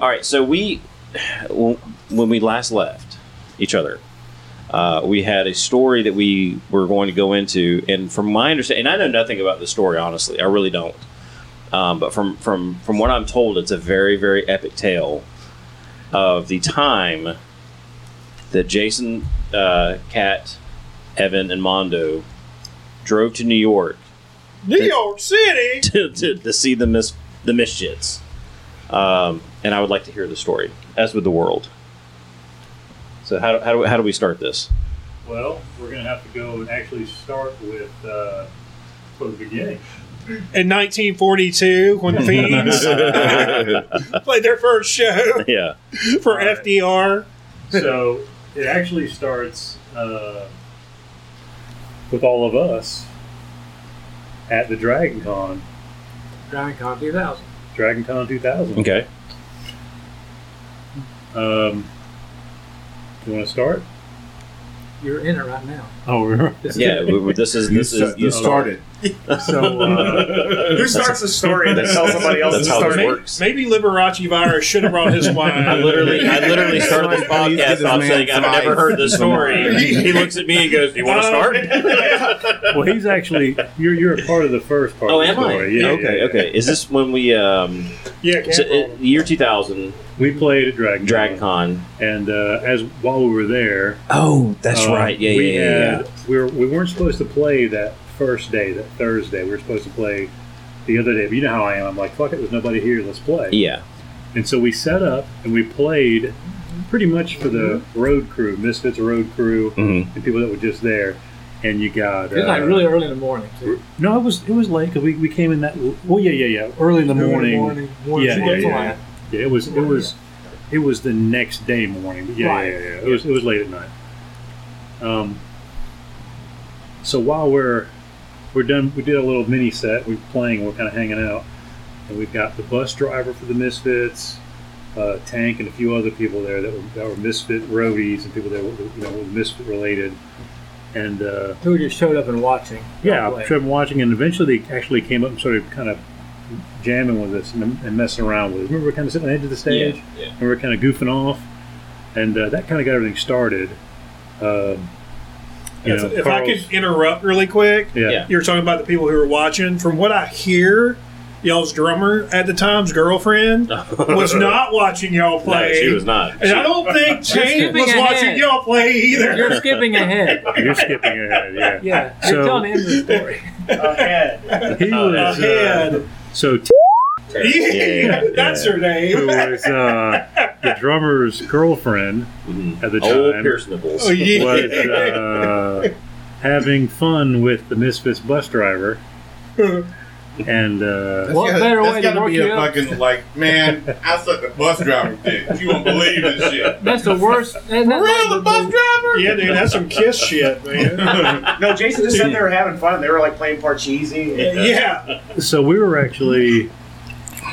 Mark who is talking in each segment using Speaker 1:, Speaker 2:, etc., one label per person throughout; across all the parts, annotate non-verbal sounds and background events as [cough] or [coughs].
Speaker 1: All right, so we, when we last left each other, uh, we had a story that we were going to go into, and from my understanding, and I know nothing about the story, honestly, I really don't. Um, but from from from what I'm told, it's a very very epic tale of the time that Jason, uh, Cat, Evan, and Mondo drove to New York
Speaker 2: New York City. [laughs]
Speaker 1: to, to, to see the mis the misfits. Um, and I would like to hear the story, as with the world. So how, how, do, how do we start this?
Speaker 3: Well, we're going to have to go and actually start with uh, from the beginning.
Speaker 2: In 1942, when the Fiends [laughs] played their first show
Speaker 1: Yeah.
Speaker 2: for
Speaker 3: Right.
Speaker 2: FDR.
Speaker 3: So it actually starts uh, with all of us at the Dragon Con,
Speaker 4: Dragon Con 2000.
Speaker 3: Dragon Con 2000.
Speaker 1: Okay.
Speaker 3: Um, you want to start?
Speaker 4: You're in it right now.
Speaker 3: Oh, we're
Speaker 4: This is
Speaker 1: Yeah. we- we- This is this
Speaker 5: sta-
Speaker 1: is
Speaker 5: you started. [laughs]
Speaker 3: so. Uh, [laughs]
Speaker 6: Who starts the story and then tells somebody else
Speaker 1: That's
Speaker 6: to
Speaker 1: how
Speaker 6: start
Speaker 1: this
Speaker 6: it?
Speaker 2: Maybe,
Speaker 1: works.
Speaker 2: maybe Liberace virus should have brought his [laughs] wine.
Speaker 1: I literally, I literally started this
Speaker 5: Somebody please
Speaker 1: podcast
Speaker 5: this
Speaker 1: off
Speaker 5: man
Speaker 1: saying I've
Speaker 5: fries
Speaker 1: never heard this story. he looks at me and goes, "Do you want to start?"
Speaker 3: well, he's actually you're you're a part of the first part.
Speaker 1: Oh,
Speaker 3: of the
Speaker 1: am I?
Speaker 3: story. Yeah,
Speaker 1: okay,
Speaker 3: yeah, yeah.
Speaker 1: okay. Is this when we um,
Speaker 2: Yeah,
Speaker 1: so, uh, year two thousand
Speaker 3: We played at Dragon
Speaker 1: Dragon Con?
Speaker 3: and uh, as while we were there,
Speaker 1: Oh, that's
Speaker 3: uh,
Speaker 1: right. Yeah,
Speaker 3: we
Speaker 1: yeah, yeah,
Speaker 3: had we were we weren't supposed to play that first day, that Thursday. We were supposed to play the other day. But you know how I am. I'm like, fuck it, there's nobody here. Let's play.
Speaker 1: yeah.
Speaker 3: And so we set up and we played pretty much for the road crew, Misfits road crew,
Speaker 1: Mhm.
Speaker 3: and people that were just there. And you got
Speaker 4: It was like
Speaker 3: uh,
Speaker 4: really early in the morning. Too.
Speaker 3: no, it was it was late because we, we came in that well yeah yeah yeah early in the morning.
Speaker 4: morning, morning
Speaker 3: Yeah,
Speaker 4: two
Speaker 3: yeah, yeah. Yeah, it was it was it was the next day morning. Yeah,
Speaker 4: Right.
Speaker 3: yeah, yeah. It was it was late at night. Um. So while we're we're done, we did a little mini set. We're playing. We're kind of hanging out, and we've got the bus driver for the Misfits, uh, Tank, and a few other people there that were, that were Misfit roadies and people that were you know were Misfit related. And uh,
Speaker 4: Who just showed up and watching.
Speaker 3: yeah,
Speaker 4: Play.
Speaker 3: I tried watching, and eventually they actually came up and started kind of jamming with us and, and messing around with us. Remember, we were kind of sitting on the edge of the stage,
Speaker 1: Yeah, yeah.
Speaker 3: and we were kind of goofing off, and uh, that kind of got everything started. Um, you
Speaker 2: If,
Speaker 3: know,
Speaker 2: if I could interrupt really quick,
Speaker 3: yeah,
Speaker 1: Yeah.
Speaker 2: you were talking about the people who were watching. From what I hear, y'all's drummer at the time's girlfriend [laughs] was not watching y'all play.
Speaker 1: No, she was not.
Speaker 2: And I don't think [laughs] Jane
Speaker 4: skipping
Speaker 2: was watching y'all play either.
Speaker 4: You're skipping ahead. [laughs]
Speaker 3: you're skipping ahead. Yeah,
Speaker 4: Yeah,
Speaker 3: So-
Speaker 4: you're telling the end of the story.
Speaker 6: Ahead.
Speaker 3: he
Speaker 1: Uh,
Speaker 3: was uh,
Speaker 2: Ahead.
Speaker 3: so t-
Speaker 2: Yeah, [laughs]
Speaker 1: yeah,
Speaker 2: that's her name.
Speaker 3: who
Speaker 2: name.
Speaker 3: was uh, the drummer's girlfriend
Speaker 1: Mhm.
Speaker 3: at the
Speaker 1: Old
Speaker 3: time.
Speaker 1: Pierce nipples.
Speaker 2: Oh, yeah.
Speaker 3: was uh, having fun with the Misfits bus driver, and uh,
Speaker 4: What
Speaker 5: gotta,
Speaker 4: better
Speaker 5: that's
Speaker 4: way to work
Speaker 5: be a
Speaker 4: up?
Speaker 5: fucking like, man, I suck the bus driver dick. You won't believe this shit.
Speaker 4: That's the worst. And that's
Speaker 5: Real
Speaker 4: like
Speaker 5: the bus driver?
Speaker 2: Yeah, dude, that's some kiss shit, man. [laughs]
Speaker 6: No, Jason just said they were having fun. They were like playing Parcheesi. and, uh,
Speaker 2: yeah.
Speaker 3: so we were actually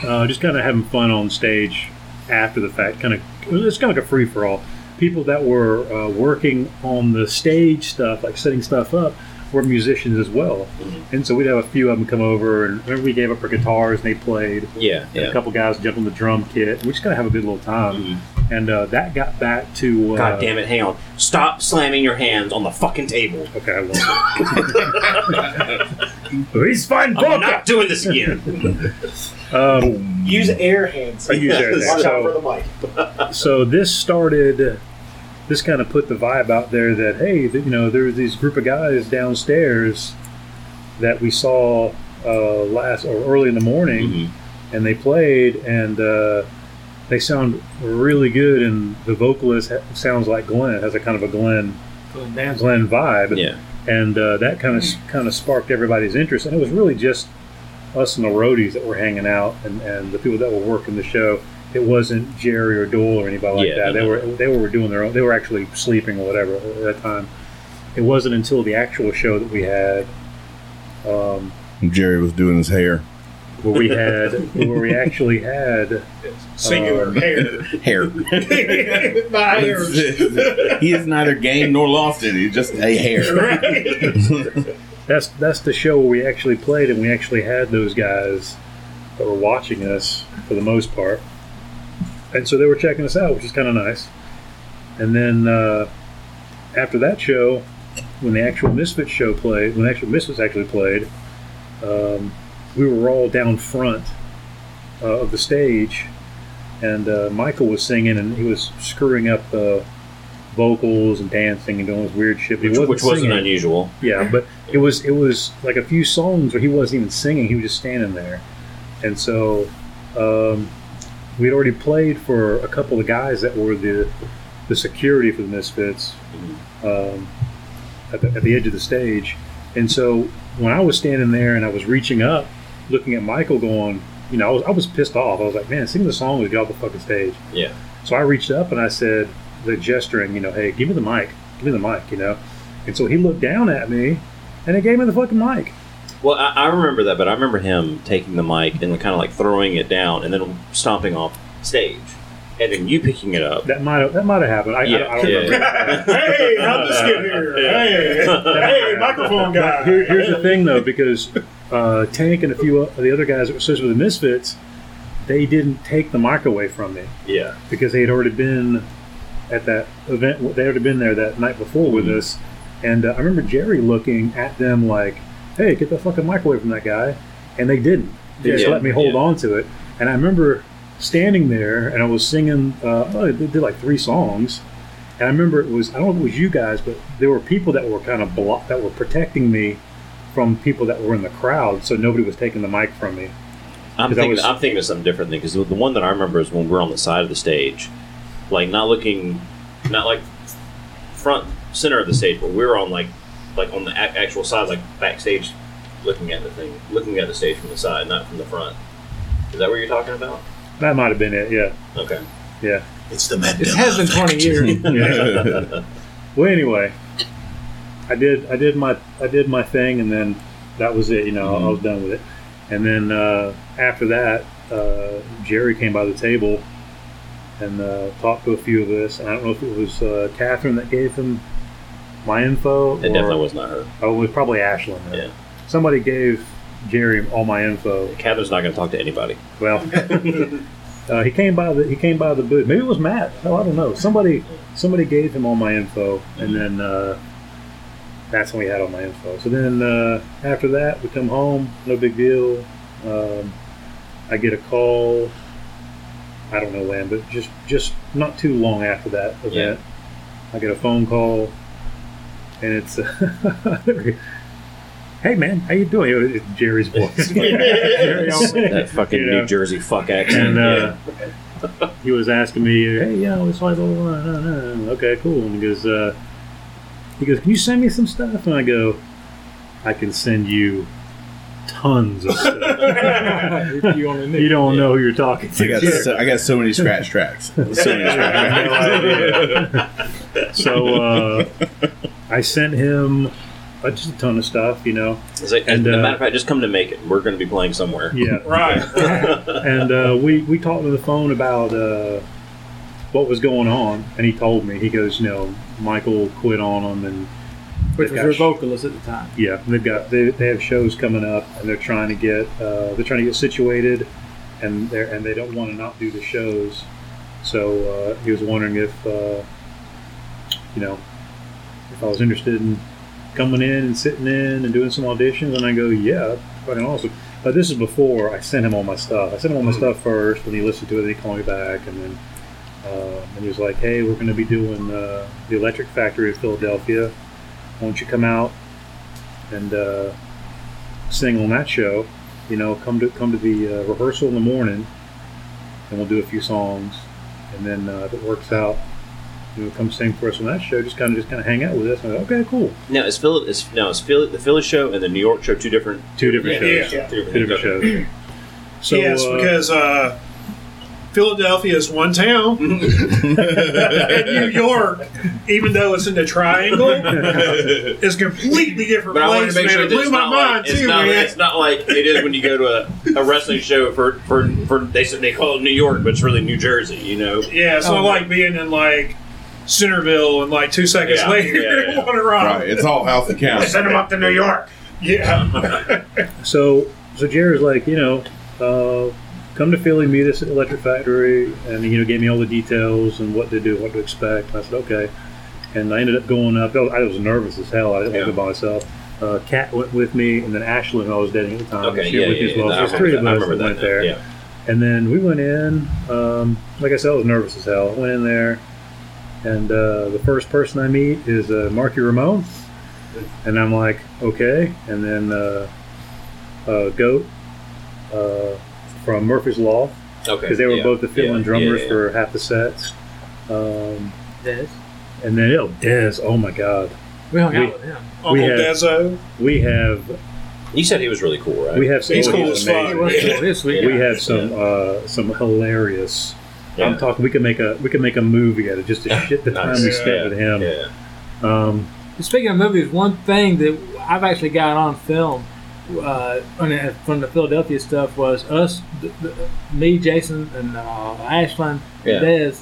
Speaker 3: uh, just kind of having fun on stage after the fact. Kind of, it's kind of like a free for all. People that were uh, working on the stage stuff, like setting stuff up, were musicians as well. And so we'd have a few of them come over, and remember we gave up our guitars and they played.
Speaker 1: Yeah,
Speaker 3: And a couple guys jumped on the drum kit. We just kind of have a good little time.
Speaker 1: Mhm.
Speaker 3: And uh, that got back to. Uh,
Speaker 1: God damn it! Hang on. Stop slamming your hands on the fucking table.
Speaker 3: Okay, I won't. [laughs] He's fine,
Speaker 1: I'm not doing this again. [laughs]
Speaker 3: Um,
Speaker 6: Use air hands.
Speaker 3: I use air hands.
Speaker 6: Watch out
Speaker 3: So-
Speaker 6: for the mic. [laughs]
Speaker 3: so this started. This kind of put the vibe out there that hey, that, you know, there was these group of guys downstairs that we saw uh, last or early in the morning,
Speaker 1: Mhm.
Speaker 3: and they played, and uh, they sound really good, and the vocalist ha- sounds like Glenn. Has a kind of a Glenn
Speaker 4: Going dance.
Speaker 3: Glenn vibe.
Speaker 1: Yeah.
Speaker 3: And uh, that kind of kind of sparked everybody's interest. And it was really just us and the roadies that were hanging out, and, and the people that were working the show. It wasn't Jerry or Doyle or anybody like
Speaker 1: Yeah,
Speaker 3: that. They were they were doing their own. They were actually sleeping or whatever at that time. It wasn't until the actual show that we had. Um,
Speaker 5: Jerry was doing his hair.
Speaker 3: Where we had where we actually had
Speaker 2: Singular
Speaker 3: Um,
Speaker 2: hair.
Speaker 5: Hair. [laughs]
Speaker 2: My hair.
Speaker 5: he has neither gained nor lost it. Just a hair.
Speaker 2: Right.
Speaker 3: that's that's the show where we actually played and we actually had those guys that were watching us for the most part and so they were checking us out, which is kind of nice. And then uh, after that show, when the actual Misfits show played, when the actual Misfits actually played, um, we were all down front uh, of the stage, and uh, Michael was singing, and he was screwing up uh, vocals and dancing and doing this weird shit.
Speaker 1: Which, which wasn't unusual.
Speaker 3: Yeah, but it was it was like a few songs where he wasn't even singing; he was just standing there, and so um, we'd already played for a couple of guys that were the the security for the Misfits um, at, the, at the edge of the stage, and so when I was standing there and I was reaching up, looking at Michael, going, you know, I was, I was pissed off. I was like, man, sing the song with get off the fucking stage.
Speaker 1: Yeah.
Speaker 3: So I reached up and I said, the gesturing, you know, hey, give me the mic, give me the mic, you know. And so he looked down at me, and he gave me the fucking mic.
Speaker 1: Well, I, I remember that, but I remember him taking the mic and kind of like throwing it down and then stomping off stage, and then you picking it up.
Speaker 3: That might have that might have happened. I, I,
Speaker 1: Yeah,
Speaker 3: I don't
Speaker 1: yeah,
Speaker 3: remember. [laughs]
Speaker 2: hey, how'd this get here? [laughs] Hey, hey, microphone guy.
Speaker 3: Here, here's the thing, though, because uh, Tank and a few of the other guys that were associated with the Misfits, they didn't take the mic away from me
Speaker 1: Yeah.
Speaker 3: because they had already been at that event. They had already been there that night before with us, and uh, I remember Jerry looking at them like, "Hey, get the fucking mic away from that guy," and they didn't. They just let me hold
Speaker 1: yeah.
Speaker 3: on to it. And I remember standing there, and I was singing. Uh, oh, they did like three songs. And I remember it was I don't know if it was you guys, but there were people that were kind of blo- that were protecting me from people that were in the crowd, so nobody was taking the mic from me.
Speaker 1: I'm
Speaker 3: 'Cause I
Speaker 1: thinking.
Speaker 3: was-
Speaker 1: I'm thinking of something different because the one that I remember is when we're on the side of the stage, like not looking, not like front center of the stage, but we were on like, like on the a- actual side, like backstage, looking at the thing, looking at the stage from the side, not from the front. Is that what you're talking about?
Speaker 3: That might have been it. Yeah,
Speaker 1: Okay.
Speaker 3: yeah.
Speaker 5: It's the
Speaker 4: It has been 20 years. [laughs] [laughs]
Speaker 3: Well, anyway, I did I did my I did my thing, and then that was it. You know, I was done with it. And then uh, after that, uh, Jerry came by the table and uh, talked to a few of us. And I don't know if it was uh, Catherine that gave him my info.
Speaker 1: It definitely was not her.
Speaker 3: Oh, it was probably Ashlyn.
Speaker 1: Yeah.
Speaker 3: Somebody gave Jerry all my info.
Speaker 1: Catherine's not going to talk to anybody.
Speaker 3: Well, [laughs] uh, he came by the he came by the booth. Maybe it was Matt. Oh, I don't know. Somebody somebody gave him all my info, and then uh, that's when we had all my info. So then uh, after that, we come home. No big deal. Um, I get a call. I don't know when, but just just not too long after that event, I get a phone call, and it's. [laughs] Hey man, how you doing? It's Jerry's [laughs] voice. [laughs] Jerry
Speaker 1: That fucking
Speaker 3: You know.
Speaker 1: New Jersey fuck accent.
Speaker 3: and uh, he was asking me, "Hey, yeah, it's like, oh, okay, cool." And he goes, uh, "He goes, can you send me some stuff?" And I go, "I can send you tons of stuff. [laughs]
Speaker 4: If you only knew.
Speaker 3: you don't know who you're talking
Speaker 7: I
Speaker 3: to."
Speaker 7: got so, I got so many scratch tracks. [laughs] So many scratch tracks.
Speaker 3: so uh, I sent him uh, just a ton of stuff, you know.
Speaker 1: It's like,
Speaker 3: And,
Speaker 1: as a
Speaker 3: uh,
Speaker 1: matter of fact, just come to make it. We're going to be playing somewhere.
Speaker 3: Yeah,
Speaker 2: Right.
Speaker 3: and uh, we we talked on the phone about uh, what was going on, and he told me he goes, you know, Michael quit on him, and
Speaker 4: Which was her vocalist at the time.
Speaker 3: yeah, they've got they, they have shows coming up, and they're trying to get uh, they're trying to get situated, and they and they don't want to not do the shows, so uh, he was wondering if uh, you know if I was interested in coming in and sitting in and doing some auditions, and I go, yeah, fucking awesome. But this is before I sent him all my stuff. I sent him all my stuff first, and he listened to it. and He called me back, and then uh, and he was like, "Hey, we're going to be doing uh, the Electric Factory of Philadelphia. Why don't you come out and uh, sing on that show? You know, come to come to the uh, rehearsal in the morning, and we'll do a few songs, and then uh, if it works out." You know, come sing for us on that show. Just kind of, just kind of hang out with us. And I go, okay, cool.
Speaker 1: Now, is Philly, is, now, is Philly, the Philly show and the New York show two different?
Speaker 3: Two different
Speaker 2: Yeah,
Speaker 3: shows.
Speaker 2: yeah.
Speaker 1: Two
Speaker 3: Two different shows. So,
Speaker 2: yes,
Speaker 3: uh,
Speaker 2: because uh, Philadelphia is one town, [laughs] and New York, even though it's in the triangle, [laughs] is completely different
Speaker 1: But I want
Speaker 2: place.
Speaker 1: to make sure
Speaker 2: it
Speaker 1: that
Speaker 2: blew
Speaker 1: it's
Speaker 2: my
Speaker 1: not
Speaker 2: mind
Speaker 1: like it's
Speaker 2: too,
Speaker 1: not,
Speaker 2: man.
Speaker 1: it's not like it is when you go to a, a wrestling show for, for, for they said they call it New York, but it's really New Jersey. You know,
Speaker 2: yeah, it's not like being in like Centerville and like two seconds
Speaker 1: Yeah,
Speaker 2: later
Speaker 1: yeah, yeah. [laughs]
Speaker 2: on a ride.
Speaker 5: Right, it's all healthy county.
Speaker 6: Send them up to New York.
Speaker 2: Yeah,
Speaker 3: So, so Jared's like, you know, uh, come to Philly, meet us at the Electric Factory, and you know, gave me all the details and what to do, what to expect. I said, okay. And I ended up going up. I was, nervous as hell. I didn't want to go by myself. Uh, Kat went with me, and then Ashley, who I was dating at the time,
Speaker 1: Okay,
Speaker 3: she
Speaker 1: yeah,
Speaker 3: went with
Speaker 1: yeah,
Speaker 3: me as well.
Speaker 1: yeah,
Speaker 3: So there's three of us
Speaker 1: that.
Speaker 3: that went there.
Speaker 1: that,
Speaker 3: And then we went in. Um, like I said, I was nervous as hell. I went in there, and uh, the first person I meet is uh, Marky Ramone, and I'm like, okay. And then uh, uh, Goat uh, from Murphy's Law,
Speaker 1: Okay.
Speaker 3: because they were
Speaker 1: yeah.
Speaker 3: both the fill-in
Speaker 1: Yeah,
Speaker 3: drummers
Speaker 1: yeah, yeah.
Speaker 3: for half the sets. Um,
Speaker 4: Dez.
Speaker 3: and then oh, Dez, oh my God,
Speaker 4: We hung
Speaker 3: We-
Speaker 4: out with him.
Speaker 2: Uncle
Speaker 3: We had-
Speaker 2: Dezo.
Speaker 3: we have
Speaker 1: You said he was really cool, right?
Speaker 3: we have some
Speaker 2: He's cool as fuck.
Speaker 4: He was cool. He was sweet.
Speaker 3: we have some uh, some hilarious.
Speaker 1: Yeah.
Speaker 3: I'm talking. We could make a we could make a movie out of just the [laughs] shit the time we spent
Speaker 1: Yeah.
Speaker 3: with him.
Speaker 1: Yeah.
Speaker 3: Um,
Speaker 4: Speaking of movies, one thing that I've actually got on film uh, from the Philadelphia stuff was us, th- th- me, Jason, and uh, Ashlyn,
Speaker 1: Yeah.
Speaker 4: and Dez,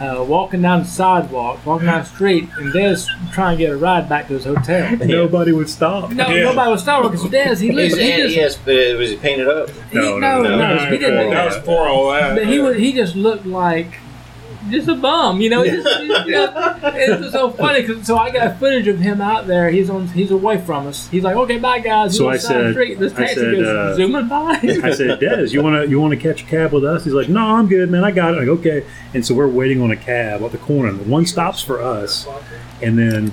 Speaker 4: uh, walking down the sidewalk, walking down the street, and Dez trying to get a ride back to his hotel. [laughs]
Speaker 3: Nobody would stop.
Speaker 4: No,
Speaker 2: Yeah.
Speaker 4: nobody would stop because Dez, he
Speaker 1: Is,
Speaker 4: looked, he
Speaker 1: he
Speaker 4: just,
Speaker 1: has, uh, was he painted up?
Speaker 4: he,
Speaker 3: No,
Speaker 4: no,
Speaker 3: no,
Speaker 4: no,
Speaker 3: no,
Speaker 4: he didn't.
Speaker 2: That was poor all that.
Speaker 4: But he was, he just looked like just a bum, you know. He just, you know [laughs] it's just so funny because so I got footage of him out there. He's on, he's away from us. He's like, okay, bye guys. He's
Speaker 3: So I
Speaker 4: the side of the
Speaker 3: said-
Speaker 4: street. this
Speaker 3: I said,
Speaker 4: goes
Speaker 3: uh,
Speaker 4: zooming by. [laughs]
Speaker 3: I said, Dez, you want to you want to catch a cab with us? He's like, No, I'm good, man. I got it. I Like, okay. And so we're waiting on a cab at the corner. And one stops for us, and then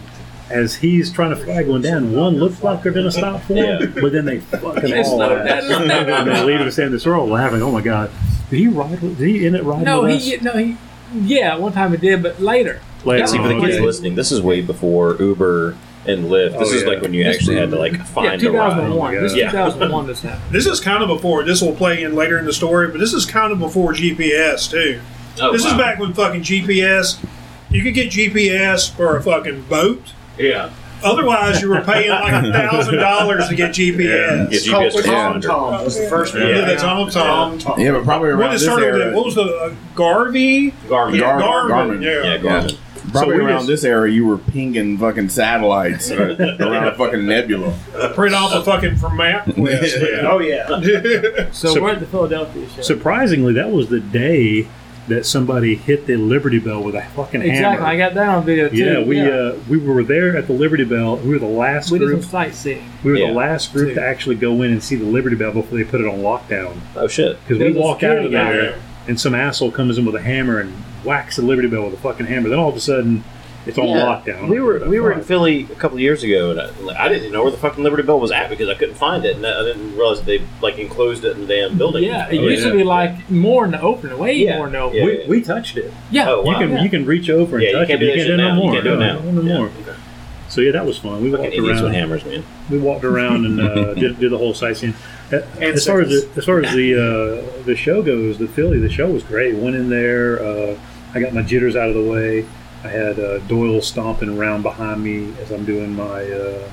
Speaker 3: as he's trying to flag one down, one looks like they're gonna stop for him,
Speaker 1: Yeah.
Speaker 3: but then they fucking
Speaker 4: They
Speaker 3: haul
Speaker 4: slow
Speaker 3: ass.
Speaker 4: down.
Speaker 3: and they leave us in this row laughing. Oh my god, did he ride? With, did he end up riding
Speaker 4: no,
Speaker 3: with us?
Speaker 4: he no he. Yeah, one time it did, but later.
Speaker 3: Later
Speaker 1: See, for the kids listening, this is way before Uber and Lyft. This
Speaker 3: Oh,
Speaker 1: is
Speaker 3: yeah.
Speaker 1: like when you actually had to like
Speaker 4: Yeah,
Speaker 1: find a ride.
Speaker 4: 2001. This is
Speaker 1: yeah.
Speaker 4: 2001. This happened.
Speaker 2: This is kind of before. This will play in later in the story, but this is kind of before GPS too.
Speaker 1: Oh,
Speaker 2: this is back when fucking GPS. You could get GPS for a fucking boat.
Speaker 1: Yeah.
Speaker 2: Otherwise, you were paying like a thousand dollars to get GPS.
Speaker 1: Get
Speaker 6: Called
Speaker 1: GPS
Speaker 6: Tom
Speaker 1: 500.
Speaker 6: Tom was the first one.
Speaker 2: Yeah, the Tom Tom.
Speaker 6: Tom.
Speaker 7: Yeah, but probably
Speaker 2: When
Speaker 7: around
Speaker 2: it
Speaker 7: this
Speaker 2: started with
Speaker 7: era.
Speaker 2: what was the uh, Garvey?
Speaker 1: Garmin.
Speaker 2: Yeah,
Speaker 7: Gar-
Speaker 2: Garmin.
Speaker 7: Garmin.
Speaker 2: Yeah.
Speaker 1: Yeah, Garmin.
Speaker 7: Probably
Speaker 3: So we
Speaker 7: around
Speaker 3: just-
Speaker 7: this era, you were pinging fucking satellites uh, around a fucking nebula.
Speaker 2: Print off a fucking from MapQuest. [laughs] Yeah.
Speaker 6: Oh yeah.
Speaker 4: So, [laughs]
Speaker 3: So-
Speaker 4: we're at the Philadelphia show.
Speaker 3: Surprisingly, that was the day that somebody hit the Liberty Bell with a fucking
Speaker 4: exactly,
Speaker 3: hammer.
Speaker 4: Exactly, I got that on video too.
Speaker 3: yeah, we Uh, we were there at the Liberty Bell. We were the last
Speaker 4: we did
Speaker 3: group.
Speaker 4: some sightseeing.
Speaker 3: We were
Speaker 1: Yeah.
Speaker 3: the last group
Speaker 4: Two.
Speaker 3: to actually go in and see the Liberty Bell before they put it on lockdown.
Speaker 1: Oh shit.
Speaker 3: Because we
Speaker 4: There's
Speaker 3: walk out of there,
Speaker 4: there.
Speaker 3: and some asshole comes in with a hammer and whacks the Liberty Bell with a fucking hammer. Then all of a sudden, it's on lockdown.
Speaker 1: We were we were in Philly a couple of years ago, and I, I didn't know where the fucking Liberty Bell was at because I couldn't find it, and I didn't realize they like enclosed it in the damn building.
Speaker 4: Yeah, it
Speaker 1: Oh,
Speaker 4: used
Speaker 1: yeah.
Speaker 4: to be like more in the open, way
Speaker 1: Yeah.
Speaker 4: more in the open.
Speaker 1: Yeah.
Speaker 3: we, we touched it.
Speaker 4: Yeah,
Speaker 1: Oh, wow.
Speaker 3: You can
Speaker 4: yeah.
Speaker 3: you can reach over and
Speaker 1: Yeah, you
Speaker 3: touch
Speaker 1: can't
Speaker 3: it. You can't
Speaker 1: shit
Speaker 3: do it no
Speaker 1: now. You
Speaker 3: more.
Speaker 1: can't do it
Speaker 3: No,
Speaker 1: now.
Speaker 3: no, no more.
Speaker 1: Okay.
Speaker 3: So yeah, that was fun. We walked
Speaker 1: Fucking idiots with
Speaker 3: around.
Speaker 1: hammers, man.
Speaker 3: We walked around and uh, [laughs] did, did the whole sightseeing. Uh, As far as the, as far as the uh, the show goes, the Philly, the show was great. Went in there. Uh, I got my jitters out of the way. I had uh, Doyle stomping around behind me as I'm doing my uh,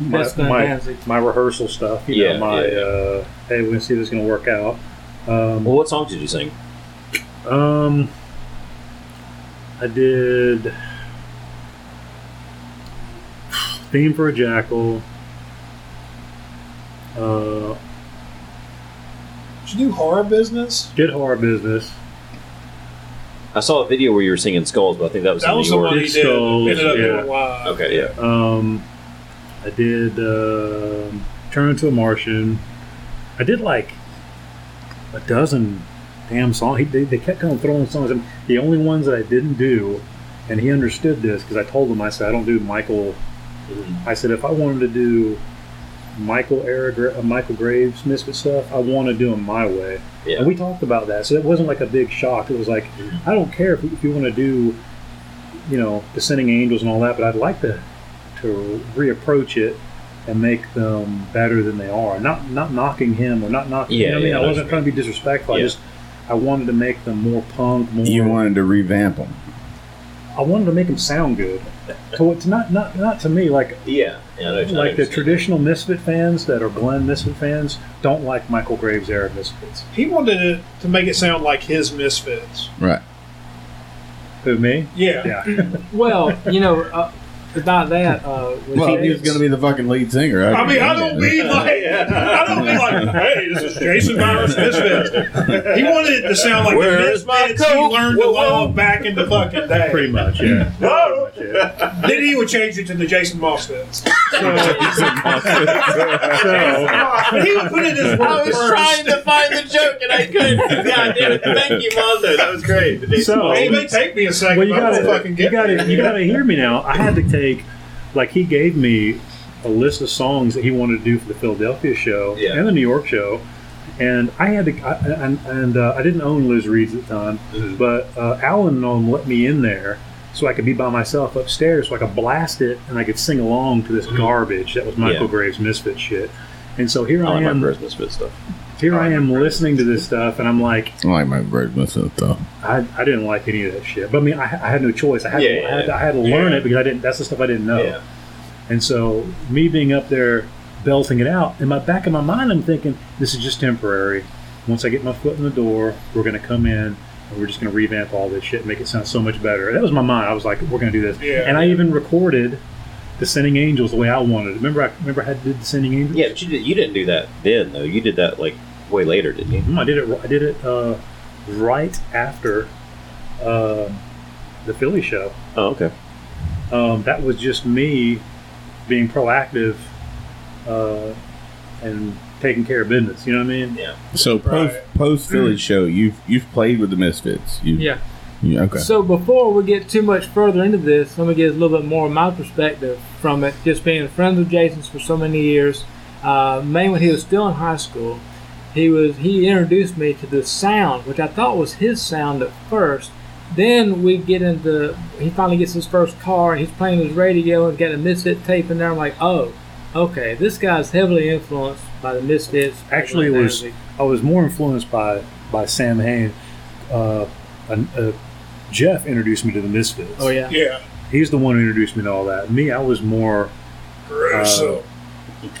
Speaker 3: my, my, my rehearsal stuff. You
Speaker 1: Yeah,
Speaker 3: know, my
Speaker 1: yeah, yeah.
Speaker 3: Uh, hey, we're gonna see if this is gonna work out. Um,
Speaker 1: Well, what songs did you sing?
Speaker 3: um, I did theme for a jackal. Uh,
Speaker 2: Did you do horror business?
Speaker 3: did horror business.
Speaker 1: I saw a video where you were singing Skulls, but I think that was
Speaker 2: That
Speaker 1: in
Speaker 2: was
Speaker 1: New
Speaker 2: the
Speaker 1: York.
Speaker 2: one he
Speaker 3: Did
Speaker 2: did.
Speaker 3: Skulls,
Speaker 2: Ended up
Speaker 3: yeah.
Speaker 2: doing live.
Speaker 1: Okay, yeah.
Speaker 3: Um, I did um Turn into a Martian. I did like a dozen damn songs. He, they, they kept on throwing songs. And the only ones that I didn't do, and he understood this because I told him I said I don't do Michael. I said if I wanted to do Michael era, Gra- uh, Michael Graves Misfit stuff, I want to do them my way.
Speaker 1: Yeah.
Speaker 3: And we talked about that, so it wasn't like a big shock. It was like I don't care if, if you want to do, you know, Descending Angels and all that, but I'd like to to reapproach it and make them better than they are. Not not knocking him or not knocking. you
Speaker 1: Yeah,
Speaker 3: know what I mean,
Speaker 1: yeah,
Speaker 3: I
Speaker 1: I
Speaker 3: wasn't trying to be disrespectful. I just I wanted to make them more punk, more.
Speaker 7: You wanted to revamp them.
Speaker 3: I wanted to make them sound good. [laughs] To, to not not not to me like
Speaker 1: Yeah. Yeah I
Speaker 3: like the traditional Misfit fans that are Glenn Misfit fans don't like Michael Graves era Misfits.
Speaker 2: He wanted it to make it sound like his Misfits.
Speaker 7: Right.
Speaker 3: Who me?
Speaker 2: Yeah.
Speaker 3: Yeah. [laughs]
Speaker 4: Well, you know, uh, about that. Uh,
Speaker 7: Well, he was going to be the fucking lead singer.
Speaker 2: I mean, I don't mean like, I don't mean like, hey, this is Jason Myers Misfits. He wanted it to sound like
Speaker 1: Where
Speaker 2: the
Speaker 1: is my
Speaker 2: Misfits he
Speaker 1: coat?
Speaker 2: learned to love back in the fucking day.
Speaker 3: Pretty much, yeah.
Speaker 2: Whoa!
Speaker 3: Pretty much, yeah.
Speaker 2: Then he would change it to the Jason Moss [laughs] Fits.
Speaker 3: So,
Speaker 2: he would put it as
Speaker 1: I was
Speaker 2: first.
Speaker 1: trying to find the joke and I couldn't. God damn it. Thank you, Mondo. That was great.
Speaker 3: So-
Speaker 2: Hey, it may take me a second,
Speaker 3: well, you gotta,
Speaker 2: will fucking
Speaker 3: you
Speaker 2: get
Speaker 3: gotta, you gotta hear me now. I had to take, like, he gave me a list of songs that he wanted to do for the Philadelphia show
Speaker 1: Yeah.
Speaker 3: and the New York show, and I had to, I, and, and uh, I didn't own Liz Reed's at the time,
Speaker 1: Mhm.
Speaker 3: but uh, Alan and them let me in there so I could be by myself upstairs, so I could blast it and I could sing along to this garbage that was Michael
Speaker 1: Yeah.
Speaker 3: Graves' Misfit shit. And so here
Speaker 1: I
Speaker 3: I,
Speaker 1: like my
Speaker 3: am,
Speaker 1: Christmas fit stuff.
Speaker 3: Here I am listening to this stuff, and I'm like,
Speaker 7: I like my bird myself though.
Speaker 3: I, I didn't like any of that shit. But I mean, I, I had no choice. I had,
Speaker 1: Yeah,
Speaker 3: to,
Speaker 1: yeah,
Speaker 3: I, had to. I had to learn
Speaker 2: Yeah.
Speaker 3: it because I didn't. That's the stuff I didn't know.
Speaker 1: Yeah.
Speaker 3: And so me being up there belting it out in my back of my mind, I'm thinking this is just temporary. Once I get my foot in the door, we're going to come in and we're just going to revamp all this shit and make it sound so much better. That was my mind. I was like, we're going to do this.
Speaker 2: Yeah.
Speaker 3: And I even recorded Descending Angels the way I wanted it. Remember, I remember I had to do the Sending Angels.
Speaker 1: Yeah, but you, did, you didn't do that then, though. You did that, like, way later, didn't you?
Speaker 3: Mm, I did it. I did it uh, right after uh, the Philly show.
Speaker 1: Oh, okay.
Speaker 3: um, that was just me being proactive uh, and taking care of business. You know what I mean?
Speaker 1: Yeah.
Speaker 7: So post
Speaker 2: Right.
Speaker 7: post Philly [clears throat] show, you've you've played with the Misfits. You,
Speaker 4: Yeah.
Speaker 7: you- okay.
Speaker 4: So before we get too much further into this, let me get a little bit more of my perspective from it. Just being friends with Jason's for so many years, uh, mainly when he was still in high school, he was he introduced me to the sound, which I thought was his sound at first. Then we get into he finally gets his first car and he's playing his radio and got a Misfit tape in there. I'm like, oh, okay, this guy's heavily influenced by the Misfits.
Speaker 3: Actually, it was I was more influenced by by Samhain. Uh, uh, uh, Jeff introduced me to the Misfits.
Speaker 4: Oh yeah.
Speaker 2: Yeah.
Speaker 3: he's the one who introduced me to all that. Me, I was more
Speaker 2: Gruesome.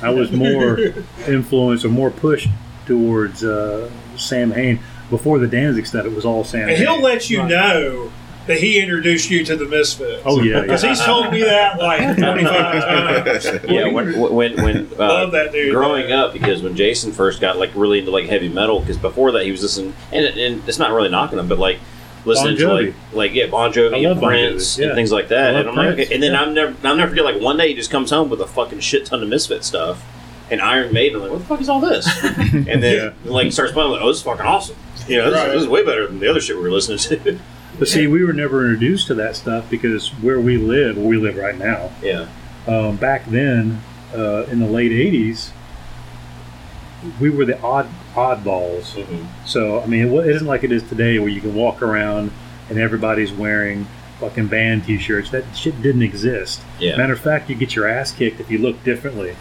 Speaker 3: I was more [laughs] influenced or more pushed towards uh, Samhain. Before the Danzig stuff, it was all Sam.
Speaker 2: and he'll
Speaker 3: Hain.
Speaker 2: let you
Speaker 4: Right.
Speaker 2: know that he introduced you to the Misfits.
Speaker 3: Oh yeah,
Speaker 2: Because
Speaker 3: yeah.
Speaker 2: he's told me that like [laughs] 25 times.
Speaker 1: Yeah, when when, when uh,
Speaker 2: Love that dude.
Speaker 1: growing up, because when Jason first got like really into like heavy metal, because before that he was listening, and, and it's not really knocking him, but like listening
Speaker 3: Bon
Speaker 1: to like like yeah Bon Jovi,
Speaker 3: love
Speaker 1: and
Speaker 3: Bon
Speaker 1: Prince,
Speaker 3: Jovi, yeah.
Speaker 1: and things like that. And I'm like,
Speaker 3: Prince,
Speaker 1: okay. and then
Speaker 3: yeah.
Speaker 1: I'm never I'm never forget like one day he just comes home with a fucking shit ton of Misfit stuff. And Iron Maiden, like, what the fuck is all this? [laughs] and then like starts playing, like, oh, this is fucking awesome. You know, this,
Speaker 2: Right.
Speaker 1: this is way better than the other shit we were listening to. [laughs]
Speaker 3: But see, we were never introduced to that stuff because where we live, where we live right now,
Speaker 1: yeah,
Speaker 3: um, back then uh, in the late '80s, we were the odd oddballs.
Speaker 1: Mhm.
Speaker 3: So I mean, it, it isn't like it is today where you can walk around and everybody's wearing fucking band T-shirts. That shit didn't exist.
Speaker 1: yeah.
Speaker 3: Matter of fact, you get your ass kicked if you look differently.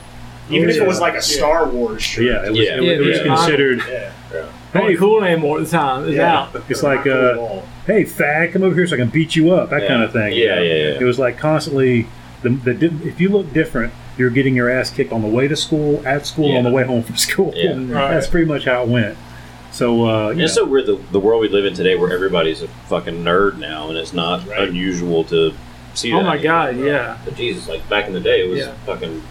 Speaker 6: Even if it was like a Star Wars shirt.
Speaker 3: Yeah, it was,
Speaker 1: Yeah.
Speaker 3: it, was- it was
Speaker 4: Yeah.
Speaker 3: considered.
Speaker 6: Yeah.
Speaker 4: Not
Speaker 3: Hey,
Speaker 4: cool anymore at the time. It's
Speaker 6: Yeah.
Speaker 4: out.
Speaker 3: it's like,
Speaker 6: Not cool
Speaker 3: uh, hey, fag, come over here so I can beat you up. That
Speaker 1: Yeah.
Speaker 3: kind of thing. you
Speaker 1: Yeah,
Speaker 3: know?
Speaker 1: yeah, yeah.
Speaker 3: It was like constantly the, the if you look different, you're getting your ass kicked on the way to school, at school, on the way home from school.
Speaker 1: Yeah. [laughs]
Speaker 2: Right.
Speaker 3: That's pretty much how it went. So uh, you
Speaker 1: it's so weird the, the world we live in today where everybody's a fucking nerd now and it's not
Speaker 6: Right.
Speaker 1: unusual to see
Speaker 4: Oh
Speaker 1: that
Speaker 4: my
Speaker 1: anymore.
Speaker 4: God, yeah.
Speaker 1: But Jesus, like back in the day it was
Speaker 4: Yeah.
Speaker 1: fucking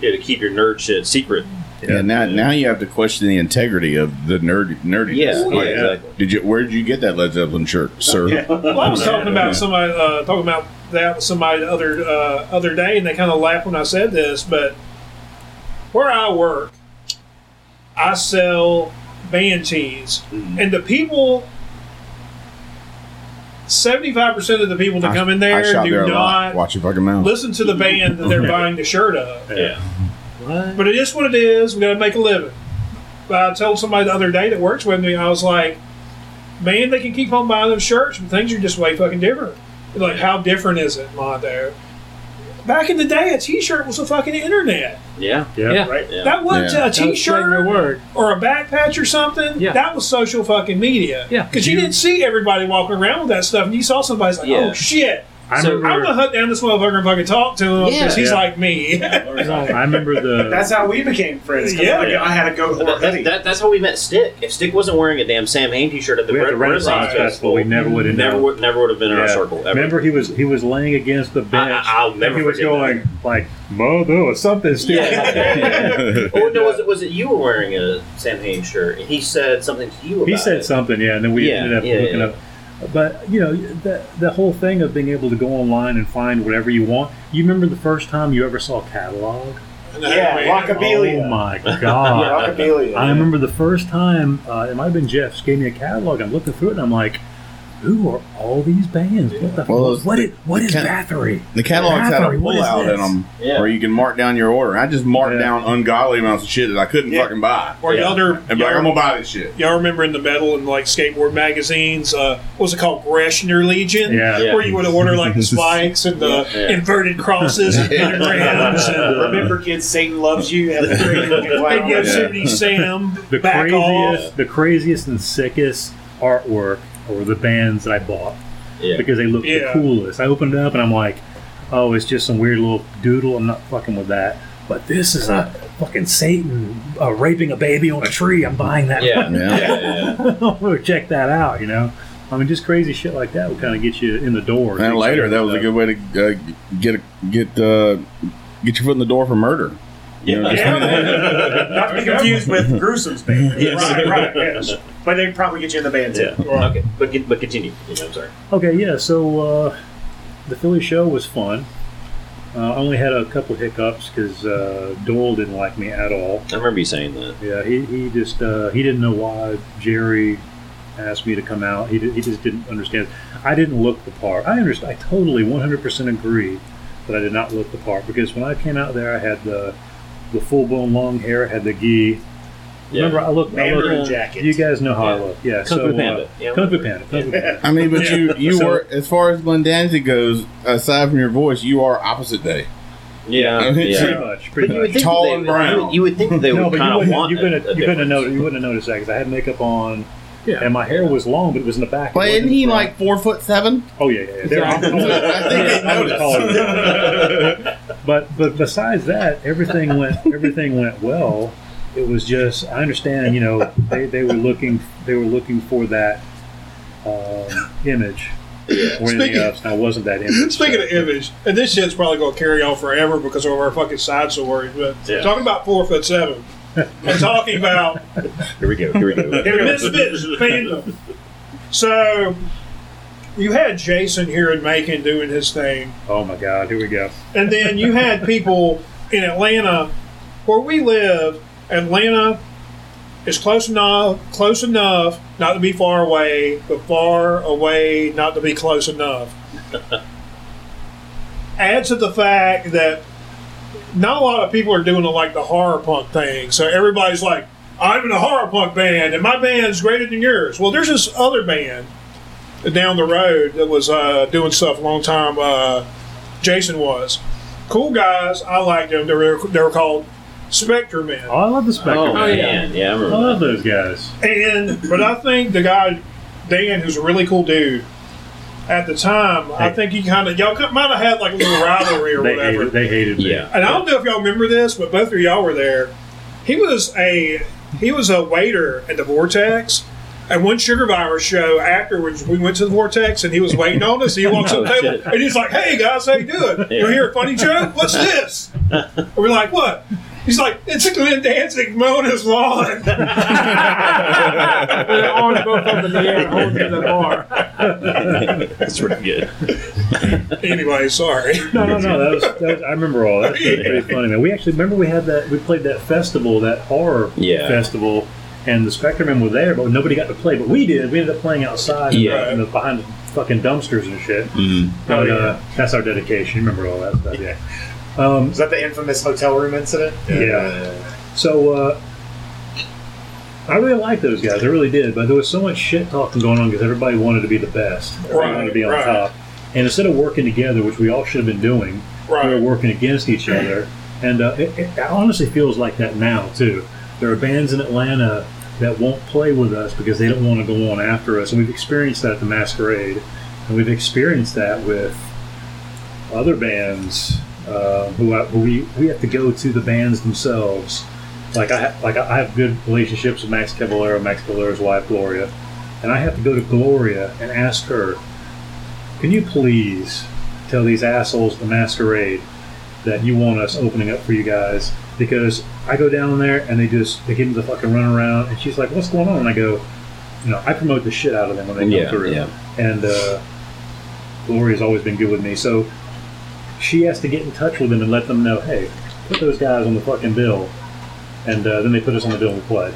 Speaker 1: you had to keep your nerd shit secret.
Speaker 7: yeah, now now you have to question the integrity of the nerd nerdiness.
Speaker 1: Yeah,
Speaker 7: Like,
Speaker 1: yeah, exactly.
Speaker 7: Did you? Where did you get that Led Zeppelin shirt, sir?
Speaker 2: Well, I was talking about somebody uh, talking about that with somebody the other uh, other day, and they kind of laughed when I said this. But where I work, I sell band tees,
Speaker 1: Mhm.
Speaker 2: and the people. Seventy-five percent of the people that come in there do
Speaker 7: there
Speaker 2: not
Speaker 7: Watch your fucking mouth.
Speaker 2: listen to the band that they're [laughs] buying the shirt of.
Speaker 1: Yeah.
Speaker 4: What?
Speaker 2: But it is what it is. We got to make a living. But I told somebody the other day that works with me, I was like, man, they can keep on buying them shirts, but things are just way fucking different. Like, how different is it, Mondo? Back in the day, a T-shirt was the fucking internet.
Speaker 1: Yeah.
Speaker 3: yeah.
Speaker 4: Yeah.
Speaker 2: Right?
Speaker 1: Yeah.
Speaker 2: That wasn't
Speaker 7: Yeah.
Speaker 2: a
Speaker 4: That was spreading your
Speaker 2: T-shirt
Speaker 4: word.
Speaker 2: or a back patch or something.
Speaker 4: Yeah.
Speaker 2: That was social fucking media.
Speaker 4: Yeah.
Speaker 2: Because you,
Speaker 3: You-
Speaker 2: didn't see everybody walking around with that stuff, and you saw somebody's like,
Speaker 1: Yeah.
Speaker 2: oh shit,
Speaker 3: I
Speaker 1: So-
Speaker 2: I'm gonna
Speaker 3: remember.
Speaker 2: hunt down this motherfucker and fucking talk to him because
Speaker 1: Yeah.
Speaker 2: he's
Speaker 3: Yeah.
Speaker 2: like me. [laughs]
Speaker 3: I remember the.
Speaker 6: That's how we became friends.
Speaker 2: Yeah.
Speaker 6: I, I had a goat horn
Speaker 1: That, that,
Speaker 6: hoodie.
Speaker 1: that, that's how we met Stick. If Stick wasn't wearing a damn Samhain t-shirt at the
Speaker 3: we had the
Speaker 1: Bre-
Speaker 3: Renaissance Festival. We never would have
Speaker 1: never
Speaker 3: known.
Speaker 1: would never would have been in our circle. Ever.
Speaker 3: Remember, he was he was laying against the bench.
Speaker 1: I- I'll never
Speaker 3: and he was
Speaker 1: forget
Speaker 3: going like, "Mother," or something stupid.
Speaker 1: Yeah. [laughs] or no, was it was it you were wearing a Samhain shirt and he said something to you about
Speaker 3: he said
Speaker 1: it?
Speaker 3: something, yeah, and then we
Speaker 1: Yeah,
Speaker 3: ended up
Speaker 1: yeah,
Speaker 3: looking
Speaker 1: yeah.
Speaker 3: up. But you know, the the whole thing of being able to go online and find whatever you want. You remember the first time you ever saw a catalog?
Speaker 6: yeah, Rockabilia.
Speaker 3: Oh my [laughs] god!
Speaker 6: Rockabilia.
Speaker 3: I remember the first time uh, it might have been Jeff's gave me a catalog. I'm looking through it and I'm like, "Who are all these bands? What the
Speaker 7: Well,
Speaker 3: fuck? What is what is
Speaker 7: ca-
Speaker 3: Bathory?
Speaker 7: The catalogs had a
Speaker 3: Bathory, what is
Speaker 7: pullout in them
Speaker 1: Yeah.
Speaker 7: where you can mark down your order. I just marked
Speaker 3: Yeah.
Speaker 7: down ungodly amounts of shit that I couldn't
Speaker 6: Yeah.
Speaker 7: fucking buy.
Speaker 2: Or
Speaker 1: Yeah.
Speaker 2: y'all, there-
Speaker 7: And be like, I'm gonna buy this shit.
Speaker 2: y'all remember in the metal and like skateboard magazines, uh, what was it called, Greshner Legion?
Speaker 3: Yeah.
Speaker 1: Yeah.
Speaker 2: Where you would order like the spikes and the [laughs]
Speaker 1: Yeah.
Speaker 2: inverted crosses and [laughs] pentagrams and, [laughs]
Speaker 6: Remember, kids, Satan loves you. Had the crazy looking
Speaker 2: and
Speaker 6: clown.
Speaker 2: Yosemite Sam
Speaker 3: The
Speaker 2: back
Speaker 3: craziest,
Speaker 2: off.
Speaker 3: the craziest and sickest artwork were the bands that I bought
Speaker 1: Yeah.
Speaker 3: because they looked
Speaker 2: Yeah.
Speaker 3: the coolest. I opened it up and I'm like, "Oh, it's just some weird little doodle. I'm not fucking with that." But this is a fucking Satan uh, raping a baby on a tree. I'm buying that.
Speaker 1: Yeah. [laughs]
Speaker 7: Yeah.
Speaker 1: yeah, yeah.
Speaker 3: Or [laughs] check that out. You know, I mean, just crazy shit like that would kind of get you in the door.
Speaker 7: And later, that was a good way to uh, get a, get uh, get your foot in the door for murder. You know, just-
Speaker 6: Not to be confused with Gruesome's [laughs] band.
Speaker 1: Yes.
Speaker 6: Right, right, yes. But they probably get you in the band too.
Speaker 1: Yeah. Okay, but con- but continue. You know, I'm sorry.
Speaker 3: Okay, yeah. So uh, the Philly show was fun. Uh, I only had a couple hiccups because uh, Doyle didn't like me at all.
Speaker 1: I remember you saying that.
Speaker 3: Yeah, he, he just uh, he didn't know why Jerry asked me to come out. He, did, he just didn't understand. I didn't look the part. I understand. I totally 100% agree that I did not look the part because when I came out there, I had the the full blown long hair, had the gi.
Speaker 1: Yeah.
Speaker 3: Remember, I look. I
Speaker 6: Mandarin
Speaker 3: look
Speaker 6: jacket.
Speaker 3: You guys know how I look. Yeah,
Speaker 1: Kung
Speaker 3: so
Speaker 1: Fu Panda.
Speaker 3: Uh,
Speaker 1: Yeah.
Speaker 3: Kung Fu Panda. Kung Fu Panda.
Speaker 7: I mean, but
Speaker 2: Yeah.
Speaker 7: you you
Speaker 3: So-
Speaker 7: were as far as Glendanity goes. Aside from your voice, you are opposite day.
Speaker 1: Yeah,
Speaker 7: Pretty
Speaker 1: yeah.
Speaker 3: Pretty much. Pretty
Speaker 1: But you
Speaker 3: much.
Speaker 1: would
Speaker 7: Tall
Speaker 1: they,
Speaker 7: and brown.
Speaker 1: You would, you would think that they
Speaker 3: no,
Speaker 1: would
Speaker 3: but you
Speaker 1: kind of
Speaker 3: wouldn't,
Speaker 1: want.
Speaker 3: you couldn't,
Speaker 1: a, a
Speaker 3: you couldn't have noticed. You wouldn't have noticed that because I had makeup on,
Speaker 4: Yeah.
Speaker 3: and my hair was long, but it was in the back. It
Speaker 7: But
Speaker 3: wasn't
Speaker 7: isn't
Speaker 3: in
Speaker 7: he
Speaker 3: front.
Speaker 7: like four foot seven?
Speaker 3: Oh yeah, yeah. yeah. [laughs]
Speaker 7: I think they
Speaker 3: I was
Speaker 7: noticed.
Speaker 3: taller than that. but but besides that, everything went everything went well. It was just I understand. You know, they, they were looking they were looking for that um, image or anything
Speaker 2: Speaking-
Speaker 3: else. And I wasn't that image.
Speaker 2: Speaking
Speaker 3: so-
Speaker 2: of image, and this shit's probably going to carry on forever because of our fucking side stories. But
Speaker 1: Yeah.
Speaker 2: talking about four foot seven, and talking about [laughs]
Speaker 1: Here we go. Here we go.
Speaker 2: the Misfits fandom. So you had Jason here in Macon doing his thing,
Speaker 3: oh my God, here we go.
Speaker 2: and then you had people in Atlanta, where we live. Atlanta is close enough, close enough not to be far away, but far away not to be close enough. [laughs] Add to the fact that not a lot of people are doing the, like the horror punk thing. So everybody's like, I'm in a horror punk band, and my band's greater than yours. Well, there's this other band down the road that was uh, doing stuff a long time. Uh, Jason was cool guys. I liked them. They were they were called Spectre Men.
Speaker 3: Oh, I love the Spectre.
Speaker 1: Oh,
Speaker 3: man.
Speaker 1: man. Yeah, I
Speaker 3: I
Speaker 1: remember
Speaker 3: love
Speaker 1: that.
Speaker 3: those guys.
Speaker 2: And but I think the guy Dan, who's a really cool dude, at the time, I think he kind of y'all might have had like a little [coughs] rivalry or
Speaker 3: They
Speaker 2: whatever.
Speaker 3: hated, they hated me.
Speaker 1: Yeah.
Speaker 2: And I don't know if y'all remember this, but both of y'all were there. He was a he was a waiter at the Vortex. And one Sugar Virus show afterwards, we went to the Vortex and he was waiting on us. He [laughs] walks
Speaker 1: Oh,
Speaker 2: up the table
Speaker 1: shit.
Speaker 2: and he's like, "Hey guys, how you doing? You
Speaker 1: Yeah.
Speaker 2: hear a funny joke? What's this?" [laughs] And we're like, "What?" He's like, "It's a Glenn Danzig mowing his lawn." [laughs]
Speaker 4: Their arms both up in the air, [laughs] holding the bar.
Speaker 1: That's pretty good.
Speaker 2: anyway, sorry.
Speaker 3: No, no, no. That was, that was I remember all that. That's pretty, pretty funny, man. We actually remember we had that. We played that festival, that horror
Speaker 1: Yeah.
Speaker 3: festival, and the spectre men were there, but nobody got to play. But we did. We ended up playing outside, in the-
Speaker 1: Yeah.
Speaker 3: in the, behind the fucking dumpsters and shit.
Speaker 7: Mm.
Speaker 3: But, uh, that's our dedication. Remember all that stuff? Yeah. Um,
Speaker 6: Was that the infamous hotel room incident?
Speaker 3: Yeah. So uh, I really liked those guys. I really did. But there was so much shit talking going on because everybody wanted to be the best. Everybody
Speaker 2: Right,
Speaker 3: wanted to be on
Speaker 2: right.
Speaker 3: top. And instead of working together, which we all should have been doing, we were working against each other. And uh, it, it honestly feels like that now too. There are bands in Atlanta that won't play with us because they don't want to go on after us, and we've experienced that at the Masquerade, and we've experienced that with other bands uh, who, I, who we we have to go to the bands themselves. Like I like I have good relationships with Max Cavalera, Max Cavalera's wife Gloria, and I have to go to Gloria and ask her, "Can you please tell these assholes the Masquerade that you want us opening up for you guys?" Because I go down there and they just they give me the fucking run around, and she's like, "What's going on?" And I go, "You know, I promote the shit out of them when they come
Speaker 1: Yeah,
Speaker 3: through."
Speaker 1: yeah.
Speaker 3: and uh, Gloria's always been good with me. So she has to get in touch with them and let them know, hey, put those guys on the fucking bill, and uh, then they put us on the bill and we play.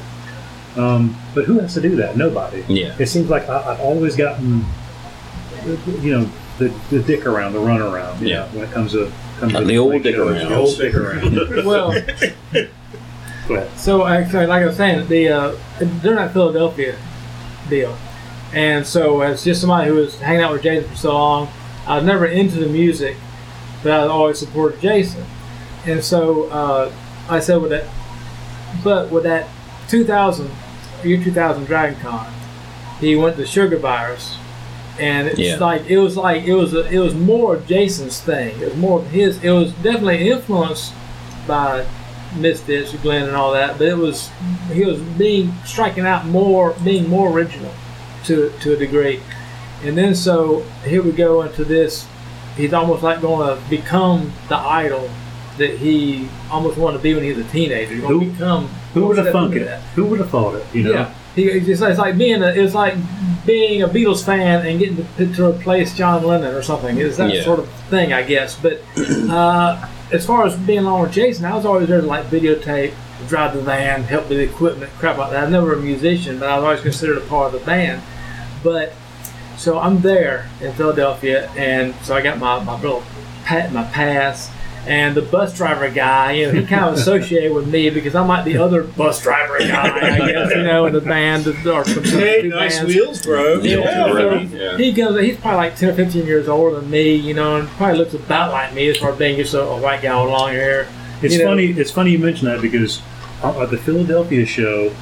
Speaker 3: Um, but who has to do that? Nobody.
Speaker 1: Yeah.
Speaker 3: It seems like I, I've always gotten, you know, the, the dick around, the run around.
Speaker 1: Yeah.
Speaker 3: know, When it comes to comes
Speaker 1: Uh,
Speaker 3: to
Speaker 1: the old dick
Speaker 3: shows.
Speaker 1: around.
Speaker 3: The old dick around. [laughs] [laughs]
Speaker 4: Well, so actually, like I was saying, the uh, they're not Philadelphia deal, and so as just somebody who was hanging out with Jason for so long, I was never into the music, but I always supported Jason, and so uh, I said with that, but with that 2000 year 2000 Dragon Con, he went to Sugar Virus. And it's
Speaker 1: Yeah.
Speaker 4: like it was like it was a, it was more of Jason's thing. It was more of his. It was definitely influenced by Misfits, Glenn, and all that. But it was he was being striking out more, being more original to to a degree. And then so here we go into this. He's almost like going to become the idol that he almost wanted to be when he was a teenager. He's going to
Speaker 3: Who-
Speaker 4: become.
Speaker 3: Who would have
Speaker 4: step
Speaker 3: thunk it?
Speaker 4: that.
Speaker 3: Who would have thought it? You know.
Speaker 4: Yeah, he, it's, just, it's like being a, it's like being a Beatles fan and getting to, to replace John Lennon or something. It's that
Speaker 1: Yeah.
Speaker 4: sort of thing, I guess. But [clears throat] uh, as far as being along with Jason, I was always there to like videotape, drive the van, help with the equipment, crap like that. I was never a musician, but I was always considered a part of the band. But so I'm there in Philadelphia, and so I got my my little pat my pass. And the bus driver guy, you know, he kind of [laughs] associated with me because I'm like the other bus driver guy, I guess, you [laughs] know, in the band or some
Speaker 2: Hey,
Speaker 4: two
Speaker 2: nice
Speaker 4: bands.
Speaker 2: wheels, bro.
Speaker 1: Yeah,
Speaker 4: so.
Speaker 1: Yeah.
Speaker 4: He goes, He's probably like ten or fifteen years older than me, you know, and probably looks about like me as far as being just a, a white guy with long hair.
Speaker 3: It's
Speaker 4: You know-
Speaker 3: funny. It's funny you mention that because uh, at the Philadelphia show,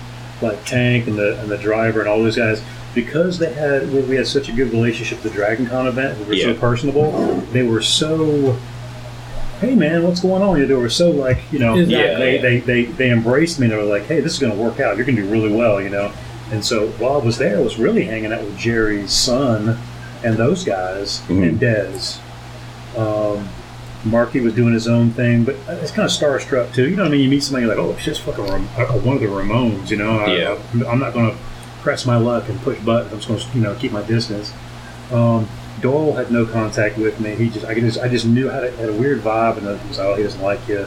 Speaker 3: like Tank and the and the driver and all those guys, because they had we had such a good relationship with the Dragon Con event, we were so personable. They were so. Hey man, what's going on? They were so like you know
Speaker 4: Exactly.
Speaker 3: they, they, they they embraced me. They were like, hey, this is going to work out. You're going to do really well, you know. And so while I was there, I was really hanging out with Jerry's son and those guys
Speaker 1: Mhm.
Speaker 3: and Dez. Um, Marky was doing his own thing, but it's kind of starstruck too. You know what I mean? You meet somebody you're like, oh, it's just fucking Ram- uh, one of the Ramones. You know? I,
Speaker 1: Yeah.
Speaker 3: I'm not going to press my luck and push buttons. I'm just going to, you know, keep my distance. Um, Doyle had no contact with me. He just, I just, I just knew how to had a weird vibe, and it was, like, oh, he doesn't like you.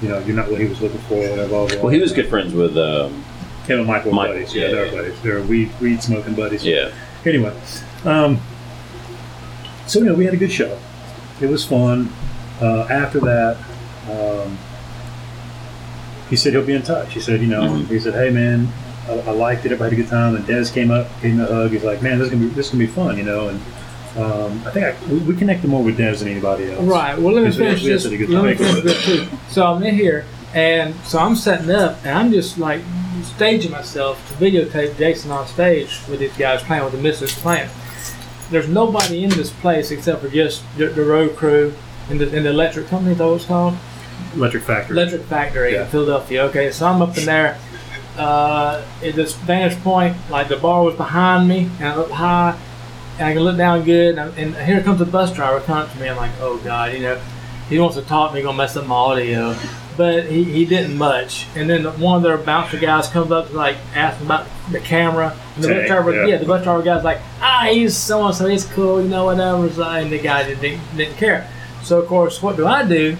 Speaker 3: You know, you're not what he was looking for. Whatever. Blah, blah,
Speaker 1: Well, he was good friends with. Um,
Speaker 3: Him and Michael
Speaker 1: Michael,
Speaker 3: buddies. Yeah,
Speaker 1: yeah,
Speaker 3: they're
Speaker 1: yeah.
Speaker 3: buddies. They're weed, weed smoking buddies.
Speaker 1: yeah.
Speaker 3: Anyway, um, so you know, we had a good show. It was fun. Uh, after that, um, he said he'll be in touch. He said, you know,
Speaker 1: Mhm.
Speaker 3: he said, hey man, I, I liked it. Everybody had a good time. And Dez came up, gave me a hug. He's like, man, this is gonna be this is gonna be fun, you know. And um, I think I, we, we connected more with Dez than anybody else.
Speaker 4: Right. Well, let me finish
Speaker 3: we
Speaker 4: this.
Speaker 3: such a good
Speaker 4: Let me finish this too. So I'm in here, and so I'm setting up, and I'm just like staging myself to videotape Jason on stage with these guys playing with the Misfits playing. There's nobody in this place except for just the, the road crew and the, and the electric company. That was called.
Speaker 3: Electric Factory.
Speaker 4: Electric Factory
Speaker 3: Yeah.
Speaker 4: in Philadelphia. Okay, so I'm up in there uh, at this vantage point. Like the bar was behind me, and I look high, and I can look down good. And, and here comes a bus driver coming up to me. I'm like, oh god, you know, he wants to talk to me, gonna mess up my audio. But he, he didn't much. And then one of their bouncer guys comes up to like ask him about the camera. And the bus driver,
Speaker 3: yeah.
Speaker 4: yeah. the bus driver guy's like, ah, he's so and so, he's cool, you know, whatever. So, And the guy didn't, didn't care. So of course, what do I do?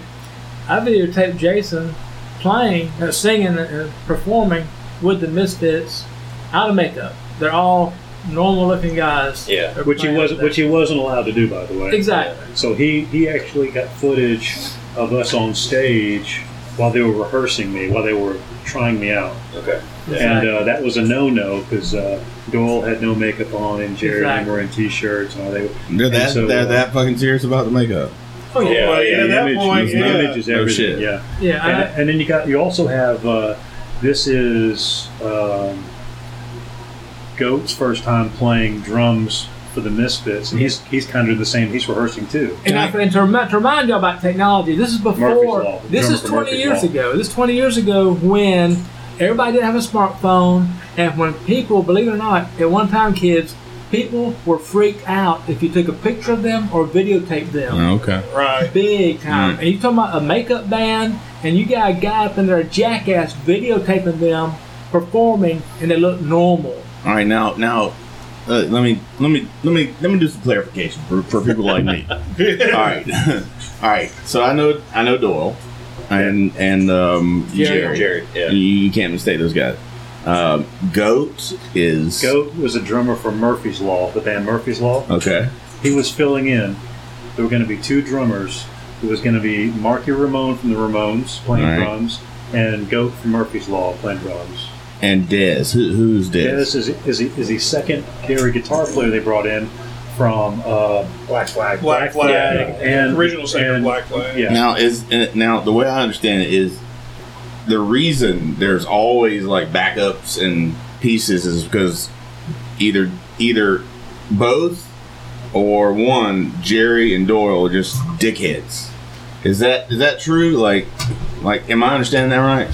Speaker 4: I videotaped Jason playing, uh, singing, and uh, performing with the Misfits out of makeup. They're all normal-looking guys.
Speaker 1: Yeah.
Speaker 3: Which he wasn't, which he wasn't allowed to do, by the way.
Speaker 4: exactly.
Speaker 3: So he he actually got footage of us on stage while they were rehearsing me, while they were trying me out,
Speaker 1: Okay.
Speaker 3: and uh, that was a no-no because uh, Doyle had no makeup on and Jerry and I
Speaker 4: Exactly.
Speaker 3: were in t-shirts and all they.
Speaker 7: They're that
Speaker 3: so,
Speaker 7: they're
Speaker 3: uh,
Speaker 7: that fucking serious about the makeup.
Speaker 4: Oh yeah,
Speaker 1: Yeah,
Speaker 2: Well, yeah,
Speaker 3: the
Speaker 2: that
Speaker 3: image,
Speaker 2: point,
Speaker 3: the
Speaker 2: yeah.
Speaker 3: image is
Speaker 7: No
Speaker 3: everything.
Speaker 7: shit.
Speaker 3: Yeah,
Speaker 4: yeah.
Speaker 3: and,
Speaker 4: I,
Speaker 3: and then you got you also have uh, this is um, Goat's first time playing drums for the Misfits, and he's he's kind of the same. He's rehearsing too.
Speaker 4: And, I, and to, remi- to remind you about technology, this is before.
Speaker 3: Law.
Speaker 4: This is 20
Speaker 3: Murphy's
Speaker 4: years
Speaker 3: Law.
Speaker 4: ago. This is 20 years ago when everybody didn't have a smartphone, and when people, believe it or not, at one time, kids, people were freaked out if you took a picture of them or videotaped them.
Speaker 7: Okay.
Speaker 2: Right.
Speaker 4: Big time. And you talking about a makeup band, and you got a guy up in there, a jackass, videotaping them performing, and they look normal.
Speaker 7: All right, now now uh, let me let me let me let me do some clarification for, for people like me. [laughs] All right, [laughs] all right. So I know I know Doyle and and um, Jerry.
Speaker 1: Jared, yeah.
Speaker 7: You, you can't mistake those guys. Um, Goat is
Speaker 3: Goat was a drummer for Murphy's Law, the band Murphy's Law.
Speaker 7: Okay.
Speaker 3: He was filling in. There were going to be two drummers. It was going to be Marky Ramone from the Ramones playing
Speaker 7: Right.
Speaker 3: drums, and Goat from Murphy's Law playing drums.
Speaker 7: And Dez. Who, who's Dez?
Speaker 3: Dennis is is he, is the second Gary guitar player they brought in from uh,
Speaker 6: Black Flag.
Speaker 2: Black Flag.
Speaker 3: and
Speaker 2: Original singer
Speaker 3: and-
Speaker 2: Black Flag.
Speaker 3: Yeah,
Speaker 7: Now is now the way I understand it is the reason there's always like backups and pieces is because either either both or one Jerry and Doyle are just dickheads. Is that is that true? Like like am I understanding that right?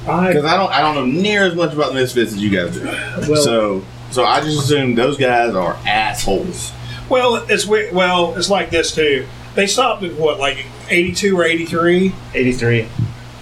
Speaker 7: Because
Speaker 3: I
Speaker 7: I don't I don't know near as much about the Misfits as you guys do.
Speaker 3: well
Speaker 7: so so I just assume those guys are assholes.
Speaker 2: Well, it's well, it's like this too. They stopped at what, like eighty-two or eighty-three?
Speaker 6: 83.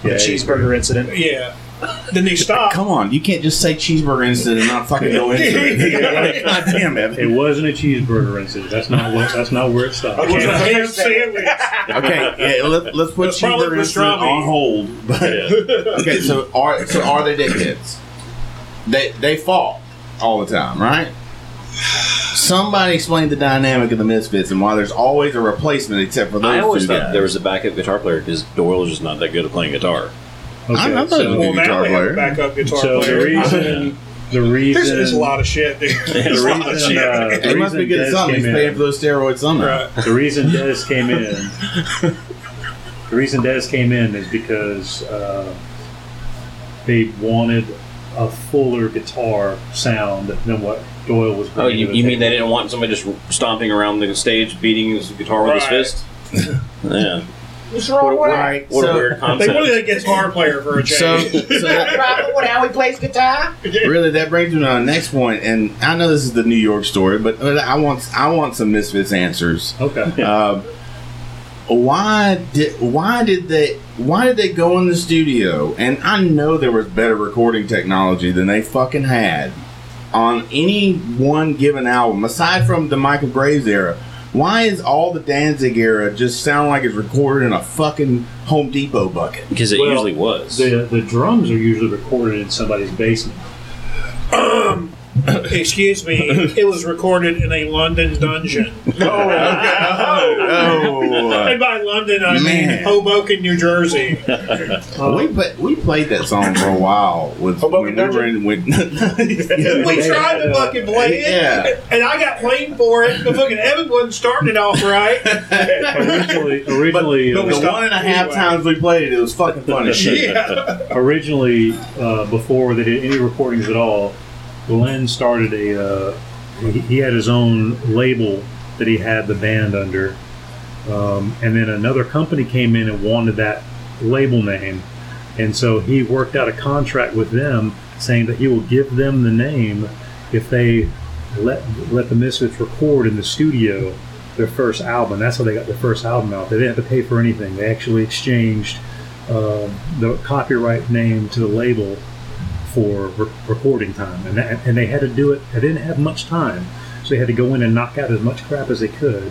Speaker 6: The
Speaker 3: Yeah,
Speaker 6: cheeseburger incident.
Speaker 2: Yeah. [laughs] Then they stopped.
Speaker 7: Come on, you can't just say cheeseburger instead and not fucking go into it. [laughs] God damn
Speaker 3: it
Speaker 7: it.
Speaker 3: wasn't a cheeseburger incident. That's not what, that's not where it stopped.
Speaker 2: It was a ham sandwich.
Speaker 7: Okay, yeah, let, let's put
Speaker 2: That's
Speaker 7: cheeseburger incident on hold. But [laughs] okay, so are so are they dickheads? They they fall all the time, right? Somebody explain the dynamic of the Misfits and why there's always a replacement except for those
Speaker 1: I always
Speaker 7: two
Speaker 1: thought
Speaker 7: guys.
Speaker 1: there was a backup guitar player because Doyle was just not that good at playing guitar.
Speaker 3: Okay,
Speaker 7: I- I thought
Speaker 3: so,
Speaker 2: Well, now
Speaker 7: guitar
Speaker 2: they have
Speaker 7: player.
Speaker 2: a backup guitar
Speaker 3: so the reason [laughs] the reason
Speaker 2: There's, there's a lot of shit, dude. [laughs] There's a
Speaker 3: the
Speaker 2: lot of
Speaker 3: reason,
Speaker 2: shit.
Speaker 3: uh, [laughs] the
Speaker 7: They must be
Speaker 3: reason
Speaker 7: good at
Speaker 3: Dez
Speaker 7: something. He's
Speaker 3: came
Speaker 7: paying
Speaker 3: in-
Speaker 7: for those steroids somehow.
Speaker 2: Right.
Speaker 3: The reason Dez came in, the reason Dez came in is because uh, they wanted a fuller guitar sound than what Doyle was.
Speaker 1: Oh, you, you mean they didn't want somebody just stomping around the stage, beating his guitar with his fist? yeah.
Speaker 6: What's wrong
Speaker 1: What,
Speaker 6: with
Speaker 1: what,
Speaker 7: Right,
Speaker 1: what
Speaker 7: so-
Speaker 1: a weird concept.
Speaker 2: They
Speaker 1: concept.
Speaker 2: wanted a guitar player for a
Speaker 7: So,
Speaker 2: change.
Speaker 7: so so that,
Speaker 6: problem with how he plays guitar?
Speaker 7: really that brings me to my next point, and I know this is the New York story, but but I want I want some Misfits answers.
Speaker 3: Okay.
Speaker 7: Um, why did why did they why did they go in the studio? And I know there was better recording technology than they fucking had on any one given album, aside from the Michael Graves era. Why is all the Danzig era just sound like it's recorded in a fucking Home Depot bucket?
Speaker 1: Because it
Speaker 3: Well,
Speaker 1: usually was.
Speaker 3: The the drums are usually recorded in somebody's basement. [clears throat] [coughs]
Speaker 2: Excuse me. It was recorded in a London dungeon. [laughs] [laughs]
Speaker 7: Oh,
Speaker 2: And by London, I
Speaker 7: Man.
Speaker 2: mean Hoboken, New Jersey. [laughs]
Speaker 7: we put, we played that song for a while with
Speaker 6: Hoboken
Speaker 7: when we were in with.
Speaker 2: We tried to fucking play it,
Speaker 7: Yeah.
Speaker 2: and I got blamed for it. But fucking Evan wasn't starting it off right.
Speaker 3: Originally, originally,
Speaker 2: but we
Speaker 3: uh,
Speaker 7: the one and a half
Speaker 2: anyway.
Speaker 7: times we played it, it was fucking funny.
Speaker 2: Yeah.
Speaker 3: originally uh, before they did any recordings at all, Glenn started a. Uh, he, he had his own label that he had the band under, um, and then another company came in and wanted that label name, and so he worked out a contract with them saying that he will give them the name if they let let the Misfits record in the studio their first album. That's how they got their first album out. They didn't have to pay for anything. They actually exchanged uh, the copyright name to the label for re- recording time, and that, and they had to do it. They didn't have much time, so they had to go in and knock out as much crap as they could.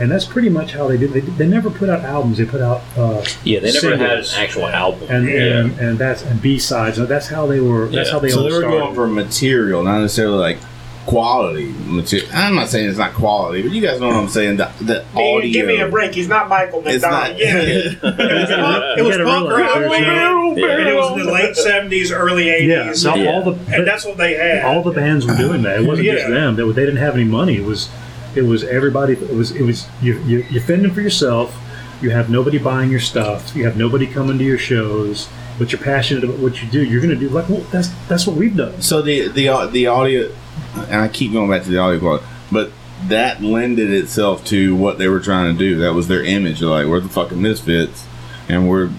Speaker 3: And that's pretty much how they did. They, they never put out albums. They put out uh,
Speaker 1: yeah, they never had an actual album.
Speaker 3: and,
Speaker 1: yeah.
Speaker 3: and and that's and B sides. That's how they were. That's
Speaker 1: Yeah.
Speaker 3: how they
Speaker 7: so they were
Speaker 3: started.
Speaker 7: going for material, not necessarily like quality material. I'm not saying it's not quality, but you guys know what I'm saying. The, the
Speaker 6: Man,
Speaker 7: audio.
Speaker 6: give me a break. He's not Michael
Speaker 7: It's
Speaker 6: McDonald.
Speaker 7: not.
Speaker 6: Yeah. [laughs]
Speaker 2: It was punk, it was punk rock,
Speaker 3: there's
Speaker 2: man.
Speaker 1: Yeah.
Speaker 2: it was the late seventies, early '80s.
Speaker 3: yeah,
Speaker 2: eighties,
Speaker 3: so
Speaker 1: Yeah.
Speaker 3: all the
Speaker 2: and that's what they had.
Speaker 3: all the bands were doing that. It wasn't just them. They, they didn't have any money. It was it was everybody. It was it was you you you're fending for yourself. You have nobody buying your stuff. You have nobody coming to your shows. But you're passionate about what you do. You're going to do like well, that's that's what we've done.
Speaker 7: So the the au- the audio, and I keep going back to the audio quality. but that lended itself to what they were trying to do. That was their image. They're like, we're the fucking misfits, and we're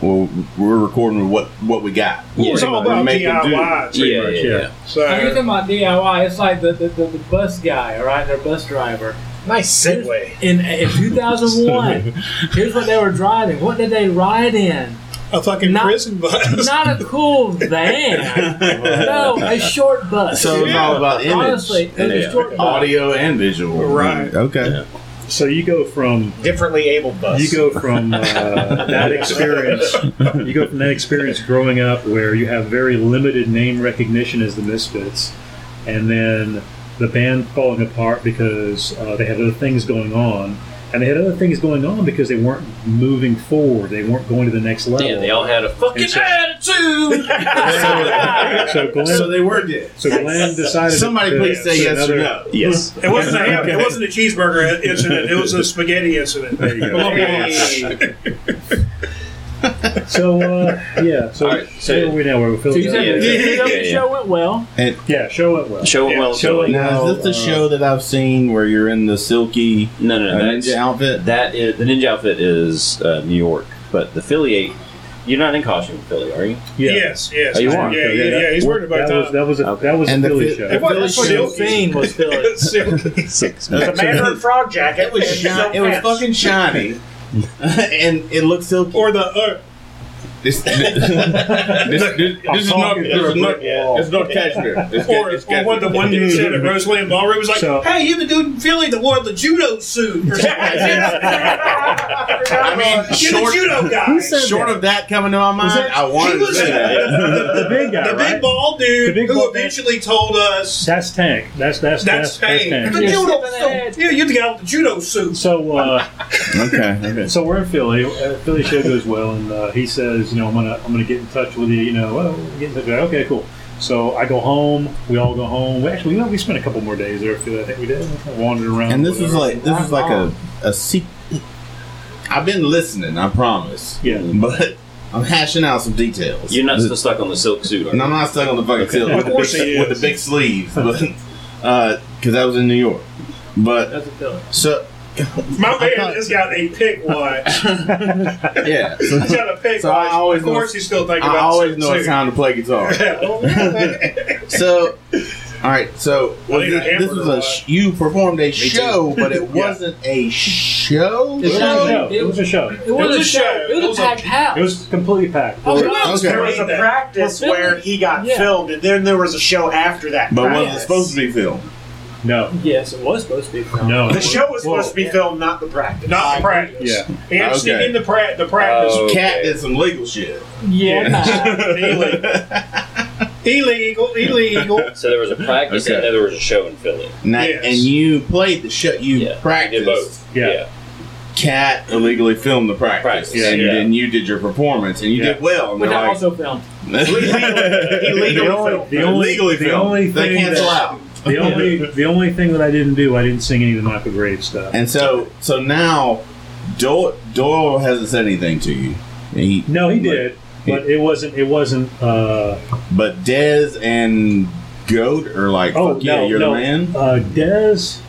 Speaker 7: well, we're recording with what what we got.
Speaker 2: Well, it's all
Speaker 7: We're
Speaker 2: about. DIY. too.
Speaker 1: Yeah,
Speaker 3: much,
Speaker 1: yeah,
Speaker 3: yeah.
Speaker 1: yeah.
Speaker 2: So
Speaker 4: When you're talking about DIY, it's like the, the, the, the bus guy, all right, their bus driver.
Speaker 6: Nice segue.
Speaker 4: In, in 2001, [laughs] here's what they were driving. What did they ride in?
Speaker 2: A fucking
Speaker 4: Not-
Speaker 2: prison bus. [laughs]
Speaker 4: Not a cool van. [laughs] No, a short bus.
Speaker 7: So it's all about image,
Speaker 4: Honestly, it was a
Speaker 1: Yeah.
Speaker 4: short bus.
Speaker 7: audio, and visual.
Speaker 2: Right.
Speaker 7: Okay.
Speaker 1: Yeah.
Speaker 3: So you go from
Speaker 6: Differently abled bus.
Speaker 3: you go from uh, [laughs] that experience you go from that experience growing up where you have very limited name recognition as the misfits and then the band falling apart because uh, they have other things going on and they had other things going on because they weren't moving forward they weren't going to the next level
Speaker 1: Yeah, they all had a fucking
Speaker 3: so-
Speaker 1: attitude. [laughs]
Speaker 3: so Glenn,
Speaker 7: So they were dead.
Speaker 3: so Glenn decided
Speaker 7: Somebody
Speaker 3: to-
Speaker 7: please say
Speaker 3: to
Speaker 7: yes or no.
Speaker 1: yes.
Speaker 2: It wasn't a ham, it wasn't a cheeseburger incident. It was a spaghetti incident.
Speaker 3: There you go.
Speaker 6: Hey.
Speaker 3: so uh, yeah so,
Speaker 1: All right, so-
Speaker 3: where are we now where we
Speaker 4: So you said
Speaker 1: Yeah,
Speaker 4: the,
Speaker 1: yeah,
Speaker 4: the
Speaker 1: yeah, yeah.
Speaker 4: show went well.
Speaker 3: yeah show it well
Speaker 1: Show it well.
Speaker 3: show
Speaker 1: Show
Speaker 3: it
Speaker 1: it.
Speaker 7: Now, is this the
Speaker 3: Uh,
Speaker 7: show that I've seen where you're in the silky
Speaker 1: No, no,
Speaker 7: uh,
Speaker 1: no.
Speaker 7: ninja
Speaker 1: That's,
Speaker 7: outfit?
Speaker 1: that is the ninja outfit is uh, New York, but the Philly. You're not in costume, Philly, are you?
Speaker 3: yeah
Speaker 2: Yes, yes.
Speaker 1: Oh, you
Speaker 2: yeah,
Speaker 1: are?
Speaker 2: yeah, yeah, yeah. He's working about
Speaker 3: that was
Speaker 2: time.
Speaker 3: that was a,
Speaker 1: Okay.
Speaker 3: that was
Speaker 7: And
Speaker 3: a
Speaker 7: the
Speaker 3: Philly
Speaker 7: fi-
Speaker 3: show.
Speaker 2: It wasn't
Speaker 7: Philly
Speaker 2: for
Speaker 7: show.
Speaker 2: the
Speaker 4: The scene was Philly. [laughs]
Speaker 2: Silky.
Speaker 1: Six.
Speaker 6: The Mandarin frog jacket.
Speaker 7: It was shi- It was fucking shiny, [laughs] and it looked silky.
Speaker 2: Or the uh,
Speaker 7: This, this, [laughs] this, this, this is not this is not this is not cashmere. This,
Speaker 2: or,
Speaker 7: this
Speaker 2: or what the one dude said at Roseland Ballroom was like,
Speaker 3: So-
Speaker 2: "Hey, you the dude in Philly that wore the judo suit or something." [laughs]
Speaker 7: I mean,
Speaker 2: You're the
Speaker 7: short,
Speaker 2: judo guy.
Speaker 7: short of that coming to my mind,
Speaker 3: that-
Speaker 7: I
Speaker 2: He
Speaker 7: wanted to say that.
Speaker 2: the,
Speaker 3: the big guy,
Speaker 2: the
Speaker 3: right?
Speaker 2: big bald dude
Speaker 3: big
Speaker 2: who
Speaker 3: bald-
Speaker 2: eventually told us
Speaker 3: That's Tank. That's that's
Speaker 2: that's
Speaker 3: that's,
Speaker 2: Tank. The
Speaker 4: You're
Speaker 2: judo suit. Yeah, you're the guy with the judo suit.
Speaker 3: So uh,
Speaker 7: Okay, okay.
Speaker 3: so we're in Philly. Uh, Philly show goes well, and uh, he says, you know, I'm gonna I'm gonna get in touch with you. You know, well, we'll get in touch. With you. Okay, cool. So I go home. We all go home. We actually, you know, we spent a couple more days there. I feel I think we did. We wandered around.
Speaker 7: And this is like this is like a a secret. I've been listening, I promise.
Speaker 3: Yeah.
Speaker 7: but I'm hashing out some details.
Speaker 1: You're not still stuck on the silk suit, are
Speaker 7: And
Speaker 1: you?
Speaker 7: I'm not stuck on the fucking silk
Speaker 2: Of
Speaker 7: with, the
Speaker 2: course
Speaker 7: big,
Speaker 2: he
Speaker 7: with the big sleeves, but uh, because I was in New York. But
Speaker 4: That's a
Speaker 7: so [laughs]
Speaker 2: My
Speaker 7: I
Speaker 2: man
Speaker 7: thought-
Speaker 2: has got a pick watch. [laughs]
Speaker 7: yeah, [laughs]
Speaker 2: He's got a pick
Speaker 7: So I
Speaker 2: watch.
Speaker 7: always
Speaker 2: of course,
Speaker 7: know-
Speaker 2: he's still thinking
Speaker 7: I
Speaker 2: about
Speaker 7: always
Speaker 2: the
Speaker 7: know it's time to play guitar. So, all right. So
Speaker 2: I need a
Speaker 7: this, this was a sh- you performed a show, but it
Speaker 3: Yeah.
Speaker 7: wasn't a show.
Speaker 3: It was a show. It was a show.
Speaker 4: It was,
Speaker 2: was
Speaker 4: a
Speaker 2: a
Speaker 4: show.
Speaker 2: show.
Speaker 4: It was a packed house.
Speaker 3: It was completely packed.
Speaker 4: Oh,
Speaker 7: Okay.
Speaker 4: wow.
Speaker 6: There was a practice where he got
Speaker 4: Yeah.
Speaker 6: filmed, and then there was a show after that.
Speaker 7: But was it supposed to be filmed?
Speaker 3: No,
Speaker 4: Yes, it was supposed to be filmed.
Speaker 3: no.
Speaker 6: The show was
Speaker 3: Whoa.
Speaker 6: supposed to be filmed, not the practice.
Speaker 2: Not the practice.
Speaker 3: Yeah.
Speaker 2: He had to sneak
Speaker 7: Okay.
Speaker 2: in the, pra- the practice.
Speaker 1: Oh.
Speaker 7: Cat did some legal shit.
Speaker 4: Yeah, nah. [laughs]
Speaker 2: illegal. [laughs] illegal. Illegal.
Speaker 1: So there was a practice
Speaker 7: Okay.
Speaker 1: and then there was a show in Philly.
Speaker 7: Now,
Speaker 2: Yes.
Speaker 7: And you played the show. You
Speaker 1: Yeah,
Speaker 7: practiced.
Speaker 1: Did both.
Speaker 3: Yeah.
Speaker 7: Cat illegally filmed the practice,
Speaker 1: Practice,
Speaker 7: and
Speaker 1: yeah.
Speaker 7: then you did your performance, and you
Speaker 3: Yeah.
Speaker 7: did well. And
Speaker 4: Which
Speaker 7: they're
Speaker 4: I
Speaker 7: like,
Speaker 4: also filmed. [laughs]
Speaker 6: Illegally
Speaker 3: The only,
Speaker 6: filmed.
Speaker 3: the only,
Speaker 7: Legally
Speaker 3: the
Speaker 7: filmed.
Speaker 3: only
Speaker 7: they cancel out.
Speaker 3: The [laughs] only, the only thing that I didn't do, I didn't sing any of the Michael Graves stuff.
Speaker 7: And so, so now, Doyle, Doyle hasn't said anything to you. He,
Speaker 3: No, he did, but it wasn't. It wasn't. Uh,
Speaker 7: but Dez and Goat are like,
Speaker 3: oh
Speaker 7: "Fuck yeah, you're
Speaker 3: no.
Speaker 7: the man."
Speaker 3: Uh, Dez.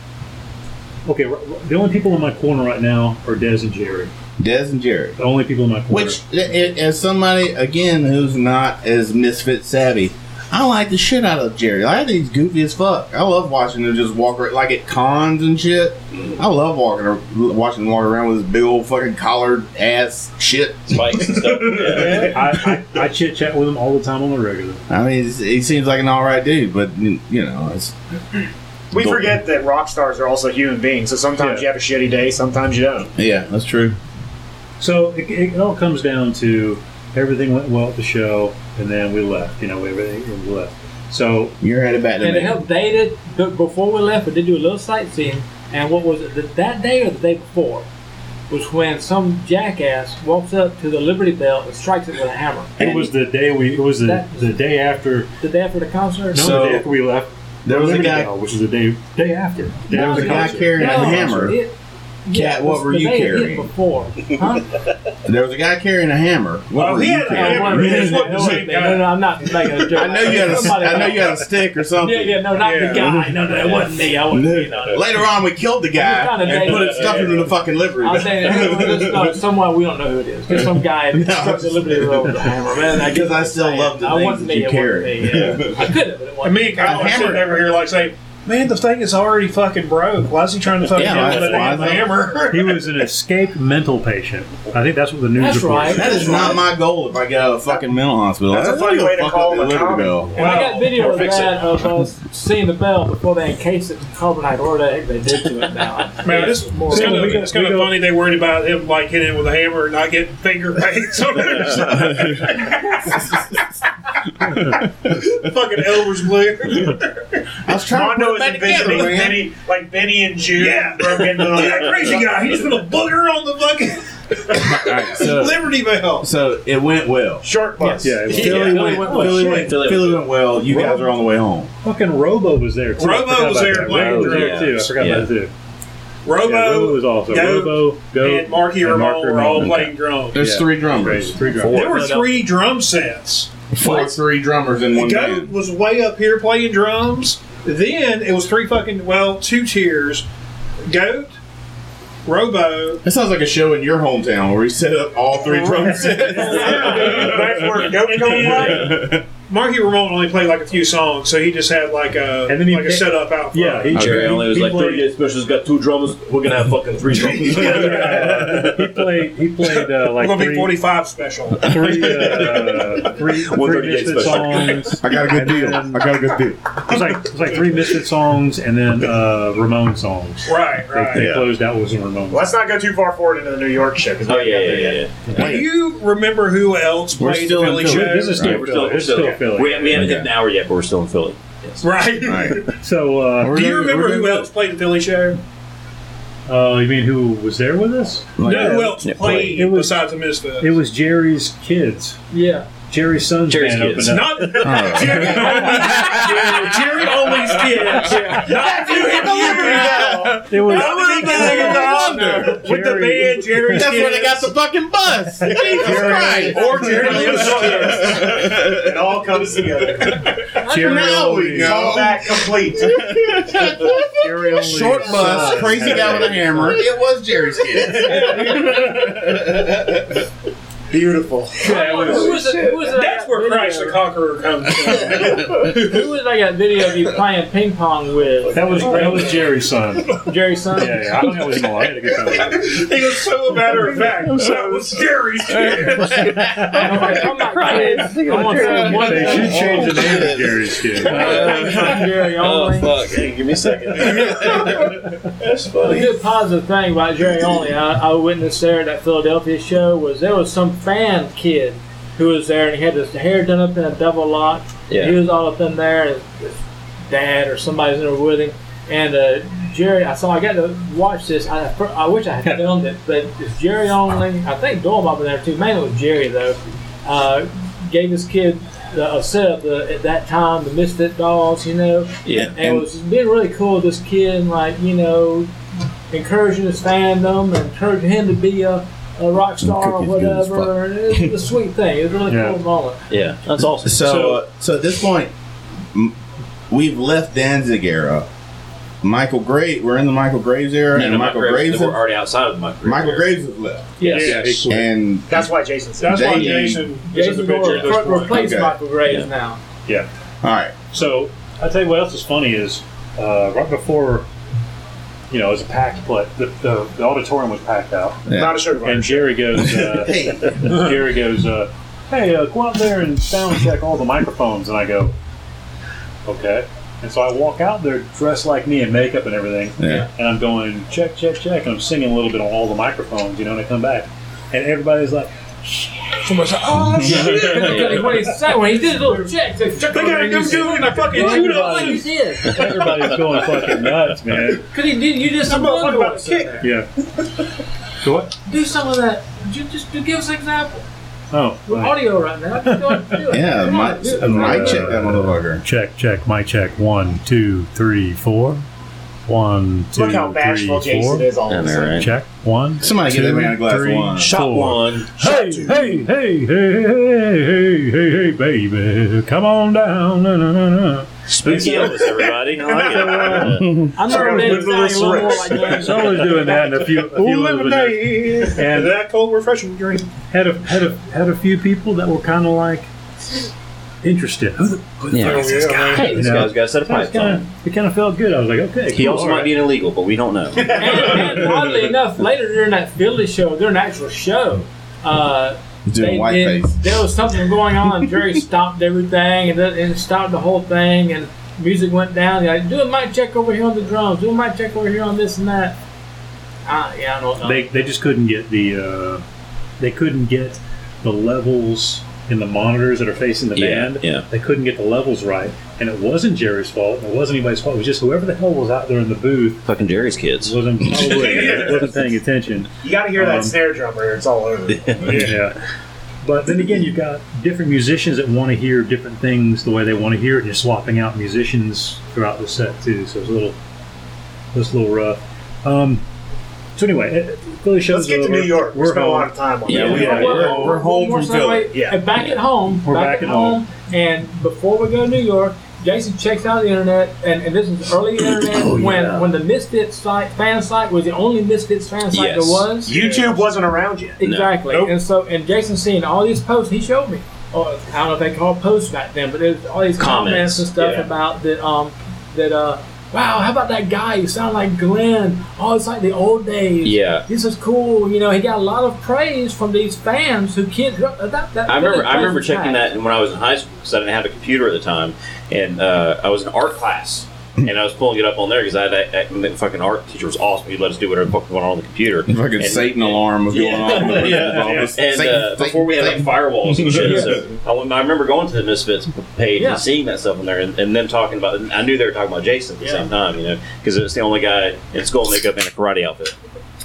Speaker 3: Okay, r- r- the only people in my corner right now are Dez and Jerry.
Speaker 7: Dez and Jared.
Speaker 3: The only people in my corner.
Speaker 7: Which, i- i- as somebody again who's not as misfit savvy, I like the shit out of Jerry. I think he's goofy as fuck. I love watching him just walk around, like at cons and shit. I love walking, watching him walk around with his big old fucking collared ass shit.
Speaker 1: Spikes and stuff. [laughs] Yeah.
Speaker 3: I, I, I chit chat with him all the time on the regular.
Speaker 7: I mean, he's- he seems like an all right dude, but you know, it's
Speaker 6: We forget that rock stars are also human beings, so sometimes
Speaker 3: Yeah.
Speaker 6: you have a shitty day, sometimes you don't.
Speaker 7: yeah, that's true.
Speaker 3: So it, it all comes down to everything went well at the show, and then we left. You know, everything we left. So
Speaker 7: You're headed back to
Speaker 4: And to
Speaker 7: me.
Speaker 4: help date it, but before we left, we did do a little sightseeing. And what was it? th- That day or the day before was when some jackass walks up to the Liberty Bell and strikes it with a hammer.
Speaker 3: it was the day we. It was the,
Speaker 4: That-
Speaker 3: the day after.
Speaker 4: The day after the concert?
Speaker 3: No,
Speaker 7: So-
Speaker 3: the day after we left.
Speaker 7: There was a
Speaker 3: Liberty
Speaker 7: guy.
Speaker 3: Bell, which is the day day after. Day
Speaker 7: There
Speaker 3: after
Speaker 7: was a
Speaker 3: the
Speaker 7: guy
Speaker 3: concert.
Speaker 7: carrying a hammer.
Speaker 4: It,
Speaker 7: Cat, what were you carrying?
Speaker 4: Before, huh? [laughs]
Speaker 7: There was a guy carrying a hammer. What
Speaker 2: Oh,
Speaker 7: were
Speaker 2: he
Speaker 7: you carrying?
Speaker 2: hammer.
Speaker 4: no,
Speaker 2: It wasn't the
Speaker 4: no,
Speaker 2: same
Speaker 4: no,
Speaker 2: guy.
Speaker 4: no, no, I'm not making a joke.
Speaker 7: I know you had a, know you had a stick or something.
Speaker 4: Yeah, yeah, no, not
Speaker 2: Yeah.
Speaker 4: the guy. No, no, it wasn't me. I wasn't being on it.
Speaker 7: Later on, we killed the guy
Speaker 4: Kinda
Speaker 7: and put it stuff into the fucking livery.
Speaker 4: I'm saying it's not somewhere we don't know who it is. Just some guy [laughs]
Speaker 7: No.
Speaker 4: struck the livery Road with a hammer. Man, I
Speaker 7: Because I still
Speaker 4: you're
Speaker 7: love the.
Speaker 4: I
Speaker 7: things
Speaker 4: wasn't
Speaker 7: that
Speaker 4: me,
Speaker 7: you carry. [laughs]
Speaker 4: I could have, but it
Speaker 2: And
Speaker 4: wasn't.
Speaker 2: me and Kyle
Speaker 7: hammer.
Speaker 2: sitting over here like saying, "Man, the thing is already fucking broke. Why is he trying to fucking
Speaker 7: Yeah,
Speaker 2: get
Speaker 7: that's
Speaker 2: with a damn
Speaker 7: why.
Speaker 2: hammer?" [laughs]
Speaker 3: He was an escaped mental patient. I think that's what the news
Speaker 4: That's
Speaker 3: reported.
Speaker 4: right.
Speaker 7: That is not my goal if I get out of a fucking mental hospital.
Speaker 6: That's a
Speaker 7: That's
Speaker 6: funny
Speaker 7: the
Speaker 6: way to
Speaker 7: fuck
Speaker 6: call
Speaker 7: up
Speaker 6: him a
Speaker 7: the liver
Speaker 6: comic.
Speaker 7: go.
Speaker 4: And I got video
Speaker 1: Or
Speaker 4: of
Speaker 1: fix
Speaker 4: that of us seeing the bell before they encased it in carbonite, or the heck they did to it now. [laughs]
Speaker 2: Man, it's,
Speaker 4: more.
Speaker 2: it's kind of,
Speaker 3: we go-
Speaker 2: it's kind
Speaker 3: we
Speaker 2: of
Speaker 3: go-
Speaker 2: funny they worried about him like hitting it with a hammer and not getting finger paints on the other side. fucking Elmer's glue.
Speaker 7: I was trying
Speaker 6: Mondo
Speaker 7: to
Speaker 6: was
Speaker 7: put it together,
Speaker 6: envisioning
Speaker 7: man.
Speaker 6: Benny, like Benny and Joon
Speaker 2: Yeah.
Speaker 6: broke into
Speaker 2: that [laughs] crazy guy. He just put a booger on the fucking
Speaker 7: Alright, so, [laughs]
Speaker 2: Liberty Bell.
Speaker 7: so it went well.
Speaker 6: short bus.
Speaker 3: Yeah, it was-
Speaker 7: Philly,
Speaker 4: Philly
Speaker 7: went,
Speaker 4: went
Speaker 7: Philly,
Speaker 4: well.
Speaker 7: went, oh,
Speaker 1: Philly
Speaker 7: Philly
Speaker 1: went
Speaker 7: went well. You guys are on the way home.
Speaker 3: Fucking Robo was there too. I
Speaker 2: Robo
Speaker 3: forgot
Speaker 2: was
Speaker 3: about
Speaker 2: there
Speaker 3: that.
Speaker 2: playing
Speaker 3: Robo was there
Speaker 1: drums.
Speaker 3: too. I forgot
Speaker 1: Yeah.
Speaker 3: about that too.
Speaker 2: Robo,
Speaker 3: yeah, Robo was also
Speaker 2: Goat,
Speaker 3: Robo, Go,
Speaker 2: and Marky
Speaker 3: and
Speaker 2: Ramone
Speaker 3: Mark
Speaker 2: were all
Speaker 3: Ramone.
Speaker 2: playing drums.
Speaker 7: There's
Speaker 3: Yeah.
Speaker 7: three drummers.
Speaker 3: Three drummers.
Speaker 2: There were three drum sets.
Speaker 7: Four, three drummers in one
Speaker 2: Goat
Speaker 7: band.
Speaker 2: was way up here playing drums. Then it was three fucking well, two tiers. Goat, Robo,
Speaker 7: That sounds like a show in your hometown where we set up all three drum sets.
Speaker 6: That's where Goat going like.
Speaker 2: Marky Ramone only played like a few songs, so he just had like a
Speaker 3: And then he
Speaker 2: like a
Speaker 3: picked-
Speaker 2: setup out. front.
Speaker 3: Yeah, he,
Speaker 1: Jerry
Speaker 3: he-
Speaker 1: only was
Speaker 3: he
Speaker 1: like
Speaker 3: played-
Speaker 1: 38 specials, got two drummers. We're gonna have fucking three drummers. [laughs]
Speaker 3: he played. He played uh,
Speaker 2: We're
Speaker 3: like
Speaker 2: gonna be
Speaker 3: three,
Speaker 2: 45 special. [laughs]
Speaker 3: three, uh, three, [laughs] three
Speaker 1: 138
Speaker 3: Misfit
Speaker 1: special.
Speaker 3: songs.
Speaker 7: I got a good deal. I got a good deal.
Speaker 3: It was like it was like three Misfit songs and then uh, Ramon songs.
Speaker 2: right,
Speaker 3: They,
Speaker 2: right.
Speaker 3: they
Speaker 7: Yeah.
Speaker 3: closed out with some Ramones.
Speaker 6: Let's not go too far forward into the New York show. 'cause we
Speaker 1: Oh
Speaker 6: haven't
Speaker 1: yeah,
Speaker 6: got
Speaker 1: yeah,
Speaker 6: there
Speaker 1: yeah.
Speaker 6: yet.
Speaker 1: yeah.
Speaker 2: Do you remember who else
Speaker 7: We're
Speaker 2: played
Speaker 7: still
Speaker 2: the
Speaker 7: in
Speaker 2: Philly
Speaker 7: Philly.
Speaker 2: show?
Speaker 3: This is still
Speaker 1: Yeah, we're still-
Speaker 3: Philly.
Speaker 1: we're
Speaker 3: It's
Speaker 1: still-
Speaker 3: still Philly.
Speaker 1: We, we haven't hit an hour yet, but we're still in Philly. Yes.
Speaker 2: right.
Speaker 7: Right. [laughs]
Speaker 3: So, uh,
Speaker 2: Do you
Speaker 7: doing-
Speaker 2: remember who else played the Philly show?
Speaker 3: uh, you mean who was there with us?
Speaker 7: Like,
Speaker 2: no, who else
Speaker 1: Yeah,
Speaker 2: played
Speaker 3: It was-
Speaker 2: besides the Misfits?
Speaker 3: It was Jerry's kids.
Speaker 4: Yeah.
Speaker 3: Jerry's son's
Speaker 1: Jerry's
Speaker 3: band
Speaker 1: kids.
Speaker 3: opened up.
Speaker 2: not [laughs]
Speaker 7: Oh.
Speaker 2: Jerry Only's, Jerry Only's kids. Not you hit the Liberty Bell.
Speaker 3: It was
Speaker 2: Not the beginning of the wonder. With the band Jerry's
Speaker 7: That's
Speaker 2: kids.
Speaker 7: where they got the fucking bus. Jesus Christ.
Speaker 2: or Jerry Leo's kids.
Speaker 6: It all comes together.
Speaker 3: Jerry
Speaker 7: Now we
Speaker 3: only.
Speaker 7: know.
Speaker 6: All back complete.
Speaker 3: Jerry only.
Speaker 7: Short bus, uh, crazy guy with a hammer. [laughs] It was Jerry's kid. [laughs]
Speaker 6: Beautiful. [laughs]
Speaker 3: Yeah, it was-
Speaker 4: Who was it? Who was it I
Speaker 2: where
Speaker 4: video-
Speaker 2: Christ the Conqueror comes from. [laughs]
Speaker 4: Who was I got video of you playing ping pong with?
Speaker 3: That was that was Jerry's son.
Speaker 4: Jerry's son.
Speaker 3: Yeah, yeah. I don't know his name. I had a good time. with him. [laughs]
Speaker 2: he was so matter of fact. That was Jerry's kid.
Speaker 4: I'm like, I'm not kids. I want to say one
Speaker 3: They
Speaker 4: thing.
Speaker 3: should change the name to Jerry's kid.
Speaker 4: Jerry only.
Speaker 1: Oh, fuck! Hey, give me a second. That's
Speaker 4: A
Speaker 1: funny.
Speaker 4: good positive thing about Jerry Only, I, I witnessed there at that Philadelphia show, was there was some fan kid who was there and he had his hair done up in a devil lock.
Speaker 1: Yeah.
Speaker 4: He was all up in there, and his dad or somebody's in there with him. And uh, Jerry, I saw, I got to watch this. I, I wish I had [laughs] filmed it, but it's Jerry Only. I think Doyle might have there too. Mainly with Jerry, though. Uh, gave this kid a set of the, at that time, the Misfit dolls, you know.
Speaker 1: Yeah.
Speaker 4: And it was being really cool. With this kid, like you know, encouraging his fandom, and encouraging him to be a, a rock star or
Speaker 7: Cookie's good as
Speaker 4: whatever. And it was a sweet thing. It was a really
Speaker 3: Yeah.
Speaker 4: cool moment.
Speaker 1: Yeah, that's awesome.
Speaker 7: So, uh, so at this point, we've left Danzig era. Michael Graves, we're in the Michael Graves era, and Michael Graves,
Speaker 1: we're already outside of the Michael Graves.
Speaker 7: Michael
Speaker 1: era.
Speaker 7: Graves has left,
Speaker 4: Yes.
Speaker 3: Yeah, he quit.
Speaker 7: and
Speaker 6: That's why Jason said.
Speaker 2: That's why Jason
Speaker 4: Jason
Speaker 2: in the picture
Speaker 4: Gore
Speaker 2: at this point.
Speaker 4: replaced
Speaker 7: Okay.
Speaker 4: Michael Graves
Speaker 1: Yeah.
Speaker 4: now. Yeah.
Speaker 7: All right,
Speaker 3: So I tell you what else is funny is uh, right before, you know, it was a packed play. The, the, the auditorium was packed out,
Speaker 7: Yeah.
Speaker 6: Not a sugar
Speaker 3: and Jerry goes, uh, [laughs]
Speaker 7: hey, [laughs]
Speaker 3: Jerry goes, uh, "Hey, uh, go out there and sound check all the microphones." And I go, "Okay." And so I walk out there dressed like me in makeup and everything,
Speaker 7: yeah,
Speaker 3: and I'm going check, check, check, and I'm singing a little bit on all the microphones, you know. And I come back, and everybody's like,
Speaker 2: Somebody's like, oh shit.
Speaker 4: Because when he said when he did his little check, they
Speaker 2: They gotta go do it in a fucking
Speaker 3: Yeah.
Speaker 2: judo
Speaker 4: What you did?
Speaker 3: everybody's going fucking nuts, man.
Speaker 4: Because he did. You did some
Speaker 2: That motherfucker
Speaker 4: other
Speaker 2: about to kick.
Speaker 3: Yeah. So what?
Speaker 4: Do some of that. Ju- Just to give us an example.
Speaker 3: Oh,
Speaker 4: We're
Speaker 3: right.
Speaker 4: audio right now. Just go ahead and do it.
Speaker 7: yeah.
Speaker 4: Come on,
Speaker 7: Mike,
Speaker 4: do it.
Speaker 7: Mike check that motherfucker.
Speaker 3: Check, check, my check. One, two, three, four. One, two,
Speaker 6: Look how bashful
Speaker 3: three,
Speaker 6: Jason
Speaker 3: four.
Speaker 6: is all
Speaker 1: I
Speaker 6: of a sudden.
Speaker 1: right?
Speaker 3: Check. One.
Speaker 7: Somebody give that man a glass of
Speaker 3: three,
Speaker 7: wine.
Speaker 1: Shot
Speaker 3: four.
Speaker 1: one.
Speaker 3: Hey, hey, hey, hey, hey, hey, hey, hey, baby, come on down. Na, na, na, na.
Speaker 1: Spooky Elvis, everybody. I like it.
Speaker 4: Uh, I'm
Speaker 6: Sorry,
Speaker 4: not
Speaker 6: I was
Speaker 4: to
Speaker 6: with
Speaker 4: sound a little like
Speaker 6: Rex.
Speaker 3: So I was doing that, and a few, a few others in.
Speaker 2: And
Speaker 3: and
Speaker 2: that cold refreshing drink.
Speaker 3: had a had a had a few people that were kind of like interested. Who the, who the
Speaker 1: Yeah.
Speaker 3: fuck is this guy?
Speaker 1: Hey, this
Speaker 3: You know?
Speaker 1: guy's got a set of
Speaker 3: it
Speaker 1: pipes
Speaker 3: kind
Speaker 1: on.
Speaker 3: of it kind of felt good. I was like, okay.
Speaker 1: He
Speaker 3: cool,
Speaker 1: also
Speaker 3: all
Speaker 1: might
Speaker 3: right.
Speaker 1: be an illegal, but we don't know. [laughs]
Speaker 4: and, and oddly enough, later during that Philly show, during an actual show, uh,
Speaker 7: Doing
Speaker 4: they
Speaker 7: white
Speaker 4: did-
Speaker 7: face.
Speaker 4: there was something going on. Jerry [laughs] stopped everything and, then- and stopped the whole thing, and music went down. He's like, do a mic check over here on the drums. Do a mic check over here on this and that. Uh, yeah, I don't
Speaker 3: They they just couldn't get the uh, they couldn't get the levels in the monitors that are facing the
Speaker 1: Yeah,
Speaker 3: band.
Speaker 1: yeah.
Speaker 3: They couldn't get the levels right, and it wasn't Jerry's fault. and It wasn't anybody's fault. It was just whoever the hell was out there in the booth
Speaker 1: Fucking Jerry's kids.
Speaker 3: wasn't [laughs] probably wasn't paying attention.
Speaker 6: You got to hear
Speaker 3: Um,
Speaker 6: that snare drum here. It's all over. [laughs]
Speaker 3: yeah. But then again, you've got different musicians that want to hear different things the way they want to hear it, and you're swapping out musicians throughout the set too. So it's a little, it's a little rough. Um, so anyway, it, Philly shows
Speaker 6: Let's get to. New York. We
Speaker 3: We're
Speaker 6: spent a lot of time on
Speaker 1: Yeah,
Speaker 6: that.
Speaker 1: we-
Speaker 3: Yeah,
Speaker 4: Well,
Speaker 7: we're- we're home from
Speaker 4: segue.
Speaker 6: Philly. Yeah.
Speaker 4: Uh, Back at home.
Speaker 3: We're
Speaker 4: back,
Speaker 3: back
Speaker 4: at
Speaker 3: at
Speaker 4: home. And before we go to New York, Jason checks out the internet, and, and this is early [clears throat] internet
Speaker 3: Oh,
Speaker 4: when
Speaker 3: yeah.
Speaker 4: when the Misfits site fan site was the only Misfits fan site
Speaker 1: Yes.
Speaker 4: there was.
Speaker 6: YouTube wasn't around yet.
Speaker 4: Exactly.
Speaker 2: Nope.
Speaker 4: And so, and Jason seeing all these posts, he showed me. Oh, I don't know if they called posts back then, but there's all these comments,
Speaker 1: Comments,
Speaker 4: and stuff
Speaker 1: yeah.
Speaker 4: about that. Um, that uh, wow, how about that guy? You sound like Glenn. Oh, it's like the old days.
Speaker 1: Yeah.
Speaker 4: This is cool. You know, he got a lot of praise from these fans who can't. That, that
Speaker 1: I remember. I remember checking that when I was in high school because I didn't have a computer at the time, and uh, I was in art class, and I was pulling it up on there because I had a, a, the fucking art teacher was awesome. He let us do whatever the fuck we wanted on the computer.
Speaker 7: Fucking
Speaker 1: And-
Speaker 7: Satan alarm was going
Speaker 1: Yeah.
Speaker 7: on. in the principal's [laughs]
Speaker 1: Yeah. And
Speaker 7: Satan,
Speaker 1: uh,
Speaker 7: Satan,
Speaker 1: before we had like firewalls and shit, so [laughs] I, went- I remember going to the Misfits page
Speaker 4: Yeah.
Speaker 1: and seeing that stuff on there, and, and them talking about. I knew they were talking about Jason at the
Speaker 4: Yeah.
Speaker 1: same time, you know, because it's the only guy in skull makeup and a karate outfit.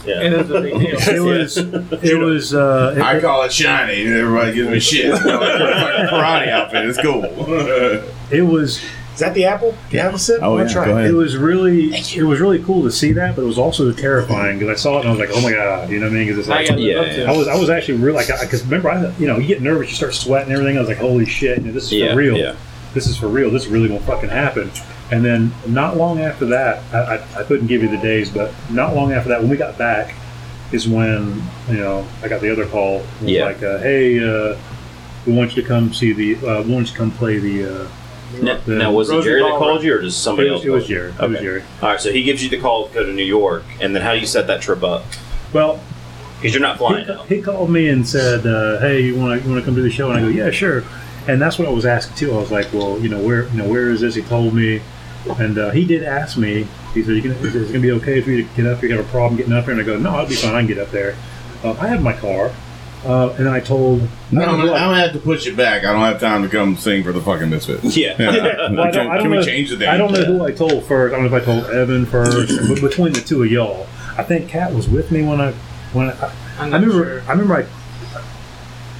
Speaker 1: Yeah.
Speaker 4: It was a big deal. [laughs]
Speaker 3: It was. It was. Uh, it-
Speaker 7: I call it shiny, and everybody gives me shit. Fucking karate outfit. It's cool.
Speaker 3: it was.
Speaker 6: Is that the apple? The have a sip?
Speaker 7: Oh, yeah,
Speaker 6: try
Speaker 7: go
Speaker 6: it?
Speaker 7: ahead.
Speaker 3: It was really. It was really cool to see that, but it was also terrifying because I saw it and I was like, "Oh my god!" You know what I mean? Because it's like.
Speaker 4: you gotta
Speaker 1: Yeah,
Speaker 4: up to it.
Speaker 3: I was I was actually real like because remember I you know you get nervous you start sweating and everything I was like holy shit you know, this is
Speaker 1: yeah,
Speaker 3: for real
Speaker 1: yeah.
Speaker 3: this is for real this is really gonna fucking happen and then not long after that I, I, I couldn't give you the days but not long after that when we got back is when you know I got the other call
Speaker 1: Yeah.
Speaker 3: like uh, hey uh, we want you to come see the uh, we want you to come play the uh,
Speaker 1: Now,
Speaker 3: the-
Speaker 1: now, was it Jerry that
Speaker 4: Ballroom.
Speaker 1: called you, or just somebody
Speaker 3: it was,
Speaker 1: else?
Speaker 3: it was
Speaker 1: called you?
Speaker 3: Jerry it was
Speaker 1: Okay.
Speaker 3: Jerry
Speaker 1: All right, so he gives you the call to go to New York, and then how do you set that trip up?
Speaker 3: well
Speaker 1: Because you're not flying
Speaker 3: he,
Speaker 1: now.
Speaker 3: he called me and said, uh, "Hey, you want to you want to come to the show?" And I go, "Yeah, sure." And that's what I was asking too. I was like, "Well, you know, where you know where is this?" He told me, and uh, he did ask me. He said, you can, "Is it going to be okay for you to get up? here? You got a problem getting up here?" And I go, "No, I'll be fine. I can get up there." Uh, I have my car, uh, and I told.
Speaker 7: No,
Speaker 3: I
Speaker 7: I'm
Speaker 3: don't
Speaker 7: gonna, I'm gonna have to push it back. I don't have time to come sing for the fucking Misfits. [laughs]
Speaker 1: Yeah.
Speaker 3: Well, I don't,
Speaker 7: can
Speaker 3: I don't
Speaker 7: can
Speaker 3: know,
Speaker 7: we change the date?
Speaker 3: I don't know who I told first. I don't know if I told Evan first, but between the two of y'all, I think Kat was with me when I when I,
Speaker 4: I'm
Speaker 3: I remember.
Speaker 4: sure.
Speaker 3: I remember. I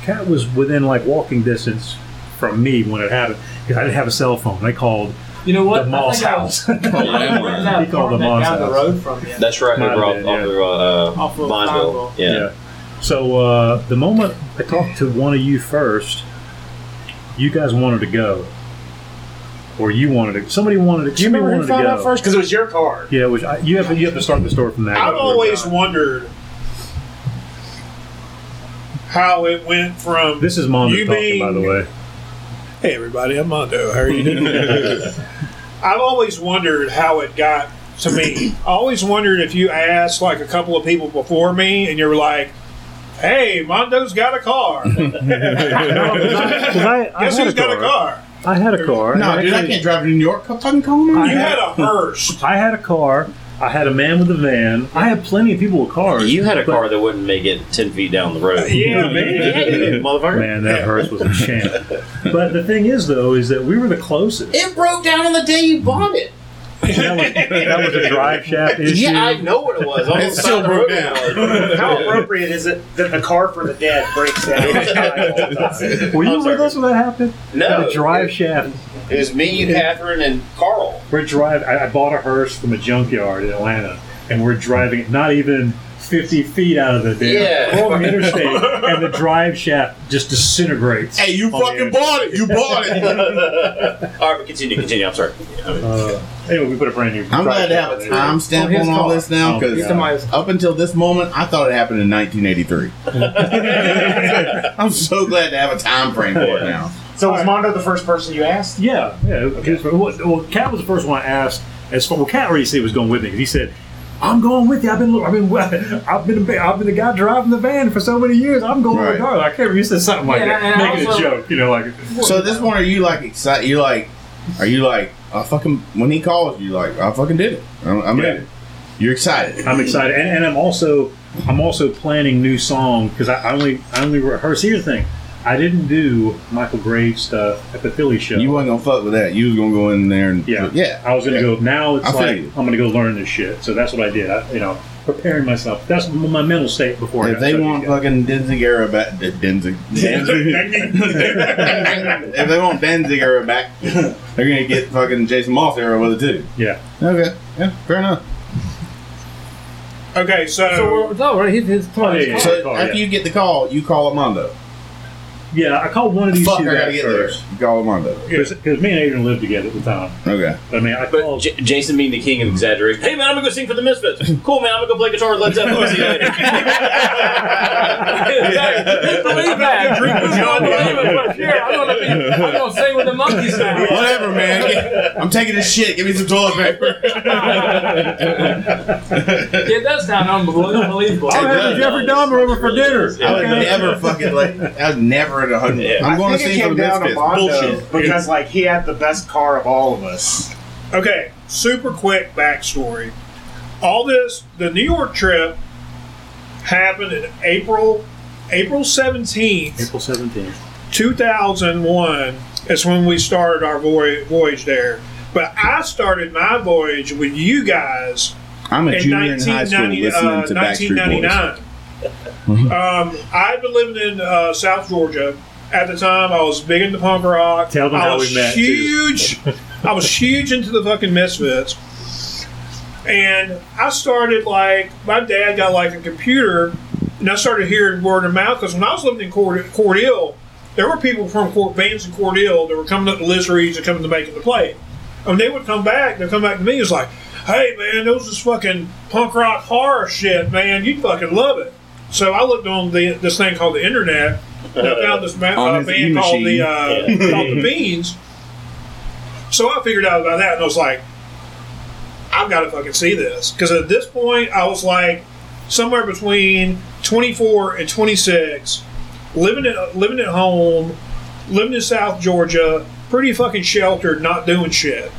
Speaker 3: Kat was within like walking distance from me when it happened because I didn't have a cell phone. I called
Speaker 4: You know what?
Speaker 3: the Moss House.
Speaker 4: I think I [laughs] rented
Speaker 3: He called the
Speaker 4: apartment
Speaker 3: Moss
Speaker 4: down the road from you.
Speaker 1: That's right.
Speaker 3: Might
Speaker 1: Over off,
Speaker 3: been,
Speaker 1: off
Speaker 3: yeah.
Speaker 1: of, uh,
Speaker 4: Off of
Speaker 1: Vineville.
Speaker 4: Vineville.
Speaker 1: Yeah.
Speaker 3: So uh, the moment I talked to one of you first, you guys wanted to go, or you wanted to. Somebody wanted to.
Speaker 6: Do you
Speaker 3: somebody
Speaker 6: remember who
Speaker 3: wanted to
Speaker 6: found
Speaker 3: go.
Speaker 6: out first? Because it was your car.
Speaker 3: Yeah, which I, you have to you have to start the story from that.
Speaker 2: I've always wondered how it went from
Speaker 3: This is Mondo
Speaker 2: you
Speaker 3: talking, by the way.
Speaker 2: Hey everybody, I'm Mondo. How are you doing? [laughs] I've always wondered how it got to me. I always wondered if you asked like a couple of people before me, and you're like, "Hey, Mondo's got a car. [laughs]
Speaker 3: Because I, I
Speaker 2: Guess
Speaker 3: had
Speaker 2: who's
Speaker 3: a
Speaker 2: got a
Speaker 3: car.
Speaker 2: car?
Speaker 3: I had a car.
Speaker 7: No,
Speaker 3: And
Speaker 7: dude, I can't drive to New York. Come fucking call me.
Speaker 2: You had a Hearst.
Speaker 3: I had a car. I had a man with a van. I had plenty of people with cars.
Speaker 1: You had a
Speaker 3: but-
Speaker 1: car that wouldn't make it 10 feet down the road. [laughs]
Speaker 2: Yeah, man.
Speaker 1: Yeah, motherfucker.
Speaker 3: Man, that hearse was a champ. [laughs] But the thing is, though, is that we were the closest.
Speaker 7: It broke down on the day you bought it.
Speaker 3: That, was, that was a drive shaft [laughs] issue.
Speaker 6: Yeah, I know what it was. On
Speaker 7: It still
Speaker 6: side of the
Speaker 7: broke down. [laughs]
Speaker 6: How appropriate is it that the car for the dead breaks down? all the time?
Speaker 3: Were you with us when that happened?
Speaker 1: No,
Speaker 3: the drive
Speaker 1: it,
Speaker 3: shaft.
Speaker 1: it was me, Catherine, and Carl.
Speaker 3: We're drive. I, I bought a hearse from a junkyard in Atlanta, and we're driving it not even 50 feet out of the damn
Speaker 1: Yeah.
Speaker 3: rolling interstate, and the drive shaft just disintegrates.
Speaker 7: Hey, you
Speaker 3: on the
Speaker 7: fucking
Speaker 3: interstate.
Speaker 7: bought it. You bought it. [laughs]
Speaker 1: All right, but continue, continue. I'm sorry.
Speaker 3: Uh, anyway, we put a brand new.
Speaker 7: I'm glad to have a
Speaker 3: drive shaft
Speaker 7: timestamp
Speaker 4: On
Speaker 7: all this now
Speaker 3: Oh,
Speaker 7: because
Speaker 3: God.
Speaker 4: Somebody's
Speaker 7: up until this moment, I thought it happened in 1983. [laughs] I'm so glad to have a time frame for it now.
Speaker 6: So was Mondo the first person you asked?
Speaker 3: Yeah, yeah. okay, Well, well, Cat was the first one I asked. As far, well, Cat already said he was going with me because he said, "I'm going with you. I've been, I've been, I've been, the- I've been the guy driving the van for so many years. I'm going
Speaker 7: Right.
Speaker 3: regardless." I can't remember. You said something like
Speaker 4: Yeah,
Speaker 3: that, making
Speaker 4: also-
Speaker 3: a joke. You know, like
Speaker 7: So at this point, are you like excited? You like, are you like, I fucking when he calls you, like, I fucking did it. I'm, I'm
Speaker 3: Yeah.
Speaker 7: ready. You're excited.
Speaker 3: I'm excited, and, and I'm also, I'm also planning new song because I, I only, I only rehearse. Here's the thing. I didn't do Michael Graves stuff at the Philly show.
Speaker 7: You wasn't gonna fuck with that. You was gonna go in there and
Speaker 3: Yeah.
Speaker 7: yeah.
Speaker 3: I was gonna go. Now it's
Speaker 7: I feel
Speaker 3: like
Speaker 7: you.
Speaker 3: I'm gonna go learn this shit. So that's what I did. I, you know, preparing myself. That's my mental state before.
Speaker 7: If
Speaker 3: got
Speaker 7: they want fucking Danzig era back, D- Danzig, [laughs] Danzig. [laughs] if they want Danzig era back, they're gonna get fucking Jason Moss era with it too.
Speaker 3: yeah.
Speaker 7: Okay, yeah, fair enough.
Speaker 2: Okay, so,
Speaker 4: So we're, it's all right. His, his
Speaker 3: Oh, yeah, yeah.
Speaker 7: So
Speaker 3: call,
Speaker 7: after
Speaker 3: yeah.
Speaker 7: you get the call, you call Armando.
Speaker 3: Yeah, I called one of these
Speaker 7: Fuck, I
Speaker 3: two
Speaker 7: gotta
Speaker 3: guys
Speaker 7: get there.
Speaker 3: first
Speaker 7: You call Armando.
Speaker 3: because me and Adrian lived together at the time.
Speaker 7: Okay.
Speaker 3: But, I mean, I
Speaker 1: But
Speaker 3: called.
Speaker 1: J- Jason being the king of exaggeration. Hey man, I'm gonna go sing for the Misfits. Cool man, I'm gonna go play guitar with Led Zeppelin. See you later. [laughs]
Speaker 4: believe that.
Speaker 1: Drink with
Speaker 4: John
Speaker 1: John
Speaker 4: David. Sure, I'm gonna be. I'm gonna sing with the Monkees now.
Speaker 7: Whatever, man. Get- I'm taking this shit. Give me some toilet paper.
Speaker 4: It does sound unbelievable. unbelievable.
Speaker 3: I'm having. Jeffrey Dahmer over for dinner.
Speaker 7: I would
Speaker 3: Okay.
Speaker 7: never fucking like. I was never at a hundred.
Speaker 1: Yeah.
Speaker 7: I'm going to
Speaker 6: think
Speaker 7: sing for
Speaker 6: came
Speaker 7: the
Speaker 6: down to
Speaker 7: Misfits.
Speaker 6: Mondo
Speaker 7: Bullshit.
Speaker 6: because like he had the best car of all of us.
Speaker 2: okay, super quick backstory. All this, the New York trip happened in April, April 17th,
Speaker 3: April 17th.
Speaker 2: 2001 is when we started our voy- voyage there. But I started my voyage with you guys
Speaker 7: I'm a
Speaker 2: in
Speaker 7: junior in high school listening
Speaker 2: uh,
Speaker 7: to Backstreet Boys.
Speaker 2: 1999. um, I'd been living in uh, South Georgia. At the time, I was big into punk rock.
Speaker 3: Tell them
Speaker 2: I
Speaker 3: how
Speaker 2: was
Speaker 3: we met.
Speaker 2: Huge. I was huge into the fucking Misfits. And I started like, my dad got like a computer, and I started hearing word of mouth because when I was living in Cord- Cordele, there were people from Cord- bands in Cordele that were coming up to Liz Reed's and coming to Making the Play. And they would come back, and they'd come back to me, it's like, hey man, those is fucking punk rock horror shit, man. You'd fucking love it. So I looked on the this thing called the internet, and I found this ma- [laughs] uh, band called the uh, called the Fiends. So I figured out about that, and I was like, I've got to fucking see this because at this point I was like somewhere between 24 and 26, living at living at home, living in South Georgia, pretty fucking sheltered, not doing shit.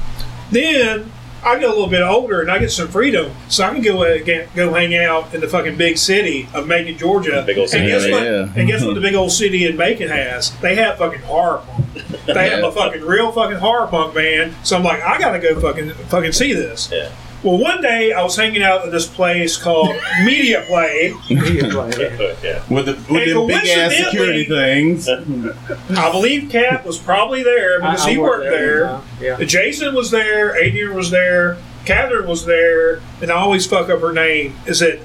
Speaker 2: Then I get a little bit older and I get some freedom, so I can go uh, go hang out in the fucking big city of Macon, Georgia.
Speaker 1: Big old city,
Speaker 2: and guess
Speaker 7: yeah,
Speaker 2: what?
Speaker 7: yeah.
Speaker 2: And guess what? The big old city in Macon has? They have fucking horror punk. They have a fucking real fucking horror punk band. So I'm like, I gotta go fucking fucking see this.
Speaker 1: Yeah.
Speaker 2: Well, one day I was hanging out at this place called [laughs] Media Play.
Speaker 1: yeah.
Speaker 7: With the with
Speaker 2: And
Speaker 7: them big ass security things.
Speaker 2: I believe Cat was probably there because
Speaker 4: I- I
Speaker 2: he worked there.
Speaker 4: one time. Yeah.
Speaker 2: Jason was there. Adrian was there. Catherine was there. And I always fuck up her name. Is it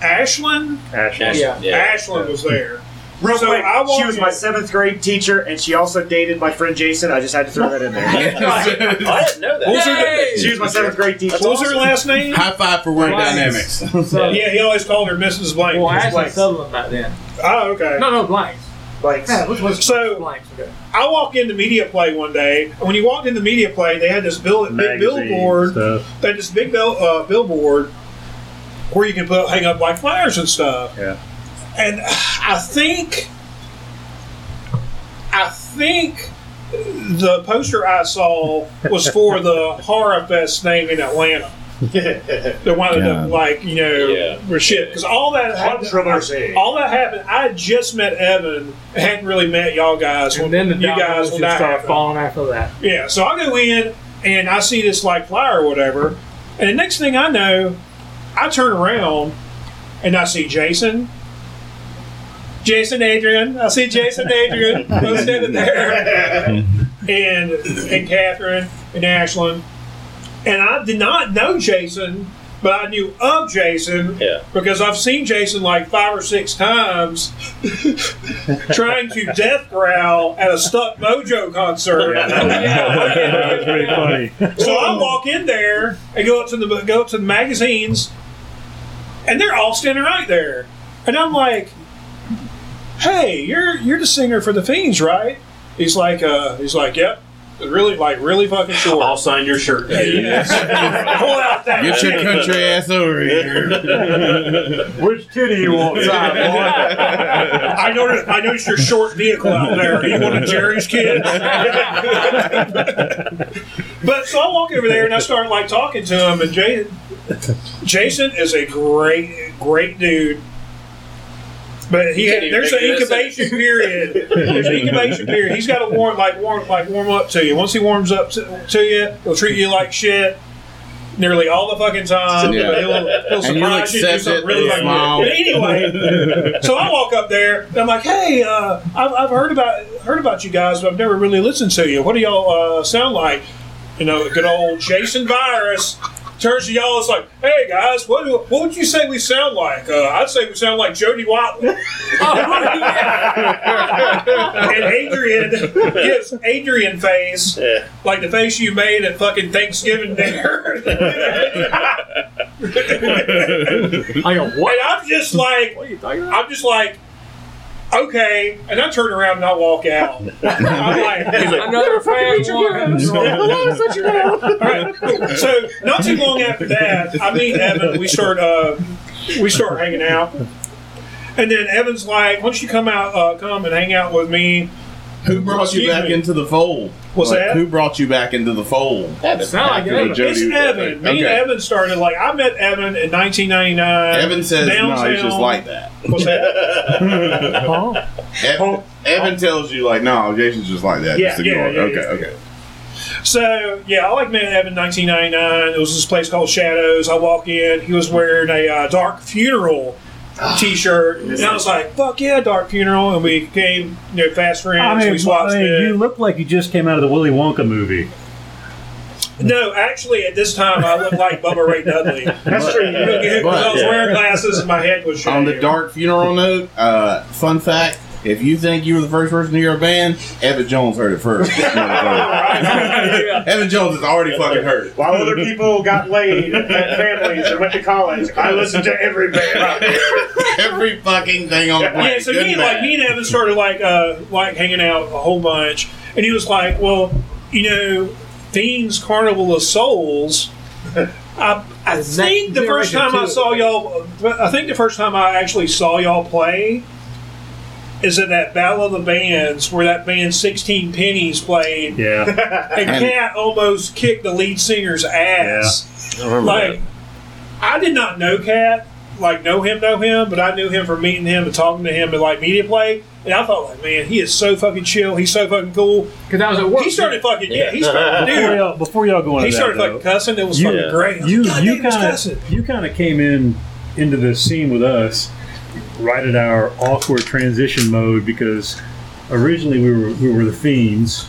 Speaker 2: Ashlyn?
Speaker 3: Ashley.
Speaker 4: Yeah.
Speaker 2: Ashlyn was there.
Speaker 6: Real
Speaker 2: So
Speaker 6: quick,
Speaker 2: I walked
Speaker 6: she was my seventh grade teacher, and she also dated my friend Jason. I just had to throw that in there. [laughs]
Speaker 1: I didn't know that.
Speaker 2: What was her
Speaker 6: she was my seventh grade teacher.
Speaker 2: What was her last name?
Speaker 7: High five for work
Speaker 4: Blanks.
Speaker 7: dynamics. [laughs]
Speaker 4: So,
Speaker 2: Yeah, he always called her Mrs. Blank.
Speaker 4: well,
Speaker 2: Mrs.
Speaker 4: Ashley
Speaker 2: Blank.
Speaker 4: Sutherland back then.
Speaker 2: Oh, okay.
Speaker 4: No, no, blanks.
Speaker 6: Like,
Speaker 4: Yeah, which was
Speaker 2: So-
Speaker 4: blanks? Okay.
Speaker 2: I walked into Media Play one day, and when you walked into Media Play, they had this bill, big billboard.
Speaker 3: stuff.
Speaker 2: They had this big bill, uh, billboard where you can put hang up like flyers and stuff.
Speaker 3: Yeah.
Speaker 2: And I think, I think the poster I saw was for [laughs] the Horror Fest thing in Atlanta. The one that
Speaker 7: God.
Speaker 2: like you know
Speaker 1: Yeah.
Speaker 2: were shit because all that happened,
Speaker 6: Controversy.
Speaker 2: all that happened. I just met Evan, hadn't really met y'all guys.
Speaker 4: And then the
Speaker 2: you guys
Speaker 4: dominoes
Speaker 2: when
Speaker 4: just
Speaker 2: that
Speaker 4: started
Speaker 2: happened.
Speaker 4: falling after that.
Speaker 2: Yeah, so I go in and I see this like flyer or whatever, and the next thing I know, I turn around and I see Jason. Jason Adrian. I see Jason Adrian [laughs] both standing there. And and Catherine and Ashlyn. And I did not know Jason, but I knew of Jason
Speaker 1: Yeah.
Speaker 2: because I've seen Jason like five or six times [laughs] trying to death growl at a Stuck Mojo concert. [laughs]
Speaker 3: that was pretty funny.
Speaker 2: So I walk in there and go up to the go up to the magazines, and they're all standing right there, and I'm like, "Hey, you're you're the singer for the Fiends, right?" He's like, uh, "He's like, yep." Really, like, really fucking short.
Speaker 1: I'll sign your shirt.
Speaker 2: Yes. [laughs] Pull out that.
Speaker 7: Get your country ass over here. [laughs]
Speaker 3: Which titty you want, [laughs] side boy?
Speaker 2: I noticed, I noticed your short vehicle out there. Are you one of Jerry's kids? but so I walk over there and I start like talking to him, and Jay, Jason is a great, great dude. But he
Speaker 1: can't
Speaker 2: there's an
Speaker 1: make it
Speaker 2: incubation period. [laughs] There's an incubation period. He's got to warm like warm like warm up to you. Once he warms up to, to you, he'll treat you like shit. Nearly all the fucking time.
Speaker 7: Yeah.
Speaker 2: He'll, he'll
Speaker 7: And you'll
Speaker 2: surprise you, do something really
Speaker 7: and
Speaker 2: fucking
Speaker 7: smile.
Speaker 2: But anyway, [laughs] so I walk up there. And I'm like, "Hey, uh, I've, I've heard about heard about you guys, but I've never really listened to you. What do y'all uh, sound like?" You know, good old Jason Virus turns to y'all. It's like, "Hey guys, what what would you say we sound like?" Uh, I'd say we sound like Jody Watley. [laughs] [laughs] and Adrian gives Adrian face
Speaker 1: Yeah.
Speaker 2: like the face you made at fucking Thanksgiving dinner. [laughs]
Speaker 4: I go, what?
Speaker 2: And I'm just like,
Speaker 4: What are you talking about?
Speaker 2: I'm just like, okay. And I turn around and I walk out. [laughs] I'm like,
Speaker 4: Another fan. [laughs]
Speaker 2: All right, cool. So not too long after that, I meet Evan. We start uh, we start hanging out, and then Evan's like, "Why don't you come out, uh, come and hang out with me?"
Speaker 7: Who brought you back
Speaker 2: me.
Speaker 7: into the fold?
Speaker 2: What's
Speaker 7: Like,
Speaker 2: that?
Speaker 7: Who brought you back into the fold?
Speaker 4: Sound like
Speaker 7: After
Speaker 4: Evan.
Speaker 7: Jody-
Speaker 2: It's Evan. Me and Evan started like I met Evan in 1999.
Speaker 7: Evan says no,
Speaker 2: downtown.
Speaker 7: he's just like that.
Speaker 2: What's that? [laughs]
Speaker 4: Huh?
Speaker 7: Evan, Evan tells you like, no, Jason's just like that.
Speaker 2: Yeah,
Speaker 7: just
Speaker 2: yeah,
Speaker 7: ignore it.
Speaker 2: yeah,
Speaker 7: okay,
Speaker 2: yeah.
Speaker 7: okay.
Speaker 2: So yeah, I like met Evan in 1999. It was this place called Shadows. I walk in. He was wearing a uh, Dark Funeral T-shirt, and I was like, "Fuck yeah, Dark Funeral!" And we came, you know fast friends.
Speaker 3: I mean,
Speaker 2: we swapped
Speaker 3: I mean, you look like you just came out of the Willy Wonka movie.
Speaker 2: No, actually, at this time I looked like Bubba Ray Dudley. [laughs]
Speaker 6: That's true.
Speaker 2: Because I was
Speaker 7: yeah.
Speaker 2: wearing glasses and my head was shaved.
Speaker 7: On the dark funeral note, uh, fun fact: if you think you were the first person to hear a band, Evan Jones heard it first. [laughs] Evan Jones has already fucking heard it.
Speaker 6: While other people got laid, had [laughs] families, and went to college, I listened to every band. [laughs]
Speaker 7: Every fucking thing on the planet.
Speaker 2: Yeah, so
Speaker 7: good
Speaker 2: me,
Speaker 7: and
Speaker 2: like
Speaker 7: bad.
Speaker 2: me and Evan started like uh like hanging out a whole bunch, and he was like, "Well, you know, Fiends Carnival of Souls." I, I think the first time I saw y'all, I think the first time I actually saw y'all play is at that Battle of the Bands where that band Sixteen Pennies played,
Speaker 3: Yeah. [laughs]
Speaker 2: and
Speaker 7: And-
Speaker 2: Cat almost kicked the lead singer's ass. Yeah.
Speaker 1: I remember
Speaker 2: Like, I did not know Cat, like know him, know him, but I knew him from meeting him and talking to him at like media play, and I thought like, man, he is so fucking chill. He's so fucking cool.
Speaker 4: Because I was at work.
Speaker 2: He started fucking yeah. He started,
Speaker 3: Before
Speaker 2: dude.
Speaker 3: y'all, before y'all go into
Speaker 2: He
Speaker 3: that,
Speaker 2: started
Speaker 3: though,
Speaker 2: fucking cussing. It was
Speaker 3: You-
Speaker 2: fucking great.
Speaker 3: You you kind of you kind of came in into the scene with us right at our awkward transition mode because originally we were we were the fiends,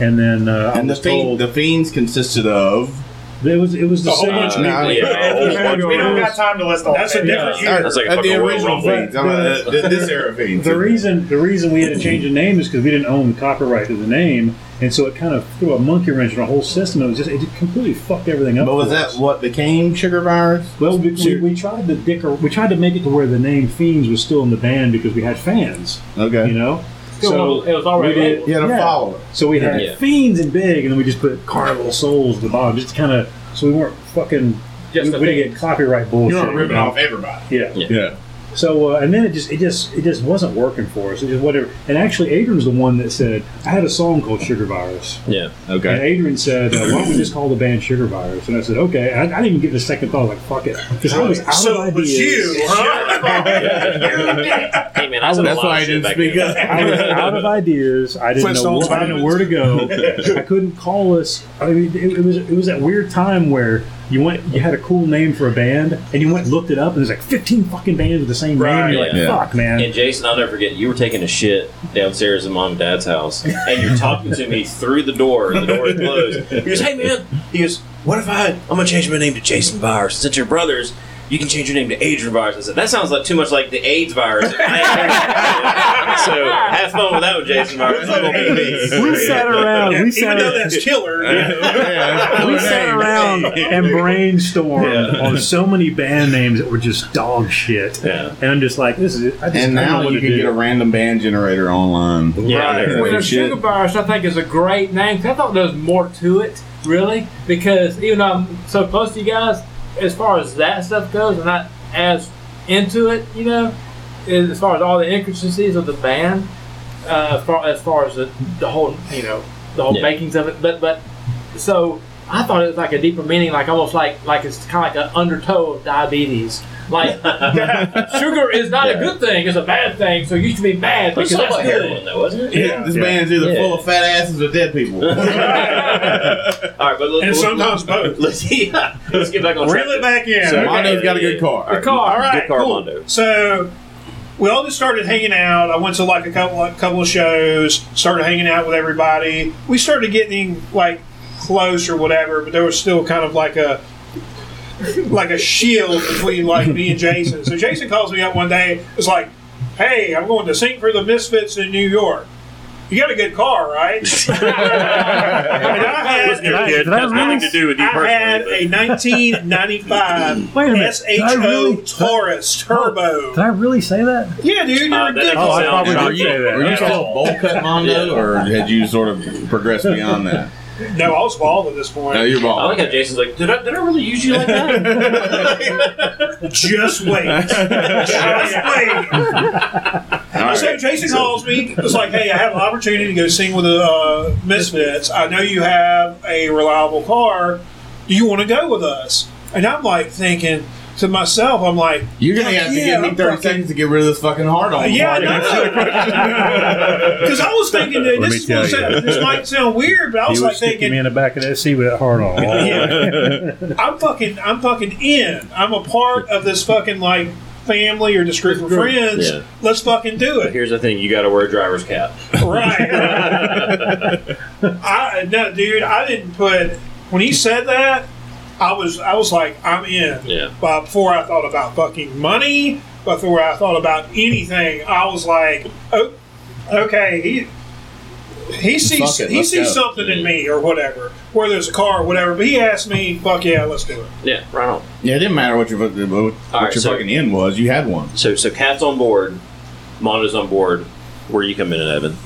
Speaker 3: and then uh, I
Speaker 7: And the,
Speaker 3: was
Speaker 7: fiend,
Speaker 3: told
Speaker 7: the fiends consisted of.
Speaker 3: it was it was the
Speaker 2: whole
Speaker 3: same.
Speaker 2: bunch of
Speaker 7: Uh,
Speaker 2: people.
Speaker 1: yeah, a whole
Speaker 6: We don't got time to list all
Speaker 2: That's a
Speaker 6: that.
Speaker 2: different
Speaker 3: Yeah.
Speaker 2: year.
Speaker 1: That's like a
Speaker 7: uh, the
Speaker 1: fucking
Speaker 7: original
Speaker 1: Rumble.
Speaker 7: fiends. I'm, uh, th- this era fiends.
Speaker 3: The reason the reason we had to change the name is because we didn't own the copyright to the name, and so it kind of threw a monkey wrench in our whole system. It was just it completely fucked everything up.
Speaker 7: But was that
Speaker 3: us.
Speaker 7: what became Sugar Virus?
Speaker 3: Well, we, we, we tried to dick, we tried to make it to where the name Fiends was still in the band because we had fans,
Speaker 7: Okay.
Speaker 3: you know.
Speaker 4: Still, it was already
Speaker 3: we did-
Speaker 7: You had a
Speaker 3: Yeah.
Speaker 7: follower.
Speaker 3: So we had
Speaker 1: Yeah.
Speaker 3: Fiends and big, and then we just put Carnival Souls at the bottom, just kind of so we weren't fucking.
Speaker 4: Just
Speaker 3: we, we didn't get copyright bullshit.
Speaker 7: You weren't ripping
Speaker 3: you know?
Speaker 7: off everybody.
Speaker 3: Yeah.
Speaker 1: Yeah.
Speaker 7: Yeah.
Speaker 3: So uh, and then it just it just it just wasn't working for us. It just whatever. And actually, Adrian's the one that said I had a song called Sugar Virus,
Speaker 1: Yeah.
Speaker 7: Okay.
Speaker 3: And Adrian said, uh, "Why don't we just call the band Sugar Virus?" And I said, "Okay." I, I didn't even give it a second thought. Like fuck it, because I was out
Speaker 2: So
Speaker 3: of
Speaker 2: it was
Speaker 3: ideas.
Speaker 2: you, [laughs] huh?
Speaker 1: Hey man, I said a
Speaker 7: That's why I didn't speak up.
Speaker 3: I was out of ideas. I didn't know. Where, I didn't know where to go. I couldn't call us. I mean, it, it was it was that weird time where you went, you had a cool name for a band, and you went and looked it up, and there's like 15 fucking bands with the same
Speaker 2: Right,
Speaker 3: name. You're like,
Speaker 7: yeah.
Speaker 3: fuck, man.
Speaker 1: And Jason, I'll never forget, you were taking a shit downstairs in mom and dad's house, and you're talking to me through the door, and the door is closed. He goes, "Hey man," he goes, "What if I? I'm gonna change my name to Jason Virus. Since you're brothers, you can change your name to Adrian Virus." I said, "That sounds like too much like the AIDS virus." [laughs] so have fun with that one, Jason Virus.
Speaker 3: we sat around.
Speaker 2: Yeah,
Speaker 3: we
Speaker 2: even
Speaker 3: sat.
Speaker 2: though that's killer. you know.
Speaker 7: Yeah, [laughs]
Speaker 3: we sat around and brainstormed
Speaker 1: Yeah.
Speaker 3: on so many band names that were just dog shit.
Speaker 1: Yeah.
Speaker 3: And I'm just like, this is it. I just
Speaker 7: And
Speaker 3: I don't know
Speaker 7: now you can
Speaker 3: do.
Speaker 7: get a random band generator online.
Speaker 1: Yeah,
Speaker 7: Yeah.
Speaker 4: Well. Sugar Virus, I think, is a great name. 'cause I thought there was more to it, really, because even though I'm so close to you guys, as far as that stuff goes, I'm not as into it, you know, as far as all the intricacies of the band, uh, as, far, as far as the, the whole, you know, the whole
Speaker 1: Yeah.
Speaker 4: makings of it. But, but, so I thought it was like a deeper meaning, like almost like, like it's kind of like an undertow of diabetes. Like, [laughs] sugar is not
Speaker 1: Yeah.
Speaker 4: a good thing; it's a bad thing. So you should be mad
Speaker 1: But
Speaker 4: because that's
Speaker 1: about
Speaker 4: good.
Speaker 1: heroin, though, wasn't it?
Speaker 7: Yeah, this
Speaker 3: Yeah.
Speaker 7: band's either
Speaker 1: Yeah.
Speaker 7: full of fat asses or dead people. [laughs]
Speaker 1: All right, but let,
Speaker 2: And sometimes both.
Speaker 1: let's yeah, [laughs] let's get back on track.
Speaker 2: Reel it back in.
Speaker 1: So-
Speaker 2: Okay.
Speaker 7: Mondo's got a good car.
Speaker 4: The car.
Speaker 2: All right,
Speaker 1: Good car,
Speaker 2: cool.
Speaker 1: Mondo.
Speaker 2: So we all just started hanging out. I went to like a couple a couple of shows. Started hanging out with everybody. We started getting like close or whatever, but there was still kind of like a like a shield between like me and Jason. So Jason calls me up one day. It's like, "Hey, I'm going to sing for the Misfits in New York. You got a good car, right?" [laughs] and I had,
Speaker 3: Did I- did I
Speaker 1: Has
Speaker 3: really-
Speaker 1: to do with you
Speaker 2: I had
Speaker 1: personally.
Speaker 2: a 1995 [laughs]
Speaker 3: Wait a minute. Did I
Speaker 2: SHO
Speaker 3: really-
Speaker 2: Taurus Turbo.
Speaker 3: Did I really say that?
Speaker 2: Yeah, dude, you're
Speaker 1: Uh, that
Speaker 2: ridiculous.
Speaker 3: Oh, I probably did say that.
Speaker 7: Were you
Speaker 3: Okay.
Speaker 7: still bowl cut Mondo, or had you sort of progressed beyond that?
Speaker 2: No, I was bald at this point.
Speaker 7: No, you're
Speaker 1: I
Speaker 7: bald.
Speaker 1: like how Jason's like, did I, did I really use you like that? [laughs]
Speaker 2: Just wait. [laughs] Just wait.
Speaker 7: All
Speaker 2: So
Speaker 7: right.
Speaker 2: Jason calls me. It's like, hey, I have an opportunity to go sing with the uh, Misfits. I know you have a reliable car. Do you want to go with us? And I'm like thinking to myself, I'm like,
Speaker 7: You're gonna have to
Speaker 2: yeah,
Speaker 7: give me
Speaker 2: I'm
Speaker 7: 30
Speaker 2: fucking-
Speaker 7: seconds to get rid of this fucking hard on.
Speaker 2: Uh, yeah, I know. [laughs] Because I was thinking that
Speaker 3: Let
Speaker 2: this,
Speaker 3: me tell
Speaker 2: was- this might sound weird, but I was,
Speaker 3: He
Speaker 2: was
Speaker 3: was
Speaker 2: like
Speaker 3: sticking me
Speaker 2: thinking,
Speaker 3: in the back of that seat with that hard on. [laughs]
Speaker 2: I'm fucking, I'm fucking in. I'm a part of this fucking like family or this group of friends.
Speaker 1: Yeah.
Speaker 2: Let's fucking do
Speaker 1: But
Speaker 2: it.
Speaker 1: here's the thing: you got to wear a driver's cap.
Speaker 2: Right. [laughs] I no, dude. I didn't put when he said that. I was I was like I'm in.
Speaker 1: Yeah.
Speaker 2: But before I thought about fucking money, before I thought about anything, I was like, oh, okay, he. He sees
Speaker 7: it,
Speaker 2: he sees
Speaker 7: go.
Speaker 2: something in me or whatever, where there's a car or whatever. But he asked me, "Fuck yeah, let's do it."
Speaker 1: Yeah, right on.
Speaker 7: Yeah, it didn't matter what your what, what
Speaker 1: All right,
Speaker 7: your
Speaker 1: so-
Speaker 7: fucking end was. You had one.
Speaker 1: So, so Cat's on board, Mondo's on board. Where you come in, Evan?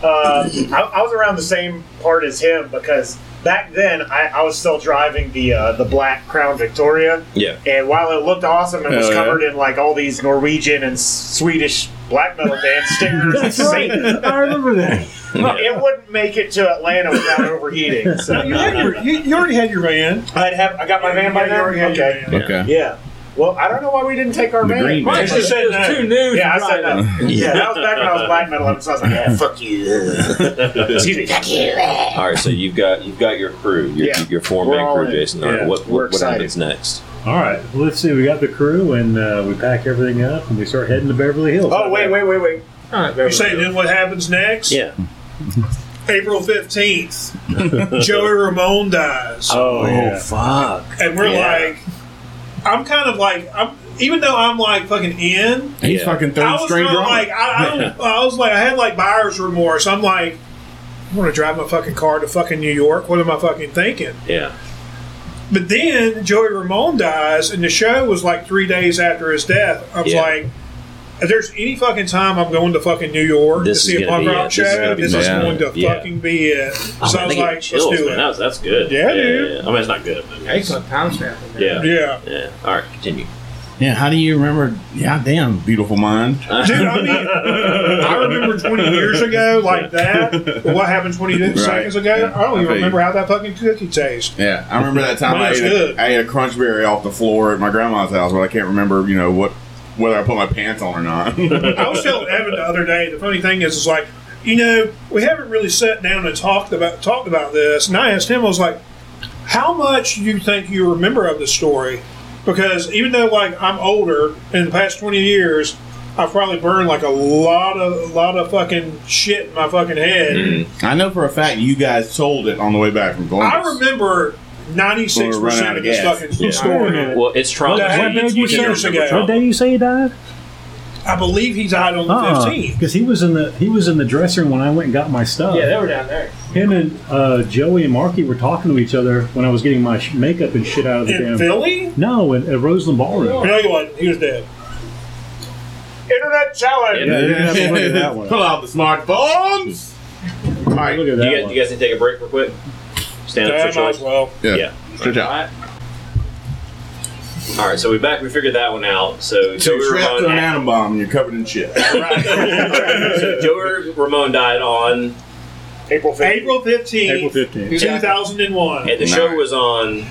Speaker 6: Uh, I, I was around the same part as him because back then I, I was still driving the uh, the black Crown Victoria,
Speaker 1: Yeah.
Speaker 6: and while it looked awesome and was
Speaker 7: Hell yeah.
Speaker 6: covered in like all these Norwegian and Swedish black metal band stickers, and Satan,
Speaker 3: I remember that. [laughs]
Speaker 6: it wouldn't make it to Atlanta without overheating. So
Speaker 2: You, had your, you, you already had your van.
Speaker 6: I'd have I got my van by
Speaker 2: Yeah, you
Speaker 6: now.
Speaker 2: already had your
Speaker 6: Okay,
Speaker 2: van.
Speaker 7: Okay.
Speaker 6: yeah. Well, I don't know why we didn't take our
Speaker 7: The
Speaker 6: van.
Speaker 7: green
Speaker 2: Right,
Speaker 7: van.
Speaker 2: she said
Speaker 4: It was
Speaker 2: no.
Speaker 4: too new.
Speaker 6: Yeah, I said
Speaker 4: drive.
Speaker 6: no. [laughs] Yeah, that was back when I was black metal, so I was like, yeah, fuck you. [laughs] Excuse me. Fuck you.
Speaker 1: All right. So you've got you've got your crew, your
Speaker 6: Yeah.
Speaker 1: your four man crew,
Speaker 6: in.
Speaker 1: Jason. All right.
Speaker 6: Yeah,
Speaker 1: What what, what happens next?
Speaker 3: All right, well, let's see. We got the crew, and uh, we pack everything up, and we start heading to Beverly Hills.
Speaker 6: Oh wait, wait, wait, wait.
Speaker 4: All right,
Speaker 2: You say then what happens next?
Speaker 1: Yeah. [laughs]
Speaker 2: April fifteenth, Joey Ramone dies.
Speaker 3: Oh, yeah.
Speaker 1: fuck.
Speaker 2: and we're
Speaker 1: Yeah.
Speaker 2: like, I'm kind of like, I'm even though I'm like fucking in.
Speaker 7: He's
Speaker 1: Yeah.
Speaker 7: fucking
Speaker 2: I
Speaker 7: third
Speaker 2: was
Speaker 7: string
Speaker 2: kind like, I, I, don't, [laughs] I was like, I had like buyer's remorse. I'm like, I want to drive my fucking car to fucking New York. What am I fucking thinking?
Speaker 1: Yeah.
Speaker 2: But then Joey Ramone dies, and the show was like three days after his death. I was
Speaker 1: Yeah.
Speaker 2: like, if there's any fucking time I'm going to fucking New York
Speaker 1: This
Speaker 2: to see a
Speaker 1: gonna
Speaker 2: punk rock
Speaker 1: it. This
Speaker 2: show,
Speaker 1: gonna be
Speaker 2: this is going to
Speaker 1: yeah.
Speaker 2: fucking be it.
Speaker 1: Oh,
Speaker 2: so
Speaker 1: man,
Speaker 2: I was
Speaker 1: they
Speaker 2: like,
Speaker 1: get
Speaker 2: let's do
Speaker 1: man.
Speaker 2: it.
Speaker 1: That that's good.
Speaker 2: Yeah,
Speaker 1: yeah,
Speaker 2: dude.
Speaker 1: yeah. I mean, it's not good. But
Speaker 4: Excellent time stamp.
Speaker 1: yeah.
Speaker 2: Yeah.
Speaker 1: Yeah. All right. Continue.
Speaker 7: Yeah, how do you remember? Yeah, damn, beautiful mind.
Speaker 2: Dude, I mean, I remember 20 years ago like that. But what happened 20 [laughs]
Speaker 7: Right.
Speaker 2: seconds ago?
Speaker 7: Yeah.
Speaker 2: I don't even
Speaker 7: feel
Speaker 2: remember how that fucking cookie tastes.
Speaker 7: Yeah, I remember that time I ate, a, I ate a crunch berry off the floor at my grandma's house, but I can't remember, you know, what whether I put my pants on or not. [laughs]
Speaker 2: I was telling Evan the other day. The funny thing is, is like, you know, we haven't really sat down and talked about talked about this. And I asked him, I was like, how much do you think you remember of the story? Because even though like I'm older, in the past 20 years, I've probably burned like a lot of a lot of fucking shit in my fucking head. Mm-hmm.
Speaker 7: I know for a fact you guys told it on the way back from Columbus.
Speaker 2: I remember 96
Speaker 7: When we're running out
Speaker 2: percent
Speaker 7: of
Speaker 2: of this
Speaker 7: gas.
Speaker 2: fucking
Speaker 1: Yeah.
Speaker 2: story.
Speaker 1: Well, it's trauma.
Speaker 2: What day did you say-
Speaker 1: years ago.
Speaker 2: ago.
Speaker 3: What day you say he died?
Speaker 2: I believe he died on the
Speaker 3: Uh-uh,
Speaker 2: 15th.
Speaker 3: because he was in the he was in the dressing room when I went and got my stuff.
Speaker 4: Yeah, they were down there.
Speaker 3: Him and uh, Joey and Marky were talking to each other when I was getting my sh- makeup and shit out of the
Speaker 2: In
Speaker 3: damn.
Speaker 2: Philly?
Speaker 3: No, at, at Roseland Ballroom.
Speaker 2: No, he wasn't. He was dead.
Speaker 6: Internet challenge.
Speaker 3: Yeah, you have to look at that one. [laughs]
Speaker 7: Pull out the smartphones. All right,
Speaker 3: Look at
Speaker 1: You
Speaker 3: that
Speaker 1: guys,
Speaker 3: one.
Speaker 1: you guys need to take a break real quick? Stand up,
Speaker 2: for
Speaker 1: stretch
Speaker 2: as well.
Speaker 7: yeah,
Speaker 1: Yeah.
Speaker 7: stretch out.
Speaker 1: Alright. All right, so we back. We figured that one out. So
Speaker 7: So
Speaker 1: Joey
Speaker 7: you're strapped to an
Speaker 1: Ramone,
Speaker 7: atom bomb and you're covered in shit. [laughs]
Speaker 1: so Joey Ramone died on,
Speaker 6: April 5th.
Speaker 2: April 15th,
Speaker 3: April 15th.
Speaker 2: 2001.
Speaker 1: and the show was on.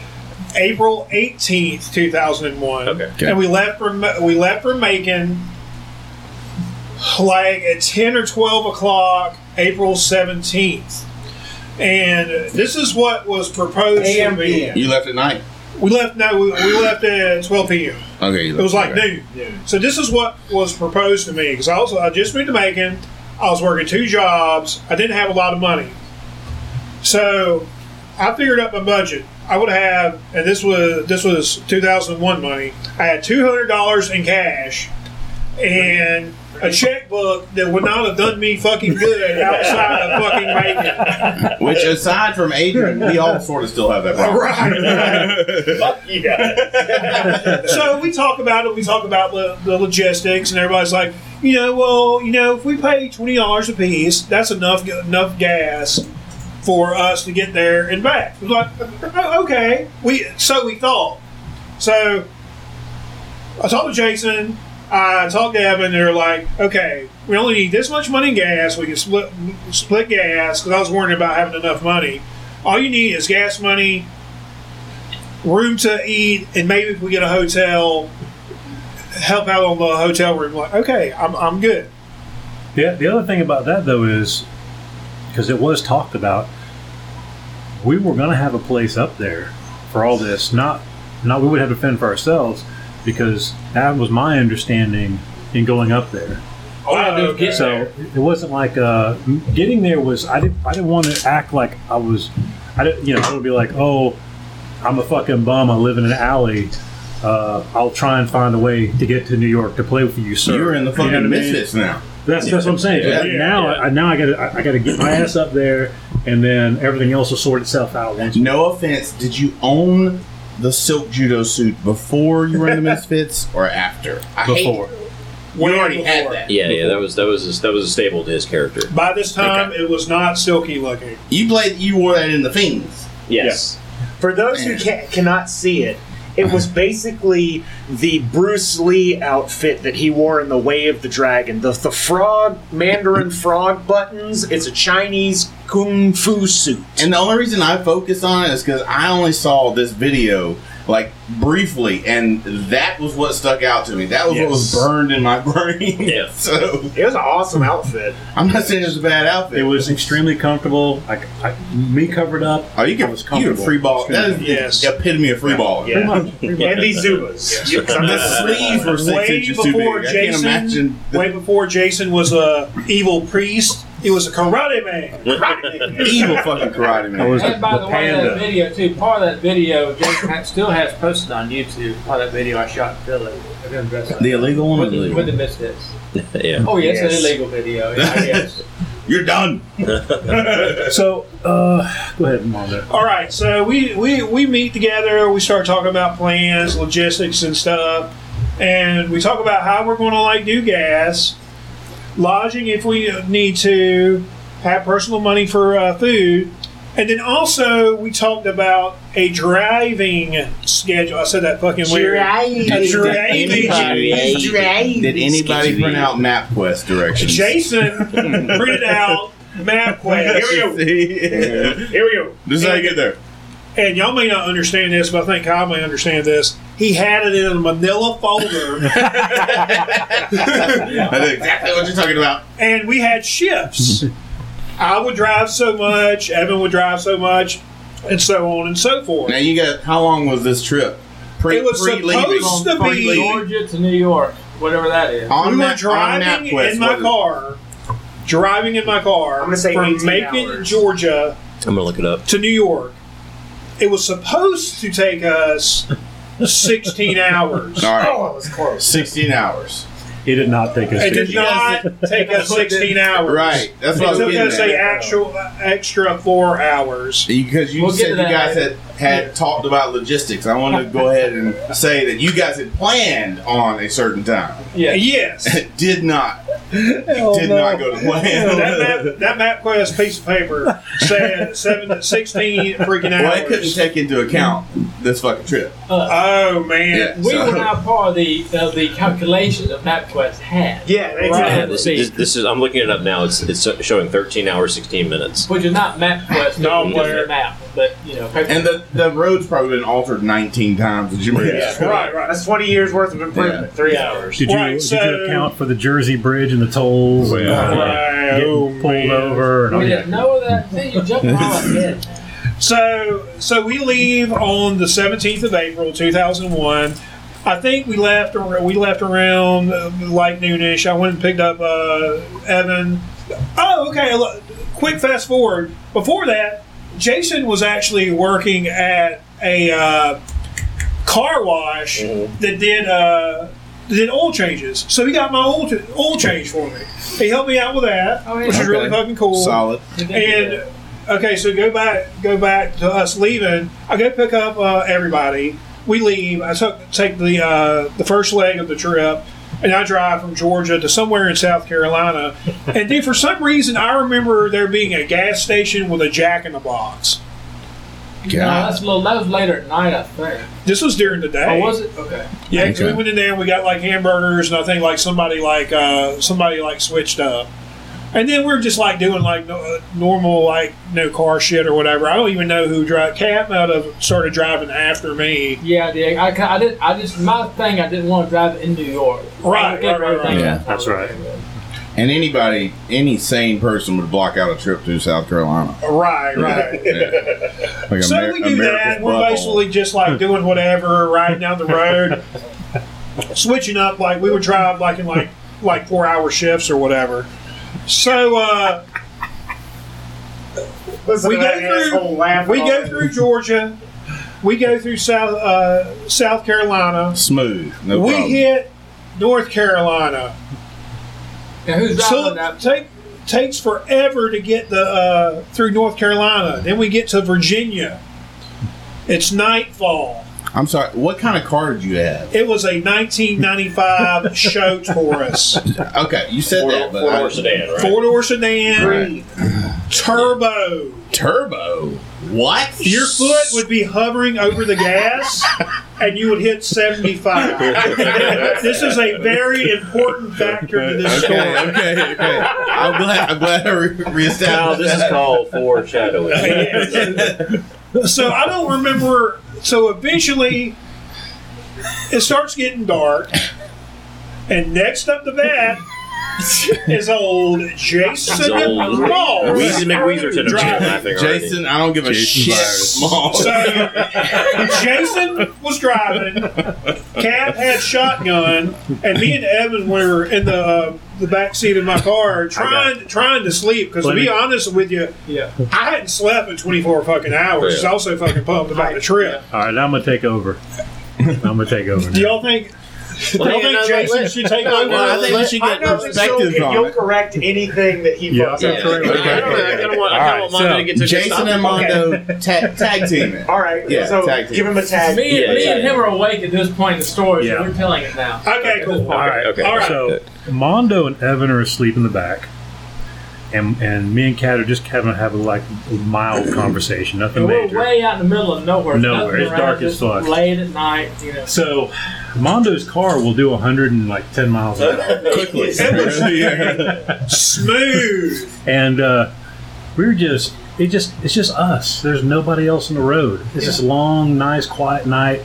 Speaker 2: April 18th, 2001.
Speaker 1: Okay.
Speaker 7: Okay.
Speaker 2: And we left from we left from Macon like at 10 or 12 o'clock, April 17th. And this is what was proposed to me.
Speaker 7: You left at night.
Speaker 2: We left no, we, we left at 12 p.m.
Speaker 7: Okay, you
Speaker 2: It was like
Speaker 7: okay.
Speaker 2: noon. So this is what was proposed to me because I was I just moved to Macon. I was working two jobs. I didn't have a lot of money, so I figured out my budget. I would have, and this was this was 2001 money. I had two hundred dollars in cash and a checkbook that would not have done me fucking good outside of fucking Macon.
Speaker 7: Which, aside from Adrian, we all sort of still have that problem.
Speaker 2: Right.
Speaker 6: Fuck yeah.
Speaker 2: so we talk about it. We talk about the, the logistics, and everybody's like, you know, well, you know, if we pay twenty dollars a piece, that's enough enough gas for us to get there and back. It was like, "Oh, okay, we so we thought. So I talked to Jason. I talked to Evan. They're like, okay, we only need this much money in gas. We can split split gas because I was worried about having enough money. All you need is gas money, room to eat, and maybe if we get a hotel, help out on the hotel room. Like, okay, I'm, I'm good.
Speaker 3: Yeah. the other thing about that though is because it was talked about, we were going to have a place up there for all this. Not, not we would have to fend for ourselves because that was my understanding in going up there.
Speaker 4: All I do is get
Speaker 3: So it wasn't like uh, getting there was I didn't I didn't want to act like I was I didn't you know I would be like oh I'm a fucking bum I live in an alley uh, I'll try and find a way to get to New York to play with you sir
Speaker 7: You're in the
Speaker 3: You know
Speaker 7: fucking
Speaker 3: what I mean?
Speaker 7: misfits now.
Speaker 3: That's that's what I'm saying.
Speaker 7: Yeah,
Speaker 2: yeah,
Speaker 3: now
Speaker 2: yeah.
Speaker 3: I, now I got to I, I got to get my ass up there and then everything else will sort itself out once.
Speaker 7: No offense, did you own the silk judo suit before you were in the [laughs] misfits or after? I hate-
Speaker 3: Before
Speaker 7: you already had that.
Speaker 1: Yeah, yeah, that was that was that was a staple to his character.
Speaker 2: By this time, it was not silky looking.
Speaker 7: You played. You wore that in the Fiends.
Speaker 1: Yes.
Speaker 6: For those who can, cannot see it, it was basically the Bruce Lee outfit that he wore in The Way of the Dragon. The, the frog, Mandarin frog buttons, it's a Chinese kung fu suit.
Speaker 7: And the only reason I focus on it is because I only saw this video like briefly, and that was what stuck out to me. That was what was burned in my [laughs] brain.
Speaker 1: Yeah.
Speaker 7: So
Speaker 6: it was an awesome outfit.
Speaker 7: I'm not saying it was a bad outfit.
Speaker 3: it was extremely comfortable. I, I me covered up.
Speaker 7: Oh, you
Speaker 3: I
Speaker 7: can
Speaker 3: was
Speaker 7: you can
Speaker 3: comfortable.
Speaker 7: free ball. That is
Speaker 2: Yes.
Speaker 7: the epitome of free ball.
Speaker 6: Yeah.
Speaker 3: Pretty much, pretty much.
Speaker 6: And these Zubaz. Yeah, 'cause
Speaker 7: The sleeves were six
Speaker 2: way
Speaker 7: inches too
Speaker 2: before
Speaker 7: big. I can't
Speaker 2: Jason,
Speaker 7: imagine. the-
Speaker 2: way before Jason was a evil priest, he was a karate man.
Speaker 7: evil fucking karate man.
Speaker 3: I was
Speaker 4: And by the,
Speaker 3: the
Speaker 4: way, that
Speaker 3: panda.
Speaker 4: video too. Part of that video, Jason ha- still has posted on YouTube. Part of that video I shot in Philly. of him dressed like
Speaker 7: the
Speaker 4: that.
Speaker 7: illegal one.
Speaker 4: with,
Speaker 7: the
Speaker 4: the,
Speaker 7: legal?
Speaker 4: with the misfits.
Speaker 1: yeah.
Speaker 4: Oh yes,
Speaker 6: Yes.
Speaker 4: an illegal video. Yeah, I. [laughs]
Speaker 7: You're done. [laughs]
Speaker 3: So uh, go ahead, Mom.
Speaker 2: All right, so we, we, we meet together, we start talking about plans, logistics, and stuff, and we talk about how we're going to like do gas, lodging if we need to, have personal money for uh, food, And then also we talked about a driving schedule. I said that fucking weird. A driving.
Speaker 7: Anybody, did anybody print out MapQuest directions?
Speaker 2: Jason [laughs] printed out MapQuest. [laughs] Here we go. Here we go.
Speaker 7: This is how you get there.
Speaker 2: And y'all may not understand this, but I think Kyle may understand this. He had it in a manila folder, [laughs]
Speaker 7: I know exactly what you're talking about.
Speaker 2: and we had shifts. [laughs] I would drive so much, Evan would drive so much, and so on and so forth.
Speaker 7: Now you got how long was this trip? Pre,
Speaker 2: It was
Speaker 7: pre-leaving.
Speaker 2: supposed to
Speaker 4: From
Speaker 2: be-
Speaker 4: Georgia to New York, whatever that is.
Speaker 7: on
Speaker 2: we were
Speaker 7: map, on
Speaker 2: driving
Speaker 7: MapQuest,
Speaker 2: in my car, driving in my car
Speaker 6: I'm gonna say
Speaker 2: from
Speaker 6: 18
Speaker 2: Macon,
Speaker 6: hours.
Speaker 2: Georgia
Speaker 1: I'm gonna look it up.
Speaker 2: to New York. It was supposed to take us 16 hours.
Speaker 7: All right,
Speaker 6: Oh, it was close.
Speaker 7: 16 hours.
Speaker 3: It did not take us.
Speaker 2: It
Speaker 3: to-
Speaker 2: did not take us 16 hours.
Speaker 7: Right, that's what I
Speaker 2: It
Speaker 7: was
Speaker 2: took
Speaker 7: getting
Speaker 2: us
Speaker 7: at.
Speaker 2: a actual extra four hours.
Speaker 7: Because you
Speaker 4: We'll
Speaker 7: said
Speaker 4: to
Speaker 7: you
Speaker 4: that
Speaker 7: guys had, had talked about logistics. I want to go [laughs] ahead and say that you guys had planned on a certain time.
Speaker 4: Yeah.
Speaker 2: Yes. [laughs]
Speaker 7: It did not. It oh, did not go to plan. [laughs]
Speaker 2: that, map, that MapQuest piece of paper said seven, 16 freaking hours.
Speaker 7: Well, it couldn't take into account this fucking trip.
Speaker 2: Uh, oh, man.
Speaker 7: Yeah.
Speaker 4: We
Speaker 7: So-
Speaker 4: were not part of the of the calculation that MapQuest had.
Speaker 6: Yeah,
Speaker 4: Right.
Speaker 6: exactly.
Speaker 1: This, this, this is. I'm looking it up now. It's it's showing 13 hours 16 minutes.
Speaker 4: Which is not MapQuest,
Speaker 2: No,
Speaker 4: it's map, but you know, paper-
Speaker 7: And the, the road's probably been altered 19 times as you made
Speaker 6: Yeah.
Speaker 2: Right, right.
Speaker 6: That's 20 years worth of improvement.
Speaker 7: Yeah.
Speaker 6: Three hours.
Speaker 3: Did you,
Speaker 2: Right,
Speaker 3: did
Speaker 2: so-
Speaker 3: you account for the Jersey Bridge and the tolls? and, uh,
Speaker 2: Right,
Speaker 3: getting
Speaker 2: oh,
Speaker 3: pulled
Speaker 2: man.
Speaker 3: over. And
Speaker 4: we
Speaker 3: that?
Speaker 4: didn't know that. See, you jumped on my. [laughs]
Speaker 2: So, so we leave on the 17th of April, 2001. I think we left. ar- We left around uh, like noonish. I went and picked up uh, Evan. Oh, okay. look, Quick fast forward. Before that, Jason was actually working at a uh, car wash that did uh, did oil changes. So he got my oil ch- oil change for me. He helped me out with that,
Speaker 4: Oh, yeah.
Speaker 2: which is really fucking cool.
Speaker 7: Solid.
Speaker 2: And okay, so go back, go back to us leaving. I go pick up uh, everybody. We leave. I took take the uh, the first leg of the trip, and I drive from Georgia to somewhere in South Carolina. and then for some reason, I remember there being a gas station with a Jack in the Box.
Speaker 4: No, that's a little, that was later at night, I think.
Speaker 2: This was during the day.
Speaker 4: Oh, was it? Okay.
Speaker 2: Yeah, 'cause we
Speaker 7: Okay.
Speaker 2: went in there and we got like hamburgers, and I think like somebody like uh, somebody like switched up, and then we're just like doing like no, uh, normal like no car shit or whatever. I don't even know who drive. Cap might have started driving after me.
Speaker 4: Yeah, I did. I, I did. I just my thing. I didn't want to drive in New York.
Speaker 2: Right,
Speaker 4: I would get
Speaker 2: right, right,
Speaker 7: right.
Speaker 3: Yeah, that's right.
Speaker 7: And anybody, any sane person would block out a trip to South Carolina.
Speaker 2: Right, right.
Speaker 7: Yeah. Like
Speaker 2: so
Speaker 7: Amer-
Speaker 2: we do
Speaker 7: America's
Speaker 2: that. We're
Speaker 7: butthole.
Speaker 2: basically just like doing whatever, riding down the road, switching up. Like we would drive like in like like four hour shifts or whatever. So uh,
Speaker 6: Listen
Speaker 2: We
Speaker 6: to
Speaker 2: go
Speaker 6: that
Speaker 2: through-
Speaker 6: asshole laughing
Speaker 2: we go
Speaker 6: day.
Speaker 2: through Georgia. We go through South uh, South Carolina.
Speaker 7: smooth. No
Speaker 2: we
Speaker 7: problem.
Speaker 2: hit North Carolina.
Speaker 4: And who's
Speaker 2: So
Speaker 4: driving
Speaker 2: it
Speaker 4: that?
Speaker 2: take, takes forever to get the uh, through North Carolina. Then we get to Virginia. It's nightfall.
Speaker 7: I'm sorry. What kind of car did you have?
Speaker 2: It was a 1995 SHO [laughs] Taurus,
Speaker 7: Okay, you said
Speaker 1: Four,
Speaker 7: that, but
Speaker 1: four door sedan, right?
Speaker 2: four door sedan,
Speaker 6: Green.
Speaker 2: turbo.
Speaker 7: turbo. What?
Speaker 2: Your foot would be hovering over the gas, [laughs] and you would hit 75. [laughs] this is a very important factor to this story.
Speaker 7: Okay, okay, okay. I'm glad. I'm glad I re-
Speaker 1: Now this is called foreshadowing.
Speaker 2: so I don't remember. So eventually, it starts getting dark, and next up to that is old Jason
Speaker 1: It's old.
Speaker 2: Moss.
Speaker 1: Weezy McWeezerton over here.
Speaker 7: Jason, I don't give a
Speaker 3: Jason
Speaker 7: shit.
Speaker 3: virus.
Speaker 2: So Jason was driving. Cap had shotgun, and me and Evan were in the uh, the back seat of my car [laughs] trying trying to sleep. Because to be honest with you,
Speaker 4: Yeah.
Speaker 2: I hadn't slept in 24 fucking hours.
Speaker 1: Yeah.
Speaker 2: I was also fucking pumped about the trip.
Speaker 3: All right, now I'm gonna take over. [laughs] I'm gonna take over.
Speaker 2: Do
Speaker 3: now.
Speaker 2: y'all think? Do
Speaker 1: Well,
Speaker 2: y'all
Speaker 1: yeah,
Speaker 2: think Jason
Speaker 1: let-
Speaker 2: should take
Speaker 1: no,
Speaker 2: over?
Speaker 1: no,
Speaker 7: I think we should get
Speaker 6: know that you'll,
Speaker 7: on
Speaker 6: you'll
Speaker 7: it.
Speaker 6: correct anything that he
Speaker 3: Yeah.
Speaker 6: fucks
Speaker 1: Yeah,
Speaker 6: up.
Speaker 1: I kind of want, I kind of want Mondo to get to
Speaker 7: Jason and Mondo tag, tag team it.
Speaker 6: All right,
Speaker 7: Yeah,
Speaker 6: so
Speaker 7: tag team.
Speaker 6: give him a tag.
Speaker 4: Me,
Speaker 1: Yeah,
Speaker 4: me
Speaker 1: yeah,
Speaker 4: and him are awake at this point in the story,
Speaker 3: Yeah.
Speaker 4: so we're telling it now.
Speaker 2: Okay, cool.
Speaker 3: All right.
Speaker 1: Okay.
Speaker 2: All right.
Speaker 3: So Mondo and Evan are asleep in the back, and and me and Kat are just kind of having have a like mild [clears throat] conversation, nothing
Speaker 4: And we're
Speaker 3: major.
Speaker 4: way out in the middle of nowhere.
Speaker 3: Nowhere. It's
Speaker 4: around
Speaker 3: dark as fuck.
Speaker 4: Late at night, you know.
Speaker 3: So, Mondo's car will do 110 miles an hour. [laughs]
Speaker 7: Quickly. [laughs]
Speaker 2: Smooth.
Speaker 3: and uh, we're just it just it's just us. There's nobody else on the road. It's this long, nice, quiet night,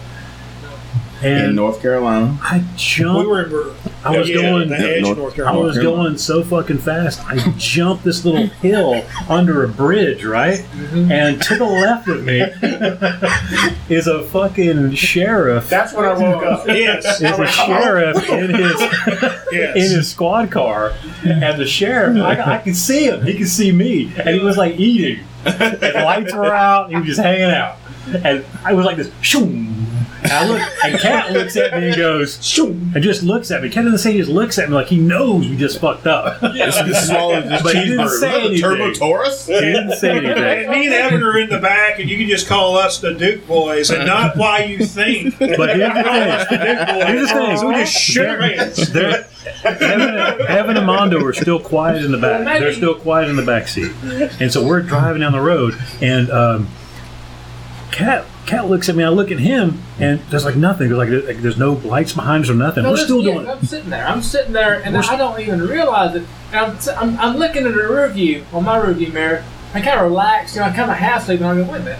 Speaker 7: In North Carolina.
Speaker 3: I jumped.
Speaker 2: We were in Bur-
Speaker 3: I was
Speaker 2: yeah,
Speaker 3: going.
Speaker 2: edge,
Speaker 7: North-
Speaker 2: North
Speaker 3: I was going so fucking fast. I jumped this little hill under a bridge, right? Mm-hmm. And to the left of me [laughs] is a fucking sheriff.
Speaker 6: That's when I woke up. [laughs]
Speaker 2: Yes.
Speaker 3: Is a sheriff in his [laughs]
Speaker 2: Yes.
Speaker 3: in his squad car, and the sheriff, I, I can see him. He can see me, and he was like eating. And the lights were out. He was just hanging out, and I was like this. Shoom. And I look, and Cat looks at me and goes, "Shoom," and just looks at me. Cat doesn't say. He just looks at me like he knows we just fucked up. [laughs]
Speaker 7: This is smaller than this
Speaker 3: But he didn't
Speaker 7: cheeseburger.
Speaker 3: say
Speaker 7: Is that a Turbo. Taurus?
Speaker 3: He didn't say [laughs] anything.
Speaker 2: And me and Evan are in the back, and you can just call us the Duke Boys, and not why you think.
Speaker 3: But here's the
Speaker 2: Call us the
Speaker 3: thing.
Speaker 2: Duke Boys.
Speaker 3: Here's the thing.
Speaker 2: So we just shook hands.
Speaker 3: They're, Evan, Evan and Mondo are still quiet in the back. They're still quiet in the back seat, and so we're driving down the road, and um, Cat Cat looks at me. I look at him, and there's like nothing. There's like, like there's no lights behind us or nothing.
Speaker 4: No,
Speaker 3: we're still
Speaker 4: yeah,
Speaker 3: doing.
Speaker 4: I'm sitting there. I'm sitting there, and I don't even realize it. And I'm, s- I'm, I'm looking at the rear view on my rear view mirror. I kind of relaxed, you know, I kind of half sleep, and I go, wait a minute,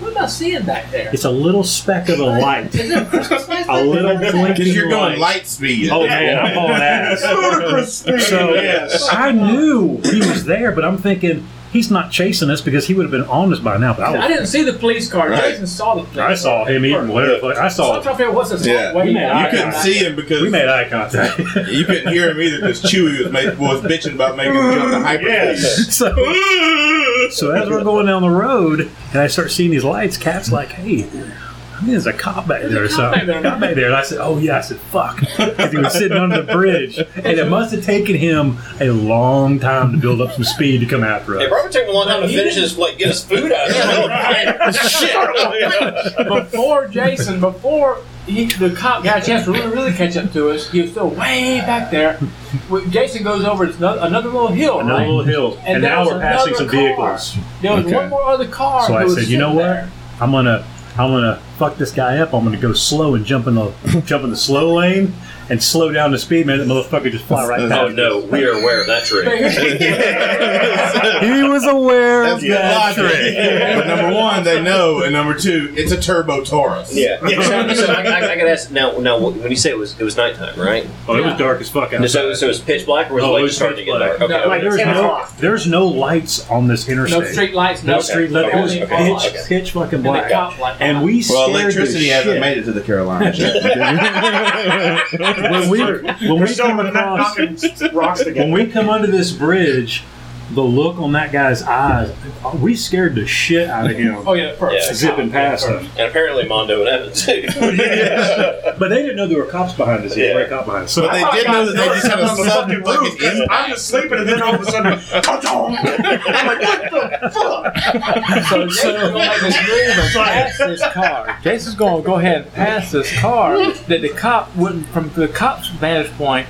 Speaker 4: what am I seeing back there?
Speaker 3: It's a little speck of a light,
Speaker 4: Is there a Christmas [laughs] light
Speaker 3: a little
Speaker 4: there?
Speaker 3: blinking
Speaker 7: Because you're going
Speaker 3: light.
Speaker 7: light speed.
Speaker 3: Oh man, I'm hauling ass. [laughs] So
Speaker 2: Yes.
Speaker 3: I knew he was there, but I'm thinking he's not chasing us because he would have been on us by now. But I,
Speaker 4: I didn't see the police car.
Speaker 7: Right.
Speaker 4: Jason saw the police
Speaker 3: I saw him eating whatever. I
Speaker 4: So I'm
Speaker 3: saw.
Speaker 4: trying to figure out what's this
Speaker 7: Yeah.
Speaker 4: way
Speaker 3: We made
Speaker 7: You
Speaker 3: eye
Speaker 7: couldn't see him because
Speaker 3: We made eye contact.
Speaker 7: you couldn't hear him either because Chewie was, make, was bitching about making him jump to hyperspace.
Speaker 2: Yes.
Speaker 3: so, so as we're going down the road, and I start seeing these lights, Cat's like, "Hey, I think there's a cop back there or
Speaker 4: a cop
Speaker 3: something."
Speaker 4: back there.
Speaker 3: Cop back there, and I said, "Oh yeah." I said, "Fuck," because he was sitting under the bridge, and it must have taken him a long time to build up some speed to come after us.
Speaker 1: It probably took him a long time to finish his like get his food out. [laughs] Shit. [laughs]
Speaker 4: before Jason, before he, the cop got a chance to really, really catch up to us, he was still way back there. Jason goes over it's another, another little hill,
Speaker 3: Another
Speaker 4: right?
Speaker 3: little hill, and,
Speaker 4: there
Speaker 3: now we're passing some
Speaker 4: car.
Speaker 3: vehicles.
Speaker 4: There was
Speaker 7: Okay.
Speaker 4: one more other car.
Speaker 3: So I said, "You know what?
Speaker 4: there.
Speaker 3: I'm gonna, I'm gonna fuck this guy up. I'm gonna go slow and jump in the, jump in the slow lane." And slow down the speed, man. That motherfucker just fly right [laughs] past.
Speaker 1: Oh no, we are aware of that trick. [laughs] [laughs]
Speaker 3: He was aware
Speaker 7: That's
Speaker 3: of that trick.
Speaker 7: But number one, they know, and number two, it's a Turbo Taurus.
Speaker 1: Yeah. So, so I, I, I gotta ask now. Now, when you say it was it was nighttime, right?
Speaker 3: Oh, it was dark as fuck outside.
Speaker 1: So, so it was pitch black, or was
Speaker 3: Oh,
Speaker 1: the
Speaker 3: it
Speaker 1: light
Speaker 3: was
Speaker 1: starting to get dark? Okay.
Speaker 4: No,
Speaker 3: like there's
Speaker 6: Ten
Speaker 3: no
Speaker 6: o'clock.
Speaker 3: there's no lights on this interstate.
Speaker 4: No street lights, no
Speaker 3: No street lights. It was pitch,
Speaker 1: Okay.
Speaker 3: pitch fucking
Speaker 4: And
Speaker 3: black.
Speaker 4: cop light
Speaker 3: And we
Speaker 7: Well,
Speaker 3: scared
Speaker 7: electricity
Speaker 3: the
Speaker 7: hasn't made it to the Carolinas yet.
Speaker 3: When we when we come
Speaker 6: not
Speaker 3: across
Speaker 6: knocking rocks together.
Speaker 3: when we come under this bridge, the look on that guy's eyes, we scared the shit out of him. [laughs]
Speaker 4: Oh yeah, first.
Speaker 1: Yeah.
Speaker 3: Zipping past him,
Speaker 1: And apparently Mondo and Evan too. [laughs]
Speaker 3: but they didn't know there were cops behind us. Yeah,
Speaker 1: Yeah.
Speaker 3: a cop behind us. So
Speaker 7: But they did know that they just had a sudden fucking impact.
Speaker 6: I'm just sleeping, and then all of a sudden, [laughs] I'm like, what the fuck?
Speaker 4: So Jason's gonna make this move and pass this car. Jason's gonna go ahead and pass this car that the cop wouldn't, from the cop's vantage point,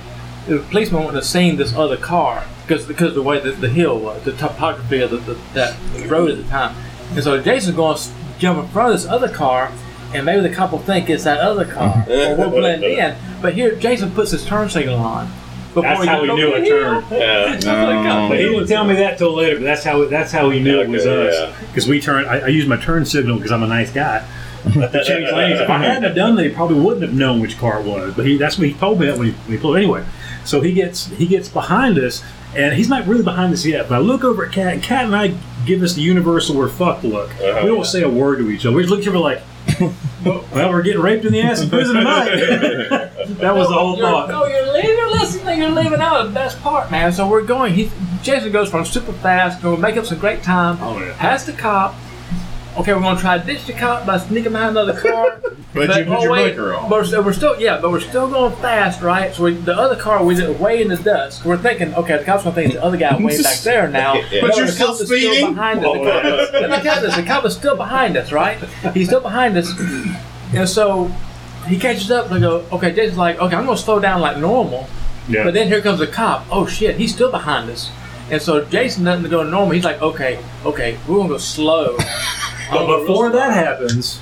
Speaker 4: the policeman wouldn't have seen this other car because because of the way that the hill was, the topography of the, the that road at the time. And so Jason's going to jump in front of this other car, and maybe the couple think it's that other car, [laughs] or we'll blend in. But here, Jason puts his turn signal on. before
Speaker 3: That's how
Speaker 4: gets
Speaker 3: he knew
Speaker 4: over
Speaker 3: a
Speaker 4: the
Speaker 3: turn. [laughs]
Speaker 1: Yeah.
Speaker 4: It's like a cop.
Speaker 3: But he didn't tell me that till later. But that's how that's how he knew it was
Speaker 1: Okay,
Speaker 3: us. Because we turned. I, I used my turn signal because I'm a nice guy. to change lanes. If I [laughs] hadn't have done that, he probably wouldn't have known which car it was. But he that's what he told me that when he, when he pulled. Anyway, so he gets he gets behind us, and he's not really behind us yet. But I look over at Cat, and Cat and I give us the universal we're fucked look.
Speaker 1: Uh-huh.
Speaker 3: we don't say a word to each other. We just look at each other like. [laughs] well, we're getting raped in the ass in prison tonight. [laughs] that was the whole thought.
Speaker 4: No, you're leaving. You're. You're leaving out the best part, man. So we're going. He, Jason goes from super fast. Going to make up some great time.
Speaker 3: Oh, yeah.
Speaker 4: Past the cop. Okay, we're going to try to ditch the cop by sneaking behind another car. [laughs]
Speaker 7: But you put oh, your blinker on.
Speaker 4: But we're, still- we're still, yeah, but we're still going fast, right? So we, the other car was way in the dust. We're thinking, okay, the cop's going to think the other guy way back [laughs] there now.
Speaker 1: Yeah.
Speaker 7: But
Speaker 4: No,
Speaker 7: you're still
Speaker 4: cop is
Speaker 7: speeding?
Speaker 4: behind us. The oh, cop is- and look at. The cop is still behind us, right? He's still behind us. And so he catches up and I go, okay, Jason's like, okay, I'm going to slow down like normal.
Speaker 3: Yeah.
Speaker 4: But then here comes the cop. Oh shit, he's still behind us. And so Jason doesn't go normal. He's like, okay, okay, we're gonna go slow. [laughs]
Speaker 3: But before that happens,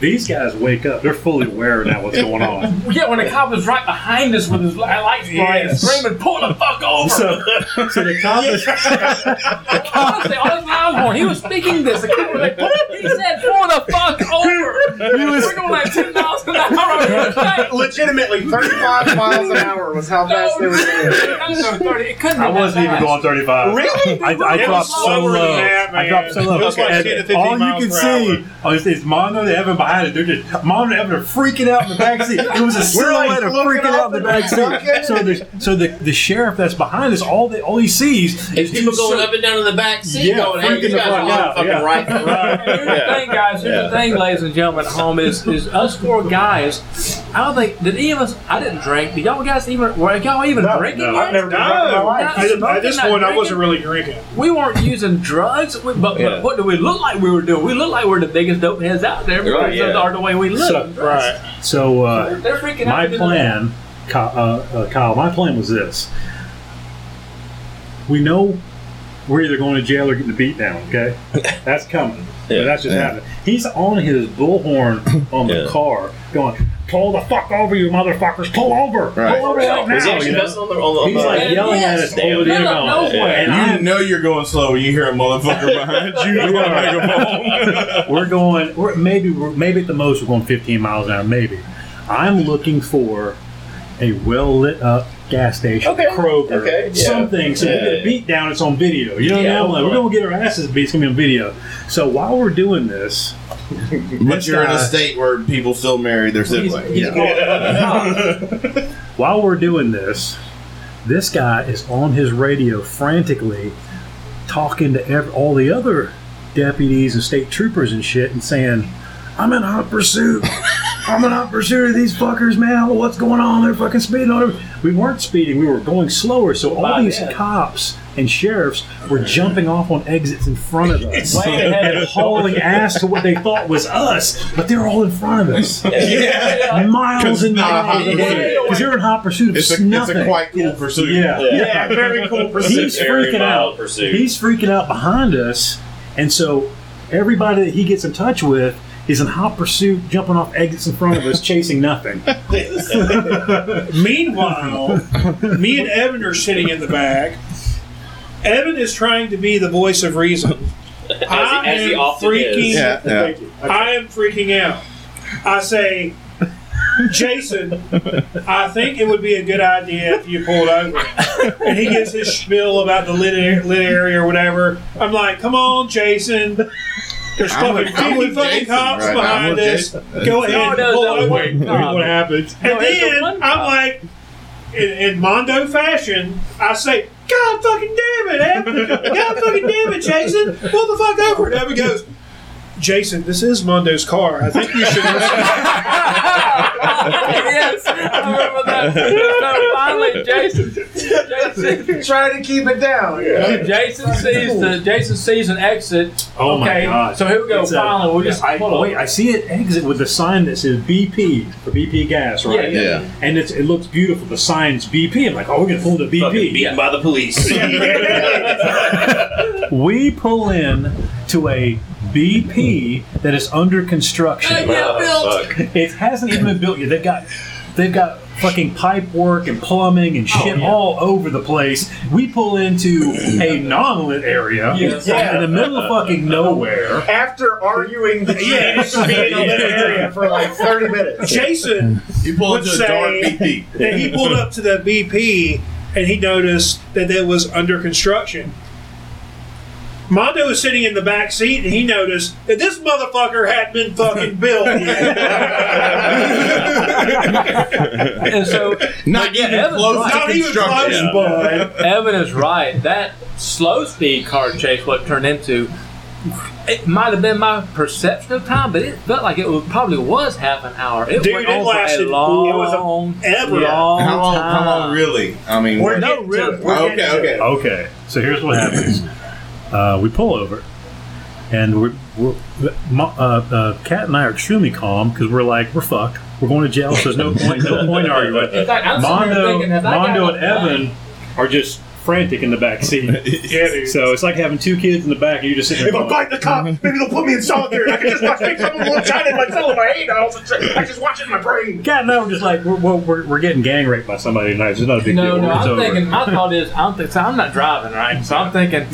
Speaker 3: these guys wake up. They're fully aware now what's going on. [laughs]
Speaker 4: yeah, when the cop was right behind us with his li- lights bright and
Speaker 2: Yes.
Speaker 4: screaming, pull the fuck [laughs] over.
Speaker 3: So, so the cop is [laughs]
Speaker 4: Honestly, on his loud horn, he was speaking this. The cop was like, he said, pull the fuck over.
Speaker 3: He was-
Speaker 4: we're going like 10 miles an hour on the interstate.
Speaker 6: Legitimately, 35 miles an hour was how fast they were doing.
Speaker 4: It couldn't
Speaker 3: I
Speaker 4: be
Speaker 3: wasn't even
Speaker 4: fast.
Speaker 3: going 35.
Speaker 6: Really?
Speaker 3: I, I
Speaker 2: It was
Speaker 3: dropped so
Speaker 2: slower than
Speaker 3: low.
Speaker 2: that,
Speaker 3: I dropped so low.
Speaker 2: It was like
Speaker 3: And
Speaker 2: 10 to 15
Speaker 3: all you
Speaker 2: miles
Speaker 3: can
Speaker 2: per
Speaker 3: see oh, is, is Mondo and Evan behind it. They're just mom and Evan are freaking out in the back seat. It was a [laughs] silhouette of freaking out in the back seat. [laughs] So the so the, the sheriff that's behind us, all the all he sees is
Speaker 8: people going
Speaker 3: so-
Speaker 8: up and down in the back seat,
Speaker 3: Yeah,
Speaker 8: going, "Hey,
Speaker 3: freaking
Speaker 8: you
Speaker 3: the
Speaker 8: guys
Speaker 3: fuck
Speaker 8: are
Speaker 3: out,
Speaker 8: fucking
Speaker 3: yeah.
Speaker 8: right."
Speaker 4: Here's the [laughs] thing, guys. Here's
Speaker 1: Yeah.
Speaker 4: the thing, ladies and gentlemen at home is is us four guys. I don't think did any of us. I didn't drink. Did y'all guys even? Were y'all even
Speaker 6: No,
Speaker 4: drinking
Speaker 3: no,
Speaker 4: yet?
Speaker 6: I've never been
Speaker 2: No,
Speaker 6: drunk in my life.
Speaker 2: I didn't- at this
Speaker 4: Not
Speaker 2: point, I wasn't really drinking.
Speaker 4: We weren't using drugs, we- but,
Speaker 1: Yeah.
Speaker 4: but what do we look like we were doing? We look like we're the biggest dope heads out there because
Speaker 1: Right, yeah.
Speaker 4: of our- the way we live.
Speaker 3: So-
Speaker 2: Right.
Speaker 3: So uh,
Speaker 4: They're freaking
Speaker 3: my
Speaker 4: out.
Speaker 3: plan, Kyle, uh, uh, Kyle, my plan was this. We know we're either going to jail or getting the beat down, okay? [laughs] That's coming.
Speaker 1: Yeah.
Speaker 3: That's just
Speaker 7: Yeah.
Speaker 3: happening. He's on his bullhorn on the
Speaker 1: Yeah.
Speaker 3: car going, pull the fuck over, you motherfuckers, pull over.
Speaker 7: Right.
Speaker 3: Pull over right now.
Speaker 1: Was he actually
Speaker 3: you know?
Speaker 1: cussing on the on the?
Speaker 3: He's like yelling
Speaker 4: yes,
Speaker 3: at us
Speaker 4: damn,
Speaker 3: over the
Speaker 4: middle of
Speaker 3: intercom.
Speaker 4: nowhere.
Speaker 3: And
Speaker 7: You know you're going slow when you hear a motherfucker [laughs] behind you on a [laughs]
Speaker 3: we're going we're maybe we're maybe at the most we're going 15 miles an hour maybe i'm looking for a well lit up gas station
Speaker 1: Okay,
Speaker 3: kroger
Speaker 1: okay, yeah.
Speaker 3: something so we
Speaker 1: Yeah,
Speaker 3: get a beat down it's on video you know what
Speaker 1: Yeah,
Speaker 3: I mean? Like, we're gonna get our asses beat it's gonna be on video so while we're doing this
Speaker 7: But you're in a
Speaker 3: uh,
Speaker 7: state where people still marry their siblings.
Speaker 4: he's [laughs]
Speaker 3: while we're doing this this guy is on his radio frantically talking to ev- all the other deputies and state troopers and shit and saying i'm in hot pursuit. I'm in hot pursuit of these fuckers man. What's going on? They're fucking speeding on we weren't speeding. We were going slower. So all
Speaker 4: By
Speaker 3: these
Speaker 4: then.
Speaker 3: cops and sheriffs were jumping off on exits in front of us [laughs]
Speaker 4: Way ahead
Speaker 3: and hauling ass to what they thought was us but they were all in front of us [laughs] miles and miles away because you're in hot pursuit of
Speaker 7: It's a, it's a quite cool pursuit.
Speaker 3: yeah.
Speaker 1: Yeah.
Speaker 6: very cool pursuit.
Speaker 3: He's
Speaker 1: Very
Speaker 3: freaking out.
Speaker 1: pursuit.
Speaker 3: He's freaking out behind us, and so everybody that he gets in touch with is in hot pursuit, jumping off exits in front of us, chasing nothing. [laughs]
Speaker 2: Meanwhile, me and Evan are sitting in the back. Evan is trying to be the voice of reason. I [laughs]
Speaker 1: as he
Speaker 2: am
Speaker 1: often
Speaker 2: freaking.
Speaker 1: is.
Speaker 7: Yeah, yeah.
Speaker 2: I am freaking out. I say, Jason, I think it would be a good idea if you pulled over. And he gets his spiel about the lit, ar- lit area or whatever. I'm like, come on, Jason. There's
Speaker 7: I'm
Speaker 2: fucking
Speaker 7: I'm
Speaker 2: 50
Speaker 7: with
Speaker 2: fucking
Speaker 7: Jason
Speaker 2: cops
Speaker 7: right
Speaker 2: behind
Speaker 7: with
Speaker 2: us. Go ahead
Speaker 4: No,
Speaker 2: and
Speaker 4: no,
Speaker 2: pull
Speaker 4: no,
Speaker 2: over.
Speaker 4: wait, no.
Speaker 3: what happens?
Speaker 2: And
Speaker 4: No, it's
Speaker 2: then I'm like, in, in Mondo fashion, I say, God fucking damn it, Evan. God fucking damn it, Jason. Pull the fuck over. And Evan goes, Jason, this is Mondo's car. I think you should [laughs]
Speaker 4: yes, I remember that. So finally, Jason, Jason,
Speaker 6: Trying to keep it down.
Speaker 4: Jason sees the Jason sees an exit.
Speaker 3: Oh my God.
Speaker 4: so here we go.
Speaker 3: It's a-
Speaker 4: finally, we'll just
Speaker 3: I,
Speaker 4: pull
Speaker 3: wait, I see it exit with the sign that says BP for BP gas, right?
Speaker 4: Yeah,
Speaker 7: Yeah.
Speaker 3: And it's, it looks beautiful. The sign's BP. I'm like, oh, we're gonna pull the BP.
Speaker 1: beaten by the police. [laughs]
Speaker 3: We pull in to a BP that is under construction.
Speaker 4: Yeah, Bill.
Speaker 1: Oh.
Speaker 3: It hasn't even been built yet. They've got they've got fucking pipe work and plumbing and shit oh,
Speaker 4: yeah.
Speaker 3: all over the place. We pull into a non-lit area
Speaker 4: Yes.
Speaker 3: in the middle of fucking nowhere.
Speaker 6: After arguing the yes. being in the area for like 30 minutes.
Speaker 2: Jason
Speaker 7: You pull
Speaker 2: Would
Speaker 7: into a dark
Speaker 2: say-
Speaker 7: BP.
Speaker 2: that he pulled up to the BP and he noticed that it was under construction. Mondo was sitting in the back seat and he noticed that this motherfucker hadn't been fucking built yet. [laughs]
Speaker 4: And so
Speaker 7: Not
Speaker 4: yeah,
Speaker 7: even
Speaker 4: Evan's
Speaker 7: close
Speaker 4: right.
Speaker 7: to
Speaker 2: Not even close,
Speaker 7: construction.
Speaker 2: bud.
Speaker 4: Evan is right. That slow speed car chase, what it turned into, it might have been my perception of time, but it felt like it was, probably was half an hour. It
Speaker 2: Dude,
Speaker 4: went
Speaker 2: it
Speaker 4: on
Speaker 2: lasted-
Speaker 4: for
Speaker 2: it
Speaker 4: a long,
Speaker 2: was a- ever.
Speaker 4: long
Speaker 7: How long?
Speaker 4: time.
Speaker 7: How long? Really? I mean,
Speaker 6: We're
Speaker 7: what-
Speaker 4: No,
Speaker 6: getting
Speaker 4: really.
Speaker 6: to. We're
Speaker 7: okay, okay.
Speaker 3: Okay, so here's what happens. Uh, we pull over, and we're, we're uh, uh, Kat and I are extremely calm because we're like we're fucked. We're going to jail, so there's no [laughs] point, no point arguing.
Speaker 4: In fact, I'm sitting there
Speaker 3: Mondo,
Speaker 4: thinking, have I got
Speaker 3: Mondo and Evan are just frantic in the back seat. [laughs]
Speaker 2: Yeah, dude.
Speaker 3: So it's like having two kids in the back, and you just sitting there.
Speaker 6: If
Speaker 3: there.
Speaker 6: I
Speaker 3: going,
Speaker 6: fight the cop, uh-huh. maybe they'll put me in solitary. I can just watch things come little shine in my soul in my head. I also I just watch it in my brain.
Speaker 3: God, no, we're just like we're, we're, we're, we're getting gang raped by somebody tonight. It's not a big
Speaker 4: No,
Speaker 3: deal.
Speaker 4: no,
Speaker 3: It's
Speaker 4: I'm
Speaker 3: over.
Speaker 4: thinking. My thought is, I don't think so. I'm not driving, right? So I'm thinking,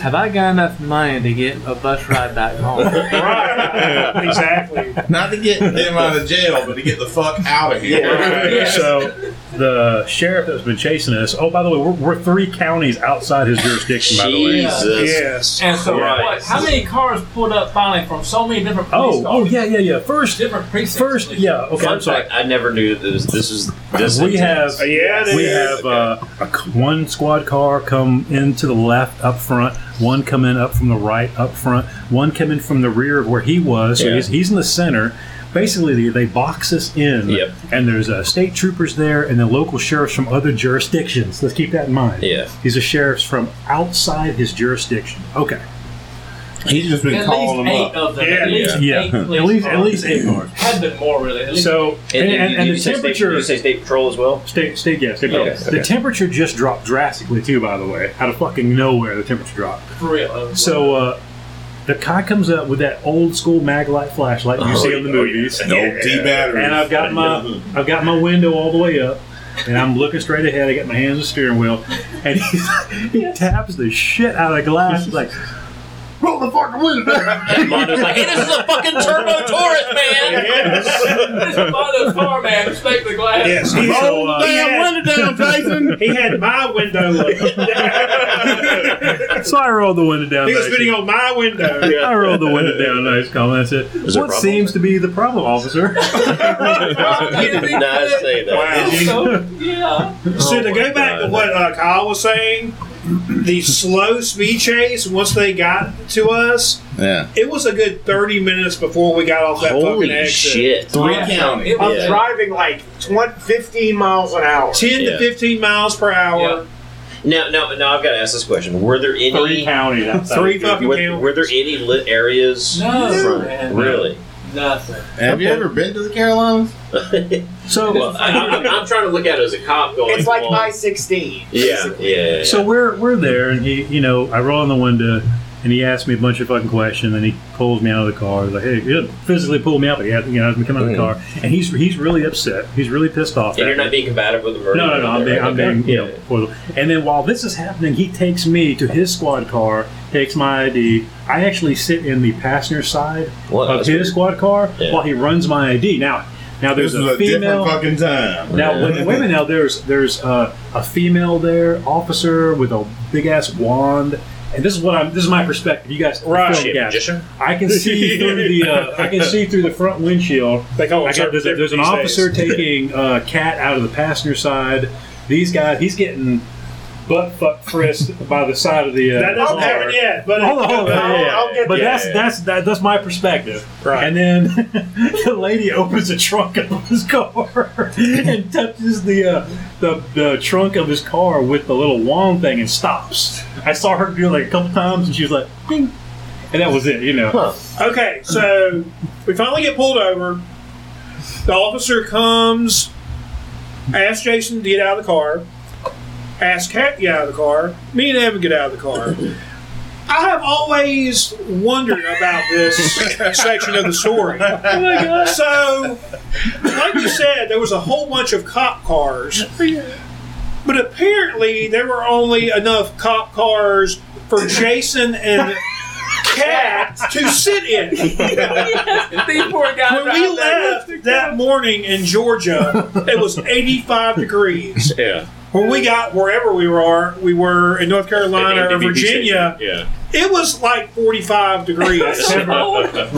Speaker 4: have I got enough money to get a bus ride back home? [laughs]
Speaker 2: right. [laughs] exactly.
Speaker 5: Not to get him out of jail, but to get the fuck out of here.
Speaker 4: Yes.
Speaker 3: So the sheriff that's been chasing us. Oh, by the way, we're, we're three counties outside his jurisdiction. By the way.
Speaker 1: Jesus.
Speaker 2: Yes.
Speaker 4: And so,
Speaker 1: Right.
Speaker 4: what, how many cars pulled up finally from so many different police
Speaker 3: Oh,
Speaker 4: cars?
Speaker 3: oh yeah, yeah, yeah. First,
Speaker 4: different precincts.
Speaker 3: first, yeah. Okay,
Speaker 1: Fun
Speaker 3: I'm sorry.
Speaker 1: fact: I never knew that this, this is this.
Speaker 3: we have
Speaker 1: intense.
Speaker 2: Yeah, it
Speaker 3: we
Speaker 2: is.
Speaker 3: have uh, a c one squad car come into the left up front, one come in up from the right up front, one come in from the rear of where he was. So
Speaker 1: Yeah.
Speaker 3: he's, he's in the center. Basically, they, they box us in,
Speaker 1: Yep.
Speaker 3: and there's uh, state troopers there, and then local sheriffs from other jurisdictions. Let's keep that in mind.
Speaker 1: Yeah.
Speaker 3: These are sheriffs from outside his jurisdiction. Okay.
Speaker 5: He's just been
Speaker 4: At
Speaker 5: calling
Speaker 4: least
Speaker 5: them
Speaker 4: eight
Speaker 5: up.
Speaker 4: of them.
Speaker 2: Yeah,
Speaker 4: at least
Speaker 3: yeah.
Speaker 4: eight
Speaker 3: At least- at least eight cars.
Speaker 4: Had been more really. At least
Speaker 3: So and, and, and
Speaker 1: did
Speaker 3: the
Speaker 1: you say state,
Speaker 3: temperature.
Speaker 1: you say state patrol as well?
Speaker 3: State, state, yeah, state
Speaker 1: Okay,
Speaker 3: The
Speaker 1: okay.
Speaker 3: temperature just dropped drastically too. By the way, out of fucking nowhere, the temperature dropped.
Speaker 4: for real.
Speaker 3: So uh, the guy comes up with that old school maglite flashlight you oh, see in the movies,
Speaker 5: And old T batteries.
Speaker 3: and I've got my I've got my window all the way up, and I'm looking straight ahead. I got my hands on the steering wheel, and he's, [laughs] he taps the shit out of the glass. He's like, "Roll the fucking window down."
Speaker 1: And Mondo's like, "Hey, this is a fucking turbo Taurus, man."
Speaker 4: This is Mondo's car, man. Respect the glass.
Speaker 2: Yes. He,
Speaker 3: So, uh,
Speaker 2: he had,
Speaker 5: window down, Tyson. [laughs]
Speaker 2: he had my window up. [laughs]
Speaker 3: so I rolled the window down.
Speaker 2: he was
Speaker 3: nice.
Speaker 2: spitting on my window. [laughs] Yeah.
Speaker 3: I rolled the window down. Nice comment. I said,
Speaker 1: Is
Speaker 3: "What seems to be the problem, officer?"
Speaker 1: He did not say that.
Speaker 2: Wow.
Speaker 4: So, yeah.
Speaker 2: So to go
Speaker 1: my
Speaker 2: back to what uh, Kyle was saying, the slow speed chase once they got to us,
Speaker 5: Yeah.
Speaker 2: it was a good thirty minutes before we got off that fucking exit.
Speaker 1: shit!
Speaker 5: Three
Speaker 4: Yeah.
Speaker 5: counties.
Speaker 4: It
Speaker 6: I'm
Speaker 1: Yeah.
Speaker 6: driving like 20, 15 miles an hour.
Speaker 2: Ten
Speaker 1: Yeah.
Speaker 2: to fifteen miles per hour.
Speaker 1: Now, now, now, I've got to ask this question: Were there any?
Speaker 3: Three counties. outside
Speaker 2: Three fucking
Speaker 1: Were,
Speaker 2: counties.
Speaker 1: were there any lit areas?
Speaker 4: No,
Speaker 1: from-
Speaker 4: man.
Speaker 1: Really?
Speaker 4: Nothing.
Speaker 5: Have you ever been to the Carolinas? [laughs]
Speaker 3: So,
Speaker 1: Well, I, I'm, I'm trying to look at it as a cop going.
Speaker 6: It's like
Speaker 1: well,
Speaker 6: I 16.
Speaker 1: Yeah, yeah, yeah.
Speaker 3: So we're we're there, and he, you know, I roll in the window, and he asks me a bunch of fucking questions, and he pulls me out of the car. He's like, hey, he doesn't physically pull me out, but he has, you know, has me come out of the car, and he's he's really upset. He's really pissed off.
Speaker 1: and
Speaker 3: at
Speaker 1: you're
Speaker 3: me.
Speaker 1: not being combative with the murder.
Speaker 3: No, no, no. I'm being, I'm being, you know, for the- and then while this is happening, he takes me to his squad car, takes my ID. I actually sit in the passenger side
Speaker 1: What?
Speaker 3: of
Speaker 1: That's
Speaker 3: his
Speaker 1: weird.
Speaker 3: squad car
Speaker 1: Yeah.
Speaker 3: while he runs my ID. Now, now
Speaker 5: This
Speaker 3: there's
Speaker 5: is
Speaker 3: a
Speaker 5: a
Speaker 3: female.
Speaker 5: fucking time.
Speaker 3: Now, wait, wait a minute. Now, there's there's uh, a female there, officer with a big ass wand, and this is what I'm. This is my perspective. You guys, guys.
Speaker 1: magician?
Speaker 3: I can see through the. Uh, I can see through the front windshield.
Speaker 2: They call
Speaker 3: I got, there's, there's an officer
Speaker 2: days.
Speaker 3: taking uh, cat out of the passenger side. These guys, he's getting butt fuck frisked by the side of the. Uh,
Speaker 2: That doesn't
Speaker 3: car.
Speaker 2: happen yet, but
Speaker 3: Hold on, hold on.
Speaker 6: I'll-
Speaker 3: yeah, yeah.
Speaker 6: I'll get
Speaker 3: but
Speaker 6: there.
Speaker 3: that's that's that, that's my perspective.
Speaker 2: Right.
Speaker 3: And then [laughs] the lady opens the trunk of his car [laughs] and touches the, uh, the the trunk of his car with the little wand thing and stops. I saw her do it like a couple times, and she was like, "Bing," and that was it. You know.
Speaker 1: Huh.
Speaker 2: Okay, so we finally get pulled over. The officer comes, asks Jason to get out of the car, asks Cat to get out of the car, me and Evan get out of the car. [laughs] I have always wondered about this [laughs] section of the story. Oh so, like you said, there was a whole bunch of cop cars, but apparently there were only enough cop cars for Jason and cat [laughs] to sit in.
Speaker 4: These poor guys.
Speaker 2: When we left that morning in Georgia, it was 85 degrees.
Speaker 1: Yeah.
Speaker 2: When we got wherever we were, we were in North Carolina or Virginia,
Speaker 1: Yeah.
Speaker 2: it was like 45 degrees.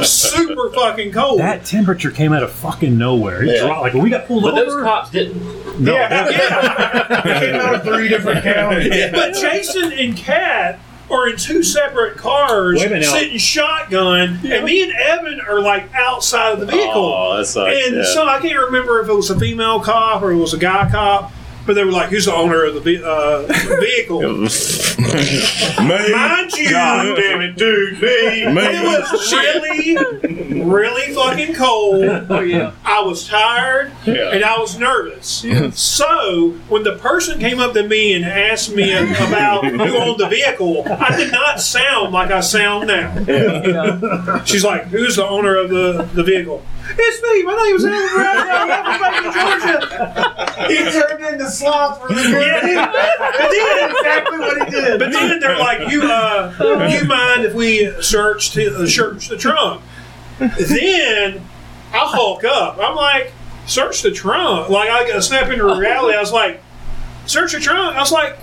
Speaker 2: Super fucking cold.
Speaker 3: That temperature came out of fucking nowhere. It
Speaker 1: Yeah.
Speaker 3: dropped like when we got pulled
Speaker 1: But
Speaker 3: over.
Speaker 1: those cops didn't.
Speaker 3: no,
Speaker 2: yeah.
Speaker 5: It [laughs] came out of three different [laughs] counties.
Speaker 2: But Jason and Kat are in two separate cars,
Speaker 3: Wait a minute now.
Speaker 2: sitting shotgun, and me and Evan are like outside of the vehicle.
Speaker 1: Oh, that sucks.
Speaker 2: And
Speaker 1: yeah.
Speaker 2: so I can't remember if it was a female cop or it was a guy cop, but they were like, "Who's the owner of the uh, [laughs] vehicle?" [laughs] Mind you,
Speaker 7: God
Speaker 2: damn it, dude, me. It was really, really fucking cold.
Speaker 4: Oh yeah.
Speaker 2: I was tired and I was nervous. So when the person came up to me and asked me about who owned the vehicle, I did not sound like I sound now.
Speaker 4: yeah.
Speaker 2: She's like, "Who's the owner of the, the vehicle?" It's me. My name is Alan Bradley. I'm from Georgia.
Speaker 6: He turned into sloth from the
Speaker 2: Yeah. But then,
Speaker 6: exactly what he did.
Speaker 2: but then they're like, "You uh, you mind if we search to, uh, search the trunk?" Then I hulk up. I'm like, "Search the trunk!" Like I got snap into reality. I was like, "Search the trunk." I was like,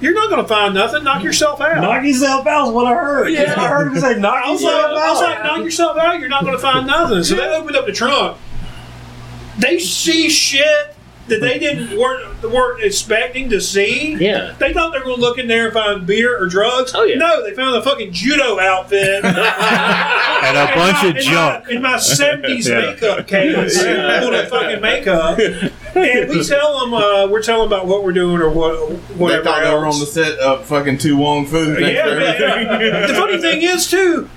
Speaker 2: "You're not going to find nothing. Knock yourself out."
Speaker 8: Knock yourself out is what I heard.
Speaker 4: Yeah.
Speaker 8: I heard him say knock
Speaker 2: I was, like,
Speaker 8: yourself
Speaker 2: I was
Speaker 8: out.
Speaker 2: like, knock yourself out. You're not going to find nothing. So they opened up the trunk. They see shit that they didn't weren't weren't expecting to see.
Speaker 1: Yeah.
Speaker 2: They thought they were going to look in there and find beer or drugs.
Speaker 1: Oh, yeah.
Speaker 2: No, they found a fucking judo outfit [laughs]
Speaker 3: And a bunch of
Speaker 2: in
Speaker 3: junk.
Speaker 2: In my seventies
Speaker 3: Yeah.
Speaker 2: makeup case, full of fucking makeup. And we tell them uh, we're telling them about what we're doing or what
Speaker 7: They
Speaker 2: whatever
Speaker 7: thought they were on the set of fucking To Wong Foo.
Speaker 2: Yeah, yeah, yeah. The funny thing is, too,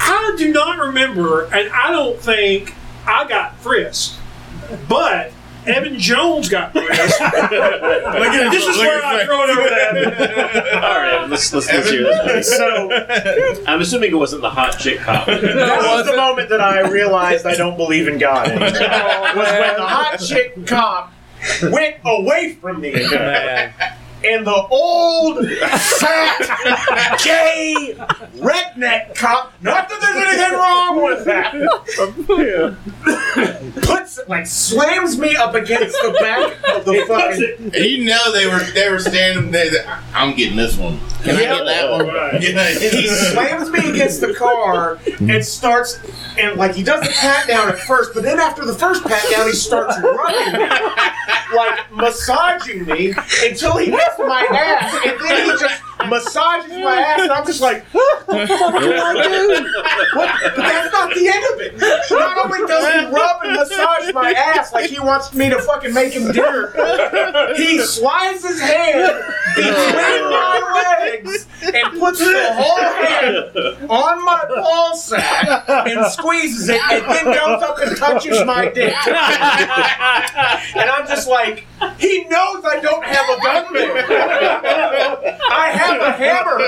Speaker 2: I do not remember, and I don't think I got frisked, but Evan Jones got frisked. [laughs] this is where I throw it over that. [laughs]
Speaker 1: All right, let's let's, let's hear this.
Speaker 6: So
Speaker 1: I'm assuming it wasn't the hot chick cop. [laughs]
Speaker 6: that was the moment that I realized I don't believe in God anymore. Oh, was when the hot chick cop went away from me
Speaker 4: Man.
Speaker 6: And the old fat gay redneck cop not that there's anything wrong with that puts like slams me up against the back of the fucking
Speaker 7: And you know they were they were standing there. that, I'm getting this one. Can I get that one? Yeah.
Speaker 6: he slams me against the car and starts and like he does the pat down at first, but then after the first pat down, he starts rubbing me, like massaging me until he my ass, and then he just massages my ass, and I'm just like, what the fuck do I do? What? But that's not the end of it. Not only does he rub and massage my ass like he wants me to fucking make him dinner, he slides his hand between my legs and puts the whole hand on my ball sack and squeezes it and then goes up and touches my dick. and I'm just like, he knows I don't have a gun there. I have a hammer,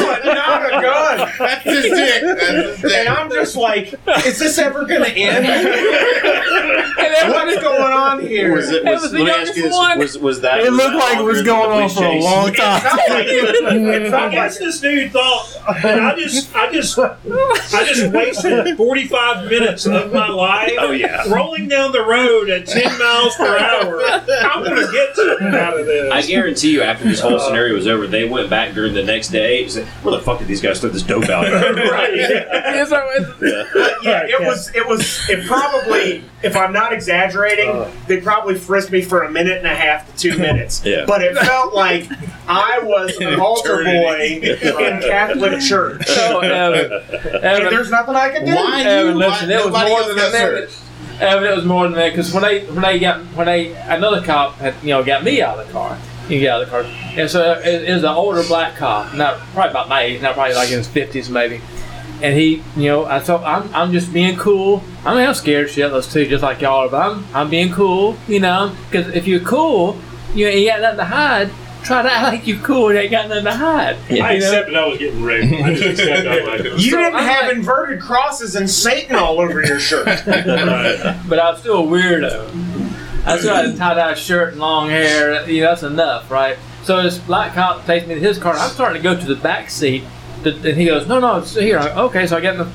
Speaker 6: but not a gun.
Speaker 7: That's his dick. That's his dick.
Speaker 6: And I'm just like, is this ever gonna end? And then What's going on here?
Speaker 1: Was it?
Speaker 4: That
Speaker 1: Was,
Speaker 4: was the
Speaker 1: let me ask you this:
Speaker 4: one.
Speaker 1: Was was that?
Speaker 8: It
Speaker 1: was
Speaker 8: looked
Speaker 1: that
Speaker 8: like it was going on for a long time.
Speaker 6: felt like it. It [laughs]
Speaker 2: I guess this dude thought that I just, I just, I just wasted 45 minutes of my life
Speaker 1: Oh, yeah.
Speaker 2: rolling down the road at 10 miles per hour. I'm going to get something out of this.
Speaker 1: I guarantee you, after this whole scenario was over, they went back during the next day. and said, Where the fuck did these guys throw this dope out? [laughs]
Speaker 2: right.
Speaker 4: It's like- it's-
Speaker 6: yeah, it was. It was. It probably, if I'm not exaggerating, uh. they probably frisked me for a minute and a half to two minutes.
Speaker 1: Yeah.
Speaker 6: But it felt like I was an [laughs] altar boy in Catholic church. [laughs]
Speaker 4: Oh, Evan.
Speaker 6: And
Speaker 4: Evan,
Speaker 6: there's nothing I can do.
Speaker 7: Why
Speaker 4: Evan,
Speaker 7: you?
Speaker 4: listen,
Speaker 7: why
Speaker 4: it was
Speaker 7: nobody
Speaker 4: more
Speaker 7: else
Speaker 4: than
Speaker 7: got
Speaker 4: a minute. Evan, it was more than that because when they when they got when they another cop had you know got me out of the car. You get out of the car, and so it, it was an older black cop, not probably about my age, not probably like in his fifties maybe. And he, you know, I thought I'm, I'm just being cool. I mean, I'm scared shitless too, just like y'all are. But I'm, I'm being cool, you know, because if you're cool, you ain't got nothing to hide. Try to act like you're cool and ain't got nothing to hide.
Speaker 8: I
Speaker 4: You know?
Speaker 8: accepted I was getting raped. I just accepted I was like,
Speaker 6: You
Speaker 4: So
Speaker 6: didn't
Speaker 4: I'm
Speaker 6: have
Speaker 4: like-
Speaker 6: inverted crosses and Satan all over your shirt. [laughs]
Speaker 4: but I'm still a weirdo. I had a tie dye shirt and long hair. You know, that's enough, right? So this black cop takes me to his car. I'm starting to go to the back seat, to, and he goes, "No, no, it's here." I'm okay, so I get in the,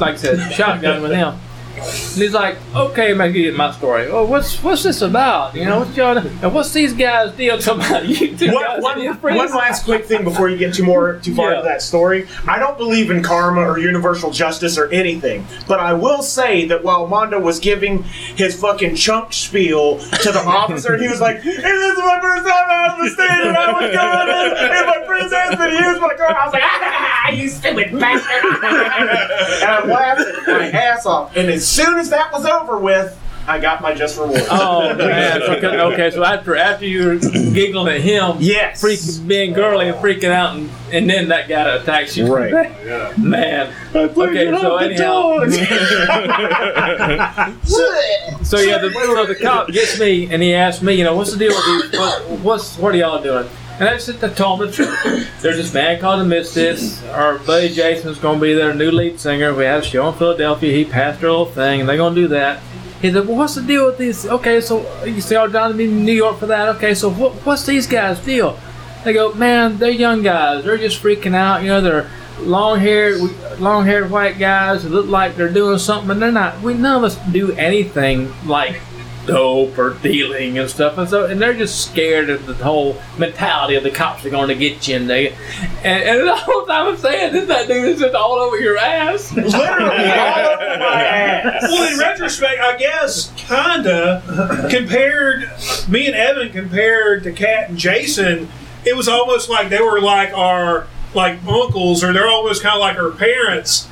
Speaker 4: like I said, shotgun with him. And he's like, "Okay, man, you get my story. Oh, what's what's this about? You know, what's y'all, and what's these guys deal talking about? You two
Speaker 6: One,
Speaker 4: guys
Speaker 6: one- one last quick thing before you get too more too far
Speaker 4: Yeah.
Speaker 6: into that story. I don't believe in karma or universal justice or anything, but I will say that while Mondo was giving his fucking chunk spiel to the [laughs] officer, he was like, "Hey, "This is my first time out of the state, and I was going in, and my friends asked me to use my car." I was like, "Ah, you stupid bastard!" [laughs] and I laughed my ass off. And as soon as that was over with. I got my just reward.
Speaker 4: Oh [laughs] man! So, okay, so after after you were giggling at him,
Speaker 6: Yes.
Speaker 4: freaking being girly and freaking out, and, and then that guy attacks you.
Speaker 6: Right. [laughs]
Speaker 4: man. Okay, so anyhow, [laughs] so yeah, the, so the cop gets me and he asks me, you know, what's the deal with these? What, what's what are y'all doing? And told him the truth. There's this band called the Misfits. Our buddy Jason's going to be their new lead singer. We had a show in Philadelphia. He passed their little thing, and they're going to do that. He said, "Well, what's the deal with these? Okay, so you say all down in New York for that. Okay, so what, what's these guys' deal?" They go, "Man, they're young guys. They're just freaking out. You know, they're long-haired, long-haired white guys who look like they're doing something, and they're not. We none of us do anything like." Dope or dealing and stuff, and so and they're just scared of the whole mentality of the cops are going to get you, and they and, and the [laughs] whole time I'm saying this, that dude is just all over your ass. [laughs]
Speaker 6: Literally all over my [laughs] ass.
Speaker 2: Well, in retrospect, I guess kinda compared me and Evan compared to Kat and Jason, it was almost like they were like our like uncles or they're almost kind of like our parents.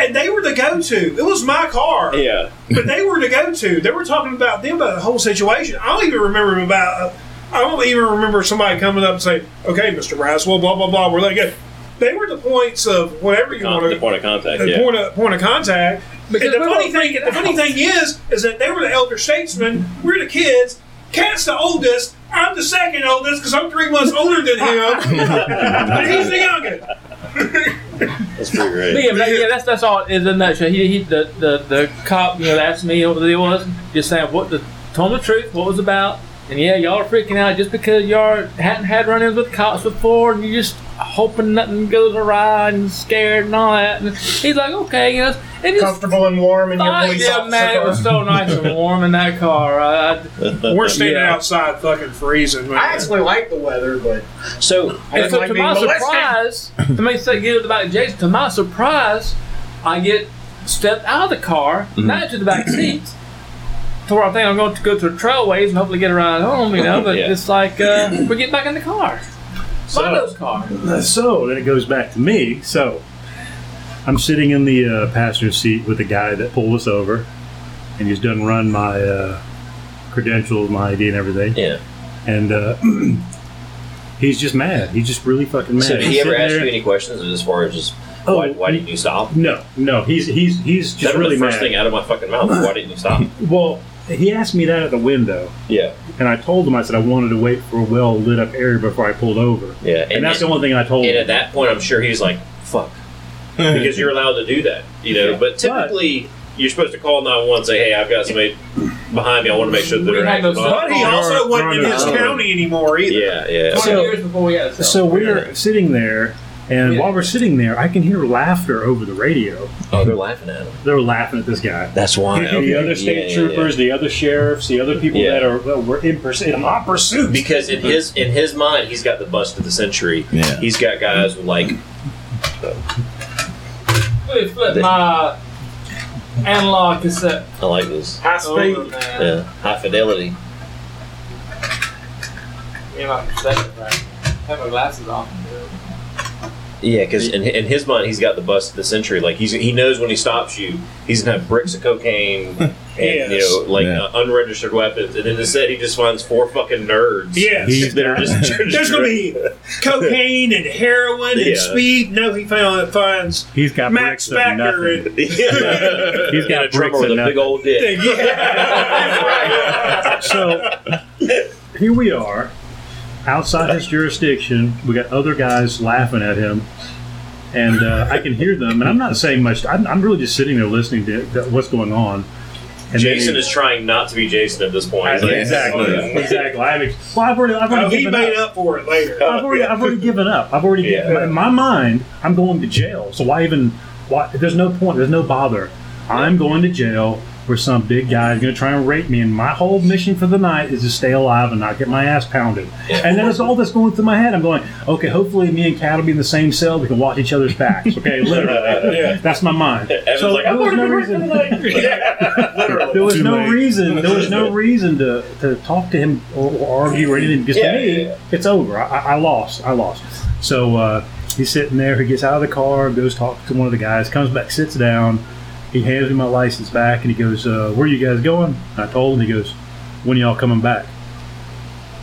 Speaker 2: And they were the go-to. It was my car,
Speaker 1: Yeah.
Speaker 2: but they were the go-to. They were talking about them about the whole situation. I don't even remember about. Uh, I don't even remember somebody coming up and saying, "Okay, Mister Raswell, blah blah blah." We're like, "Good." they were the points of whatever you
Speaker 1: Con-
Speaker 2: want
Speaker 1: the
Speaker 2: to
Speaker 1: point of contact.
Speaker 2: the
Speaker 1: Yeah.
Speaker 2: point of point of contact.
Speaker 4: Because
Speaker 2: and the funny thing, the funny thing is, is that they were the elder statesmen. We're the kids. Cat's the oldest. I'm the second oldest because I'm three months older than him, [laughs] but he's the youngest. [laughs]
Speaker 1: That's pretty
Speaker 4: But
Speaker 1: great.
Speaker 4: yeah, but yeah, that's that's all it is a nutshell. He, he the, the the cop, you know, asked me what deal was. Just saying what the told the truth, what it was about. And yeah, y'all are freaking out just because y'all hadn't had run-ins with cops before, and you just hoping nothing goes awry and scared and all that. And he's like, okay, you know, and
Speaker 6: Comfortable and warm in your police
Speaker 4: yeah,
Speaker 6: officer
Speaker 4: man, it was so nice and warm in that car. I, [laughs]
Speaker 2: We're standing
Speaker 4: Yeah.
Speaker 2: outside, fucking freezing. Man.
Speaker 6: I actually like the weather, but
Speaker 1: So
Speaker 6: I
Speaker 4: and so
Speaker 6: like
Speaker 4: to my
Speaker 6: molested.
Speaker 4: surprise, to me say get it about Jason. To my surprise, I get stepped out of the car, not to the back seat. To where I think I'm going to go to the trailways and hopefully get a ride home, you know. [laughs] But
Speaker 1: Yeah.
Speaker 4: it's like uh, we get back in the car. Mondo's car.
Speaker 3: So then it goes back to me. So I'm sitting in the uh, passenger seat with the guy that pulled us over, and he's done run my uh, credentials, my ID, and everything.
Speaker 1: yeah.
Speaker 3: And uh, [clears throat] he's just mad. He's just really fucking mad.
Speaker 1: So did he ever ask
Speaker 3: there-
Speaker 1: you any questions as far as just
Speaker 3: Oh,
Speaker 1: why, why didn't you stop?
Speaker 3: No, no. He's he's he's just
Speaker 1: That
Speaker 3: really
Speaker 1: the first
Speaker 3: mad.
Speaker 1: thing out of my fucking mouth. Why didn't you stop?
Speaker 3: Well, he asked me that at the window,
Speaker 1: Yeah.
Speaker 3: and I told him I said I wanted to wait for a well lit up area before I pulled over,
Speaker 1: Yeah.
Speaker 3: and, that's the only thing I told
Speaker 1: And
Speaker 3: him.
Speaker 1: at that point, I'm sure he's like, "Fuck," because you're allowed to do that, you know.
Speaker 3: Yeah.
Speaker 1: But typically, you're supposed to call 911 and say, "Hey, I've got somebody behind me. I want to make sure that they're
Speaker 4: had no
Speaker 1: acting
Speaker 4: cell
Speaker 1: on."
Speaker 2: But oh, he also wasn't in his
Speaker 1: Oh.
Speaker 2: county anymore either.
Speaker 1: Yeah, yeah.
Speaker 4: Twenty
Speaker 3: So-
Speaker 4: years before we had
Speaker 3: So we're sitting there, and
Speaker 4: Yeah.
Speaker 3: while we're sitting there, I can hear laughter over the radio.
Speaker 1: Oh, they're laughing at him.
Speaker 3: They're laughing at this guy.
Speaker 1: That's why.
Speaker 3: The other state troopers, the other sheriffs, the other people
Speaker 1: Yeah.
Speaker 3: that are that were in pursuit, in hot pursuit.
Speaker 1: because in his in his mind, he's got the bust of the century.
Speaker 7: Yeah.
Speaker 1: He's got guys with like
Speaker 4: Please flip my analog cassette
Speaker 1: I like this.
Speaker 6: high speed.
Speaker 4: over, man.
Speaker 1: Yeah, high fidelity.
Speaker 4: You know, that's right. Have my glasses on.
Speaker 1: Yeah, because in, in his mind, he's got the bust of the century. Like he's he knows when he stops you, he's gonna have bricks of cocaine [laughs] and you know like
Speaker 7: Yeah.
Speaker 1: uh, unregistered weapons. And then instead, he just finds four fucking nerds.
Speaker 2: Yes.
Speaker 3: He's
Speaker 1: that are just. [laughs] [laughs]
Speaker 2: There's going to be cocaine and heroin and
Speaker 1: Yeah.
Speaker 2: speed. No, he found finds
Speaker 3: He's got
Speaker 2: Max
Speaker 3: bricks of
Speaker 2: Spacker
Speaker 3: nothing.
Speaker 2: and
Speaker 1: yeah.
Speaker 3: He's got
Speaker 1: a drummer
Speaker 3: bricks
Speaker 1: with
Speaker 3: of
Speaker 1: a big
Speaker 3: nothing.
Speaker 1: old dick.
Speaker 2: yeah.
Speaker 3: So here we are, outside his jurisdiction. We got other guys laughing at him, and uh, I can hear them. And I'm not saying much. I'm, I'm really just sitting there listening to, to what's going on. And
Speaker 1: Jason
Speaker 3: then-
Speaker 1: is trying not to be Jason at this point. He's like,
Speaker 3: exactly,
Speaker 1: "Oh, yeah."
Speaker 3: exactly. I haven't, well, I've already, I've
Speaker 2: Oh,
Speaker 3: already
Speaker 2: he
Speaker 3: given
Speaker 2: made
Speaker 3: up.
Speaker 2: up for it later.
Speaker 3: I've already, I've already given up. I've already
Speaker 1: Yeah.
Speaker 3: given, in my mind. I'm going to jail. So why even? Why? There's no point. There's no bother. I'm going to jail where some big guy is going to try and rape me, and my whole mission for the night is to stay alive and not get my ass pounded. And then it's all that's going through my head. I'm going, okay, hopefully me and Cat will be in the same cell. We can watch each other's backs. [laughs] Okay, literally.
Speaker 2: Yeah.
Speaker 3: That's my mind.
Speaker 1: Evan's
Speaker 3: so
Speaker 1: like,
Speaker 3: there was no
Speaker 1: to
Speaker 3: reason. [laughs]
Speaker 1: Literally.
Speaker 3: There was
Speaker 7: Too
Speaker 3: no
Speaker 7: late.
Speaker 3: reason. There was no [laughs] reason to, to talk to him or, or argue or anything. Because
Speaker 1: Yeah,
Speaker 3: to me,
Speaker 1: yeah, yeah.
Speaker 3: it's over. I, I I lost. I lost. So uh, he's sitting there. He gets out of the car, goes talk to one of the guys, comes back, sits down, he hands me my license back and he goes, uh, "Where you guys going?" I told him. He goes, "When y'all coming back?"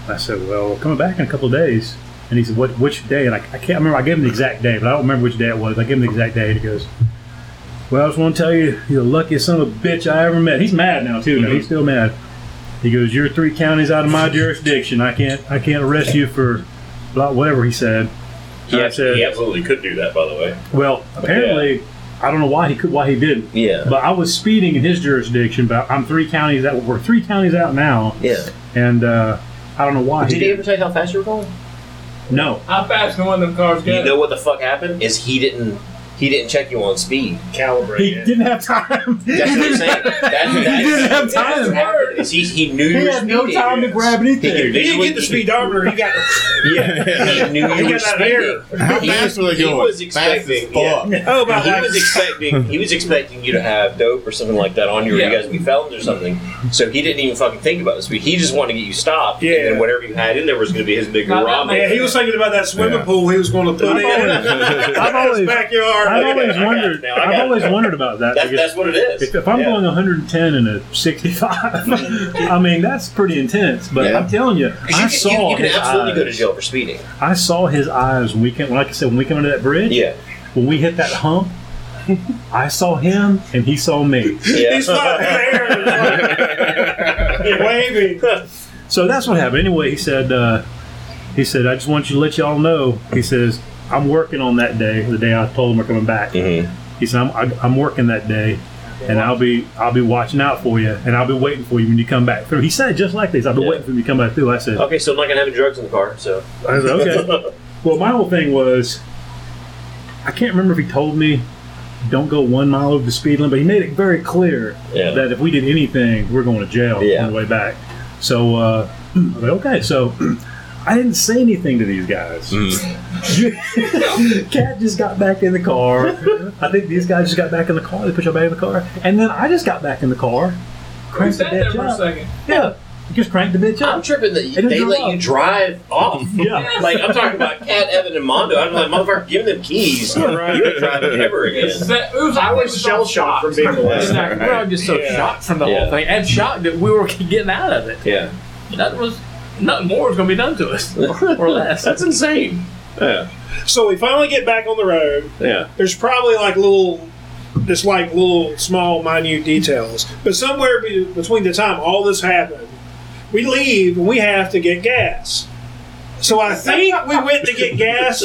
Speaker 3: I said, "Well, we're coming back in a couple of days." And he said, "What? Which day?" And I, I can't remember. I gave him the exact day, but I don't remember which day it was. I gave him the exact day, and he goes, "Well, I just want to tell you, you're the luckiest son of a bitch I ever met." He's mad now too. No, he's still mad. He goes, "You're three counties out of my jurisdiction. I can't, I can't arrest you for blah, whatever he said."
Speaker 8: He,
Speaker 3: And I said,
Speaker 8: he absolutely could do that, by the way.
Speaker 3: "Well, apparently, I don't know why he could, why he didn't."
Speaker 1: Yeah.
Speaker 3: But I was speeding in his jurisdiction, but I'm three counties out. We're three counties out now,
Speaker 1: Yeah.
Speaker 3: and uh, I don't know why.
Speaker 9: Did he
Speaker 3: didn't.
Speaker 9: ever tell you how fast you were going?
Speaker 3: No.
Speaker 4: How fast can one of them cars go?
Speaker 9: You know what the fuck happened? Is he didn't he didn't check you on speed.
Speaker 6: Calibrate.
Speaker 3: He
Speaker 6: it.
Speaker 3: didn't have time.
Speaker 9: That's what I'm saying. [laughs] That, that's,
Speaker 3: He didn't have
Speaker 9: that's what
Speaker 3: time.
Speaker 9: happened, Is he, he knew
Speaker 3: He
Speaker 9: you were
Speaker 3: had no
Speaker 9: speeding.
Speaker 3: time to grab
Speaker 9: He
Speaker 3: anything.
Speaker 9: could
Speaker 2: He didn't get the speedometer. He got [laughs]
Speaker 9: Yeah, [laughs] he knew
Speaker 2: He
Speaker 9: you were
Speaker 2: got that air.
Speaker 9: speeding.
Speaker 7: How
Speaker 9: He
Speaker 7: fast
Speaker 9: was-
Speaker 7: were they
Speaker 9: he
Speaker 7: going?
Speaker 9: was
Speaker 7: Fast as
Speaker 9: expecting-
Speaker 7: fuck.
Speaker 9: yeah.
Speaker 2: oh about
Speaker 9: he
Speaker 2: like
Speaker 9: was expecting he was expecting you to have dope or something like that on you, or
Speaker 4: Yeah.
Speaker 9: you guys would be felons or something. So he didn't even fucking think about the speed. He just wanted to get you stopped.
Speaker 2: Yeah.
Speaker 9: And then whatever you had in there was going to be his big
Speaker 4: Now, that
Speaker 9: ramen.
Speaker 2: Yeah, he was thinking about that swimming
Speaker 7: Yeah.
Speaker 2: pool he was going to put
Speaker 3: I've
Speaker 2: in.
Speaker 3: I've
Speaker 2: in his backyard.
Speaker 3: I've always
Speaker 9: I got it
Speaker 3: wondered.
Speaker 9: now. I
Speaker 3: I've
Speaker 9: got
Speaker 3: always
Speaker 9: it.
Speaker 3: wondered about that.
Speaker 9: That's, that's what it is.
Speaker 3: if, if I'm
Speaker 9: Yeah.
Speaker 3: going 110 in a 65, [laughs] I mean that's pretty intense. But
Speaker 7: Yeah.
Speaker 3: I'm telling you,
Speaker 9: 'Cause
Speaker 3: I
Speaker 9: you,
Speaker 3: saw
Speaker 9: can, you, you can
Speaker 3: his
Speaker 9: absolutely go to jail for speeding.
Speaker 3: I saw his eyes when we came. Like I said, when we came under that bridge,
Speaker 9: Yeah.
Speaker 3: when we hit that hump, I saw him and he saw me.
Speaker 9: Yeah.
Speaker 2: He's not [laughs] there. waving.
Speaker 3: So that's what happened. Anyway, he said, uh, he said, I just want you to let y'all know. He says, I'm working on that day, the day I told him we're coming back.
Speaker 9: Mhm.
Speaker 3: He said, I'm, I, I'm working that day, and I'll be I'll be watching out for you, and I'll be waiting for you when you come back through. He said just like this. I'll be
Speaker 9: Yeah.
Speaker 3: waiting for you to come back through. I said,
Speaker 9: Okay, so I'm not going to have any drugs in the car, so.
Speaker 3: I said, okay. [laughs] well, my whole thing was, I can't remember if he told me, don't go one mile over the speed limit, but he made it very clear
Speaker 9: Yeah.
Speaker 3: that if we did anything, we're going to jail
Speaker 9: Yeah.
Speaker 3: on the way back. So, uh, [clears throat] like, okay, so [clears throat] I didn't say anything to these guys. Mm. [laughs] Cat just got back in the car. I think these guys just got back in the car. They put your back in the car, and then I just got back in the car,
Speaker 4: We
Speaker 3: cranked the
Speaker 4: sat there
Speaker 3: bitch
Speaker 4: for a
Speaker 3: up.
Speaker 4: second.
Speaker 3: Yeah, just cranked the bitch up.
Speaker 9: I'm tripping that
Speaker 3: It
Speaker 9: they let
Speaker 3: wrong.
Speaker 9: you drive off. [laughs]
Speaker 3: Yeah.
Speaker 9: Like, I'm talking about Cat, Evan, and Mondo. I'm like, motherfucker, give them keys. You ain't driving ever again.
Speaker 4: That- it was,
Speaker 6: I
Speaker 4: think
Speaker 6: was shell shocked from being the last.
Speaker 4: Exactly. We were just so
Speaker 2: Yeah.
Speaker 4: shocked from the
Speaker 9: Yeah.
Speaker 4: whole thing, and shocked that we were getting out of it.
Speaker 9: Yeah.
Speaker 4: That was, nothing more is going to be done to us, [laughs] or less.
Speaker 9: That's insane.
Speaker 1: Yeah.
Speaker 2: So we finally get back on the road.
Speaker 1: Yeah.
Speaker 2: There's probably like little, just like little small, minute details. But somewhere be- between the time all this happened, we leave and we have to get gas. So I think we went to get gas.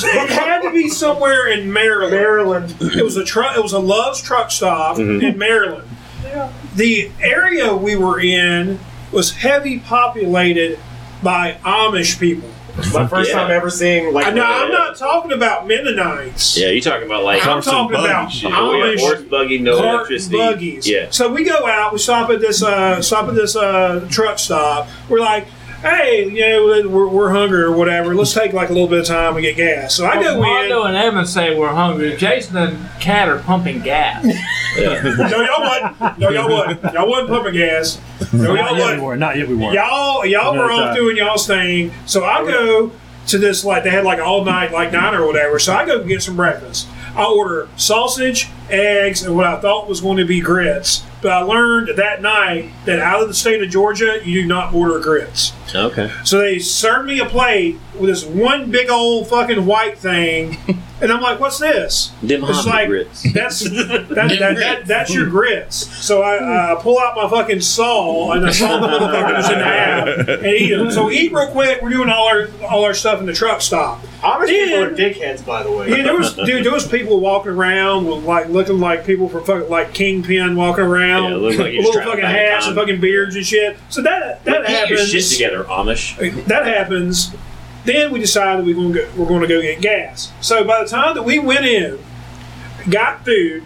Speaker 2: It had to be somewhere in Maryland.
Speaker 6: Maryland.
Speaker 2: It was a truck. It was a Love's truck stop
Speaker 1: Mhm.
Speaker 2: in Maryland. Yeah. The area we were in was heavy populated by Amish people.
Speaker 6: My first
Speaker 9: Yeah.
Speaker 6: time ever seeing like.
Speaker 2: I know I'm not talking about Mennonites.
Speaker 1: Yeah, you're talking about like
Speaker 2: I'm talking about
Speaker 7: shit.
Speaker 1: oh,
Speaker 2: Amish
Speaker 1: horse buggy, no
Speaker 2: cart
Speaker 1: electricity.
Speaker 2: buggies.
Speaker 1: Yeah.
Speaker 2: So we go out. We stop at this. Uh, stop at this uh, truck stop. We're like, hey, you know, we're, we're hungry or whatever. Let's take like a little bit of time and get gas. So I go
Speaker 4: Mondo
Speaker 2: in.
Speaker 4: and Evan say we're hungry. Jason and Cat are pumping gas.
Speaker 1: Yeah. [laughs]
Speaker 2: No, y'all wasn't. No, y'all wasn't. Y'all wasn't pumping gas. No, y'all
Speaker 3: yet we
Speaker 2: wasn't.
Speaker 3: weren't. Not yet we weren't.
Speaker 2: Y'all, y'all
Speaker 3: No,
Speaker 2: were
Speaker 3: it's
Speaker 2: off
Speaker 3: not.
Speaker 2: doing y'all's thing. So I go to this like they had like all night like diner or whatever. So I go get some breakfast. I order sausage, eggs, and what I thought was going to be grits. But I learned that night that out of the state of Georgia, you do not order grits.
Speaker 1: Okay.
Speaker 2: So they served me a plate with this one big old fucking white thing, [laughs] and I'm like, "What's this?"
Speaker 1: Dim
Speaker 2: It's
Speaker 1: Hobbit
Speaker 2: like
Speaker 1: grits.
Speaker 2: that's that, that, that, that's your grits. So I, I pull out my fucking saw and I saw the motherfuckers in half and eat them. So eat real quick. We're doing all our all our stuff in the truck stop.
Speaker 6: Amish people
Speaker 2: Then-
Speaker 6: are dickheads, by the way.
Speaker 2: Yeah, there was dude. There was people walking around with like looking like people from fucking like Kingpin walking around,
Speaker 1: Yeah, it like [laughs]
Speaker 2: little fucking hats and fucking beards and shit. So that that happens.
Speaker 1: Get your shit together, Amish.
Speaker 2: That happens. Then we decided we going to go, we're going to go get gas. So by the time that we went in, got food,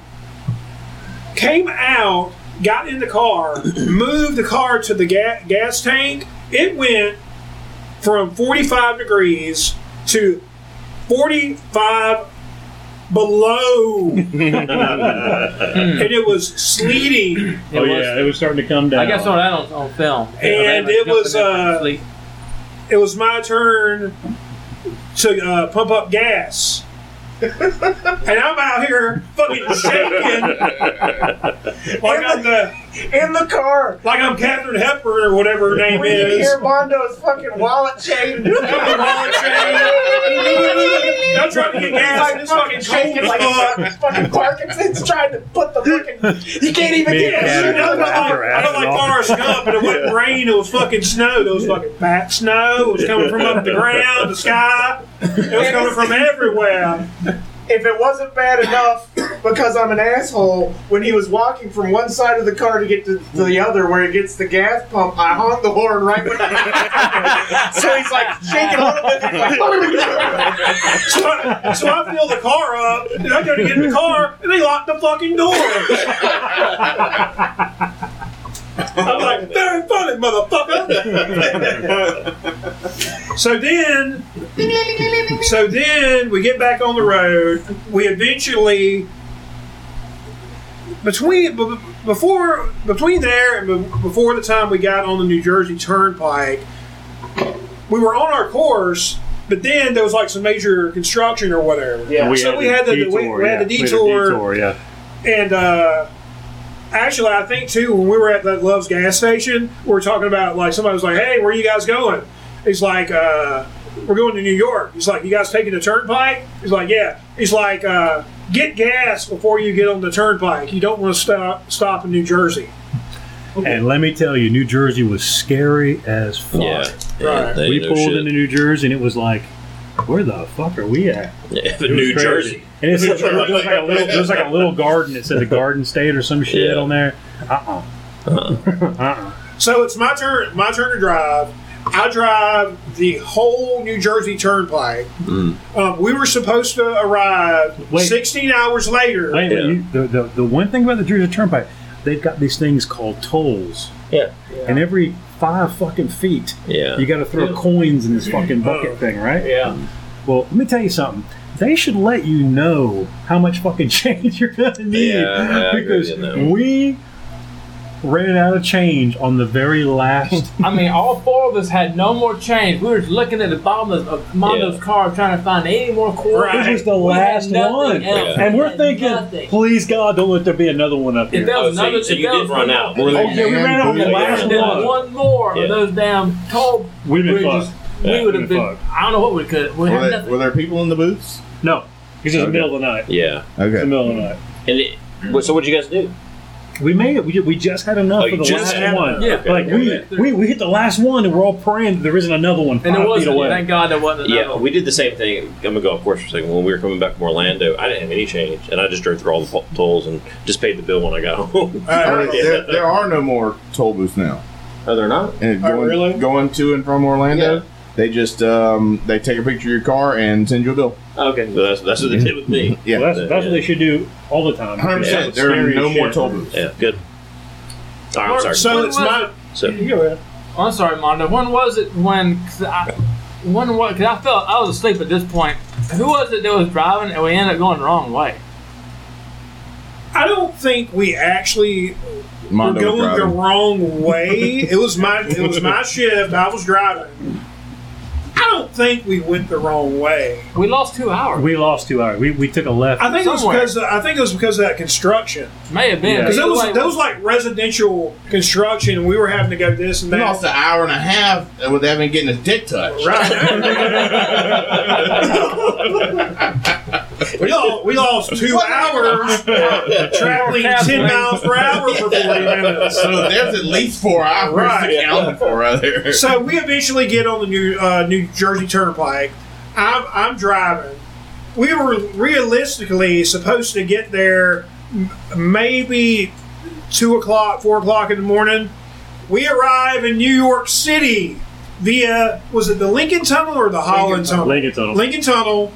Speaker 2: came out, got in the car, [clears throat] moved the car to the ga- gas tank, it went from 45 degrees to 45 below, and it was sleeting.
Speaker 3: Oh yeah, it was starting to come down.
Speaker 4: I guess saw that on, on film.
Speaker 2: And it was, uh, it was my turn to uh, pump up gas. and I'm out here fucking shaking [laughs] like I'm the
Speaker 6: In the car,
Speaker 2: like I'm Katharine Hepburn or whatever her name
Speaker 6: you
Speaker 2: is.
Speaker 6: hear Mondo's fucking wallet chain, [laughs]
Speaker 2: Wallet chain. I'm trying to get gas and it's fucking
Speaker 6: shaking like
Speaker 2: fuck.
Speaker 6: fucking Parkinson's trying to put the fucking. You can't even get
Speaker 3: and
Speaker 2: Yeah,
Speaker 3: Katharine
Speaker 2: shit, I felt like,
Speaker 3: After
Speaker 2: I felt like
Speaker 3: acid
Speaker 2: Forrest Gump, but it wasn't rain, it was fucking snow. It was fucking fat snow. It was coming from up the ground, the sky. It was coming from everywhere.
Speaker 6: If it wasn't bad enough because I'm an asshole, when he was walking from one side of the car to get to, to the other where he gets the gas pump, I honked the horn right when So he's like shaking a little bit. Like,
Speaker 2: So I, so I fill the car up, and I go to get in the car, and they lock the fucking door. I'm like, very funny, motherfucker. so then, so then we get back on the road. We eventually between before between there and before the time we got on the New Jersey Turnpike, we were on our course. But then there was like some major construction or whatever.
Speaker 6: Yeah.
Speaker 2: we so we had the, we, we had the
Speaker 3: yeah.
Speaker 2: Detour,
Speaker 3: detour, yeah.
Speaker 2: and uh, actually, I think too when we were at that Love's gas station, we were talking about like somebody was like, "Hey, where are you guys going?" He's like, uh, "We're going to New York." He's like, "You guys taking the turnpike?" He's like, "Yeah." He's like, uh, "Get gas before you get on the turnpike. You don't want to stop stop in New Jersey."
Speaker 3: And let me tell you, New Jersey was scary as fuck.
Speaker 1: Yeah.
Speaker 2: Right.
Speaker 1: they
Speaker 3: we pulled
Speaker 1: shit.
Speaker 3: into New Jersey and it was like, where the fuck are we at?
Speaker 1: Yeah, New
Speaker 3: crazy.
Speaker 1: Jersey.
Speaker 3: And it's, it was like a little, there was like a little garden. It said the Garden State or some shit
Speaker 1: Yeah.
Speaker 3: on there. Uh uh-uh. uh.
Speaker 2: So it's my turn. My turn to drive. I drive the whole New Jersey Turnpike.
Speaker 1: Mm.
Speaker 2: Um, we were supposed to arrive
Speaker 3: Wait.
Speaker 2: 16 hours later.
Speaker 3: Wait,
Speaker 1: Yeah.
Speaker 3: wait, you, the, the, the one thing about the Jersey Turnpike, they've got these things called tolls.
Speaker 1: Yeah.
Speaker 3: And every five fucking feet,
Speaker 1: Yeah.
Speaker 3: you got to throw coins in this fucking bucket thing, right?
Speaker 4: Yeah.
Speaker 3: Well, let me tell you something. They should let you know how much fucking [laughs] change you're gonna need
Speaker 1: Yeah, I
Speaker 3: because
Speaker 1: with you on that.
Speaker 3: we ran out of change on the very last. [laughs]
Speaker 4: I mean, all four of us had no more change. We were just looking at the bottom of, of Mondo's
Speaker 1: Yeah.
Speaker 4: car trying to find any more quarters.
Speaker 2: Right.
Speaker 3: This was the
Speaker 4: We
Speaker 3: last one,
Speaker 4: else.
Speaker 3: and
Speaker 4: We
Speaker 3: we're thinking,
Speaker 4: nothing.
Speaker 3: please God, don't let there be another one up here.
Speaker 4: If there
Speaker 1: Oh,
Speaker 4: was
Speaker 1: so,
Speaker 4: another,
Speaker 1: so
Speaker 4: if
Speaker 1: you did
Speaker 4: was
Speaker 1: run out.
Speaker 4: more-
Speaker 7: Were they
Speaker 3: Oh, yeah, we ran out on the last
Speaker 4: If there was
Speaker 3: one.
Speaker 4: one more
Speaker 1: Yeah.
Speaker 4: of those damn toll
Speaker 3: We'd been
Speaker 4: bridges,
Speaker 3: fucked.
Speaker 4: we
Speaker 1: Yeah,
Speaker 4: would have
Speaker 3: been
Speaker 4: been. I don't know what we could. We
Speaker 7: Were,
Speaker 4: had
Speaker 7: they, were there people in the booths?
Speaker 3: No, because it's
Speaker 7: Okay.
Speaker 3: the middle of the night.
Speaker 1: Yeah.
Speaker 3: It's the
Speaker 7: Okay.
Speaker 3: middle of the night.
Speaker 1: And it, what- so what'd you guys do?
Speaker 3: We made it. We, we just had enough
Speaker 1: Oh,
Speaker 3: for
Speaker 1: you
Speaker 3: the
Speaker 1: just
Speaker 3: last
Speaker 2: had
Speaker 3: one.
Speaker 2: enough.
Speaker 4: Yeah.
Speaker 3: Like we, we we hit the last one and we're all praying that there isn't another one
Speaker 4: and
Speaker 3: five
Speaker 4: there
Speaker 3: feet
Speaker 4: wasn't.
Speaker 3: away.
Speaker 4: Thank God there wasn't. another
Speaker 1: Yeah,
Speaker 4: one.
Speaker 1: we did the same thing. I'm gonna go off course for a second. When we were coming back from Orlando, I didn't have any change, and I just drove through all the po- tolls and just paid the bill when I got [laughs] home.
Speaker 2: Uh, [laughs]
Speaker 7: There, there are no more toll booths now.
Speaker 1: Are they're not.
Speaker 7: And
Speaker 2: Oh,
Speaker 7: going,
Speaker 2: really?
Speaker 7: going to and from Orlando,
Speaker 1: Yeah.
Speaker 7: They just um, they take a picture of your car and send you a bill.
Speaker 1: Okay, well, that's that's what they did with me.
Speaker 7: Yeah,
Speaker 3: Well, that's, that's what they should do all the time.
Speaker 7: 100%. There are
Speaker 3: Scary
Speaker 7: no
Speaker 3: as
Speaker 7: more
Speaker 3: shit.
Speaker 7: toll booths.
Speaker 1: Yeah, good. All right, I'm sorry.
Speaker 2: So
Speaker 4: When
Speaker 2: it's
Speaker 4: was
Speaker 2: my.
Speaker 1: So
Speaker 2: You go ahead.
Speaker 4: Oh, I'm sorry, Mondo. When was it when? Cause I, when what? Because I felt I was asleep at this point. Who was it that was driving and we ended up going the wrong way?
Speaker 2: I don't think we actually
Speaker 7: Mondo
Speaker 2: were
Speaker 7: was
Speaker 2: going the
Speaker 7: driving.
Speaker 2: wrong way. it was my it was my [laughs] shift. I was driving. I don't think we went the wrong way.
Speaker 4: We lost two hours.
Speaker 3: We lost two hours. We, we took a left.
Speaker 2: I think it was
Speaker 4: Somewhere.
Speaker 2: because I think it was because of that construction.
Speaker 4: May have been
Speaker 3: Yeah.
Speaker 2: Because it was
Speaker 4: way,
Speaker 2: that was like residential construction, and we were having to go this and
Speaker 7: We
Speaker 2: that.
Speaker 7: lost an hour and a half with having getting a dick touch.
Speaker 2: Right. [laughs] [laughs] we, lost, we lost two hours [laughs] traveling ten miles per hour for forty minutes.
Speaker 7: So there's at least four hours
Speaker 2: Right.
Speaker 7: accounted for right there.
Speaker 2: So we eventually get on the New uh, New Jersey Turnpike. I'm I'm driving. We were realistically supposed to get there maybe two o'clock, four o'clock in the morning. We arrive in New York City via was it the Lincoln Tunnel or the Holland Tunnel?
Speaker 3: Lincoln Tunnel.
Speaker 2: Lincoln Tunnel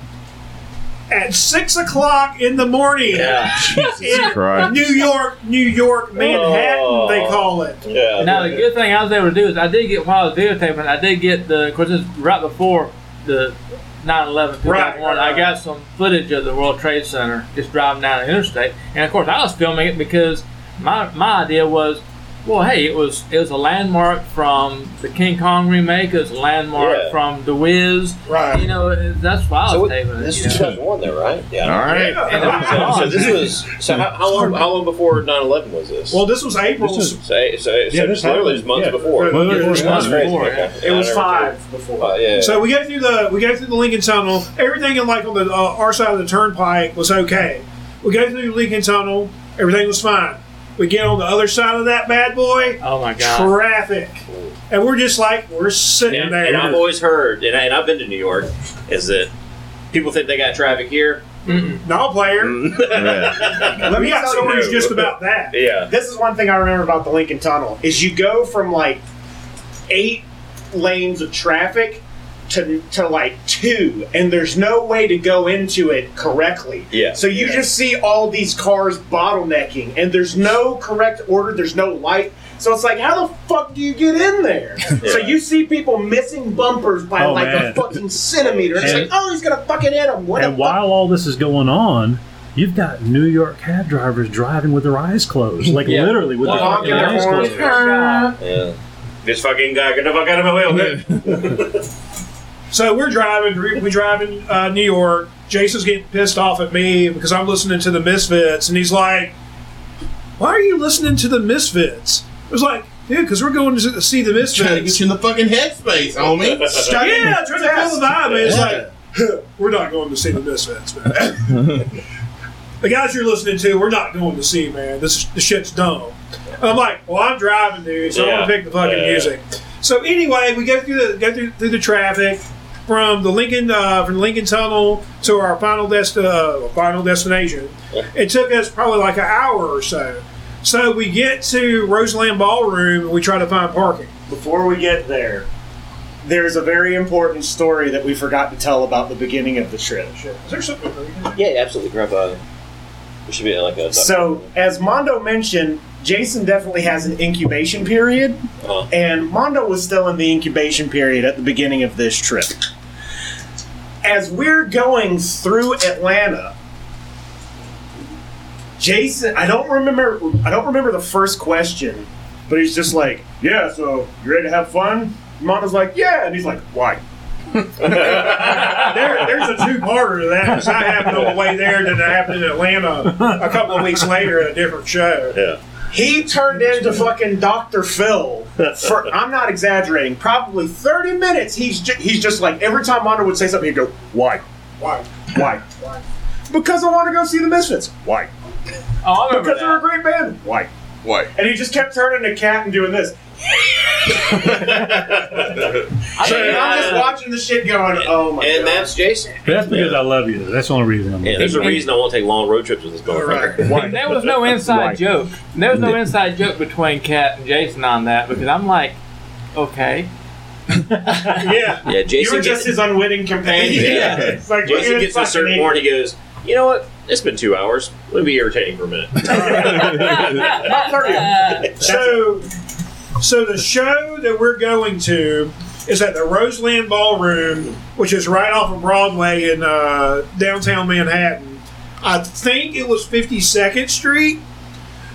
Speaker 2: at six o'clock in the morning. in
Speaker 7: Christ.
Speaker 2: New York, New York, Manhattan, oh. they call it.
Speaker 1: yeah.
Speaker 4: Now the good thing I was able to do is I did get while I was videotaping, I did get the because it's right before the 9/11
Speaker 2: Right, right,
Speaker 4: I got some footage of the World Trade Center just driving down the interstate, and of course I was filming it because my my idea was Well, hey, it was it was a landmark from the King Kong remake. It was a landmark
Speaker 9: Yeah.
Speaker 4: from The Wiz.
Speaker 2: Right.
Speaker 4: You know, that's why I was
Speaker 9: what-
Speaker 4: taping
Speaker 9: this
Speaker 4: you
Speaker 9: was
Speaker 4: know.
Speaker 9: 2001, though, right? Yeah.
Speaker 7: All right.
Speaker 2: Yeah.
Speaker 9: So, so this was so how, how long how long before 9/11 was this?
Speaker 2: Well, this was April.
Speaker 3: This is-
Speaker 9: so, so, so
Speaker 3: Yeah, this
Speaker 9: literally
Speaker 3: happened.
Speaker 9: months
Speaker 3: Yeah.
Speaker 9: before.
Speaker 3: Well,
Speaker 2: Yeah,
Speaker 3: it was
Speaker 2: it
Speaker 3: months
Speaker 2: was
Speaker 9: Crazy.
Speaker 4: before,
Speaker 9: Okay.
Speaker 6: It was
Speaker 9: I never
Speaker 6: five before.
Speaker 9: Uh, yeah.
Speaker 2: So we go through the we go through the Lincoln Tunnel. Everything in like on the uh, our side of the turnpike was okay. We go through the Lincoln Tunnel. Everything was fine. We get on the other side of that bad boy.
Speaker 4: Oh my god!
Speaker 2: Traffic, and we're just like we're sitting
Speaker 9: and,
Speaker 2: there.
Speaker 9: and I've always heard, and, I, and I've been to New York, is that people think they got traffic here.
Speaker 2: no player. Mm. [laughs]
Speaker 7: Yeah.
Speaker 6: Let me
Speaker 2: got
Speaker 6: tell you,
Speaker 2: stories just about that.
Speaker 9: Yeah.
Speaker 6: this is one thing I remember about the Lincoln Tunnel is you go from like eight lanes of traffic to, to like two, and there's no way to go into it correctly.
Speaker 9: Yeah.
Speaker 6: So you just see all these cars bottlenecking, and there's no correct order. There's no light. So it's like, how the fuck do you get in there? [laughs] So you see people missing bumpers by
Speaker 3: Oh,
Speaker 6: like
Speaker 3: man.
Speaker 6: a fucking centimeter. It's
Speaker 3: And-
Speaker 6: like, oh, he's gonna fucking hit him. What
Speaker 3: And
Speaker 6: the
Speaker 3: while all this is going on, you've got New York cab drivers driving with their eyes closed, like
Speaker 4: Yeah.
Speaker 3: literally with their
Speaker 6: Well,
Speaker 3: fucking
Speaker 6: honking
Speaker 3: eyes closed.
Speaker 6: horns.
Speaker 9: Yeah. This fucking guy, get the fuck out of my way, okay? [laughs] [laughs]
Speaker 2: So we're driving. We drive in uh, New York. Jason's getting pissed off at me because I'm listening to the Misfits, and he's like, "Why are you listening to the Misfits?" I was like, "Dude, because we're going to see the Misfits."
Speaker 5: Trying to get you in the fucking headspace, homie. [laughs]
Speaker 2: Yeah, trying to feel the vibe. Man. It's like, [laughs] we're not going to see the Misfits, man. [laughs] the guys you're listening to, we're not going to see, man. This is, the shit's dumb. And I'm like, well, I'm driving, dude, so I'm gonna pick the fucking
Speaker 9: Yeah.
Speaker 2: music. So anyway, we go through the go through, through the traffic from the Lincoln uh, from the Lincoln Tunnel to our final dest uh, final destination. It took us probably like an hour or so. So we get to Roseland Ballroom and we try to find parking.
Speaker 6: Before we get there, there's a very important story that we forgot to tell about the beginning of the trip.
Speaker 2: Is there something?
Speaker 9: Yeah, absolutely. Grab a. There should be like a.
Speaker 6: So, as Mondo mentioned, Jason definitely has an incubation period,
Speaker 9: Uh-huh.
Speaker 6: and Mondo was still in the incubation period at the beginning of this trip. As we're going through Atlanta, Jason, I don't remember I don't remember the first question, but he's just like, "Yeah, so you ready to have fun?" Mondo's like, "Yeah," and he's like, "Why?" [laughs]
Speaker 2: There, there's a two-parter to that. 'cause that happened on the way there, then it happened in Atlanta a couple of weeks later at a different show.
Speaker 9: Yeah.
Speaker 6: He turned into fucking Dr. Phil for I'm not exaggerating, probably 30 minutes. He's ju- he's just like every time Mondo would say something, he'd go, "Why?
Speaker 2: Why?
Speaker 6: Why?
Speaker 2: Why?
Speaker 6: Because I want to go see the Misfits. Why?
Speaker 4: Oh, I remember
Speaker 6: Because they're a great band. Why?"
Speaker 5: Why?
Speaker 6: And he just kept turning to cat and doing this.
Speaker 4: I
Speaker 6: So
Speaker 4: think-
Speaker 6: I'm just uh, watching the shit going, "Oh my
Speaker 9: And
Speaker 6: god."
Speaker 9: that's Jason.
Speaker 3: That's because I love you. That's the only reason I'm.
Speaker 9: Yeah, there's a reason I won't take long road trips with this motherfucker.
Speaker 6: Why?
Speaker 4: There was no inside
Speaker 6: Why?
Speaker 4: joke. There was no inside joke between Kat and Jason on that because I'm like, okay. [laughs]
Speaker 2: Yeah.
Speaker 9: Yeah, Jason,
Speaker 6: You
Speaker 9: Jason
Speaker 6: were just
Speaker 9: gets,
Speaker 6: his unwitting companion.
Speaker 9: Yeah.
Speaker 6: It's like,
Speaker 9: Jason
Speaker 6: look at
Speaker 9: gets to a
Speaker 6: this
Speaker 9: certain
Speaker 6: fucking
Speaker 9: point. He goes, you know what? It's been two hours. Let me be irritating for a minute. [laughs]
Speaker 6: Not 30. [laughs]
Speaker 2: So, so the show that we're going to is at the Roseland Ballroom, which is right off of Broadway in uh, downtown Manhattan. I think it was 52nd Street.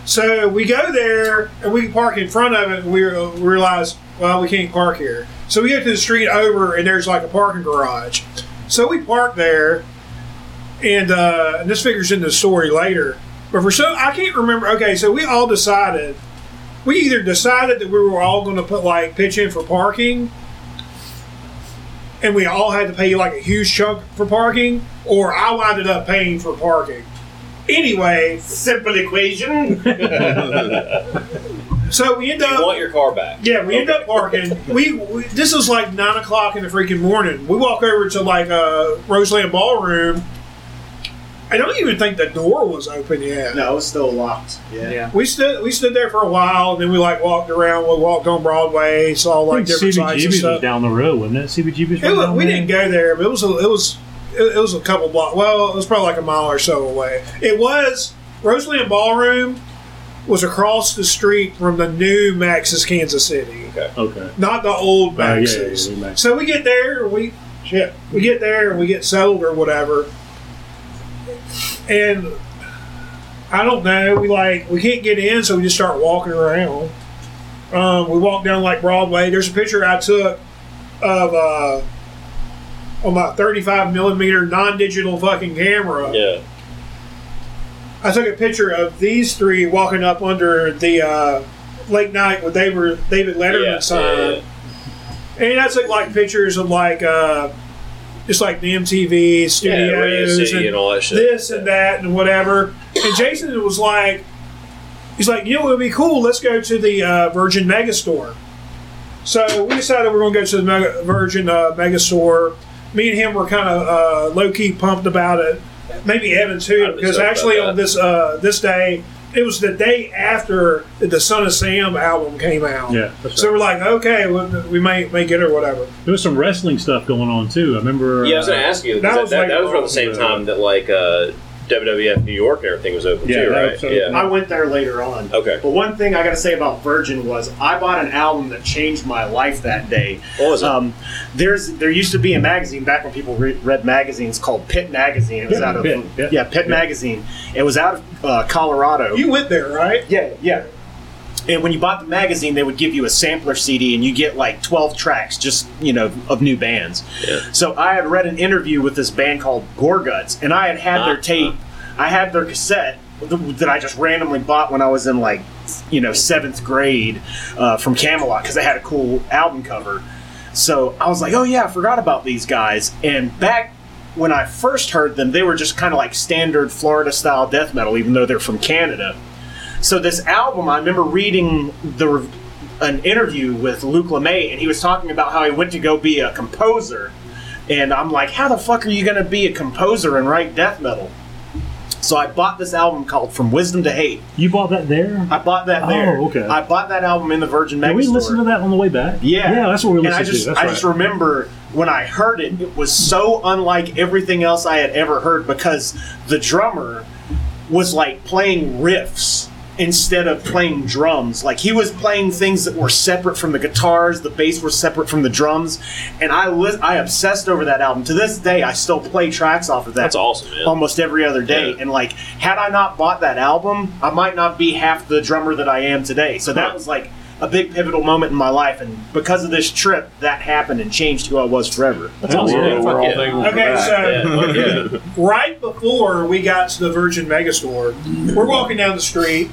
Speaker 2: So we go there and we park in front of it, and we realize, well, we can't park here. So we get to the street over, and there's like a parking garage. So we park there, and, uh, and this figures into the story later. But for so I can't remember. Okay, so we all decided we either decided that we were all going to put like pitch in for parking, and we all had to pay like a huge chunk for parking, or I winded up paying for parking. Anyway,
Speaker 6: Simple equation. [laughs]
Speaker 2: so we end
Speaker 9: You
Speaker 2: up
Speaker 9: want your car back.
Speaker 2: yeah, we end up parking. We, we this is like nine o'clock in the freaking morning. We walk over to like a Roseland Ballroom. I don't even think the door was open yet.
Speaker 6: no, it's still locked. Yeah.
Speaker 4: Yeah.
Speaker 2: We stood we stood there for a while, and then we like walked around. We walked on Broadway, saw like different sites and
Speaker 3: CBGB's
Speaker 2: stuff.
Speaker 3: was down the road, wasn't it? CBGB's
Speaker 2: It
Speaker 3: was
Speaker 2: was,
Speaker 3: down
Speaker 2: we
Speaker 3: there?
Speaker 2: didn't go there, but it was a, it was it, it was a couple block. Well, it was probably like a mile or so away. It was Roseland Ballroom was across the street from the new Max's Kansas City,
Speaker 3: Okay. okay.
Speaker 2: not the old
Speaker 3: Oh, yeah, yeah,
Speaker 2: Max's.
Speaker 3: yeah, Max's.
Speaker 2: So we get there, we shit, we get there and we get settled or whatever, and I don't know. We like we can't get in, so we just start walking around. Um, we walk down like Broadway. There's a picture I took of uh, on my 35 millimeter non-digital fucking camera.
Speaker 9: Yeah.
Speaker 2: I took a picture of these three walking up under the uh, late night with David David Letterman
Speaker 9: Yeah,
Speaker 2: sign.
Speaker 9: yeah,
Speaker 2: And I took like pictures of like uh, just like the MTV studios
Speaker 9: City
Speaker 2: and
Speaker 9: and all that shit.
Speaker 2: this and that and whatever. And Jason was like, he's like, you know, it would be cool. Let's go to the uh, Virgin Megastore. So we decided we are going to go to the Mega, Virgin uh, Megastore. Me and him were kind of uh, low key pumped about it. Maybe Evan too, because actually on this uh, this day, it was the day after the Son of Sam album came out.
Speaker 3: Yeah, that's
Speaker 2: So we're like, okay, we, we may may get it or whatever.
Speaker 3: there was some wrestling stuff going on too. I remember.
Speaker 9: Yeah, I was
Speaker 3: uh,
Speaker 9: going to ask you.
Speaker 2: That
Speaker 9: That,
Speaker 2: was
Speaker 9: that,
Speaker 2: like
Speaker 9: that was around the same time that like uh, WWF New York and everything was open
Speaker 3: Yeah,
Speaker 9: too, right?
Speaker 3: was open.
Speaker 9: Yeah.
Speaker 6: I went there later on.
Speaker 9: Okay.
Speaker 6: But one thing I got to say about Virgin was I bought an album that changed my life that day.
Speaker 9: What was it?
Speaker 6: Um, there's there used to be a magazine back when people re- read magazines called Pit Magazine. It was
Speaker 3: Yeah,
Speaker 6: out of
Speaker 3: Pitt, yeah.
Speaker 6: yeah Pit Magazine. It was out of uh, Colorado.
Speaker 2: You went there, right?
Speaker 6: Yeah, yeah. And when you bought the magazine, they would give you a sampler CD, and you get like twelve tracks, just you know, of new bands.
Speaker 9: Yeah.
Speaker 6: So I had read an interview with this band called Gorguts, and I had had their
Speaker 9: Ah.
Speaker 6: tape, I had their cassette that I just randomly bought when I was in like, you know, seventh grade uh, from Camelot because they had a cool album cover. So I was like, oh yeah, I forgot about these guys. And back when I first heard them, they were just kind of like standard Florida style death metal, even though they're from Canada. So this album, I remember reading the an interview with Luc Lemay, and he was talking about how he went to go be a composer. And I'm like, how the fuck are you going to be a composer and write death metal? So I bought this album called From Wisdom to Hate.
Speaker 3: You bought that there?
Speaker 6: I bought that there.
Speaker 3: Oh, okay.
Speaker 6: I bought that album in the Virgin Megastore.
Speaker 3: Did we listen to that on the way back?
Speaker 6: Yeah,
Speaker 3: Yeah, that's what we
Speaker 6: and
Speaker 3: listened
Speaker 6: I just,
Speaker 3: to. That's
Speaker 6: I
Speaker 3: right.
Speaker 6: just remember when I heard it, it was so unlike everything else I had ever heard because the drummer was like playing riffs instead of playing drums. Like he was playing things that were separate from the guitars, the bass was separate from the drums, and I li- I obsessed over that album. To this day, I still play tracks off of that
Speaker 9: That's awesome, man.
Speaker 6: almost every other day.
Speaker 9: Yeah.
Speaker 6: And like, had I not bought that album, I might not be half the drummer that I am today. So that was like a big pivotal moment in my life, and because of this trip, that happened and changed who I was forever.
Speaker 3: That's awesome.
Speaker 9: Yeah,
Speaker 8: all
Speaker 9: yeah.
Speaker 2: Okay,
Speaker 8: that.
Speaker 2: so
Speaker 9: yeah. [laughs]
Speaker 2: right before we got to the Virgin Megastore, we're walking down the street.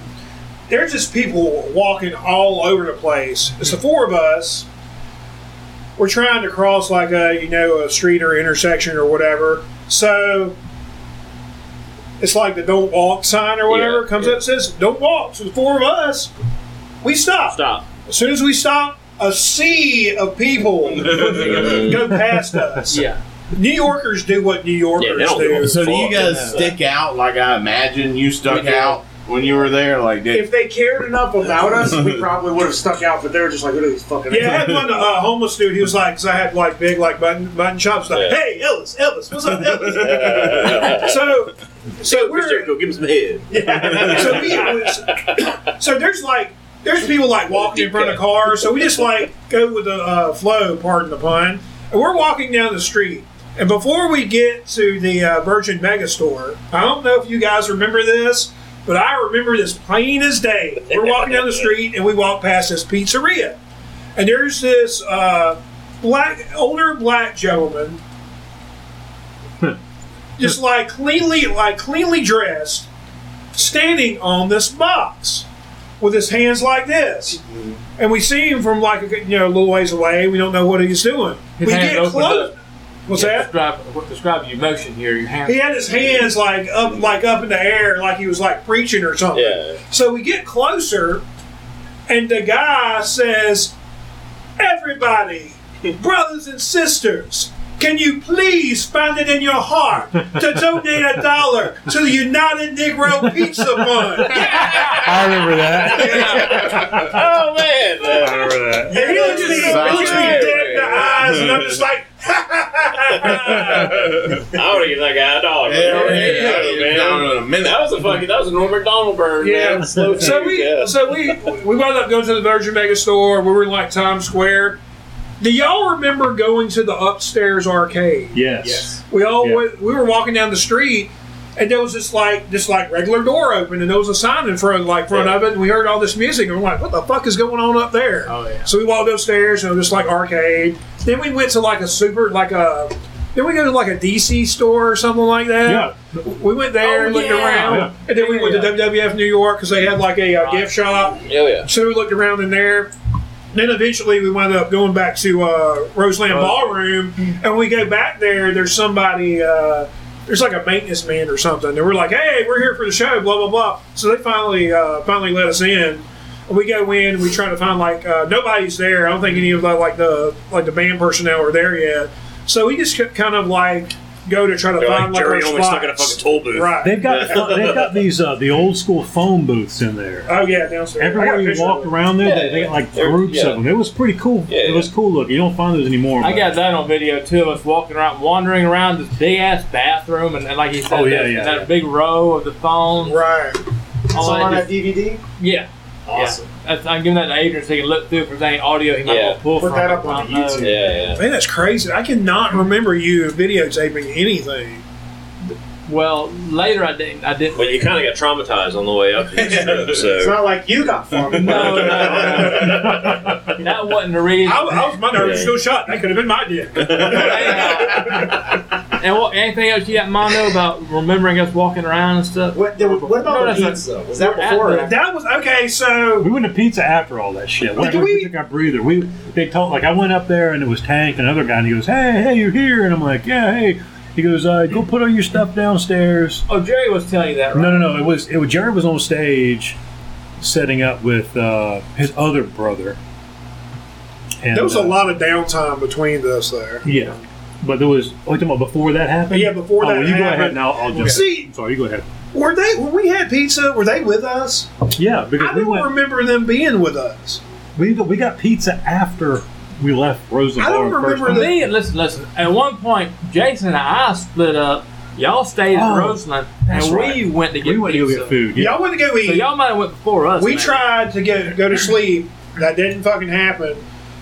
Speaker 2: There's just people walking all over the place. It's the four of us. We're trying to cross like a you know a street or intersection or whatever. So it's like the "Don't Walk" sign or whatever
Speaker 9: Yeah,
Speaker 2: comes
Speaker 9: yeah.
Speaker 2: up and says "Don't walk." So the four of us, we stop.
Speaker 9: Stop.
Speaker 2: As soon as we stop, a sea of people [laughs] go past us.
Speaker 9: Yeah.
Speaker 2: New Yorkers do what New Yorkers
Speaker 9: Yeah, don't
Speaker 2: do.
Speaker 7: So do you guys
Speaker 9: yeah.
Speaker 7: stick out like I imagine you stuck
Speaker 9: We do.
Speaker 7: out when you were there? Like, did,
Speaker 6: If they cared enough about us, we probably would have stuck out. But they were just like, "Look at these fucking."
Speaker 2: Yeah, I had one uh, homeless dude. He was like, because I had like big like button button chops. Like,
Speaker 9: Yeah.
Speaker 2: hey, Ellis, Ellis, what's up, Ellis? [laughs] so, so
Speaker 9: Mr.
Speaker 2: we're
Speaker 9: Go give him some head.
Speaker 2: so we [laughs] so there's like there's people like walking in front of cars. So we just like go with the uh, flow. Pardon the pun. And we're walking down the street. And before we get to the uh, Virgin Megastore, I don't know if you guys remember this, but I remember this plain as day. We're walking down the street and we walk past this pizzeria. And there's this uh, black, older black gentleman, just like cleanly, like cleanly dressed, standing on this box with his hands like this. Mm-hmm. And we see him from like a, you know a little ways away. We don't know what he's doing.
Speaker 4: His
Speaker 2: we get close.
Speaker 4: up.
Speaker 2: What's
Speaker 4: Yeah,
Speaker 2: that?
Speaker 4: Describe, what- describe your motion here. Your hands.
Speaker 2: He had his hands like up, like up in the air, like he was like preaching or something.
Speaker 9: Yeah.
Speaker 2: So we get closer, and the guy says, "Everybody, [laughs] brothers and sisters." Can you please find it in your heart to donate a dollar to the United Negro Pizza Fund? [laughs]
Speaker 3: I remember that.
Speaker 9: Oh man.
Speaker 3: I remember that.
Speaker 2: And he looks me, he looks me dead in the eyes, and I'm just like, [laughs]
Speaker 9: I would have given that guy a dollar.
Speaker 7: Hell yeah,
Speaker 9: Yeah, man.
Speaker 7: down in a minute.
Speaker 9: That was a fucking. That was a Norm Macdonald burn.
Speaker 2: Yeah.
Speaker 9: Man. Slow
Speaker 2: so we
Speaker 9: yeah.
Speaker 2: so we we wound up going to the Virgin Mega Store. We were in like Times Square. Do y'all remember going to the upstairs arcade?
Speaker 3: Yes.
Speaker 2: We all
Speaker 3: Yeah.
Speaker 2: went, we were walking down the street, and there was this like this like regular door open, and there was a sign in front like front of it, and we heard all this music, and we're like, what the fuck is going on up there?
Speaker 4: Oh, yeah.
Speaker 2: So we walked upstairs, and it was just like arcade. Then we went to like a super like a. Then we go to like a DC store or something like that.
Speaker 3: Yeah.
Speaker 2: We went there
Speaker 4: Oh,
Speaker 2: and looked
Speaker 4: yeah.
Speaker 2: around,
Speaker 3: Yeah.
Speaker 2: and then we went to WWF New York because they had like a uh, gift shop.
Speaker 9: Oh yeah.
Speaker 2: So we looked around in there. Then eventually we wound up going back to uh, Roseland Ballroom, and we go back there. There's somebody. Uh, there's like a maintenance man or something. And we're like, "Hey, we're here for the show." Blah blah blah. So they finally uh, finally let us in. We go in. and We try to find like uh, nobody's there. I don't think any of the like the like the band personnel are there yet. So we just kind of like go to try to
Speaker 8: They're
Speaker 2: find
Speaker 8: like
Speaker 2: like,
Speaker 8: Jerry
Speaker 2: our
Speaker 8: only stuck in a fucking toll booth.
Speaker 2: Right.
Speaker 3: They've got [laughs] they've got these uh, the old school phone booths in there.
Speaker 2: oh yeah, downstairs.
Speaker 3: Everywhere you
Speaker 2: picture of
Speaker 3: walked around there,
Speaker 9: Yeah,
Speaker 3: they, they got like groups
Speaker 9: yeah.
Speaker 3: of them. It was pretty cool.
Speaker 9: Yeah,
Speaker 3: it was cool looking. You don't find those anymore.
Speaker 4: I got that on video too. of us walking around, wandering around this big ass bathroom, and, and like you said,
Speaker 3: Oh, yeah,
Speaker 4: that,
Speaker 3: yeah,
Speaker 4: that
Speaker 3: yeah.
Speaker 4: big row of the phones.
Speaker 2: Right.
Speaker 4: all
Speaker 6: So on that DVD,
Speaker 4: yeah,
Speaker 6: awesome.
Speaker 4: Yeah. That's, I'm giving that to Adrian so he can look through if there's any audio he might
Speaker 9: Yeah.
Speaker 4: want to pull
Speaker 6: Put
Speaker 4: from.
Speaker 6: that
Speaker 4: it.
Speaker 6: up on
Speaker 4: I don't
Speaker 6: the
Speaker 4: know.
Speaker 6: YouTube.
Speaker 9: Yeah, yeah.
Speaker 2: Man, that's crazy. I cannot remember you videotaping anything.
Speaker 4: Well, later I didn't. I didn't.
Speaker 8: But you kind of got traumatized on the way up to this [laughs] trip,
Speaker 6: It's not like you got farmed.
Speaker 4: No, no, no. that wasn't the reason.
Speaker 2: I, I was my nerves
Speaker 8: Yeah.
Speaker 2: still shot. That could have been my dick. [laughs]
Speaker 4: and what, anything else you got in mind though about remembering us walking around and stuff?
Speaker 6: What, there, what about
Speaker 4: No,
Speaker 6: the
Speaker 4: that's not-
Speaker 6: pizza? Was that before? or after?
Speaker 2: That was okay. So
Speaker 3: We went to pizza after all that shit.
Speaker 2: Like,
Speaker 3: we,
Speaker 2: we-
Speaker 3: took our breather. We they told like I went up there and it was Tank and another guy and he goes, "Hey, hey, you're here," and I'm like, "Yeah, hey." He goes, uh, "Go put all your stuff downstairs."
Speaker 4: Oh, Jerry was telling you that, right?
Speaker 3: No, no, no. It was it was Jared was on stage, setting up with uh, his other brother. And,
Speaker 2: there was a
Speaker 3: uh,
Speaker 2: lot of downtime between us there.
Speaker 3: Yeah, but there was. Oh, you talking about before that happened?
Speaker 2: Yeah, before
Speaker 3: oh,
Speaker 2: that
Speaker 3: well, you go ahead now. I'll jump.
Speaker 2: See-
Speaker 3: in. sorry, you go ahead.
Speaker 2: Were they when we had pizza? Were they with us?
Speaker 3: Yeah, because
Speaker 2: I
Speaker 3: we
Speaker 2: don't
Speaker 3: went.
Speaker 2: remember them being with us.
Speaker 3: We we got pizza after we left Rosen.
Speaker 2: I don't
Speaker 3: Bar the first
Speaker 2: remember
Speaker 3: time.
Speaker 4: Me, listen, listen. At one point, Jason and I split up. Y'all stayed at
Speaker 3: Oh,
Speaker 4: Roseland,
Speaker 3: that's
Speaker 4: and
Speaker 3: right.
Speaker 4: we went to get
Speaker 3: We went to get food. Yeah.
Speaker 2: Y'all went to go eat.
Speaker 4: So y'all might have went before us.
Speaker 2: we
Speaker 4: man.
Speaker 2: tried to go go to sleep. That didn't fucking happen.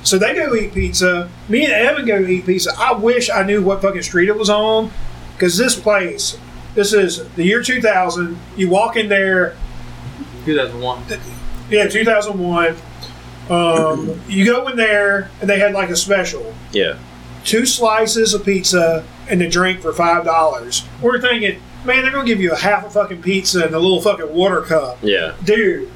Speaker 2: So they go eat pizza. Me and Evan go eat pizza. I wish I knew what fucking street it was on, because this place, this is the year 2000. You walk in there,
Speaker 4: 2001.
Speaker 2: yeah, 2001. Um, you go in there, and they had like a special.
Speaker 8: yeah.
Speaker 2: two slices of pizza and a drink for five dollars. We're thinking, man, they're gonna give you a half a fucking pizza and a little fucking water cup,
Speaker 8: Yeah.
Speaker 2: dude.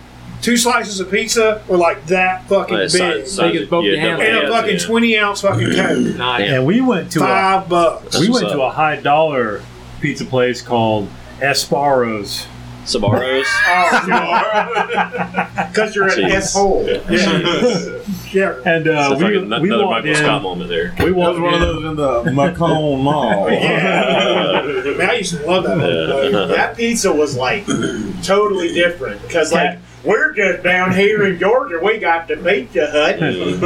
Speaker 2: Two slices of pizza were like that fucking
Speaker 8: Like,
Speaker 2: big,
Speaker 8: size- size-
Speaker 4: Big as both
Speaker 8: yeah,
Speaker 4: your hands.
Speaker 8: double
Speaker 2: and a fucking
Speaker 8: yeah.
Speaker 2: twenty ounce fucking [clears throat] coke,
Speaker 4: Nice.
Speaker 3: And we went to a
Speaker 2: five bucks.
Speaker 3: we
Speaker 8: That's
Speaker 3: went to a high dollar pizza place called Esparo's.
Speaker 8: Sbarro's.
Speaker 6: Because [laughs] you're an
Speaker 8: Jeez.
Speaker 6: asshole.
Speaker 2: Yeah,
Speaker 3: And uh,
Speaker 8: It's
Speaker 3: we,
Speaker 8: like
Speaker 3: we
Speaker 8: another
Speaker 3: walked
Speaker 8: Michael Scott moment there.
Speaker 3: We
Speaker 7: That was one of those in the Macomb [laughs] Mall.
Speaker 2: yeah. Man, I used to love that. whole place.
Speaker 6: That pizza was like totally different because like we're just down here in Georgia, we got the Pizza Hut,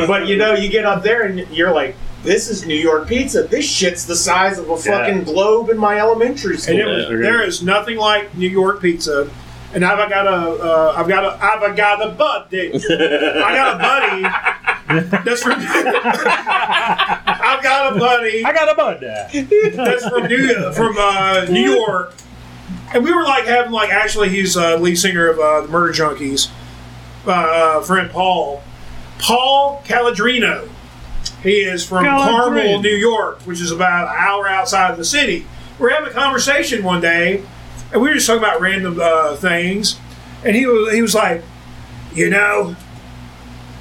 Speaker 6: but you know you get up there and you're like, this is New York pizza. This shit's the size of a fucking globe in my elementary school.
Speaker 2: it was, there is nothing like New York pizza. And I've got a, uh, I've got a, I've got a buddy. [laughs] I got a buddy. That's from. [laughs] I've got a buddy.
Speaker 3: I got a bud.
Speaker 2: That's from New from uh, New York, and we were like having like actually he's uh, lead singer of uh, the Murder Junkies, uh, uh, friend Paul, Paul Caladrino. He is from
Speaker 3: Caladrino.
Speaker 2: Carmel, New York, which is about an hour outside of the city. We're having a conversation one day, and we were just talking about random uh, things, and he was he was like, you know,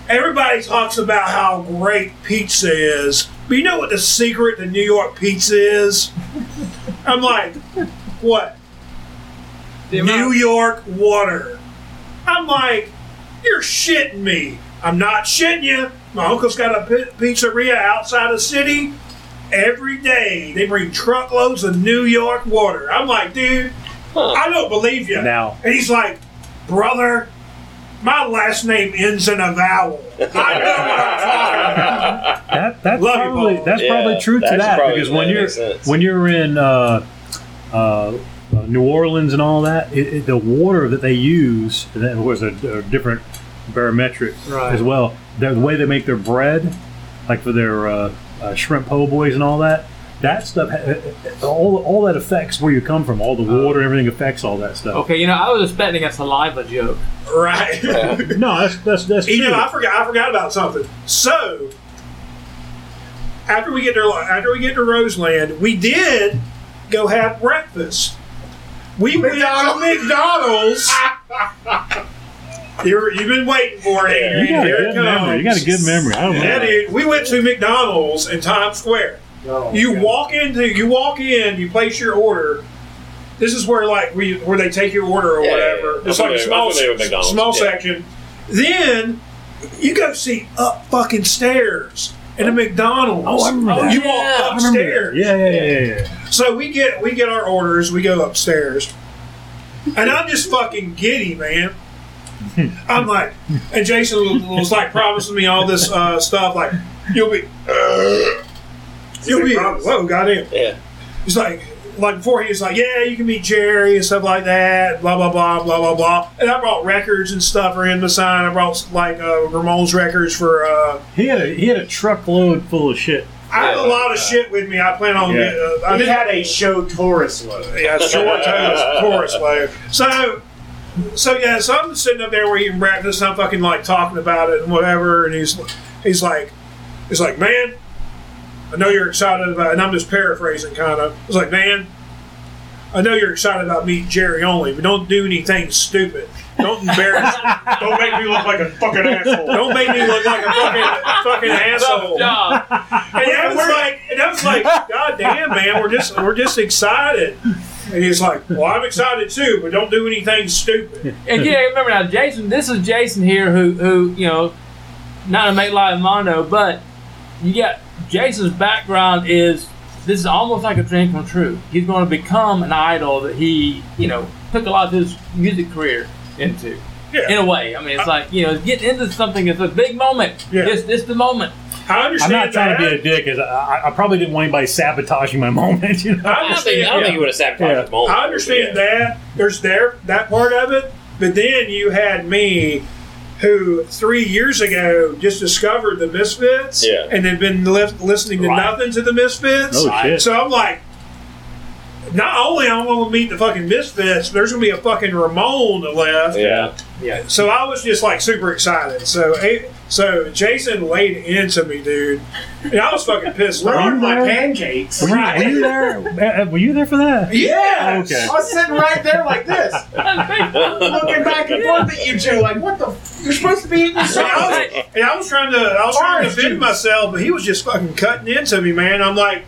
Speaker 2: everybody talks about how great pizza is, but you know what the secret to New York pizza is? [laughs] I'm like, what?
Speaker 4: The
Speaker 2: New York water. I'm like, you're shitting me. I'm not shitting you. My uncle's got a pizzeria outside the city. Every day they bring truckloads of New York water. I'm like, dude, I don't believe you.
Speaker 3: Now.
Speaker 2: And he's like, brother, my last name ends in a vowel. I know what I'm talking about.
Speaker 3: That that's
Speaker 2: Love
Speaker 3: probably
Speaker 2: Paul.
Speaker 3: that's
Speaker 8: Yeah,
Speaker 3: probably true to that
Speaker 8: probably-
Speaker 3: because when
Speaker 8: that
Speaker 3: you're
Speaker 8: sense.
Speaker 3: when you're in uh, uh, uh, New Orleans and all that, it, it, the water that they use, and then of a, a different barometric
Speaker 4: Right.
Speaker 3: as well. The, the way they make their bread, like for their uh, uh, shrimp po' boys and all that, that stuff, all all that affects where you come from. All the water, everything affects all that stuff.
Speaker 4: Okay, you know, I was expecting a saliva joke.
Speaker 2: Right. [laughs]
Speaker 3: No, that's that's that's
Speaker 2: You
Speaker 3: true.
Speaker 2: know, I forgot. I forgot about something. So, after we get to after we get to Roseland, we did go have breakfast. We [laughs] went to McDonald's. [laughs] You're, you've been waiting for it.
Speaker 3: you got a
Speaker 2: Here it
Speaker 3: good memory. You got a good memory. I don't know.
Speaker 2: Yeah, dude. We went to McDonald's in Times Square. Oh, you walk into, you walk in, you place your order. This is where like we where they take your order or
Speaker 8: Yeah,
Speaker 2: whatever.
Speaker 8: yeah.
Speaker 2: It's
Speaker 8: I'm
Speaker 2: like a
Speaker 8: familiar-
Speaker 2: small
Speaker 8: I'm familiar with McDonald's,
Speaker 2: small
Speaker 8: yeah.
Speaker 2: section. Then you go see up fucking stairs in a McDonald's.
Speaker 3: Oh, I remember oh, that.
Speaker 2: You
Speaker 8: Yeah,
Speaker 2: walk
Speaker 3: I remember that.
Speaker 2: upstairs.
Speaker 3: Yeah, yeah, yeah, yeah, yeah.
Speaker 2: So we get we get our orders, we go upstairs, and I'm just fucking giddy, man. I'm like, and Jason was like promising me all this uh, stuff, like you'll be, uh, you'll be, whoa, goddamn.
Speaker 8: Yeah.
Speaker 2: He's like, like before he was like, yeah, you can meet Jerry and stuff like that, blah blah blah blah blah blah. And I brought records and stuff for him to sign. I brought like uh, Ramones records for. Uh,
Speaker 3: He had a he had a truckload full of shit.
Speaker 2: I have a lot of shit with me. I plan on.
Speaker 3: Yeah.
Speaker 2: Uh, I
Speaker 6: He
Speaker 2: didn't
Speaker 6: had a show Taurus load.
Speaker 2: Yeah, short toes, chorus player. So, so yeah, so I'm sitting up there, we're eating breakfast. And I'm fucking like talking about it and whatever. And he's he's like, he's like, man, I know you're excited about. And I'm just paraphrasing, kind of. He's like, man, I know you're excited about meeting Jerry Only, but don't do anything stupid. Don't embarrass. [laughs] don't make me look like a fucking asshole. Don't make me look like a fucking fucking asshole. And I was like, and I was like, God damn, man, we're just we're just excited. And he's like, Well, I'm excited too, but don't do anything stupid. [laughs]
Speaker 4: And yeah, remember now, Jason. This is Jason here, who who you know, not to make light of Mondo, but you got Jason's background is this is almost like a dream come true. He's going to become an idol that he you know took a lot of his music career into.
Speaker 2: Yeah.
Speaker 4: In a way, I mean, it's like you know, getting into something. It's a big moment.
Speaker 2: Yeah.
Speaker 4: It's, it's the moment.
Speaker 2: I understand.
Speaker 3: I'm
Speaker 2: understand
Speaker 3: not trying to be a dick, 'cause I, I, I probably didn't want anybody sabotaging my [laughs] moment. You know.
Speaker 2: I
Speaker 8: I don't think, I don't
Speaker 2: yeah.
Speaker 8: think you would have sabotaged
Speaker 3: Yeah.
Speaker 8: the moment.
Speaker 2: I understand
Speaker 8: Yeah.
Speaker 2: that. There's there that part of it, but then you had me, who three years ago just discovered the Misfits,
Speaker 8: Yeah.
Speaker 2: and had been li- listening to
Speaker 4: Right.
Speaker 2: nothing to the Misfits.
Speaker 3: Oh shit.
Speaker 2: So I'm like, not only am I going to meet the fucking Misfits, there's going to be a fucking Ramone left.
Speaker 8: Yeah.
Speaker 4: Yeah.
Speaker 2: So I was just like super excited. So so Jason laid into me, dude. And I was fucking pissed
Speaker 6: Where
Speaker 2: off.
Speaker 6: are my
Speaker 3: there?
Speaker 6: pancakes?
Speaker 3: Were you, were you there? [laughs] Uh, Were you there for that?
Speaker 2: Yeah.
Speaker 3: Okay.
Speaker 6: I was sitting right there like this, [laughs] looking back and forth at you two, like, what the? F- you're supposed to be eating
Speaker 2: And I was, and I was trying to, I was trying to defend
Speaker 6: juice.
Speaker 2: myself, but he was just fucking cutting into me, man. I'm like,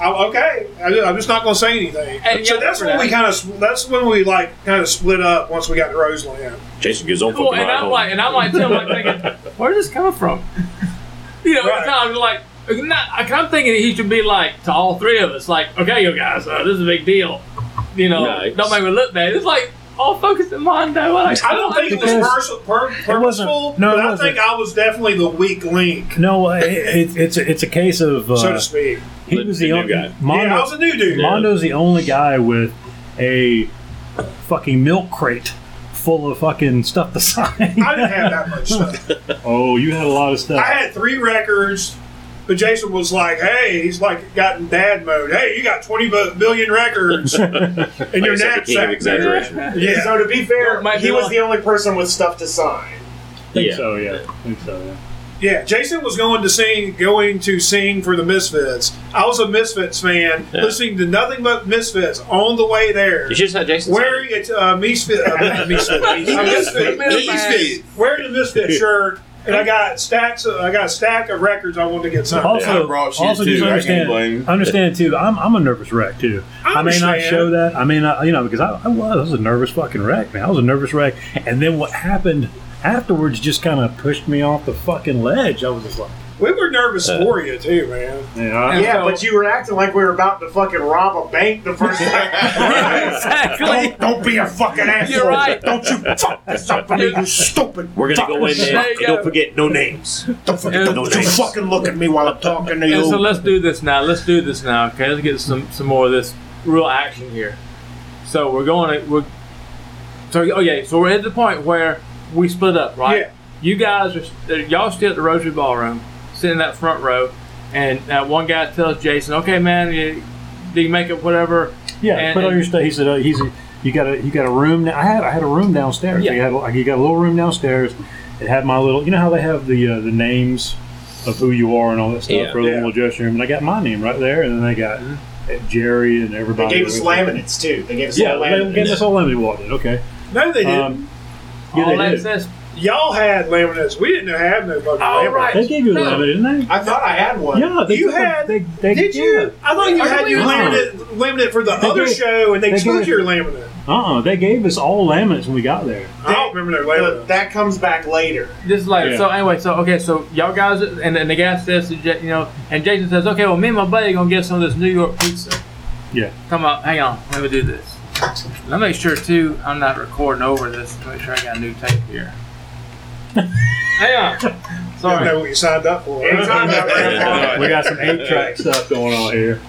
Speaker 2: I'm okay. I, am just not going to say anything.
Speaker 4: And
Speaker 2: so that's when
Speaker 4: that.
Speaker 2: we kind of, that's when we like kind of split up once we got to Roseland.
Speaker 1: Jason gives on
Speaker 4: Cool,
Speaker 1: fucking
Speaker 4: and I'm
Speaker 1: home.
Speaker 4: like, and I'm like, Tim, like thinking, [laughs] where's this coming from? [laughs] You know,
Speaker 2: Right.
Speaker 4: it's kind of like, not, like, I'm thinking he should be like to all three of us, like, okay, you guys, uh, this is a big deal. You know,
Speaker 1: Nice.
Speaker 4: don't make me look bad. It's like all focused on Mondo. Like,
Speaker 2: I don't think it was
Speaker 3: Because
Speaker 2: pers- pur-
Speaker 3: it wasn't- no, it
Speaker 2: but I
Speaker 3: wasn't.
Speaker 2: think I was definitely the weak link,
Speaker 3: No, it, it, it's a, it's a case of uh,
Speaker 2: so to speak.
Speaker 3: he
Speaker 1: The-
Speaker 3: was
Speaker 1: the
Speaker 3: the, only
Speaker 1: guy.
Speaker 3: Mondo,
Speaker 2: yeah, I was a new dude.
Speaker 3: Mondo's the only guy with a fucking milk crate full of fucking stuff to sign.
Speaker 2: I didn't have that much [laughs] stuff.
Speaker 3: oh, you had a lot of stuff.
Speaker 2: I had three records, but Jason was like, "Hey, he's like got in dad mode. Hey, you got twenty bu- billion records [laughs] in your
Speaker 1: Like I said, the king of
Speaker 2: knapsack."
Speaker 1: exaggeration.
Speaker 2: Yeah.
Speaker 6: So to be fair,
Speaker 4: Might be
Speaker 6: he was
Speaker 4: like-
Speaker 6: the only person with stuff to sign.
Speaker 3: I think
Speaker 1: Yeah.
Speaker 3: so, yeah. I think so, yeah.
Speaker 2: Yeah, Jason was going to sing, going to sing for the Misfits. I was a Misfits fan,
Speaker 1: Yeah.
Speaker 2: listening to nothing but Misfits on the way there.
Speaker 1: You should just have Jason.
Speaker 2: Wearing a uh, Misfit, uh, Misfit, [laughs] a Misfit,
Speaker 5: Misfit.
Speaker 2: wearing a Misfit shirt, and I got stacks. Of, I got a stack of records I want to get signed.
Speaker 3: Also,
Speaker 5: I
Speaker 3: also
Speaker 5: too.
Speaker 3: just
Speaker 5: I
Speaker 3: understand,
Speaker 5: blame.
Speaker 3: understand too. I'm, I'm a nervous wreck too.
Speaker 2: I
Speaker 3: I may not show that. I may not, you know, because I, I was, I was a nervous fucking wreck, man. I was a nervous wreck, and then what happened afterwards just kind of pushed me off the fucking ledge. I was just like,
Speaker 2: We were nervous for you too, man.
Speaker 3: yeah,
Speaker 6: Yeah,
Speaker 4: so-
Speaker 6: but you were acting like we were about to fucking rob a bank the first time. [laughs]
Speaker 4: exactly.
Speaker 6: Don't be a fucking asshole.
Speaker 4: You're right.
Speaker 6: Don't you fuck this up for me, you stupid.
Speaker 1: We're gonna go in there.
Speaker 4: There you
Speaker 1: and
Speaker 4: go.
Speaker 1: Don't forget no names.
Speaker 6: Don't, fucking,
Speaker 4: And-
Speaker 6: don't you fucking look at me while I'm talking to
Speaker 4: And so let's do this now. Let's do this now. Okay, let's get some some more of this real action here. So we're going to we're so oh yeah. So we're at the point where we split up, right?
Speaker 2: Yeah.
Speaker 4: You guys are uh, y'all still at the Rotary Ballroom, sitting in that front row. and that one guy tells Jason, "Okay, man, you, do you make it whatever?"
Speaker 3: Yeah,
Speaker 4: And-
Speaker 3: put all
Speaker 4: and-
Speaker 3: your stuff. He said, uh, "He's a, you got a you got a room. I had I had a room downstairs.
Speaker 4: Yeah.
Speaker 3: You had you got a little room downstairs. It had my little. You know how they have the uh, the names of who you are and all that stuff
Speaker 1: Yeah.
Speaker 3: for the little dressing room. And I got my name right there, and then they got uh, Jerry and everybody.
Speaker 6: They gave us laminates too. They gave us
Speaker 3: Yeah,
Speaker 6: all
Speaker 3: they gave us all laminated. What did? Okay.
Speaker 2: No, they didn't.
Speaker 3: Um, yeah,
Speaker 4: All
Speaker 3: they
Speaker 4: that
Speaker 3: did.
Speaker 4: Says,
Speaker 2: Y'all had laminates. We didn't have no fucking
Speaker 4: Oh,
Speaker 2: laminates.
Speaker 4: right.
Speaker 3: They gave you a
Speaker 4: No.
Speaker 3: laminate, didn't they?
Speaker 6: I thought I had one.
Speaker 3: Yeah, they
Speaker 2: You
Speaker 3: took a-
Speaker 2: had-
Speaker 3: They, they,
Speaker 2: Did
Speaker 3: yeah.
Speaker 2: you? I thought you
Speaker 4: I
Speaker 2: had you
Speaker 3: believe-
Speaker 2: laminate, laminate for the
Speaker 3: They
Speaker 2: other
Speaker 3: gave-
Speaker 2: show, and they,
Speaker 3: they
Speaker 2: took
Speaker 3: gave-
Speaker 2: your laminate.
Speaker 3: Uh-uh. They gave us all laminates when we got there.
Speaker 2: I don't remember their
Speaker 6: But
Speaker 2: laminate.
Speaker 6: that comes back later.
Speaker 4: This is later.
Speaker 3: Yeah.
Speaker 4: So anyway, so okay, so y'all guys, and, and the guy says, you know, and Jason says, okay, well, me and my buddy are gonna get some of this New York pizza.
Speaker 3: Yeah.
Speaker 4: Come up, hang on, let me do this. Let me make sure too, I'm not recording over this. to Make sure I got a new tape here. Hang on.
Speaker 2: Didn't
Speaker 4: Sorry.
Speaker 2: know what you signed up for.
Speaker 6: Anytime [laughs] I-
Speaker 3: we got some eight track stuff going on here.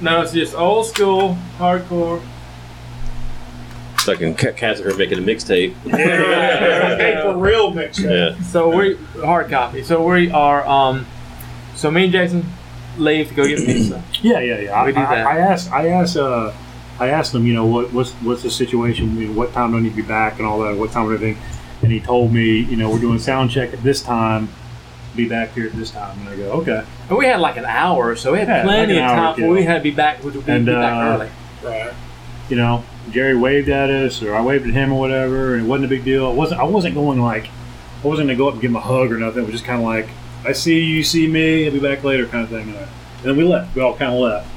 Speaker 4: No, it's just old school, hardcore.
Speaker 1: Fucking ca- cats are making a mixtape. [laughs]
Speaker 2: okay, for real mix.
Speaker 1: Yeah.
Speaker 4: So we hard copy. So we are. um So me and Jason leave to go get pizza. [clears throat]
Speaker 3: Yeah, yeah, yeah.
Speaker 4: We
Speaker 3: I,
Speaker 4: do
Speaker 3: I,
Speaker 4: that.
Speaker 3: I asked, I asked, uh, I asked him, you know, what, what's what's the situation? You know, what time do I need to be back and all that? What time and everything? And he told me, you know, we're doing sound check at this time. Be back here at this time. And I go, okay.
Speaker 4: And we had like an hour, so we had
Speaker 3: Yeah,
Speaker 4: plenty
Speaker 3: like
Speaker 4: of time before we had to be back. We would be,
Speaker 3: And,
Speaker 4: be back
Speaker 3: uh,
Speaker 4: early.
Speaker 2: Right.
Speaker 3: You know, Jerry waved at us, or I waved at him, or whatever, and it wasn't a big deal. It wasn't. I wasn't going like, I wasn't gonna go up and give him a hug or nothing. It was just kind of like, I see you, you see me. I'll be back later, kind of thing. And then we left. We all kind of left.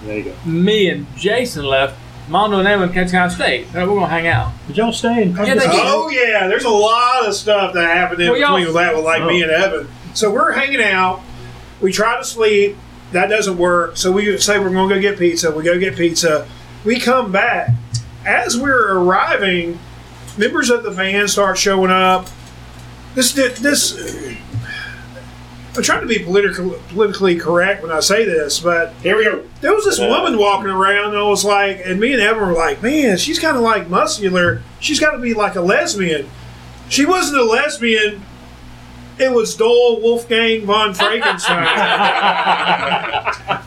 Speaker 3: And there you go.
Speaker 4: Me and Jason left. Mondo and Evan kind of stayed. Uh, We're gonna hang out.
Speaker 3: Did y'all stay in
Speaker 4: Yeah, they did.
Speaker 2: Oh yeah, there's a lot of stuff that happened in
Speaker 4: Well, y'all-
Speaker 2: between that with like me
Speaker 3: Oh.
Speaker 2: and Evan. So we're hanging out. We try to sleep. That doesn't work. So we say we're going to go get pizza. We go get pizza. We come back. As we're arriving, members of the van start showing up. This this. I'm trying to be political, politically correct when I say this, but
Speaker 6: Here we go.
Speaker 2: there was this woman walking around, and I was like, and me and Evan were like, man, she's kind of like muscular. She's got to be like a lesbian. She wasn't a lesbian. It was Doyle Wolfgang von Frankenstein. [laughs]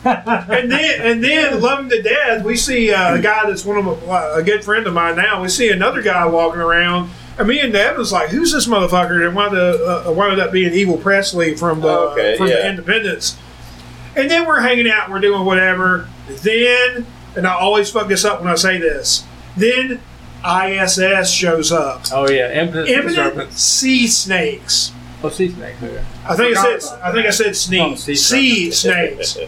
Speaker 2: and then, and then, loving to death, we see uh, a guy that's one of my, a good friend of mine now. We see another guy walking around. And me and Evan was like, "Who's this motherfucker?" And wound up, uh, wound up being Evil Presley from the
Speaker 1: Okay,
Speaker 2: from the. Independents. And then we're hanging out, we're doing whatever. Then, and I always fuck this up when I say this. Then ISS shows up.
Speaker 4: Oh yeah, Impotent
Speaker 2: Imminent
Speaker 4: serpents.
Speaker 2: sea snakes.
Speaker 4: Oh, sea snake there.
Speaker 2: I think I
Speaker 6: forgot
Speaker 2: said I think I said sneak.
Speaker 4: Oh, sea
Speaker 2: sea [laughs] snakes. so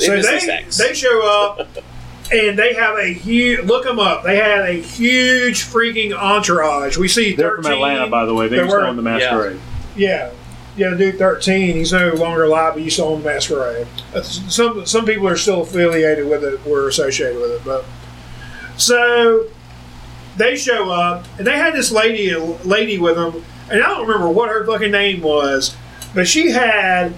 Speaker 1: Maybe sea
Speaker 2: they
Speaker 1: snakes.
Speaker 2: they show up [laughs] and they have a huge look them up. They had a huge freaking entourage. We see
Speaker 3: They're from Atlanta, by the way. They
Speaker 2: They were-
Speaker 3: own the masquerade.
Speaker 2: Yeah. Yeah, dude, thirteen. He's no longer alive, but he used to own Masquerade. Uh, Some some people are still affiliated with it, were associated with it, but so they show up, and they had this lady a lady with them, and I don't remember what her fucking name was, but she had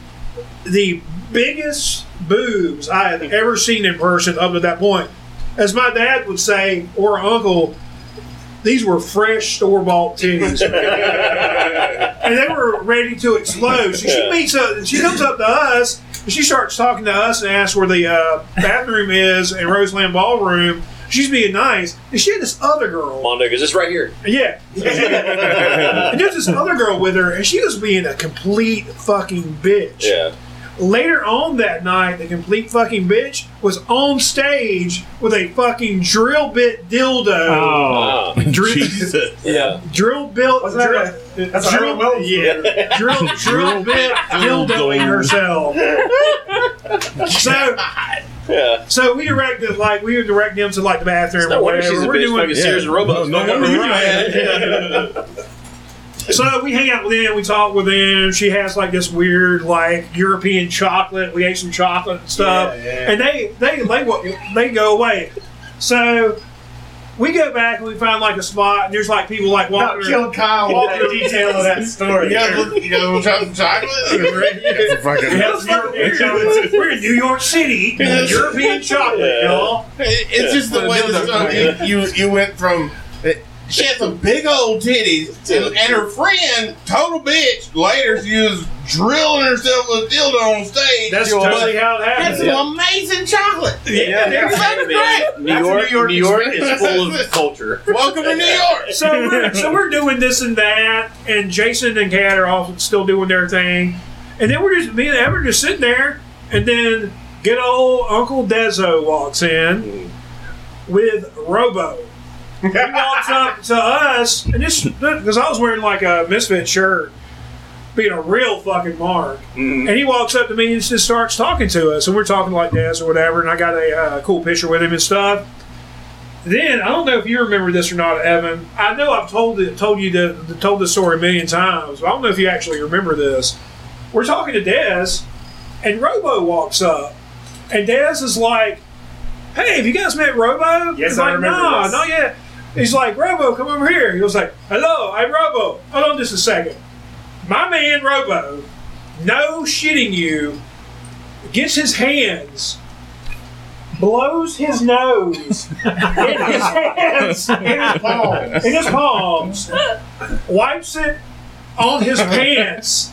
Speaker 2: the biggest boobs I had ever seen in person up to that point. As my dad would say, or uncle, these were fresh store bought titties. [laughs] and they were ready to explode. So she meets up, she comes up to us, and she starts talking to us and asks where the uh, bathroom is in Roseland Ballroom. She's being nice, and she had this other girl.
Speaker 8: Mondo, because it's right here.
Speaker 2: Yeah. [laughs] and there's this other girl with her, and she was being a complete fucking bitch.
Speaker 8: Yeah.
Speaker 2: Later on that night, the complete fucking bitch was on stage with a fucking drill bit dildo.
Speaker 3: Oh,
Speaker 8: Wow.
Speaker 2: Drill, [laughs]
Speaker 8: Yeah.
Speaker 2: drill built.
Speaker 6: Wasn't that
Speaker 2: drill,
Speaker 6: that's a
Speaker 2: drill, yeah, [laughs] drill, drill bit dildoing herself. So,
Speaker 8: Yeah.
Speaker 2: so we directed like we would direct them to like the bathroom
Speaker 8: No
Speaker 2: or
Speaker 8: wonder
Speaker 2: whatever.
Speaker 8: she's a
Speaker 2: We're
Speaker 8: bitch
Speaker 2: doing
Speaker 8: fucking Sears and Roebuck.
Speaker 7: No wonder you
Speaker 2: Right. [laughs] So we hang out with them, we talk with them. She has like this weird like European chocolate. We ate some chocolate and stuff,
Speaker 6: Yeah, yeah.
Speaker 2: and they they they wa- they go away. So we go back and we find like a spot, and there's like people like
Speaker 6: About
Speaker 2: walking.
Speaker 6: killed Kyle
Speaker 2: Walk
Speaker 6: with that
Speaker 2: through-
Speaker 6: detail of that story.
Speaker 5: You guys, you guys want to try some chocolate? [laughs]
Speaker 2: Yeah, it's fucking weird. We're in New York City,
Speaker 5: Yes.
Speaker 2: European chocolate,
Speaker 8: Yeah.
Speaker 2: y'all.
Speaker 5: It- It's just the way this, you, you you went from.
Speaker 7: She had some big old titties, and, and her friend, total bitch, later she was drilling herself with a dildo on stage.
Speaker 2: That's totally how it
Speaker 7: had
Speaker 2: happened.
Speaker 7: some amazing chocolate.
Speaker 1: Yeah,
Speaker 7: It's fucking great.
Speaker 1: New York, New York, is full of culture. [laughs]
Speaker 7: Welcome to New York.
Speaker 2: So we're, so we're doing this and that, and Jason and Kat are all still doing their thing, and then we're just me and Evan just sitting there, and then good old Uncle Dezo walks in mm. with Robo. He walks up to us, and this because I was wearing like a misfit shirt, being a real fucking mark, and he walks up to me and just starts talking to us, and we're talking like this or whatever, and I got a uh, cool picture with him and stuff. Then I don't know if you remember this or not, Evan. I know I've told it, told you the, the told this story a million times, but I don't know if you actually remember this. We're talking to Dez, and Robo walks up, and Dez is like, "Hey, have you guys met Robo?"
Speaker 6: Yes,
Speaker 2: He's
Speaker 6: I
Speaker 2: like,
Speaker 6: remember
Speaker 2: "No,
Speaker 6: this."
Speaker 2: not yet." He's like, "Robo, come over here." He was like, "Hello, I'm Robo." Hold on just a second. My man Robo, no shitting you, gets his hands, blows his nose [laughs] in his hands, in his palms, in his palms, wipes it on his [laughs] pants,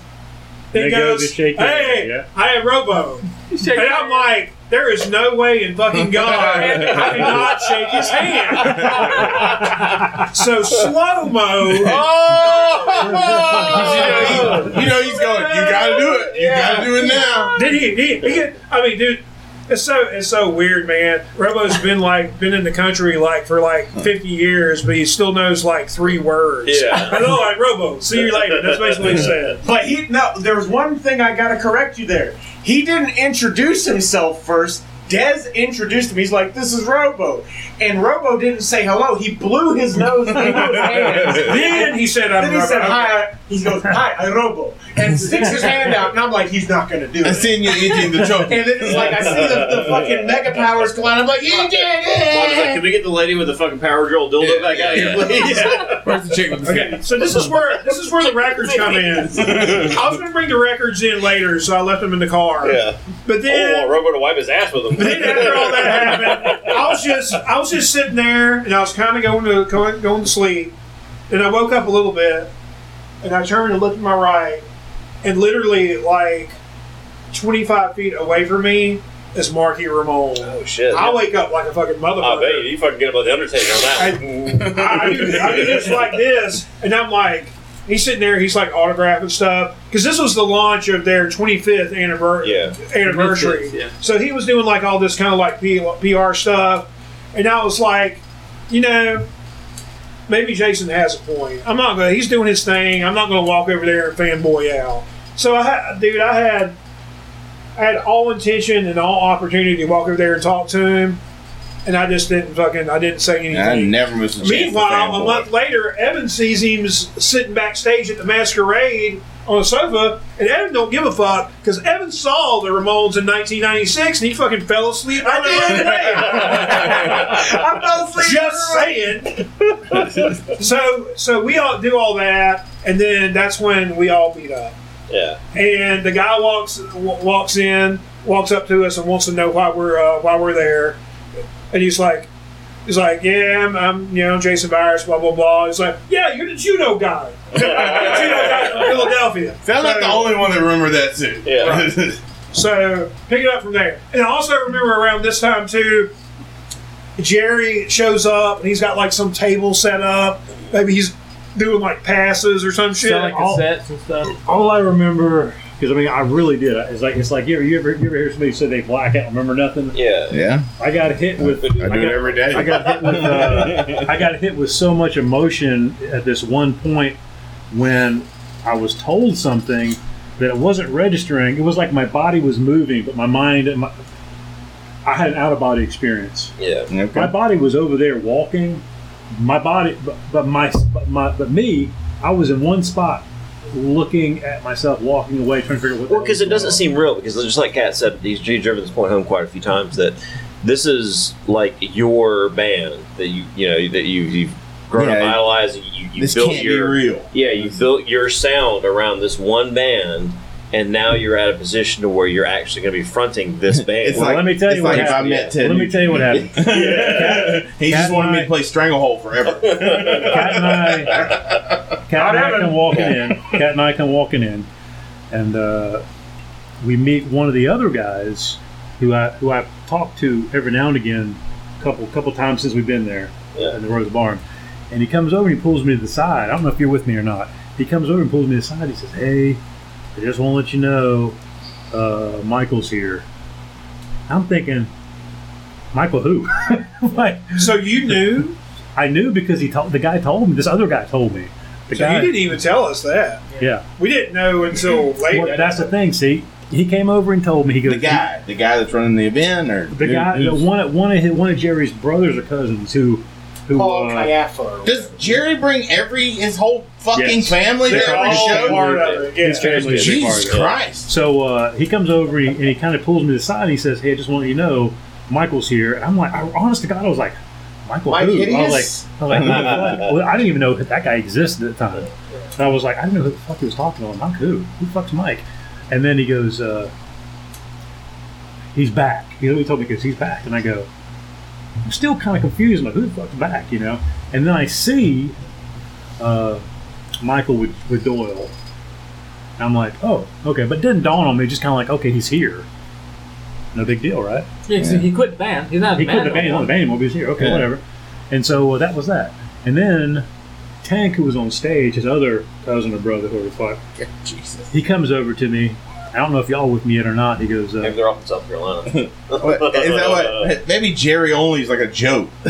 Speaker 2: then
Speaker 3: They go to
Speaker 2: goes,
Speaker 3: shake your hand,
Speaker 2: "Hey,
Speaker 3: yeah.
Speaker 2: I am Robo," and I'm like. There is no way in fucking [laughs] God I cannot shake his hand. [laughs] So slow mo.
Speaker 7: Oh! you know he's going. You gotta do it. You gotta do it now.
Speaker 2: Did he, he, he? I mean, dude, it's so it's so weird, man. Robo's been like been in the country like for like fifty years, but he still knows like three words.
Speaker 1: Yeah. [laughs]
Speaker 2: Hello, I'm Robo. See you later. That's basically what he said. [laughs]
Speaker 6: But he no, there was one thing I gotta correct you there. He didn't introduce himself first. Dez introduced him. He's like, "This is Robo," and Robo didn't say hello. He blew his nose into his [laughs] hands.
Speaker 2: Then he said, "I'm
Speaker 6: Then he
Speaker 2: Robo."
Speaker 6: said, "Hi." He goes, "Hi, I'm Robo," and sticks his hand out. And I'm like, "He's not gonna do it.
Speaker 7: I
Speaker 6: it."
Speaker 7: seen you eating the chocolate.
Speaker 6: And then it's like I see the, the fucking mega powers collide. I'm like, "You did
Speaker 1: Mom was like,
Speaker 6: it!"
Speaker 1: can we get the lady with the fucking power drill dildo back out here, please? [laughs]
Speaker 7: Where's the chick with the
Speaker 2: Okay, so this is where this is where the records come in. [laughs] I was going to bring the records in later, so I left them in the car.
Speaker 1: Yeah.
Speaker 2: But
Speaker 1: Oh,
Speaker 2: then
Speaker 1: want Robo to wipe his ass with him.
Speaker 2: But then after all that happened, I was just I was just sitting there and I was kind of going to going, going to sleep. And I woke up a little bit, and I turned and looked to my right, and literally like twenty five feet away from me is Marky Ramone.
Speaker 1: Oh shit!
Speaker 2: I wake up like a fucking motherfucker.
Speaker 1: I bet you, you fucking get up with the Undertaker on that.
Speaker 2: I, I, do, I do this like this, and I'm like, he's sitting there, he's like autographing stuff because this was the launch of their 25th anniversary.
Speaker 1: Yeah.
Speaker 2: Anniversary.
Speaker 4: Yeah.
Speaker 2: So he was doing like all this kind of like PR stuff, and I was like, you know. Maybe Jason has a point. I'm not gonna. He's doing his thing. I'm not gonna walk over there and fanboy out. So I, dude, I had, I had all intention and all opportunity to walk over there and talk to him, and I just didn't fucking. I didn't say anything.
Speaker 7: I never miss a chance.
Speaker 2: Meanwhile, a month later, Evan sees him sitting backstage at the masquerade on a sofa, and Evan don't give a fuck because Evan saw the Ramones in 1996 and he fucking fell asleep on the [laughs]
Speaker 6: I fell asleep.
Speaker 2: Just saying. [laughs] so, so we all do all that, and then that's when we all meet up.
Speaker 1: Yeah.
Speaker 2: And the guy walks w- walks in, walks up to us, and wants to know why we're uh, why we're there. And he's like, he's like, yeah, I'm, I'm you know Jason Virus, blah blah blah. He's like, yeah, you're the judo guy, [laughs] the judo guy from Philadelphia.
Speaker 7: Sound like the only one that remember that too.
Speaker 1: Yeah. [laughs]
Speaker 2: So pick it up from there. And I also remember around this time too, Jerry shows up and he's got like some table set up. Maybe he's doing like passes or some shit.
Speaker 4: Selling cassettes and stuff.
Speaker 3: All I remember, because I mean, I really did. It's like it's like you ever you ever, you ever hear somebody say they black out, remember nothing?
Speaker 1: Yeah.
Speaker 7: yeah,
Speaker 3: I got hit with.
Speaker 7: I do
Speaker 3: got,
Speaker 7: it every day.
Speaker 3: I got hit with. Uh, I got hit with so much emotion at this one point when I was told something that it wasn't registering. It was like my body was moving, but my mind. My, I had an out of body experience.
Speaker 1: Yeah.
Speaker 3: My body was over there walking. My body, but, but my, but my, but me, I was in one spot, looking at myself walking away, trying to figure out what.
Speaker 1: Well, because it doesn't
Speaker 3: on.
Speaker 1: seem real. Because just like Kat said, he's he's driven this point home quite a few times that this is like your band that you you know that you you've grown up
Speaker 7: Yeah.
Speaker 1: idolized. You, you
Speaker 7: This
Speaker 1: built
Speaker 7: can't
Speaker 1: your
Speaker 7: be real.
Speaker 1: yeah you built your sound around this one band,
Speaker 9: and now you're at a position to where you're actually going to be fronting this [laughs] band.
Speaker 7: It's
Speaker 3: Well,
Speaker 7: like,
Speaker 3: let me tell
Speaker 7: it's
Speaker 3: you
Speaker 7: like
Speaker 3: what
Speaker 7: if I
Speaker 3: happened.
Speaker 7: met Ted.
Speaker 3: Let me tell you what happened. [laughs]
Speaker 7: he
Speaker 3: Cat
Speaker 7: just wanted me to play Stranglehold forever. [laughs]
Speaker 3: Cat and I, Cat and I come walking in. Cat and I come walking in, and uh, we meet one of the other guys who I who I talked to every now and again, a couple couple times since we've been there
Speaker 9: Yeah.
Speaker 3: in the Rose Barn. And he comes over and he pulls me to the side. I don't know if you're with me or not. He comes over and pulls me to the side. He says, "Hey, I just want to let you know, uh, Michael's here." I'm thinking, Michael who? [laughs] like,
Speaker 2: So you knew?
Speaker 3: I knew because he told the guy told me. This other guy told me. The
Speaker 2: So
Speaker 3: guy,
Speaker 2: you didn't even tell us that.
Speaker 3: yeah.
Speaker 2: We didn't know until later.
Speaker 3: Well, that's the thing. See, he came over and told me. He goes,
Speaker 7: the guy, the guy that's running the event, or
Speaker 3: the
Speaker 7: who-
Speaker 3: guy,
Speaker 7: who's-
Speaker 3: one of one of his, one of Jerry's brothers or cousins who, who,
Speaker 6: Paul
Speaker 3: uh,
Speaker 6: Caiafa.
Speaker 7: Does Jerry bring every his whole fucking
Speaker 3: Yes.
Speaker 7: family to every show?
Speaker 2: part of it.
Speaker 3: his
Speaker 2: Yeah.
Speaker 3: family is a big part
Speaker 7: Jesus
Speaker 3: of it.
Speaker 7: Christ!
Speaker 3: So uh, he comes over and he, and he kind of pulls me to the side. and He says, "Hey, I just want you to let you know, Michael's here." And I'm like, I, honest to God, I was like, "Michael
Speaker 6: Mike
Speaker 3: who?" I was like, I was like, well, I didn't even know that, that guy existed at the time. And I was like, I didn't know who the fuck he was talking to. Mike who? Who the fuck's Mike? And then he goes, uh, "He's back." You know, he told me because he's back, and I go, I'm still kind of confused. I'm like, who the fuck's back? You know? And then I see uh, Michael with, with Doyle. And I'm like, oh, okay. But it didn't dawn on me. Just kind of like, okay, he's here. No big deal, right?
Speaker 4: Yeah, 'cause he quit the band. He's not in
Speaker 3: He
Speaker 4: the
Speaker 3: quit
Speaker 4: band.
Speaker 3: the band. He's not in the band anymore, but he's here. Okay,
Speaker 7: Yeah.
Speaker 3: whatever. And so uh, that was that. And then Tank, who was on stage, his other cousin or brother, whoever the fuck,
Speaker 7: Jesus.
Speaker 3: he comes over to me. I don't know if y'all with me yet or not. He goes,
Speaker 9: Maybe
Speaker 3: uh,
Speaker 9: they're off in South Carolina. [laughs]
Speaker 7: What, is that what? Maybe Jerry Only is like a joke. [laughs]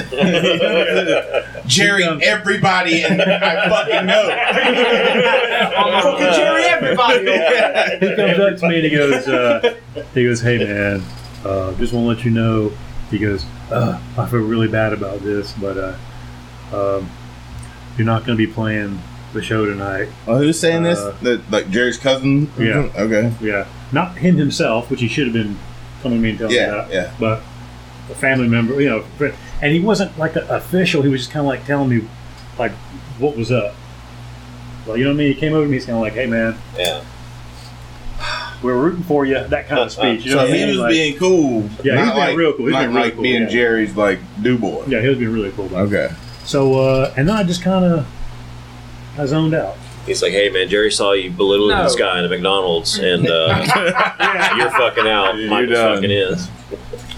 Speaker 7: Jerry, everybody, and I fucking know. [laughs]
Speaker 6: I'm fucking Jerry, everybody.
Speaker 3: he comes up to me and he goes, uh, he goes, hey man, uh, just want to let you know. He goes, uh, I feel really bad about this, but uh, um, you're not going to be playing the show tonight.
Speaker 7: Well, who's saying this?
Speaker 3: Uh,
Speaker 7: The, like Jerry's cousin?
Speaker 3: Yeah.
Speaker 7: Okay.
Speaker 3: Yeah, not him himself, which he should have been coming to me and telling me
Speaker 7: Yeah.
Speaker 3: that.
Speaker 7: Yeah.
Speaker 3: but a family member, you know, fr- and he wasn't like a, official. He was just kind of like telling me, like, what was up. Well, you know what I mean. He came over to me, he's kind of like, "Hey, man,
Speaker 9: yeah.
Speaker 3: we're rooting for you." That kind of [laughs] speech. You know
Speaker 7: So
Speaker 3: what I
Speaker 7: he
Speaker 3: mean?
Speaker 7: was
Speaker 3: Like-
Speaker 7: being cool.
Speaker 3: Yeah, he's
Speaker 7: not
Speaker 3: being
Speaker 7: like,
Speaker 3: real cool. He's
Speaker 7: not
Speaker 3: being really
Speaker 7: like
Speaker 3: cool,
Speaker 7: being
Speaker 3: yeah.
Speaker 7: Jerry's like do boy.
Speaker 3: yeah, he was being really cool. About it.
Speaker 7: Okay.
Speaker 3: So, uh, and then I just kind of, I zoned out.
Speaker 9: He's like, hey man, Jerry saw you belittling
Speaker 4: No.
Speaker 9: this guy in a McDonald's, and uh, [laughs] you're fucking out.
Speaker 7: You're
Speaker 9: Michael's
Speaker 7: done.
Speaker 9: fucking in.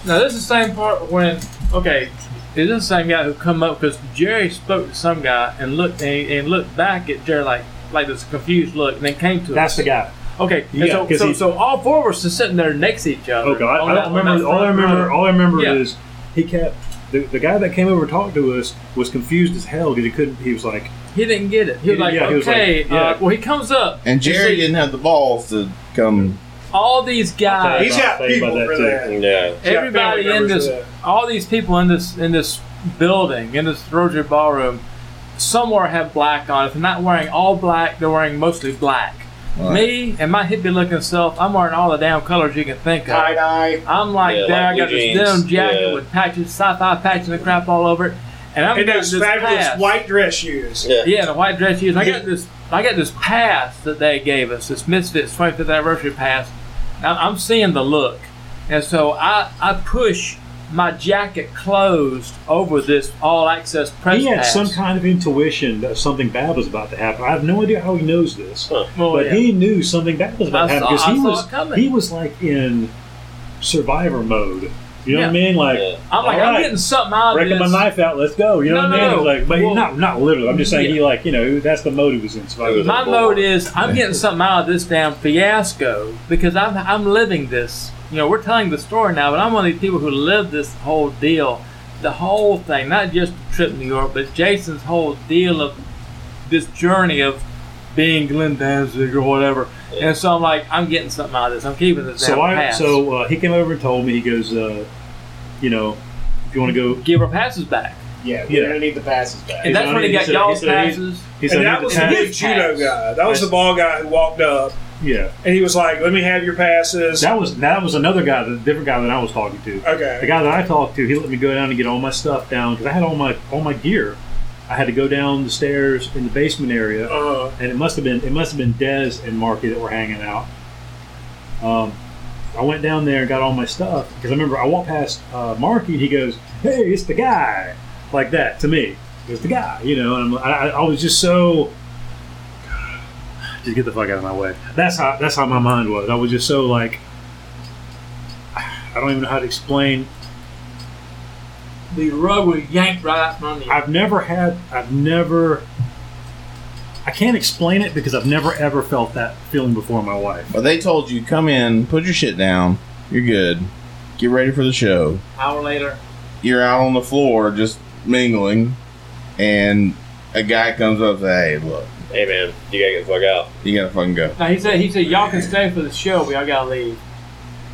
Speaker 4: Now this is the same part when okay, is this the same guy who come up because Jerry spoke to some guy and looked and, and looked back at Jerry like like this confused look and then came to us.
Speaker 3: That's
Speaker 4: us.
Speaker 3: the guy.
Speaker 4: Okay,
Speaker 3: Yeah,
Speaker 4: so
Speaker 3: 'cause
Speaker 4: so,
Speaker 3: he-
Speaker 4: so all four of us are sitting there next to each other.
Speaker 3: Okay, I, I don't
Speaker 4: on
Speaker 3: remember. All I remember,
Speaker 4: row.
Speaker 3: all I remember
Speaker 4: Yeah.
Speaker 3: is he kept the, the guy that came over to talk to us was confused as hell because he couldn't. He was like,
Speaker 4: He didn't get it. He
Speaker 3: He
Speaker 4: was like,
Speaker 3: didn't- yeah, he was
Speaker 4: okay.
Speaker 3: like, yeah.
Speaker 4: uh, well, he comes up
Speaker 7: And Jerry
Speaker 4: see-
Speaker 7: didn't have the balls to come.
Speaker 4: all these guys.
Speaker 2: He's got
Speaker 3: Think about
Speaker 2: people
Speaker 3: that
Speaker 2: for
Speaker 3: too.
Speaker 2: that.
Speaker 9: Yeah.
Speaker 2: He's got
Speaker 4: everybody
Speaker 2: family
Speaker 4: in
Speaker 2: members
Speaker 4: this,
Speaker 2: for that.
Speaker 4: all these people in this in this building, in this Rotary Ballroom, somewhere have black on. If they're not wearing all black, they're wearing mostly black.
Speaker 7: Right.
Speaker 4: Me and my hippie looking self, I'm wearing all the damn colors you can think of.
Speaker 6: Tie dye.
Speaker 4: I'm like
Speaker 9: Yeah,
Speaker 4: there,
Speaker 9: like
Speaker 4: I got
Speaker 9: blue
Speaker 4: this
Speaker 9: jeans.
Speaker 4: denim jacket
Speaker 9: Yeah.
Speaker 4: with patches, sci-fi patches and crap all over it, and I'm
Speaker 2: in
Speaker 4: getting
Speaker 2: those fabulous
Speaker 4: pass.
Speaker 2: white dress shoes.
Speaker 9: Yeah.
Speaker 4: Yeah, the white dress shoes. I got this. I got this pass that they gave us. This Misfits 25th anniversary pass. Now I'm seeing the look, and so I I push my jacket closed over this all access press
Speaker 3: he had
Speaker 4: pass.
Speaker 3: some kind of intuition that something bad was about to happen. I have no idea how he knows this,
Speaker 9: Huh.
Speaker 4: Well,
Speaker 3: but
Speaker 4: yeah.
Speaker 3: he knew something bad was about
Speaker 4: I
Speaker 3: to happen
Speaker 4: saw-
Speaker 3: because
Speaker 4: I
Speaker 3: he
Speaker 4: saw
Speaker 3: was
Speaker 4: it coming.
Speaker 3: he was like in survivor mode. You know what I mean? Like,
Speaker 9: Yeah.
Speaker 4: I'm like
Speaker 3: all
Speaker 4: I'm getting something out of this.
Speaker 3: breaking my knife out, let's go. You know
Speaker 4: No,
Speaker 3: what I mean?
Speaker 4: no,
Speaker 3: was like, but he,
Speaker 4: well-
Speaker 3: not not literally. I'm just saying
Speaker 4: Yeah.
Speaker 3: he like you know that's the mode he was in. Survivor.
Speaker 4: My mode is I'm getting something out of this damn fiasco because I'm I'm living this. You know, we're telling the story now, but I'm one of these people who lived this whole deal, the whole thing, not just the trip to New York, but Jason's whole deal of this journey of being Glenn Danzig or whatever. And so I'm like, I'm getting something out of this. I'm keeping this
Speaker 3: So I
Speaker 4: pass.
Speaker 3: so uh, he came over and told me he goes, uh, you know, if you want to go,
Speaker 4: give our passes back,
Speaker 6: Yeah, we're
Speaker 3: Yeah.
Speaker 6: gonna need the passes back.
Speaker 4: and that's when he
Speaker 3: he
Speaker 4: got
Speaker 3: said-
Speaker 4: y'all's
Speaker 3: said he-
Speaker 4: passes.
Speaker 3: he said
Speaker 2: And that was
Speaker 3: the
Speaker 2: the big judo guy. That was the ball guy who walked up,
Speaker 3: yeah.
Speaker 2: and he was like, "Let me have your passes."
Speaker 3: That was that was another guy, the different guy that I was talking to.
Speaker 2: Okay, The
Speaker 3: guy that I talked to, he let me go down and get all my stuff down because I had all my all my gear. I had to go down the stairs in the basement area,
Speaker 2: Uh,
Speaker 3: and it must have been it must have been Dez and Marky that were hanging out. Um, I went down there and got all my stuff because I remember I walked past uh, Marky and he goes, "Hey, it's the guy," like that to me. It's the guy, you know. And I'm, I, I was just so [sighs] just get the fuck out of my way. That's how that's how my mind was. I was just so like [sighs] I don't even know how to explain.
Speaker 4: The rug was yanked right out from under you.
Speaker 3: I've never had. I've never. I can't explain it because I've never ever felt that feeling before in my life.
Speaker 7: But they told you, come in, put your shit down. You're good. Get ready for the show.
Speaker 4: Hour later,
Speaker 7: You're out on the floor just mingling, and a guy comes up and says, "Hey, look,
Speaker 1: Hey man, you gotta get the fuck out.
Speaker 7: you gotta fucking go."
Speaker 4: now he said he said y'all can stay for the show, but y'all gotta leave.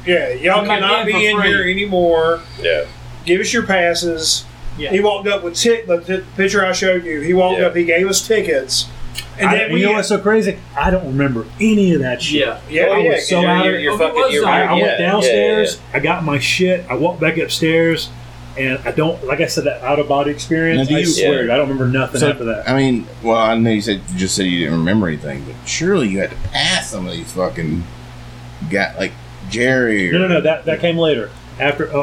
Speaker 2: Yeah, y'all
Speaker 4: I'm not
Speaker 2: cannot
Speaker 4: in for
Speaker 2: be in
Speaker 4: free.
Speaker 2: here anymore.
Speaker 1: Yeah.
Speaker 2: Give us your passes.
Speaker 4: Yeah.
Speaker 2: He walked up with tick the, the picture I showed you. He walked
Speaker 1: Yeah.
Speaker 2: up. He gave us tickets, and
Speaker 3: I,
Speaker 2: then
Speaker 3: you know what's so crazy? I don't remember any of that shit.
Speaker 4: Yeah.
Speaker 2: yeah, yeah,
Speaker 1: yeah,
Speaker 3: so out of-
Speaker 1: you're
Speaker 4: Oh,
Speaker 1: fucking.
Speaker 4: it
Speaker 1: You're,
Speaker 3: I,
Speaker 4: on.
Speaker 3: I
Speaker 1: yeah,
Speaker 3: went
Speaker 1: yeah,
Speaker 3: downstairs.
Speaker 1: yeah,
Speaker 3: I got my shit. I walked back upstairs, and I don't like I said that out of body experience.
Speaker 7: Now, do
Speaker 3: I swear,
Speaker 1: Yeah.
Speaker 3: I don't remember nothing
Speaker 7: So,
Speaker 3: after that.
Speaker 7: I mean, well, I know you said you just said you didn't remember anything, but surely you had to pass some of these fucking got like Jerry. Or,
Speaker 3: No, no, no. That that came later. After uh,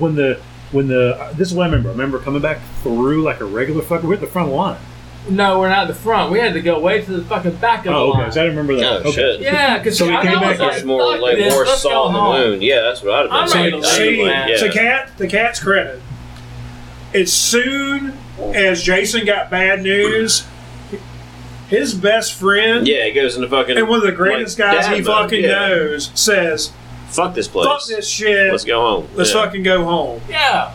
Speaker 3: when the when the this is what I remember. I remember coming back through like a regular fucking. We're at the front line.
Speaker 4: No, we're not at the front. We had to go way to the fucking back of
Speaker 3: Oh,
Speaker 4: the
Speaker 3: okay.
Speaker 4: line.
Speaker 3: So I didn't remember that.
Speaker 1: Oh,
Speaker 3: okay.
Speaker 1: shit.
Speaker 4: Yeah, because
Speaker 3: So we came back
Speaker 1: It's more like
Speaker 4: this,
Speaker 1: more
Speaker 4: let's go
Speaker 1: salt in the
Speaker 4: home.
Speaker 1: wound. Yeah, that's what I'd have
Speaker 4: I'm
Speaker 1: done.
Speaker 4: ready to
Speaker 1: Same
Speaker 4: leave,
Speaker 1: thing.
Speaker 4: man.
Speaker 1: Yeah.
Speaker 2: To cat, the cat's credit. As soon as Jason got bad news, his best friend
Speaker 1: Yeah, it goes into fucking.
Speaker 2: and one of the greatest
Speaker 1: like,
Speaker 2: guys he fucking
Speaker 1: yeah.
Speaker 2: knows says,
Speaker 1: Fuck this place.
Speaker 2: "Fuck this shit.
Speaker 1: Let's go home.
Speaker 2: Let's
Speaker 1: yeah.
Speaker 2: fucking go home."
Speaker 4: Yeah.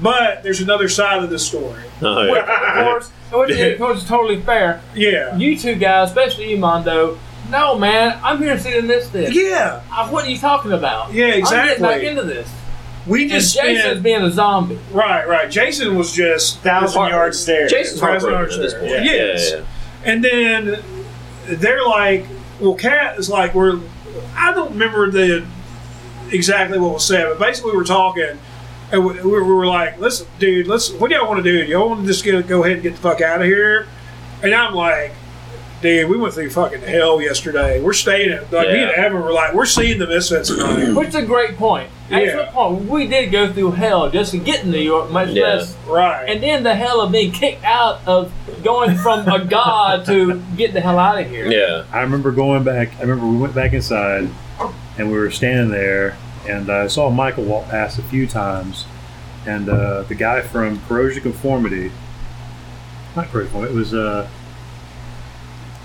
Speaker 2: But there's another side of the story.
Speaker 1: Oh,
Speaker 4: Which,
Speaker 1: yeah.
Speaker 4: of course, which, of course is totally fair.
Speaker 2: Yeah.
Speaker 4: You two guys, especially you, Mondo. No, man, I'm here to see them miss this. Thing.
Speaker 2: Yeah.
Speaker 4: Uh, what are you talking about?
Speaker 2: Yeah,
Speaker 4: I'm getting back into this.
Speaker 2: We
Speaker 4: And
Speaker 2: just
Speaker 4: Jason's
Speaker 2: spent
Speaker 4: being a zombie.
Speaker 2: right, right. Jason was just
Speaker 6: Thousand yard stare.
Speaker 1: Jason's
Speaker 2: Thousand
Speaker 1: heartbroken
Speaker 2: yards
Speaker 1: at this
Speaker 2: there.
Speaker 1: point.
Speaker 2: Yes.
Speaker 1: Yeah, yeah,
Speaker 2: And then they're like, well, Cat is like, we're, I don't remember the exactly what was said, but basically we were talking, and we, we were like, listen, dude, let's, what do y'all want to do? Y'all want to just get, go ahead and get the fuck out of here? And I'm like, dude, we went through fucking hell yesterday. We're staying at, like, me and Evan were like, we're seeing the Misfits tonight.
Speaker 4: Which is a great point. Excellent
Speaker 2: Yeah.
Speaker 4: point. We did go through hell just to get in New York, much
Speaker 1: Yeah.
Speaker 4: less.
Speaker 2: right.
Speaker 4: And then the hell of being kicked out of going from a god to get the hell out of here.
Speaker 1: yeah.
Speaker 3: I remember going back. I remember we went back inside, and we were standing there, and I saw Michael walk past a few times, and uh, the guy from Corrosion Conformity. Not Corrosion Conformity. It was uh,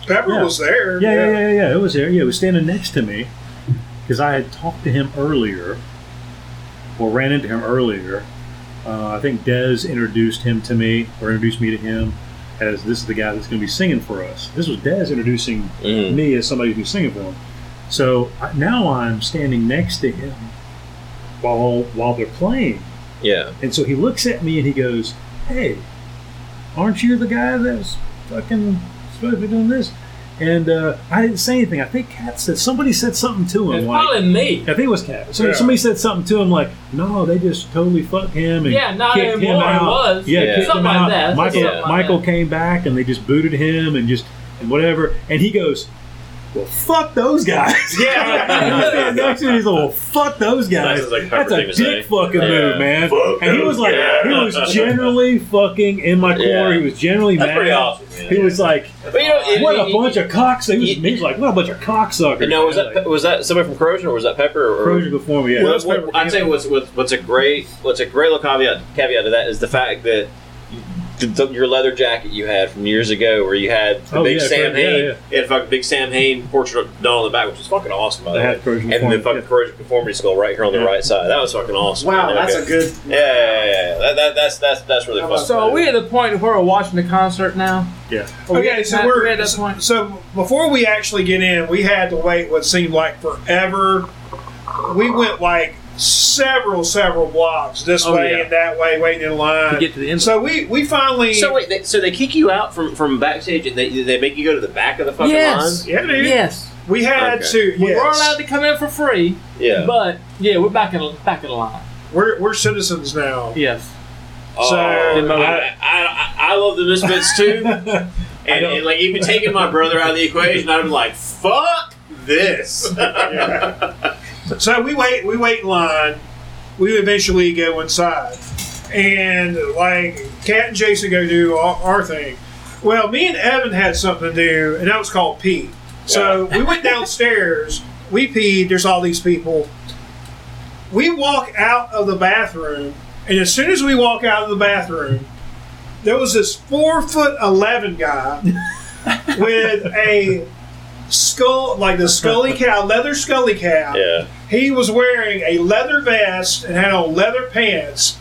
Speaker 2: Pepper
Speaker 3: Yeah.
Speaker 2: was there.
Speaker 3: Yeah, yeah, yeah, yeah, yeah. It was there. Yeah, it was standing next to me because I had talked to him earlier, or ran into him earlier. Uh, I think Dez introduced him to me, or introduced me to him as this is the guy that's going to be singing for us. This was Dez introducing
Speaker 1: Mhm.
Speaker 3: me as somebody who's gonna be singing for him. So I- now I'm standing next to him while while they're playing,
Speaker 1: Yeah.
Speaker 3: and so he looks at me and he goes, "Hey, aren't you the guy that's fucking supposed to be doing this?" And uh, I didn't say anything. I think Kat said somebody said something to him.
Speaker 4: It's
Speaker 3: like,
Speaker 4: probably me.
Speaker 3: I think it was Kat. So
Speaker 2: Yeah.
Speaker 3: somebody said something to him like, "No, they just totally fucked him and
Speaker 4: Yeah, not
Speaker 3: kicked him
Speaker 4: anymore, it
Speaker 3: out."
Speaker 4: was.
Speaker 3: Yeah,
Speaker 1: Yeah.
Speaker 3: kicked
Speaker 4: Something
Speaker 3: him
Speaker 4: like
Speaker 3: out.
Speaker 4: that.
Speaker 3: Michael
Speaker 1: Something like
Speaker 3: Michael
Speaker 4: that.
Speaker 3: came back and they just booted him and just and whatever. And he goes, "Well, fuck those guys."
Speaker 2: Yeah.
Speaker 3: He next to. He's like, "Well, fuck those guys."
Speaker 1: That's like a
Speaker 3: That's a dick
Speaker 1: say.
Speaker 3: fucking
Speaker 1: Yeah.
Speaker 3: move, man.
Speaker 7: Fuck
Speaker 3: and he was like,
Speaker 1: guys.
Speaker 3: he was generally fucking in my corner.
Speaker 1: Yeah.
Speaker 3: He was generally
Speaker 1: That's
Speaker 3: mad.
Speaker 1: pretty awesome. Man.
Speaker 3: He was like,
Speaker 1: But you know, it-
Speaker 3: "What
Speaker 1: it-
Speaker 3: a bunch of cocks!" He was, he was like, "What a bunch of cocksuckers!"
Speaker 1: No, was
Speaker 3: man.
Speaker 1: that was that somebody from Corrosion or was that Pepper? Or,
Speaker 3: Corrosion before me? Yeah,
Speaker 1: Well,
Speaker 3: That's
Speaker 1: what- I'd say what's, what's what's a great what's a great little caveat caveat to that is the fact that the, the, your leather jacket you had from years ago, where you had the
Speaker 3: Oh,
Speaker 1: big
Speaker 3: yeah,
Speaker 1: Sam
Speaker 3: correct, yeah,
Speaker 1: Hain,
Speaker 3: yeah.
Speaker 1: you had fucking big Samhain portrait done on the back, which is fucking awesome by the way.
Speaker 3: had
Speaker 1: And the
Speaker 3: conformity,
Speaker 1: fucking
Speaker 3: yeah.
Speaker 1: corrosion conformity skull right here on the
Speaker 3: Yeah.
Speaker 1: right side. That was fucking awesome.
Speaker 6: Wow,
Speaker 1: man.
Speaker 6: that's a good.
Speaker 1: Yeah, yeah, yeah, yeah. That, that, that's that's that's really fun.
Speaker 4: So are we at the point where we're watching the concert now?
Speaker 3: Yeah.
Speaker 2: Okay,
Speaker 4: at
Speaker 2: so
Speaker 4: that-
Speaker 2: we're
Speaker 4: at that point.
Speaker 2: so before we actually get in, we had to wait what seemed like forever. We went like several, several blocks this
Speaker 4: Oh,
Speaker 2: way
Speaker 4: yeah.
Speaker 2: and that way, waiting in line
Speaker 4: To get to the end.
Speaker 2: So we we finally.
Speaker 1: So wait, they, so they kick you out from, from backstage and they, they make you go to the back of the fucking
Speaker 4: Yes.
Speaker 1: line?
Speaker 2: yeah, dude.
Speaker 4: Yes,
Speaker 2: We had
Speaker 1: Okay.
Speaker 2: to.
Speaker 4: we
Speaker 2: Yes.
Speaker 4: were allowed to come in for free,
Speaker 1: Yeah.
Speaker 4: but yeah, we're back in back in the line.
Speaker 2: We're we're citizens now.
Speaker 4: Yes.
Speaker 1: Oh,
Speaker 2: So-
Speaker 1: I, I, I, I love the Misfits too. [laughs] and, and like even taking my brother out of the equation, I'd be like, "Fuck
Speaker 5: this. [laughs]
Speaker 2: So we wait, we wait in line. We eventually go inside, and like Kat and Jason go do our, our thing. Well, me and Evan had something to do, and that was called pee. So we went downstairs. We peed. There's all these people. We walk out of the bathroom, and as soon as we walk out of the bathroom, there was this four foot eleven guy [laughs] with a skull, like the scully [laughs] cow, leather scully cow.
Speaker 9: Yeah.
Speaker 2: He was wearing a leather vest and had on leather pants.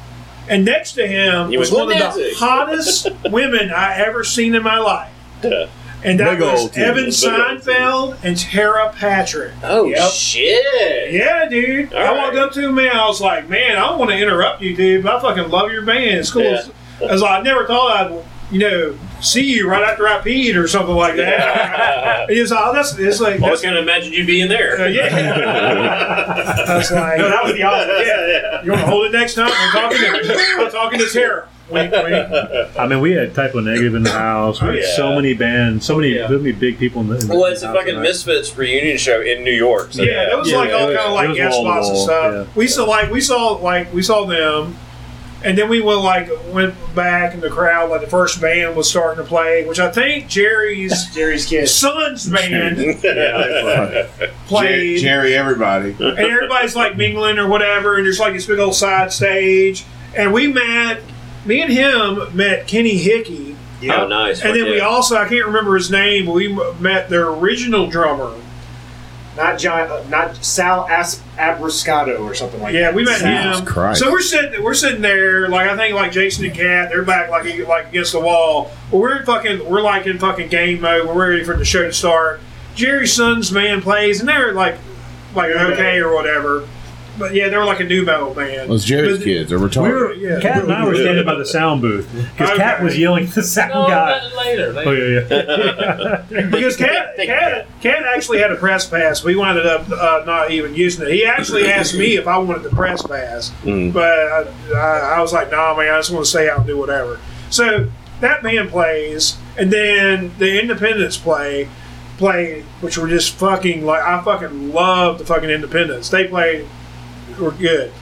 Speaker 2: And next to him
Speaker 9: He
Speaker 2: was,
Speaker 9: was
Speaker 2: one of the hottest [laughs] women I ever seen in my life.
Speaker 9: Yeah.
Speaker 2: And that
Speaker 7: Big
Speaker 2: was
Speaker 7: old.
Speaker 2: Evan
Speaker 9: Big
Speaker 2: Seinfeld and Tera Patrick.
Speaker 9: Oh
Speaker 2: Yep.
Speaker 9: shit!
Speaker 2: Yeah, dude.
Speaker 9: All
Speaker 2: I walked up to him and I was like, man, I don't want to interrupt you, dude, but I fucking love your band. It's cool.
Speaker 9: Yeah.
Speaker 2: I was like, I never thought I'd, you know, see you right after I peed or something like that. And he was like, oh, that's, it's like,
Speaker 8: I
Speaker 2: that's,
Speaker 8: was going to imagine you being there.
Speaker 2: uh, yeah. [laughs] I was like,
Speaker 6: No, that was the opposite.
Speaker 2: yeah. You want to hold it next time? I'm talking to, I'm talking to Tera. Wink, wink.
Speaker 3: I mean, we had Type O Negative in the house. We had
Speaker 9: Yeah.
Speaker 3: so many bands, so many,
Speaker 8: Yeah.
Speaker 3: so many big people in the. In the
Speaker 9: Well, it's a fucking
Speaker 3: tonight.
Speaker 9: Misfits reunion show in New York. So
Speaker 2: Yeah, that was
Speaker 3: Yeah,
Speaker 2: like all
Speaker 3: was-
Speaker 2: kind of like
Speaker 3: was
Speaker 2: guest spots and stuff.
Speaker 3: yeah.
Speaker 2: We saw like we saw like we saw them, and then we went like went back in the crowd like the first band was starting to play, which I think Jerry's [laughs]
Speaker 6: Jerry's kid.
Speaker 2: son's [laughs] band [laughs]
Speaker 3: Right.
Speaker 2: played,
Speaker 7: Jerry, everybody.
Speaker 2: and everybody's like mingling or whatever, and there's like this big old side stage, and we met. Me and him met Kenny Hickey, Yeah,
Speaker 9: Oh, nice.
Speaker 2: and then we also I can't remember his name, but we met their original drummer.
Speaker 6: Not John, uh, not Sal As- Abruscato or something like
Speaker 2: Yeah,
Speaker 6: that.
Speaker 2: we met
Speaker 6: Sal.
Speaker 2: him.
Speaker 7: Christ.
Speaker 2: So we're sitting, we're sitting there, like I think, like Jason and Kat, they're back like like against the wall. But we're in fucking, we're like in fucking game mode. We're ready for the show to start. Jerry son's man plays, and they're like, like okay or whatever. But yeah, they were like a nu metal band.
Speaker 7: Those Jerry's
Speaker 2: But-
Speaker 7: kids are
Speaker 3: We
Speaker 7: retarded.
Speaker 3: were,
Speaker 2: Yeah.
Speaker 3: Kat and I were standing by the sound booth because Kat
Speaker 2: Okay.
Speaker 3: was yelling at the sound
Speaker 8: No,
Speaker 3: guy.
Speaker 8: that later.
Speaker 3: Oh
Speaker 8: later.
Speaker 3: yeah, yeah. [laughs]
Speaker 2: Because Cat, Cat, Cat actually had a press pass. We wound up uh, not even using it. He actually asked me if I wanted the press pass,
Speaker 9: Mm.
Speaker 2: but I, I, I was like, "Nah, man, I just want to stay out and do whatever." So that band plays, and then the Independents play, play, which were just fucking like I fucking love the fucking Independents. They played, were good.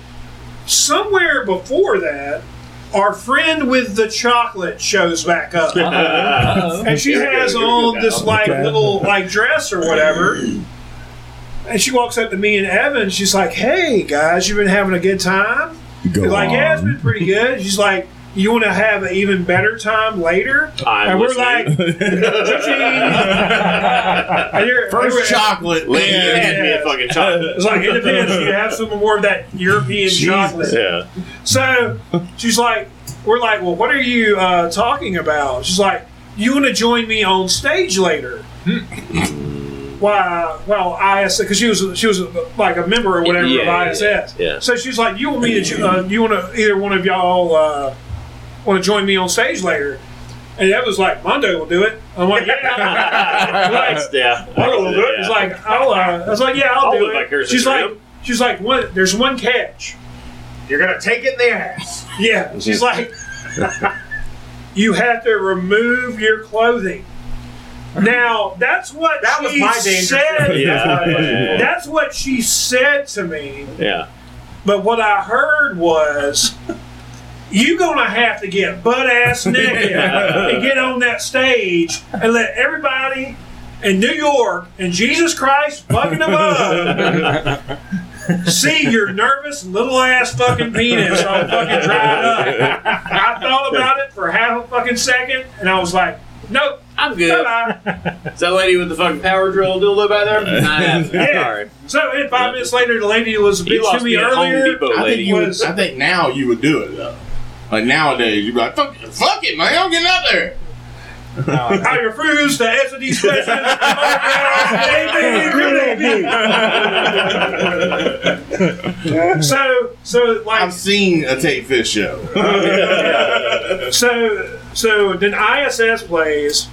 Speaker 2: Somewhere before that. Our friend with the chocolate shows back up [laughs]
Speaker 8: Uh-oh.
Speaker 2: and she
Speaker 9: Here we go,
Speaker 2: has
Speaker 9: here
Speaker 2: on this like little like dress or whatever. And she walks up to me and Evan. She's like, "Hey guys, you've been having a good time?"
Speaker 7: Go
Speaker 2: We're like,
Speaker 7: on.
Speaker 2: "Yeah, it's been pretty good." She's like, "You want to have an even better time later?"
Speaker 9: I'm
Speaker 2: and we're
Speaker 9: listening.
Speaker 2: like, and you're,
Speaker 7: First chocolate.
Speaker 9: Lady, hand me a fucking chocolate.
Speaker 2: It's like it depends. You have some more of that European chocolate.
Speaker 9: Yeah.
Speaker 2: So she's like, we're like, well, what are you uh, talking about? She's like, you want to join me on stage later? Why? Well, ISS because she was she was like a member or whatever
Speaker 9: Yeah,
Speaker 2: of ISS.
Speaker 9: yeah.
Speaker 2: So she was like, you want me to? Uh, you want to either one of y'all uh, want to join me on stage later? And that was like Mondo will do it. I'm like, yeah. [laughs] like, [laughs]
Speaker 9: yeah.
Speaker 2: Mondo will do it. It's like, I'll. Uh, I was like, yeah, I'll,
Speaker 9: I'll
Speaker 2: do it.
Speaker 9: vicariously
Speaker 2: She's like,
Speaker 9: him.
Speaker 2: she's like, one. There's one catch.
Speaker 6: You're gonna take it in the ass.
Speaker 2: Yeah, she's like, you have to remove your clothing. Now that's what
Speaker 6: That
Speaker 2: she
Speaker 6: was my danger
Speaker 2: said.
Speaker 6: zone. [laughs]
Speaker 9: Yeah.
Speaker 2: That's what she said to me.
Speaker 9: Yeah.
Speaker 2: But what I heard was, you gonna have to get butt ass [laughs] naked and get on that stage and let everybody in New York and Jesus Christ fucking above see your nervous little ass fucking penis all fucking dried up. I thought about it for half a fucking second and I was like, nope,
Speaker 8: I'm good.
Speaker 2: bye-bye.
Speaker 8: Is that lady with the fucking power drill dildo back there? [laughs] Nah,
Speaker 2: Yeah.
Speaker 8: Sorry.
Speaker 2: So then five minutes later, the lady was a
Speaker 8: You
Speaker 2: bitch to me
Speaker 8: me
Speaker 2: earlier.
Speaker 8: Depot,
Speaker 7: I think
Speaker 8: lady.
Speaker 7: you would. I think now you would do it though. Like nowadays, you'd be like, "Fuck, fuck it, man! I'm getting out there."
Speaker 2: I refuse to answer these questions. so, so like,
Speaker 7: I've seen a Tate Fish show. [laughs]
Speaker 2: so, so then ISS plays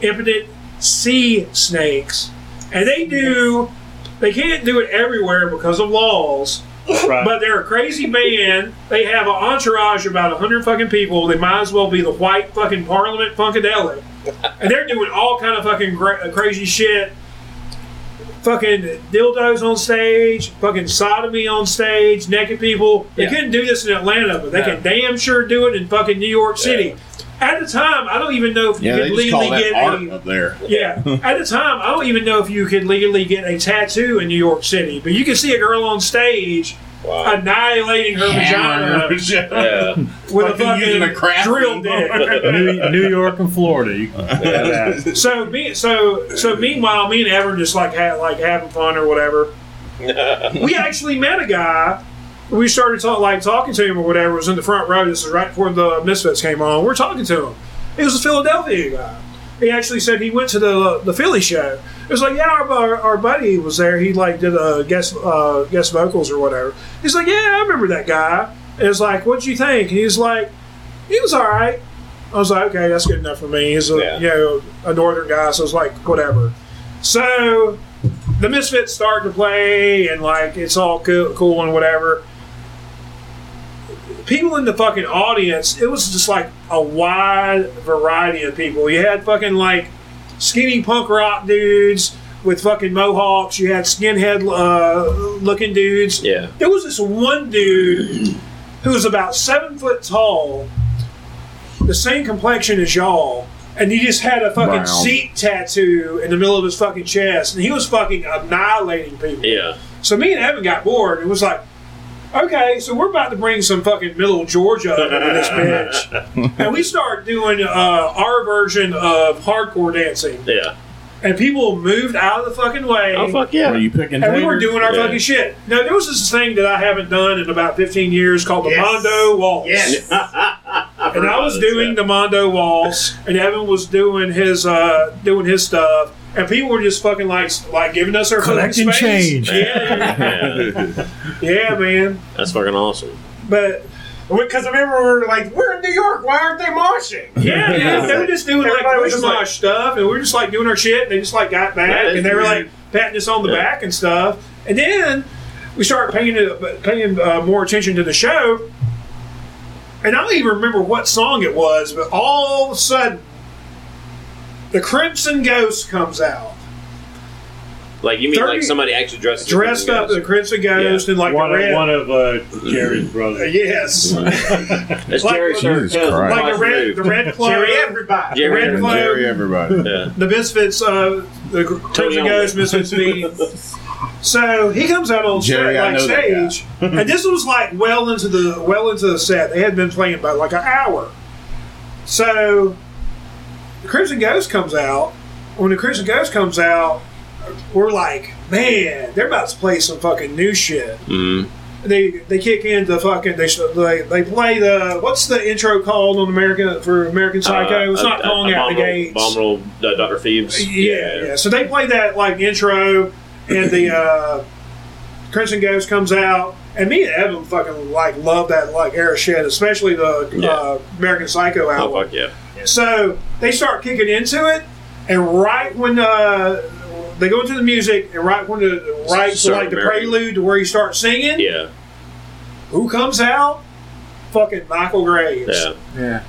Speaker 2: impotent sea snakes, and they do. They can't do it everywhere because of laws.
Speaker 3: Right.
Speaker 2: But they're a crazy band. They have an entourage of about hundred fucking people. They might as well be the white fucking Parliament Funkadelic, and they're doing all kind of fucking gra- crazy shit. fucking dildos on stage, fucking sodomy on stage, naked people. They
Speaker 9: Yeah.
Speaker 2: couldn't do this in Atlanta, but they can damn sure do it in fucking New York City. At the time, I don't even know if you
Speaker 7: Yeah, they
Speaker 2: could
Speaker 7: just call
Speaker 2: legally
Speaker 7: that
Speaker 2: get
Speaker 7: art
Speaker 2: a
Speaker 7: up there.
Speaker 2: yeah. [laughs] At the time, I don't even know if you could legally get a tattoo in New York City, but you can see a girl on stage
Speaker 9: Wow.
Speaker 2: annihilating her vagina [laughs]
Speaker 9: Yeah.
Speaker 2: with a
Speaker 7: Fucking using
Speaker 2: fucking
Speaker 7: a craft
Speaker 2: drill dick. [laughs]
Speaker 3: New, New York and Florida. You can do that.
Speaker 2: So me, so so meanwhile, me and Evan just like had like having fun or whatever. we actually met a guy. We started talk, like talking to him or whatever. It was in the front row. This is right before the Misfits came on. We're talking to him. He was a Philadelphia guy. He actually said he went to the the Philly show. It was like, yeah, our, our, our buddy was there. He like did a guest uh, guest vocals or whatever. He's like, yeah, I remember that guy. And it's like, what'd you think? And he's like, he was all right. I was like, okay, that's good enough for me. He's a
Speaker 9: Yeah.
Speaker 2: you know a northern guy, so it's like whatever. So the Misfits start to play, and like it's all cool, cool and whatever. People in the fucking audience, it was just like a wide variety of people. You had fucking like skinny punk rock dudes with fucking mohawks. You had skinhead uh, looking dudes.
Speaker 9: Yeah.
Speaker 2: There was this one dude who was about seven foot tall, the same complexion as y'all, and he just had a fucking
Speaker 7: Brown.
Speaker 2: seat tattoo in the middle of his fucking chest, and he was fucking annihilating people.
Speaker 9: Yeah.
Speaker 2: So me and Evan got bored. It was like, okay, so we're about to bring some fucking middle Georgia up into this bitch, [laughs] and we start doing uh, our version of hardcore dancing,
Speaker 9: Yeah.
Speaker 2: and people moved out of the fucking way.
Speaker 9: Oh fuck
Speaker 7: Are
Speaker 9: yeah.
Speaker 7: you picking
Speaker 2: And we were
Speaker 7: taters?
Speaker 2: doing our
Speaker 9: Yeah.
Speaker 2: fucking shit. Now there was this thing that I haven't done in about 15 years called the
Speaker 6: Yes.
Speaker 2: Mondo Waltz.
Speaker 6: Yes. [laughs]
Speaker 2: And I was doing the Mondo Waltz, and Evan was doing his uh, doing his stuff, and people were just fucking like like giving us our fucking
Speaker 3: Collecting
Speaker 2: space.
Speaker 3: change.
Speaker 2: Yeah,
Speaker 9: Yeah. [laughs]
Speaker 2: yeah, man.
Speaker 9: That's fucking awesome.
Speaker 2: But
Speaker 6: Because I remember we were like, we're in New York. Why aren't they moshing? [laughs]
Speaker 2: yeah, yeah, they were just doing like
Speaker 6: Everybody was
Speaker 2: push
Speaker 6: just like-
Speaker 2: mosh stuff, and we were just like doing our shit. And they just like got back, and they were like patting us on the
Speaker 9: Yeah.
Speaker 2: back and stuff. And then we started paying paying uh, more attention to the show. And I don't even remember what song it was, but all of a sudden, the Crimson Ghost comes out,
Speaker 9: Like you mean
Speaker 2: 30
Speaker 9: like somebody actually dressed
Speaker 2: dressed up as the Crimson Ghost and like
Speaker 3: one,
Speaker 2: the red.
Speaker 3: of, one of uh, Jerry's
Speaker 2: Uh,
Speaker 3: brothers.
Speaker 2: yes, [laughs]
Speaker 9: That's
Speaker 2: like-
Speaker 9: Jerry
Speaker 7: Jesus
Speaker 9: Sharp.
Speaker 7: Christ.
Speaker 2: like the red, the red cloak,
Speaker 6: Jerry, everybody.
Speaker 9: Jerry
Speaker 2: red
Speaker 7: And
Speaker 2: cloak,
Speaker 7: Jerry, everybody.
Speaker 9: Yeah.
Speaker 2: the Misfits, uh, the Crimson
Speaker 9: Elmer.
Speaker 2: Ghost Misfits meeting. So he comes out on
Speaker 7: Jerry, I
Speaker 2: sta- like
Speaker 7: know that
Speaker 2: stage, and this was like well into the well into the set. They had been playing about like an hour. So the Crimson Ghost comes out. When the Crimson Ghost comes out, we're like, man, they're about to play some fucking new shit.
Speaker 9: Mhm.
Speaker 2: They they kick into fucking they they, they play the what's the intro called on American for American Psycho? it's
Speaker 9: Uh,
Speaker 2: not
Speaker 9: uh,
Speaker 2: calling out the gates.
Speaker 9: Abominable uh, Dr. Phibes.
Speaker 2: Yeah, yeah. So they play that like intro, and the uh, Crimson Ghost comes out, and me and Evan fucking like love that like era shit, especially the
Speaker 9: Yeah.
Speaker 2: uh, American Psycho album.
Speaker 9: Oh fuck yeah.
Speaker 2: So they start kicking into it, and right when uh, they go into the music, and right when the right to like the
Speaker 9: American.
Speaker 2: prelude to where you start singing,
Speaker 9: Yeah.
Speaker 2: who comes out? Fucking Michael Graves.
Speaker 9: Yeah.
Speaker 4: Yeah.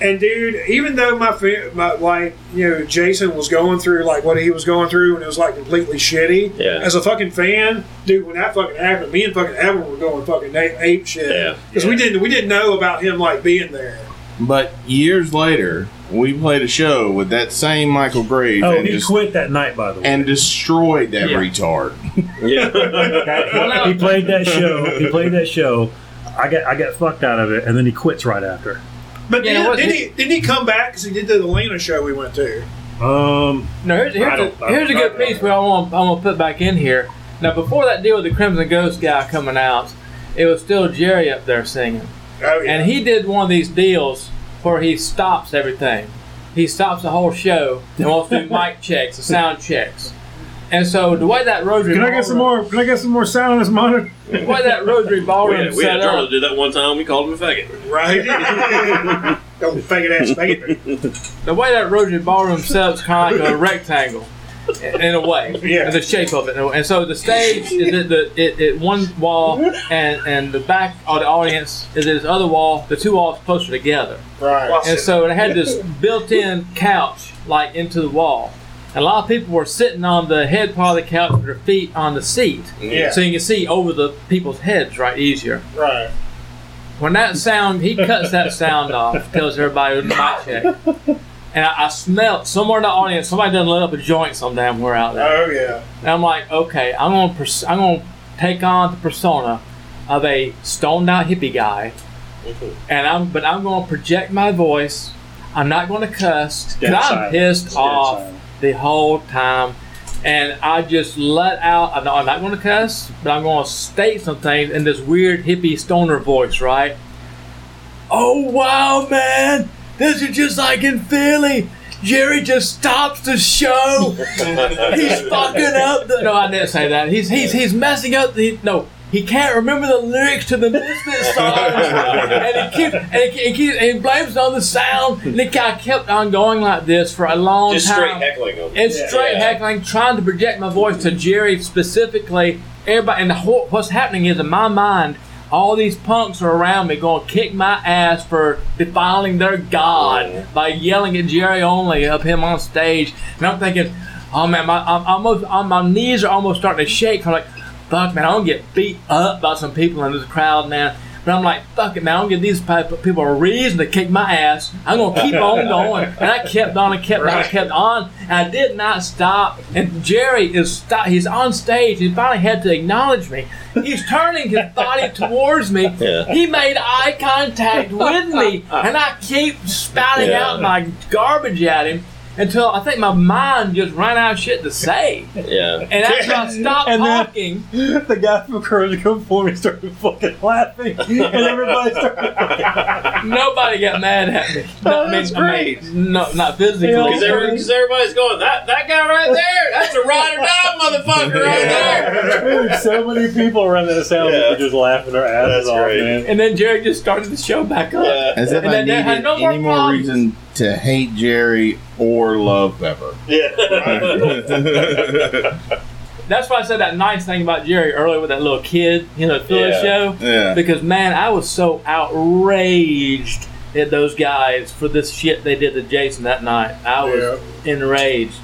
Speaker 2: And dude, even though my, fa- my like you know Jason was going through like what he was going through and it was like completely shitty.
Speaker 9: Yeah.
Speaker 2: As a fucking fan, dude, when that fucking happened, me and fucking Evan were going fucking ape, ape shit.
Speaker 9: Yeah.
Speaker 2: Because we didn't we didn't know about him like being there.
Speaker 7: But years later, we played a show with that same Michael Graves
Speaker 3: Oh,
Speaker 7: and,
Speaker 3: he
Speaker 7: just-
Speaker 3: quit that night, by the way.
Speaker 7: and destroyed that
Speaker 4: Yeah.
Speaker 7: retard.
Speaker 9: Yeah. [laughs]
Speaker 3: he played that show. He played that show. I got I got fucked out of it, and then he quits right after.
Speaker 2: But
Speaker 4: Yeah,
Speaker 2: then,
Speaker 4: what-
Speaker 2: didn't he didn't he come back because he did the Atlanta show we went to?
Speaker 3: Um,
Speaker 4: No, here's, here's, a, here's a good piece where I want, I want to put back in here. Now, before that deal with the Crimson Ghost guy coming out, it was still Jerry up there singing.
Speaker 2: Oh yeah.
Speaker 4: And he did one of these deals where he stops everything. He stops the whole show and wants to do [laughs] mic checks, the sound checks. And so the way that Rotary
Speaker 3: can I get some more? Can I get some more sound on this monitor?
Speaker 4: The way that Rotary
Speaker 9: We
Speaker 4: Ballroom
Speaker 9: had, we had
Speaker 4: set
Speaker 9: Charlie
Speaker 4: up,
Speaker 9: do that one time. We called him a faggot.
Speaker 2: right. Don't fake it ass faggot.
Speaker 4: the way that Rotary Ballroom set up is kind of like a rectangle. In a way, [laughs]
Speaker 2: Yeah.
Speaker 4: the shape of it, and so the stage is at the it, it one wall, and and the back of the audience is this other wall. The two walls closer together,
Speaker 2: Right.
Speaker 4: and so it had this built-in couch like into the wall. And A lot of people were sitting on the head part of the couch with their feet on the seat,
Speaker 2: Yeah.
Speaker 4: so you can see over the people's heads right easier.
Speaker 2: Right.
Speaker 4: When that sound, he cuts that sound off, tells everybody with the mic check. And I, I smelt somewhere in the audience, somebody done lit up a joint some damn where out there.
Speaker 2: Oh yeah.
Speaker 4: And I'm like, okay, I'm gonna pers- I'm gonna take on the persona of a stoned out hippie guy, and I'm but I'm gonna project my voice. I'm not gonna cuss because I'm pissed
Speaker 3: Dead
Speaker 4: off
Speaker 3: silent.
Speaker 4: the whole time. And I just let out. I know I'm not going to cuss, but I'm going to state some things in this weird hippie stoner voice, right? Oh wow, man! This is just like in Philly. Jerry just stops the show. [laughs] he's fucking up. The, no, I didn't say that. He's he's he's messing up the no. He can't remember the lyrics to the Misfits [laughs] songs, and he keeps and he, he keeps and he blames it on the sound. And it kind of kept on going like this for a long
Speaker 9: Just
Speaker 4: time.
Speaker 9: Just straight heckling them.
Speaker 4: It's
Speaker 2: Yeah.
Speaker 4: straight
Speaker 9: Yeah.
Speaker 4: heckling, trying to project my voice to Jerry specifically. Everybody, and the whole, what's happening is in my mind, all these punks are around me going to kick my ass for defiling their god by yelling at Jerry Only of him on stage. And I'm thinking, oh man, my, I'm almost, on my knees are almost starting to shake. I'm like, fuck man, I'm gonna get beat up by some people in this crowd, man. But I'm like, fuck it, man. I'm gonna give these people a reason to kick my ass. I'm gonna keep on [laughs] going, and I kept on and kept on and kept on, and I did not stop. And Jerry is stop. He's on stage. He finally had to acknowledge me. He's turning his body towards me. [laughs]
Speaker 9: Yeah.
Speaker 4: He made eye contact with me, [laughs] and I keep spouting
Speaker 9: Yeah.
Speaker 4: out my garbage at him until I think my mind just ran out of shit to say. [laughs]
Speaker 9: Yeah.
Speaker 4: And after I stopped
Speaker 3: And then-
Speaker 4: talking. [laughs]
Speaker 3: the guy from Courage Come For Me started fucking laughing, and everybody started fucking
Speaker 4: Nobody got mad at me. [laughs] No, oh, I mean,
Speaker 3: that's
Speaker 4: I mean, no, not physically.
Speaker 9: Because everybody's going, that, that guy right there, that's a ride or die motherfucker right there.
Speaker 3: There so many people around that sound
Speaker 9: Yeah.
Speaker 3: were just laughing their asses off, man.
Speaker 4: and then Jerry just started the show back up.
Speaker 9: Yeah.
Speaker 7: As if
Speaker 4: And
Speaker 7: I
Speaker 4: then they had
Speaker 7: needed
Speaker 4: no more
Speaker 7: any more
Speaker 4: problems.
Speaker 7: reason to hate Jerry or love Pepper.
Speaker 9: Yeah. [laughs]
Speaker 4: That's why I said that nice thing about Jerry earlier with that little kid, you know, Philly
Speaker 9: Yeah.
Speaker 4: show.
Speaker 7: Yeah.
Speaker 4: Because man, I was so outraged at those guys for this shit they did to Jason that night. I was enraged.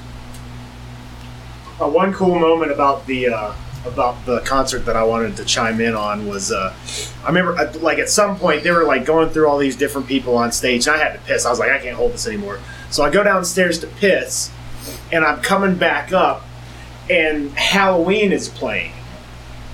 Speaker 6: Uh, one cool moment about the uh, about the concert that I wanted to chime in on was uh, I remember uh, like at some point they were like going through all these different people on stage and I had to piss. I was like I can't hold this anymore. So I go downstairs to piss and I'm coming back up and Halloween is playing.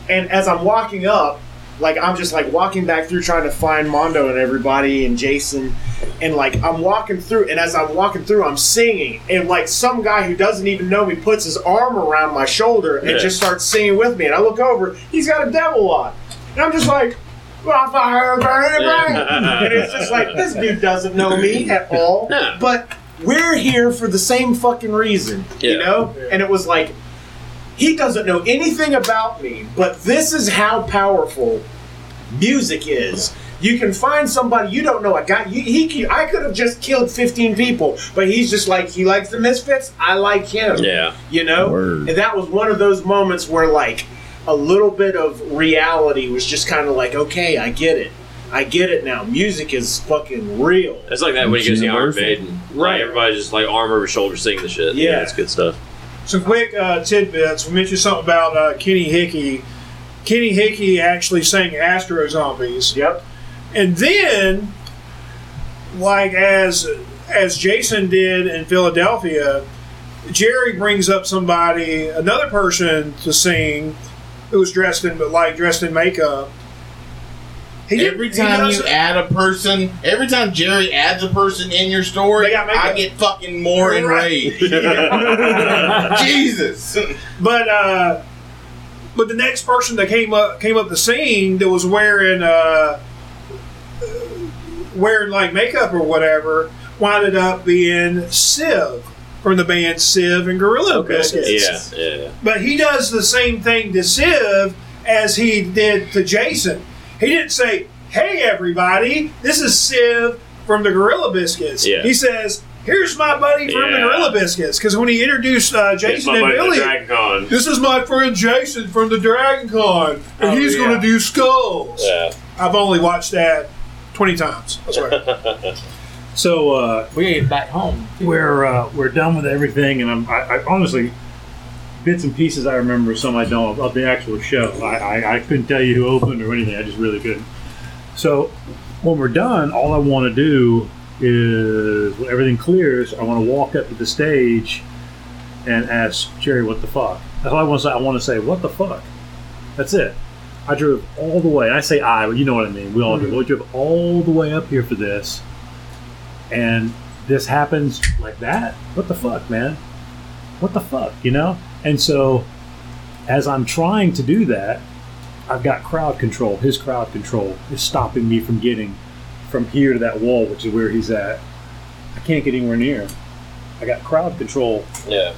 Speaker 6: And as I'm walking up, like I'm just like walking back through trying to find Mondo and everybody and Jason and like I'm walking through and as I'm walking through I'm singing and like some guy who doesn't even know me puts his arm around my shoulder and
Speaker 9: Yeah.
Speaker 6: just starts singing with me and I look over he's got a devil on and I'm just like "Well, fire, burn, and burn." and it's just like this dude doesn't know me at all
Speaker 9: No.
Speaker 6: but we're here for the same fucking reason you
Speaker 9: Yeah.
Speaker 6: know and it was like he doesn't know anything about me, but this is how powerful music is. You can find somebody you don't know. A guy, you, he, could- I could have just killed fifteen people, but he's just like he likes the Misfits. I like him.
Speaker 9: Yeah.
Speaker 6: you know.
Speaker 7: Word.
Speaker 6: And that was one of those moments where like a little bit of reality was just kind of like, okay, I get it. I get it now. Music is fucking real.
Speaker 9: It's like that when he goes to Iron
Speaker 7: Universal.
Speaker 9: Maiden. Right. everybody's just like arm over shoulder singing the shit.
Speaker 6: Yeah.
Speaker 9: It's good stuff.
Speaker 2: Some quick uh, tidbits. We mentioned something about uh, Kenny Hickey. Kenny Hickey actually sang Astro Zombies.
Speaker 6: Yep.
Speaker 2: And then, like as as Jason did in Philadelphia, Jerry brings up somebody, another person to sing, who was dressed in but like dressed in makeup. He
Speaker 5: Every
Speaker 2: he
Speaker 5: time you
Speaker 2: does-
Speaker 5: add a person, every time Jerry adds a person in your story,
Speaker 2: They got makeup.
Speaker 5: I get fucking more
Speaker 2: Right.
Speaker 5: enraged. [laughs] [laughs] Jesus. [laughs]
Speaker 2: But uh, but the next person that came up came up the scene that was wearing uh, wearing like makeup or whatever winded up being Civ from the band Civ and Gorilla Biscuits.
Speaker 9: Yeah. Yeah.
Speaker 2: But he does the same thing to Civ as he did to Jason. He didn't say, "Hey everybody, this is Civ from the Gorilla Biscuits."
Speaker 9: Yeah.
Speaker 2: He says, "Here's my buddy from the Gorilla Biscuits." Because when he introduced uh, Jason and
Speaker 9: buddy,
Speaker 2: Billy, this is my friend Jason from the Dragon Con, and
Speaker 9: Oh,
Speaker 2: he's
Speaker 9: yeah.
Speaker 2: going to do skulls.
Speaker 9: Yeah.
Speaker 2: I've only watched that 20 times. I swear. [laughs]
Speaker 3: So uh,
Speaker 4: We gotta back home.
Speaker 3: we're uh, we're done with everything, and I'm I, I honestly bits and pieces I remember, some I don't of the actual show. I, I, I couldn't tell you who opened or anything. I just really couldn't. So when we're done, all I want to do is when everything clears. I want to walk up to the stage and ask Jerry, "What the fuck?" That's all I want to say. I want to say, "What the fuck?" That's it. I drove all the way. I say I, but you know what I mean. We all drove. Mm-hmm. We drove all the way up here for this, and this happens like that. What the fuck, man? What the fuck, you know? And so, as I'm trying to do that, I've got crowd control. His crowd control is stopping me from getting from here to that wall, which is where he's at. I can't get anywhere near him. I got crowd control.
Speaker 9: Yeah.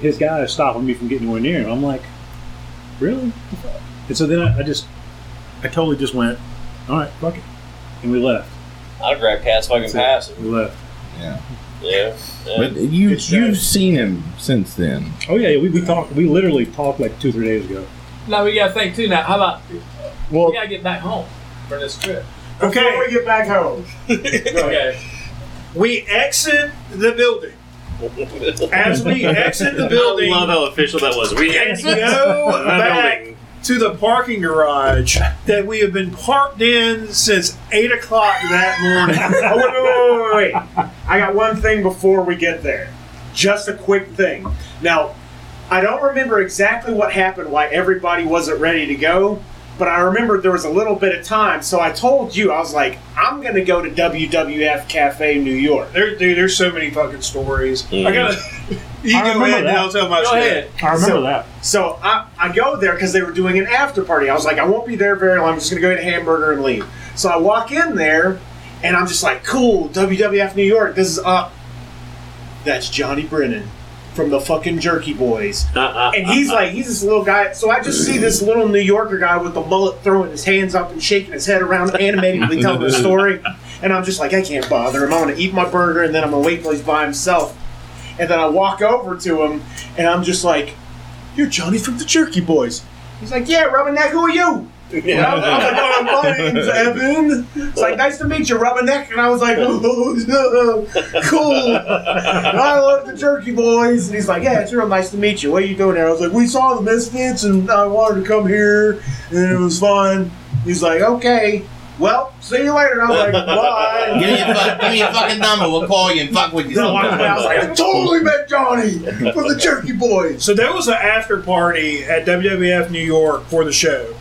Speaker 3: His guy is stopping me from getting anywhere near him. I'm like, really? And so then I, I just, I totally just went, all right, fuck it, and we left.
Speaker 9: I'd grab Cat's fucking
Speaker 3: That's it.
Speaker 9: pass.
Speaker 3: We left.
Speaker 7: Yeah.
Speaker 9: Yeah. yeah.
Speaker 7: But you
Speaker 3: It's
Speaker 7: you've
Speaker 3: sad.
Speaker 7: seen him since then.
Speaker 3: Oh yeah, we, we talked. We literally talked like two three days ago.
Speaker 4: Now we gotta think too. Now, how about
Speaker 6: Well,
Speaker 4: we gotta get back home for this trip?
Speaker 6: Okay, before
Speaker 2: Okay.
Speaker 6: we get back home, [laughs]
Speaker 4: Okay.
Speaker 2: We exit the building. [laughs] As we exit the
Speaker 8: I
Speaker 2: building,
Speaker 8: love how official that was. We exit
Speaker 2: go
Speaker 8: the
Speaker 2: back
Speaker 8: building.
Speaker 2: To the parking garage that we have been parked in since 8 o'clock that morning. [laughs]
Speaker 6: oh, wait, wait, wait, wait. I got one thing before we get there. Just a quick thing. Now, I don't remember exactly what happened, why everybody wasn't ready to go, but I remember there was a little bit of time. So I told you, I was like, I'm going to go to WWF Cafe New York.
Speaker 2: There, dude, there's so many fucking stories. I mm. gotta. [laughs] You
Speaker 3: I
Speaker 2: go
Speaker 3: remember
Speaker 2: ahead and. I'll tell my
Speaker 4: Go
Speaker 2: shit.
Speaker 4: ahead.
Speaker 3: I remember
Speaker 6: So-
Speaker 3: that.
Speaker 6: So I, I go there because they were doing an after party. I was like, I won't be there very long. I'm just going to go get a hamburger and leave. So I walk in there, and I'm just like, cool, WWF New York. This is up. That's Johnny Brennan from the fucking Jerky Boys. Uh-uh. And he's uh-uh. like, he's this little guy. So I just see this little New Yorker guy with the mullet throwing his hands up and shaking his head around, animatedly telling the story. And I'm just like, I can't bother him. I'm going to eat my burger, and then I'm going to wait till he's by himself. And then I walk over to him, and I'm just like, You're Johnny from the Jerky Boys. He's like, Yeah, Rubberneck, who are you? And I'm, I'm like, oh, my name's [laughs] Evan. It's like, nice to meet you, Rubberneck. And I was like, [laughs] oh, [laughs] cool. I love the Jerky Boys. And he's like, yeah, it's real nice to meet you. What are you doing there? I was like, we saw the Misfits, and I wanted to come here, and it was fun. He's like, okay. Well, see you later. And I was like, bye.
Speaker 7: Give me, a fuck, give me a fucking number. We'll call you and fuck with you.
Speaker 6: So I was like, I totally met Johnny from the Jerky Boys.
Speaker 2: So there was an after party at WWF New York for the show.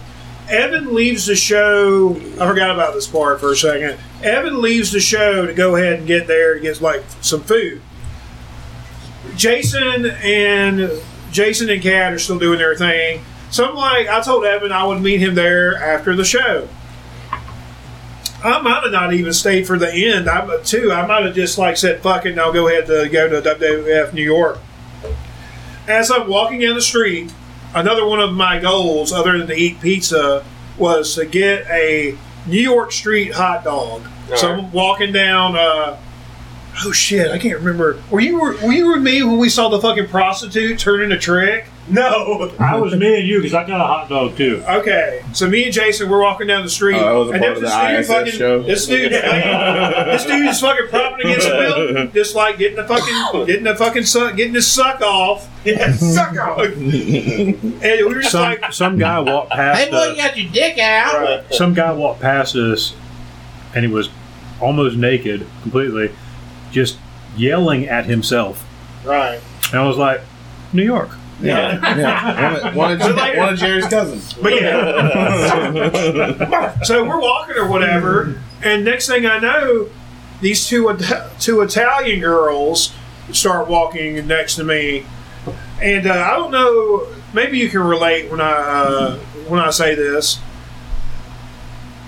Speaker 2: Evan leaves the show. I forgot about this part for a second. Evan leaves the show to go ahead and get there to get like some food. Jason and Jason and Kat are still doing their thing. So I'm like, I told Evan I would meet him there after the show. I might have not even stayed for the end. I too. I might have just like said, "Fuck it," and I'll go ahead to go to WWF New York. As I'm walking down the street, another one of my goals, other than to eat pizza, was to get a New York Street hot dog. so I'm walking down. Uh, oh shit! I can't remember. Were you were you with me when we saw the fucking prostitute turning a trick? [laughs]
Speaker 6: No.
Speaker 3: I was me and you because I got a hot dog too.
Speaker 2: Okay, so me and Jason we're walking down the street,
Speaker 7: Oh, that was a
Speaker 2: and
Speaker 7: part
Speaker 2: there
Speaker 7: of
Speaker 2: was
Speaker 7: the
Speaker 2: this dude
Speaker 7: ISS
Speaker 2: fucking
Speaker 7: show?
Speaker 2: this dude [laughs] this dude is fucking propping against the building, just like getting the fucking getting the fucking suck, getting his suck off,
Speaker 6: Yeah, suck off. [laughs]
Speaker 2: and we were just
Speaker 3: Some
Speaker 2: like,
Speaker 3: some guy walked past.
Speaker 7: Hey, boy,
Speaker 3: us.
Speaker 7: you got your dick out.
Speaker 3: some guy walked past us and he was almost naked completely just yelling at himself
Speaker 2: right.
Speaker 3: and i was like new york
Speaker 7: Yeah, [laughs] yeah. One, of, one, of, one of Jerry's cousins.
Speaker 2: But yeah. [laughs] so we're walking or whatever, and next thing I know, these two two Italian girls start walking next to me, and uh, I don't know. Maybe you can relate when I uh, when I say this.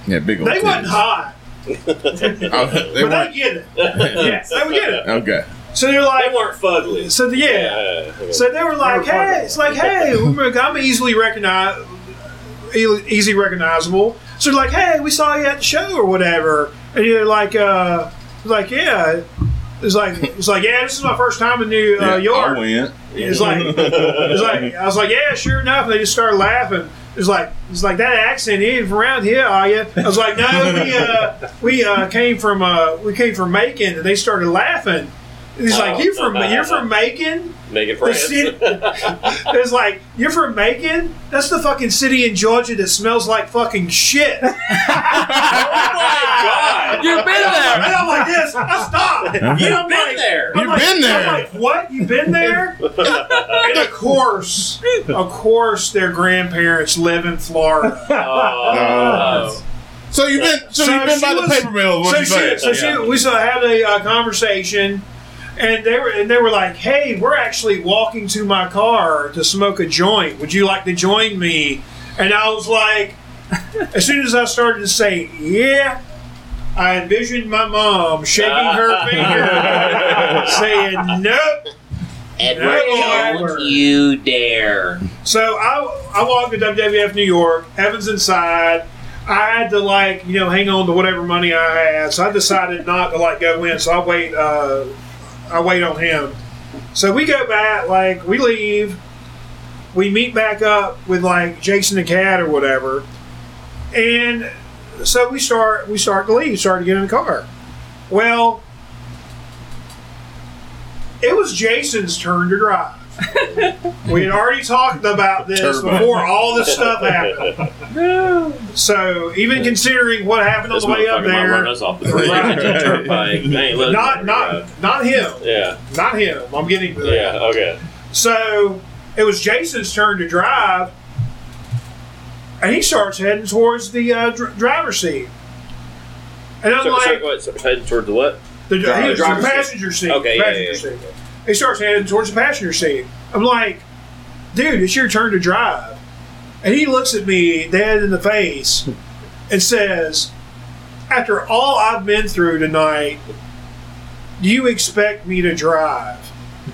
Speaker 7: Yeah, big old
Speaker 2: They wasn't hot, [laughs]
Speaker 7: Oh, they
Speaker 2: but they get it. yes, they would get it.
Speaker 7: Okay.
Speaker 2: So they're
Speaker 8: They
Speaker 2: like,
Speaker 8: weren't fugly.
Speaker 2: so the, yeah. So they were like, "Hey, it's like, hey, [laughs] I'm easily recognize, e- easy recognizable." So they're like, "Hey, we saw you at the show or whatever," and you're like, "Uh, like, yeah." It's like it's like yeah, this is my first time in New uh,
Speaker 7: Yeah, I
Speaker 2: York.
Speaker 7: went.
Speaker 2: It's like [laughs] it's like I was like yeah, sure enough. And they just started laughing. It's like it's like that accent. You ain't from around here, are you? I was like, no, we uh, we uh, came from uh, we came from Macon, and they started laughing. He's like, you from you're from Macon?
Speaker 9: Make it
Speaker 2: The
Speaker 9: France. [laughs]
Speaker 2: it's like you're from Macon. That's the fucking city in Georgia that smells like fucking shit. [laughs]
Speaker 9: oh my god!
Speaker 4: You've been
Speaker 2: And
Speaker 4: there.
Speaker 2: I'm like this. I stop.
Speaker 9: You've been there.
Speaker 2: I'm
Speaker 5: You've
Speaker 2: like-
Speaker 5: been there.
Speaker 2: I'm like, what? You've been there? and of course, of course, their grandparents live in Florida.
Speaker 9: Oh.
Speaker 5: So you've been so,
Speaker 2: So
Speaker 5: you've been
Speaker 2: she
Speaker 5: by the
Speaker 2: was-
Speaker 5: paper mill.
Speaker 2: so she,
Speaker 5: saying?
Speaker 2: so she, we so had a uh, conversation, and they were and they were like, "Hey, we're actually walking to my car to smoke a joint. Would you like to join me?" And I was like, [laughs] as soon as I started to say, "Yeah," I envisioned my mom shaking her [laughs] finger, saying, "Nope."
Speaker 9: Edward,
Speaker 2: Edward.
Speaker 9: don't you dare.
Speaker 2: So I I walked to WWF New York. Evan's inside. I had to like you know hang on to whatever money I had. So I decided not to like go in. So I wait. Uh, I wait on him. So we go back. Like we leave. We meet back up with like Jason the cat or whatever, and so we start we start to leave. Start to get in the car. Well, it was Jason's turn to drive. We had already talked about this
Speaker 5: Turbo.
Speaker 2: before all this stuff happened. So even considering what happened on
Speaker 9: This
Speaker 2: the way up
Speaker 9: motherfucker might run
Speaker 2: there,
Speaker 9: us off the turnpike. I ain't letting
Speaker 2: not
Speaker 9: him
Speaker 2: not
Speaker 9: drive.
Speaker 2: not him,
Speaker 9: Yeah,
Speaker 2: not him. I'm getting to that.
Speaker 9: yeah, okay.
Speaker 2: So it was Jason's turn to drive, and he starts heading towards the uh, dr- driver's seat. And I'm
Speaker 9: So,
Speaker 2: like,
Speaker 9: so, wait, so heading towards the what?
Speaker 2: the,
Speaker 5: Driver-
Speaker 2: he was
Speaker 5: driver's
Speaker 2: the
Speaker 5: seat.
Speaker 2: passenger seat.
Speaker 9: Okay, yeah,
Speaker 2: passenger
Speaker 9: yeah,
Speaker 2: seat. He starts heading towards the passenger seat. I'm like, dude, it's your turn to drive. And he looks at me dead in the face and says, after all I've been through tonight, do you expect me to drive?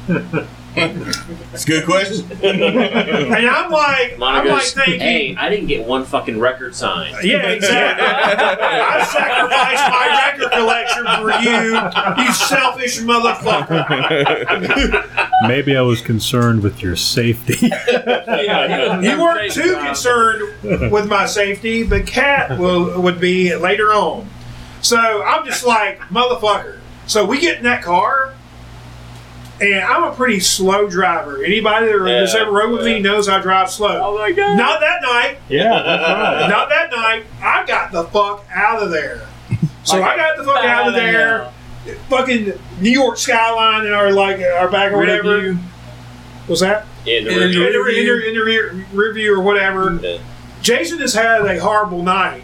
Speaker 2: [laughs]
Speaker 5: It's a good question.
Speaker 2: And I'm like, I'm like
Speaker 9: goes,
Speaker 2: thinking,
Speaker 9: hey, I didn't get one fucking record signed.
Speaker 2: Yeah, exactly. I sacrificed my record collection for you, you selfish motherfucker.
Speaker 3: Maybe I was concerned with your safety.
Speaker 9: Yeah, [laughs]
Speaker 2: You weren't too concerned with my safety, but Cat will would be later on. So I'm just like, motherfucker. So we get in that car, and I'm a pretty slow driver. Anybody that has ever rode with me knows I drive slow.
Speaker 4: Oh my god.
Speaker 2: Not that night.
Speaker 3: yeah, that's right.
Speaker 2: Not that night. I got the fuck out of there. So I got the fuck out of there. Fucking New York skyline in our like our back or whatever.
Speaker 4: Review.
Speaker 2: Was that
Speaker 9: In the
Speaker 2: in, the, in, the, in, the, in the rear, review or whatever?
Speaker 9: Yeah.
Speaker 2: Jason has had a horrible night,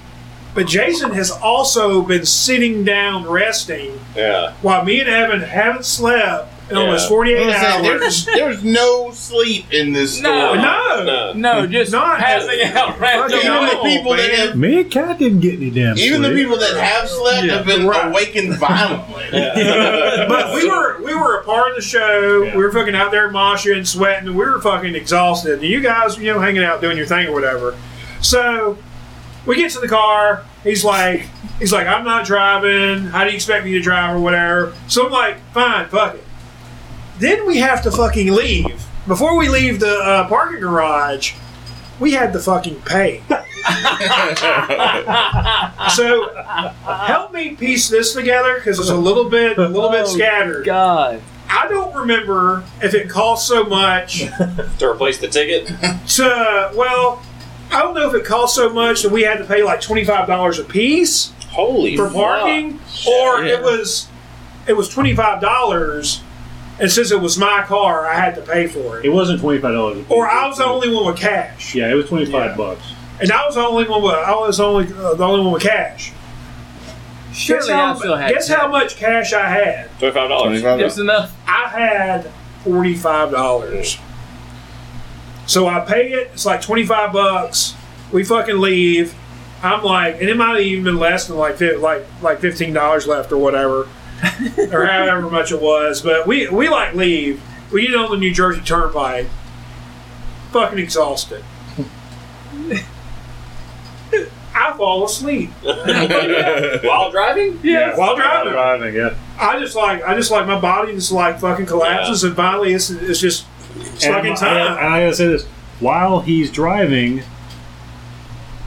Speaker 2: but Jason has also been sitting down resting
Speaker 9: Yeah.
Speaker 2: while me and Evan haven't slept in almost
Speaker 9: Yeah.
Speaker 2: 48
Speaker 5: I'm saying,
Speaker 2: hours.
Speaker 5: there's, there's no sleep in this
Speaker 4: No.
Speaker 5: story.
Speaker 2: No.
Speaker 9: No.
Speaker 4: No, just
Speaker 2: Not-
Speaker 4: passing out
Speaker 2: Fucking
Speaker 5: Even the
Speaker 2: no,
Speaker 5: people that have,
Speaker 3: Me and Cat didn't get any damn
Speaker 5: even the people that have slept have been
Speaker 2: Right.
Speaker 5: awakened violently. [laughs]
Speaker 2: But we were we were a part of the show. We were fucking out there moshing, and sweating. We were fucking exhausted. And you guys, you know, hanging out doing your thing or whatever. So we get to the car. He's like, he's like, I'm not driving. How do you expect me to drive or whatever? So I'm like, fine, fuck it. Then we have to fucking leave. Before we leave the uh, parking garage, we had to fucking pay. [laughs] so help me piece this together because it's a little bit, a little bit
Speaker 4: Oh,
Speaker 2: scattered.
Speaker 4: God.
Speaker 2: I don't remember if it cost so much [laughs]
Speaker 9: To replace the ticket?
Speaker 2: to. Well, I don't know if it cost so much that we had to pay like twenty five dollars a piece
Speaker 9: Holy
Speaker 2: for
Speaker 9: fuck.
Speaker 2: parking, or
Speaker 5: Yeah.
Speaker 2: it was it was twenty five dollars, and since it was my car, I had to pay for
Speaker 3: It
Speaker 2: it.
Speaker 3: wasn't twenty five dollars.
Speaker 2: Or I was the only one with cash,
Speaker 3: Yeah, it was twenty five
Speaker 2: Yeah.
Speaker 3: bucks.
Speaker 2: and I was the only one with I was only uh, the only one with cash. Guess
Speaker 4: Surely I
Speaker 2: how,
Speaker 4: still had
Speaker 2: guess
Speaker 4: that.
Speaker 2: how much cash I had?
Speaker 9: $25.
Speaker 5: $25.
Speaker 4: Enough.
Speaker 2: I had forty five dollars. So I pay it. It's like twenty five bucks. We fucking leave. I'm like, and it might have even been less than like like like fifteen dollars left or whatever, [laughs] or however much it was. But we we like leave. We get on the New Jersey Turnpike. Fucking exhausted. [laughs] I fall asleep [laughs]
Speaker 9: While driving?
Speaker 2: Yeah, while driving.
Speaker 3: Driving, yeah.
Speaker 2: I just like I just like my body just like fucking collapses and finally it's it's just it's
Speaker 3: And,
Speaker 2: fucking
Speaker 3: and
Speaker 2: time.
Speaker 3: I gotta say this: while he's driving,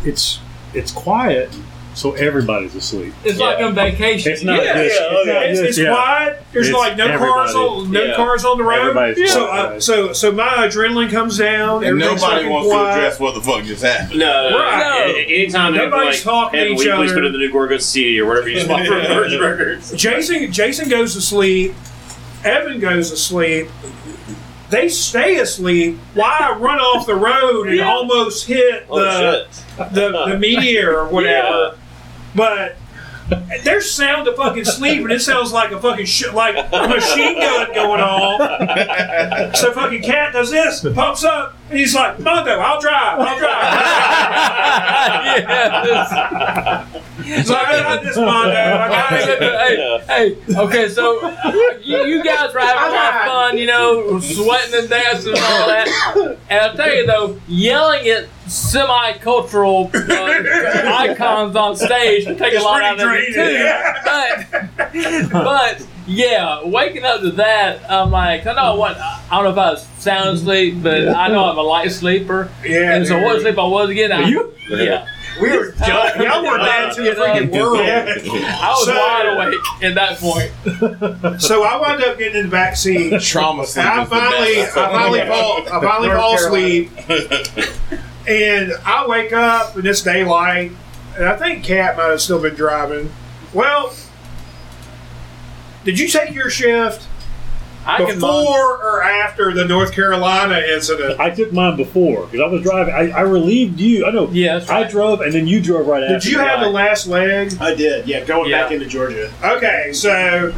Speaker 3: it's it's quiet, so everybody's asleep.
Speaker 4: It's like on vacation.
Speaker 3: It's not
Speaker 2: Yeah,
Speaker 3: just,
Speaker 2: yeah,
Speaker 3: it's not
Speaker 2: it's, it's
Speaker 3: yeah.
Speaker 2: quiet. There's
Speaker 3: It's
Speaker 2: like no cars on no
Speaker 9: Yeah.
Speaker 2: cars on the road.
Speaker 3: Everybody's
Speaker 2: So,
Speaker 3: quiet.
Speaker 2: uh, so so my adrenaline comes down.
Speaker 7: And nobody wants
Speaker 2: quiet.
Speaker 7: to address what the fuck just happened.
Speaker 9: No, no,
Speaker 2: Right.
Speaker 9: no. Anytime they have to,
Speaker 2: Nobody's
Speaker 9: like,
Speaker 2: talking to
Speaker 9: have a
Speaker 2: each
Speaker 9: week, please
Speaker 2: other.
Speaker 9: put in the new Gorgon CD or whatever you just bought [laughs] from Virgin Records.
Speaker 2: Jason Jason goes to sleep. Evan goes to sleep. They stay asleep Why I run off the road and
Speaker 4: Yeah.
Speaker 2: almost hit
Speaker 9: Oh
Speaker 2: the,
Speaker 9: shit!
Speaker 2: the the [laughs] meteor or whatever. But there's sound of fucking sleep, and it sounds like a fucking sh- like a machine gun going on. So fucking cat does this, pops up, and he's like, "Mondo, I'll drive, I'll drive."
Speaker 4: yes.
Speaker 2: He's like, "I got this, Mondo, I got it."
Speaker 4: hey, hey, okay, so you, you guys were having a lot of fun, you know, sweating and dancing and all that. And I'll tell you though, yelling at semi-cultural uh, [laughs] icons on stage can take a lot out of
Speaker 2: pretty
Speaker 4: it too. But, but yeah, waking up to that, I'm like, I know what, I don't know if I was sound asleep, but I know I'm a light sleeper.
Speaker 2: Yeah,
Speaker 4: and so
Speaker 2: dude.
Speaker 4: what sleep I was again? I,
Speaker 3: you?
Speaker 4: Yeah.
Speaker 2: We were done. Y'all were bad to the freaking world.
Speaker 4: I was
Speaker 2: So-
Speaker 4: wide awake at that point.
Speaker 2: So I wound up getting in the back seat.
Speaker 7: Trauma sleep.
Speaker 2: I finally, I finally fall, I finally fall
Speaker 6: Carolina.
Speaker 2: asleep, and I wake up and it's daylight, and I think Cat might have still been driving. Well, did you take your shift
Speaker 4: I can
Speaker 2: before or after the North Carolina incident?
Speaker 3: I took mine before because I was driving. I, I relieved you. I know.
Speaker 4: Yeah, that's
Speaker 3: I
Speaker 4: right.
Speaker 3: drove and then you drove right after.
Speaker 2: Did you have the last leg?
Speaker 6: I did. Yeah, going
Speaker 4: Yeah.
Speaker 6: back into Georgia.
Speaker 2: Okay, so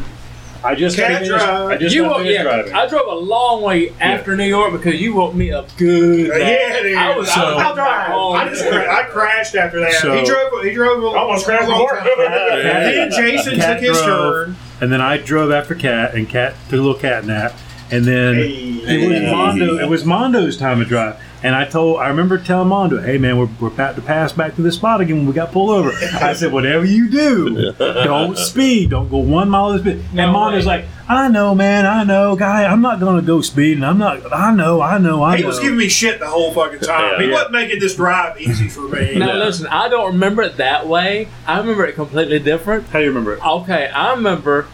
Speaker 3: I just
Speaker 2: Cat
Speaker 3: finished,
Speaker 2: drive.
Speaker 3: I just
Speaker 4: you woke,
Speaker 3: finished
Speaker 4: yeah,
Speaker 3: driving.
Speaker 4: I drove a long way after New York because you woke me up good.
Speaker 2: Uh, yeah, dude.
Speaker 4: I was, I was
Speaker 2: I'll drive.
Speaker 4: home.
Speaker 2: I just cra- I crashed after that.
Speaker 3: So-
Speaker 2: he drove. He drove. A,
Speaker 6: Almost crashed
Speaker 2: a long
Speaker 6: before.
Speaker 2: time. [laughs] Then Jason
Speaker 3: Cat
Speaker 2: took his
Speaker 3: drove.
Speaker 2: turn.
Speaker 3: And then I drove after Cat, and Cat took a little cat nap, and then it was
Speaker 7: Hey.
Speaker 3: Mondo. It was Mondo's time to drive, and I told. I remember telling Mondo, "Hey man, we're, we're about to pass back to this spot again when we got pulled over." [laughs] I said, "Whatever you do, [laughs] don't speed. Don't go one mile of speed."
Speaker 4: No
Speaker 3: and Mondo's
Speaker 4: way.
Speaker 3: like, "I know, man. I know, guy. I'm not gonna go speeding. I'm not. I know. I know. I
Speaker 2: He
Speaker 3: know."
Speaker 2: He was giving me shit the whole fucking time.
Speaker 9: Yeah.
Speaker 2: he wasn't making this drive easy for me. [laughs]
Speaker 4: Now listen, I don't remember it that way. I remember it completely different.
Speaker 3: How do you remember it?
Speaker 4: Okay, I remember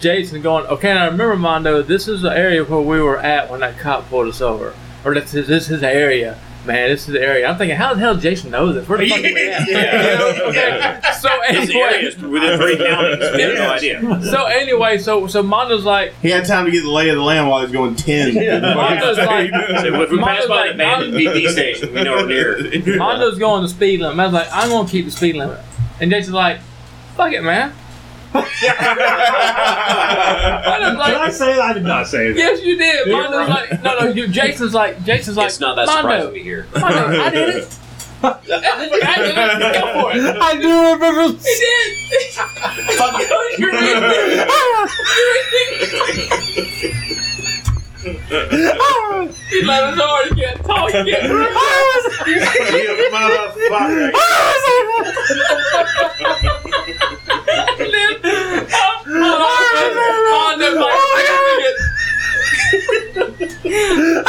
Speaker 4: Jason going, okay, and I remember Mondo, this is the area where we were at when that cop pulled us over. Or this is, this is the area. Man, this is the area. I'm thinking, how the hell does Jason know this? Where the fuck are we at? [laughs]
Speaker 2: Yeah.
Speaker 4: You know? Okay. So anyway,
Speaker 9: within three counties. We have no idea.
Speaker 4: so anyway, so so Mondo's like,
Speaker 7: He had time to get the lay of the land while he was going 10.
Speaker 4: Mondo's [laughs] like,
Speaker 9: So if we pass by the
Speaker 4: Mondo's like,
Speaker 9: abandoned BP station, we know we're near.
Speaker 4: Mondo's going the speed limit. I was like, I'm gonna keep the speed limit. And Jason's like, fuck it, man. Mondo's
Speaker 3: Did I say that? I did not say that.
Speaker 4: yes, you did. Mondo's like, no, no, you. Jason's like, Jason's like,
Speaker 9: It's not that
Speaker 4: Mondo,
Speaker 9: surprising to hear.
Speaker 4: Mondo, I did it. I did it. Go for it.
Speaker 3: I do remember.
Speaker 4: He did. Fuck it. You did. [laughs] [laughs] [laughs] He let us know he can't talk. He can't
Speaker 2: You motherfucker.
Speaker 4: And then, oh, Mondo's like, [laughs]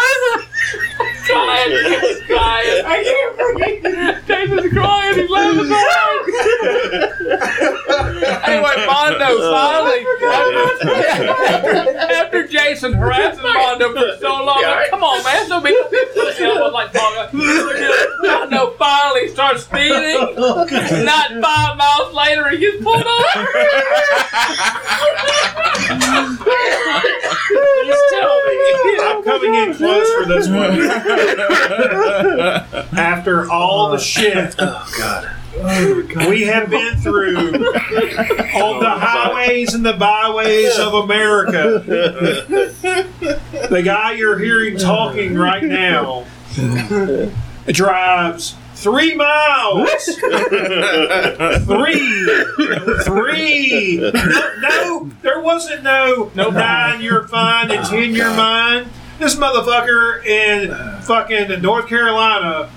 Speaker 4: I crying. [laughs] He's crying. I can't breathe. Jason's crying. He's laughing so hard. anyway, Mondo oh, finally, after, after Jason harassing [laughs] Mondo for so long, like, come on, man, don't be. [laughs] I was like talking. Mondo finally starts speeding. Not five miles later, he gets pulled over. Please tell me.
Speaker 2: Oh I'm coming in close for this one. After all the shit Oh God. we have been through on the highways and the byways of America, the guy you're hearing talking right now drives three miles. three. Three. No, no, there wasn't no, no nine, you're fine, and ten, you're mine. This motherfucker in fucking North Carolina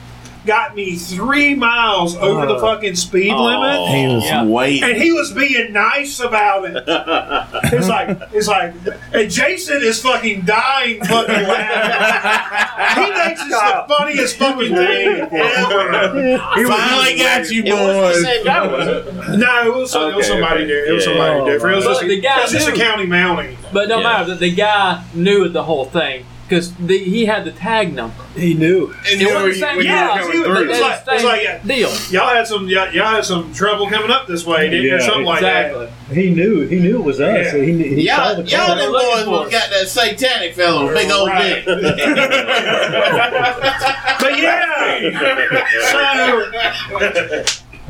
Speaker 2: got me three miles over the uh, fucking speed oh. limit.
Speaker 7: He was
Speaker 4: Yeah.
Speaker 7: waiting.
Speaker 2: And he was being nice about it. [laughs] It's like, it's like, and Jason is fucking dying fucking laughing. He thinks it's the funniest fucking thing ever.
Speaker 7: He Finally got you,
Speaker 9: It
Speaker 7: boys.
Speaker 9: same guy, was it?
Speaker 2: No, it was, it was somebody
Speaker 1: okay.
Speaker 2: different. It was
Speaker 1: Yeah,
Speaker 2: somebody
Speaker 3: yeah.
Speaker 2: different. It was
Speaker 4: But
Speaker 2: just,
Speaker 4: the guy
Speaker 2: it was just a county mountie.
Speaker 4: But no
Speaker 1: Yeah.
Speaker 4: matter that the guy knew the whole thing because he had the tag number.
Speaker 3: He knew.
Speaker 5: And
Speaker 4: It
Speaker 5: you know,
Speaker 4: wasn't the same
Speaker 2: yeah,
Speaker 5: were
Speaker 2: he
Speaker 5: coming
Speaker 2: was-
Speaker 5: through.
Speaker 2: it was like- it was like a-
Speaker 4: deal.
Speaker 2: Y'all had some, y'all, y'all had some trouble coming up this way, didn't you? Or
Speaker 3: Yeah,
Speaker 2: something like that.
Speaker 3: He knew. He knew it was us.
Speaker 2: Yeah.
Speaker 3: So he, he
Speaker 5: Y'all,
Speaker 3: called the
Speaker 5: y'all
Speaker 3: car.
Speaker 5: them boys
Speaker 4: for
Speaker 5: got that satanic fellow, with a big old
Speaker 2: Right.
Speaker 5: dick. [laughs] [laughs]
Speaker 2: But yeah, [laughs] so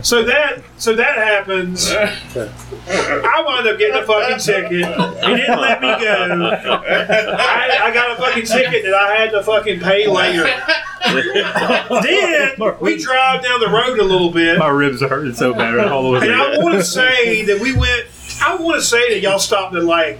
Speaker 2: so that so that happens. [laughs] I wound up getting a fucking ticket. He didn't let me go. I, I got a fucking ticket that I had to fucking pay later. [laughs] then we drive down the road a little bit,
Speaker 3: My ribs are hurting so bad all the way.
Speaker 2: and I want to say that we went. I want to say that y'all stopped at like.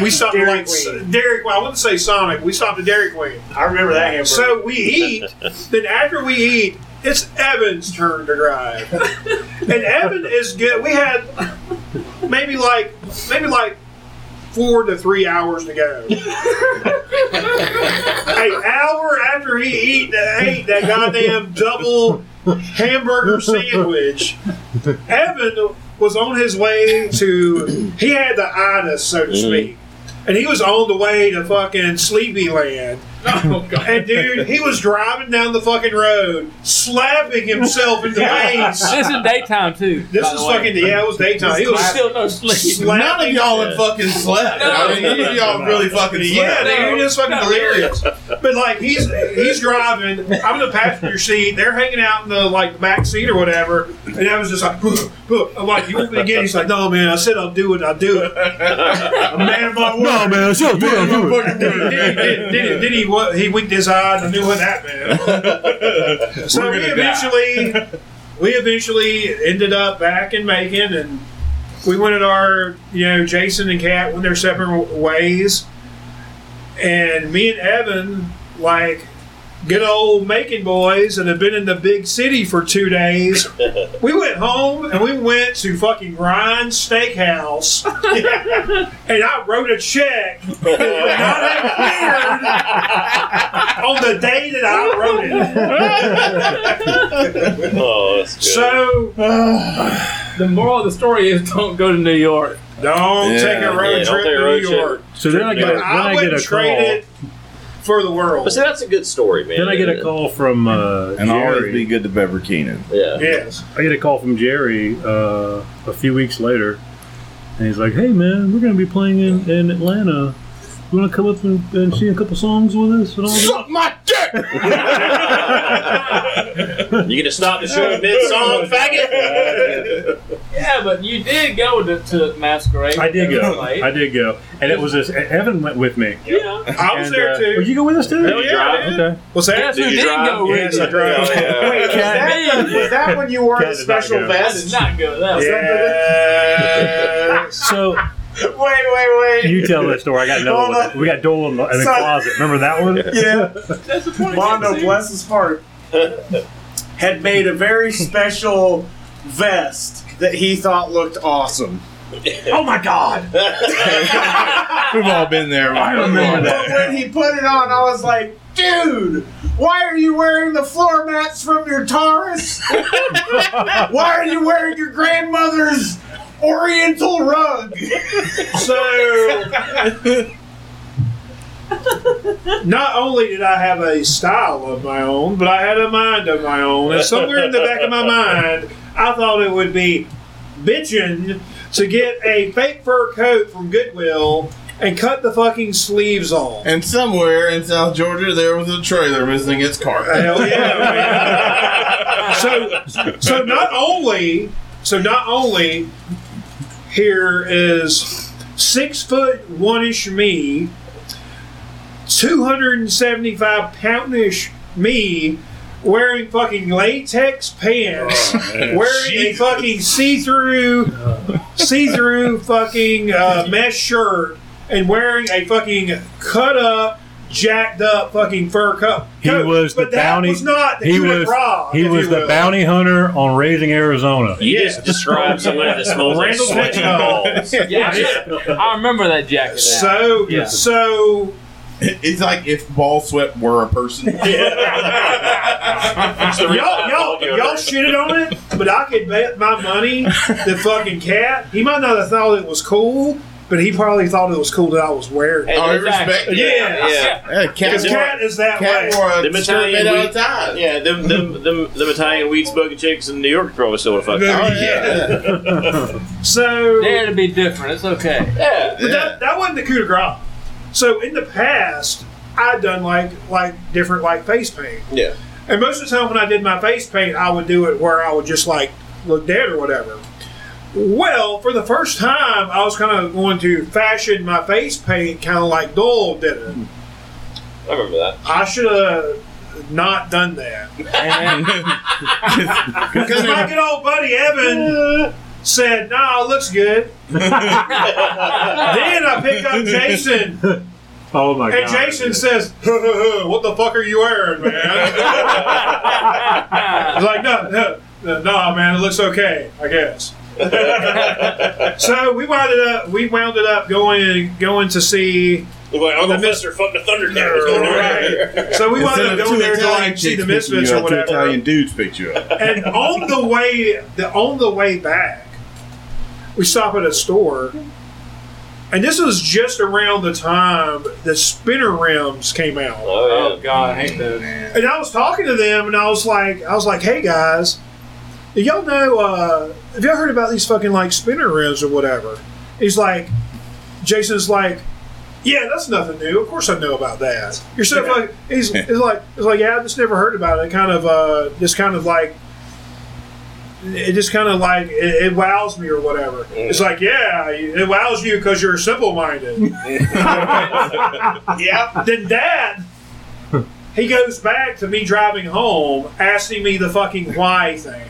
Speaker 2: We stopped
Speaker 6: Dairy
Speaker 2: at like
Speaker 6: Queen.
Speaker 2: Dairy. Well, I wouldn't say Sonic. We stopped at Dairy Queen.
Speaker 6: I remember that hamburger.
Speaker 2: So we eat. then after we eat, it's Evan's turn to drive, and Evan is good. We had maybe like maybe like four to three hours to go. An hour after he eat ate that goddamn double hamburger sandwich, Evan was on his way to. He had the itis, so to mm-hmm. speak. And he was on the way to fucking Sleepy Land. [laughs]
Speaker 8: Oh, God.
Speaker 2: And dude, he was driving down the fucking road, slapping himself in the face.
Speaker 4: This is daytime too.
Speaker 2: This
Speaker 4: by
Speaker 2: is
Speaker 4: the way.
Speaker 2: fucking yeah, it was daytime. He was
Speaker 4: still no sleep.
Speaker 5: None of y'all had fucking slept. I mean, none of y'all really fucking slept.
Speaker 2: Yeah,
Speaker 5: slept.
Speaker 2: dude, it's fucking
Speaker 4: No.
Speaker 2: delirious. But like he's he's driving, I'm in the passenger seat. They're hanging out in the like back seat or whatever, and I was just like, I'm like, you want me to get? it?" He's like, no, man. I said I'll do it. I'll do it. A [laughs] man of my word.
Speaker 3: No, man, shut up, do it, do it.
Speaker 2: Did he, did, he, did, did he, he winked his eye and I knew what that meant. [laughs] so
Speaker 5: die.
Speaker 2: eventually, we eventually ended up back in Macon, and we went at our, you know, Jason and Kat went their separate ways, and me and Evan, like good old Macon boys, that have been in the big city for two days. [laughs] we went home and we went to fucking Ryan's Steakhouse, [laughs] and I wrote a check, not [laughs] cleared, on the day that I wrote it.
Speaker 9: Oh, that's good.
Speaker 2: So [sighs]
Speaker 4: The moral of the story is don't go to New York.
Speaker 2: don't
Speaker 7: Yeah,
Speaker 2: take a road
Speaker 9: yeah,
Speaker 2: trip to
Speaker 9: road
Speaker 2: New
Speaker 9: trip.
Speaker 2: York.
Speaker 3: So then I get,
Speaker 2: But
Speaker 3: then
Speaker 2: I,
Speaker 3: I get
Speaker 2: wouldn't
Speaker 3: a
Speaker 2: trade
Speaker 3: call.
Speaker 2: it for the world.
Speaker 9: but see, that's a good story, man.
Speaker 3: Then I get a call from uh,
Speaker 7: And always be good to Bever Keenan.
Speaker 9: Yeah.
Speaker 2: Yes.
Speaker 3: I get a call from Jerry uh, a few weeks later, and he's like, "Hey, man, we're going to be playing in, in Atlanta. You want to come up and, and sing a couple songs with us?" And all that?
Speaker 5: My dick! [laughs]
Speaker 9: You gonna stop the show mid song, [laughs] faggot?
Speaker 4: Yeah, but you did go to, to Masquerade.
Speaker 3: I did go.
Speaker 4: Late.
Speaker 3: I did go, and it was this. Evan went with me.
Speaker 4: Yeah.
Speaker 2: I was
Speaker 3: And,
Speaker 2: there
Speaker 3: uh,
Speaker 2: too.
Speaker 3: Oh, you go with us too?
Speaker 2: Hell yeah, dude.
Speaker 3: Okay.
Speaker 2: What's that?
Speaker 4: Guess who
Speaker 9: Did you
Speaker 4: did
Speaker 9: drive?
Speaker 4: go with
Speaker 2: Yes,
Speaker 4: you?
Speaker 2: I drove. [laughs]
Speaker 6: Wait, was that, was that when you wore
Speaker 3: Cat
Speaker 6: the special
Speaker 3: go.
Speaker 4: I did
Speaker 6: vest?
Speaker 4: not go to that.
Speaker 2: Yes.
Speaker 3: So [laughs]
Speaker 6: Wait, wait, wait.
Speaker 3: you tell that story. I got
Speaker 6: Hold
Speaker 3: no.
Speaker 6: on.
Speaker 3: We got Doyle in the, in the
Speaker 6: So-
Speaker 3: closet. Remember that one?
Speaker 6: Yeah.
Speaker 4: That's the point.
Speaker 6: Mondo, bless his heart, had made a very special vest that he thought looked awesome.
Speaker 3: Oh my God! [laughs]
Speaker 7: We've all been there.
Speaker 3: I remember
Speaker 6: But
Speaker 3: that.
Speaker 6: when he put it on, I was like, dude, why are you wearing the floor mats from your Taurus? [laughs] why are you wearing your grandmother's Oriental rug?
Speaker 2: So, not only did I have a style of my own, but I had a mind of my own. And somewhere in the back of my mind, I thought it would be bitching to get a fake fur coat from Goodwill and cut the fucking sleeves off.
Speaker 7: And somewhere in South Georgia, there was a trailer missing its car.
Speaker 2: Hell yeah, [laughs] man. So, so not only, so not only, here is six foot one ish me, two hundred and seventy five poundish me. Wearing fucking latex pants, [laughs] wearing a fucking see-through, see-through fucking uh, mesh shirt, and wearing a fucking cut-up jacked up fucking fur coat.
Speaker 3: He was the
Speaker 2: but that
Speaker 3: bounty.
Speaker 2: was not the
Speaker 3: he was
Speaker 2: grace,
Speaker 3: he was the bounty hunter on Raising Arizona.
Speaker 1: You
Speaker 2: Yeah.
Speaker 1: just described somebody that smells like
Speaker 2: Randall
Speaker 1: sweaty
Speaker 2: Hedgehog.
Speaker 1: balls. [laughs]
Speaker 4: Yeah, I remember that jacket.
Speaker 2: So
Speaker 4: Yeah.
Speaker 2: so
Speaker 7: It's like if ball sweat were a person. [laughs]
Speaker 2: y'all y'all y'all shitted on it, but I could bet my money the fucking cat. He might not have thought it was cool, but he probably thought it was cool that I was wearing. it.
Speaker 7: Oh, I
Speaker 4: Exactly.
Speaker 7: respect.
Speaker 2: Yeah,
Speaker 9: Yeah.
Speaker 7: Yeah, cat
Speaker 2: Because
Speaker 7: wore,
Speaker 2: cat is that
Speaker 7: cat
Speaker 2: way.
Speaker 7: wore a
Speaker 1: Them
Speaker 7: skirt
Speaker 1: Italian
Speaker 7: made out
Speaker 1: weed-
Speaker 7: of ties.
Speaker 1: Yeah, them, them, [laughs] them, them Italian weed smoking chicks in New York probably still would have fucked.
Speaker 2: Oh,
Speaker 7: yeah. [laughs]
Speaker 2: So
Speaker 4: Dare to be different. It's okay.
Speaker 1: Yeah.
Speaker 2: But that, that wasn't the coup de grace. So in the past, I'd done like like different like face paint.
Speaker 9: Yeah.
Speaker 2: And most of the time when I did my face paint, I would do it where I would just like look dead or whatever. Well, for the first time, I was kind of going to fashion my face paint kind of like Doyle did it.
Speaker 9: I remember that.
Speaker 2: I should have not done that. [laughs] Because my good old buddy Evan said, nah, it looks good. then I pick up Jason.
Speaker 3: Oh my
Speaker 2: And
Speaker 3: god!
Speaker 2: And Jason says, [laughs] "What the fuck are you wearing, man?" [laughs] I was like, "No, no, no, no, man. It looks okay, I guess." So we wound it up. We wound it up going going to see.
Speaker 8: Look like Uncle
Speaker 2: The mis-
Speaker 8: Fester fucked a Thundercat. What's going right
Speaker 2: Right. So we wound
Speaker 7: Instead
Speaker 2: up going there to like see the
Speaker 7: picking
Speaker 2: Misfits or
Speaker 7: up, two
Speaker 2: whatever.
Speaker 7: Italian dudes picked you up.
Speaker 2: And on the way, the on the way back, we stop at a store, and this was just around the time the spinner rims came out.
Speaker 9: Oh,
Speaker 4: Oh God, I hate those.
Speaker 2: And I was talking to them, and I was like, I was like, hey guys, do y'all know? Uh, have y'all heard about these fucking like spinner rims or whatever? He's like, Jason's like, yeah, that's nothing new. Of course I know about that. You're so fucking. He's, [laughs] he's like, he's like, yeah, I just never heard about it. Kind of, uh, just kind of like. It just kind of like it, it wows me or whatever. It's like, yeah, it wows you because you're simple-minded. [laughs] [laughs] yeah. Then Dad, he goes back to me driving home, asking me the fucking why thing.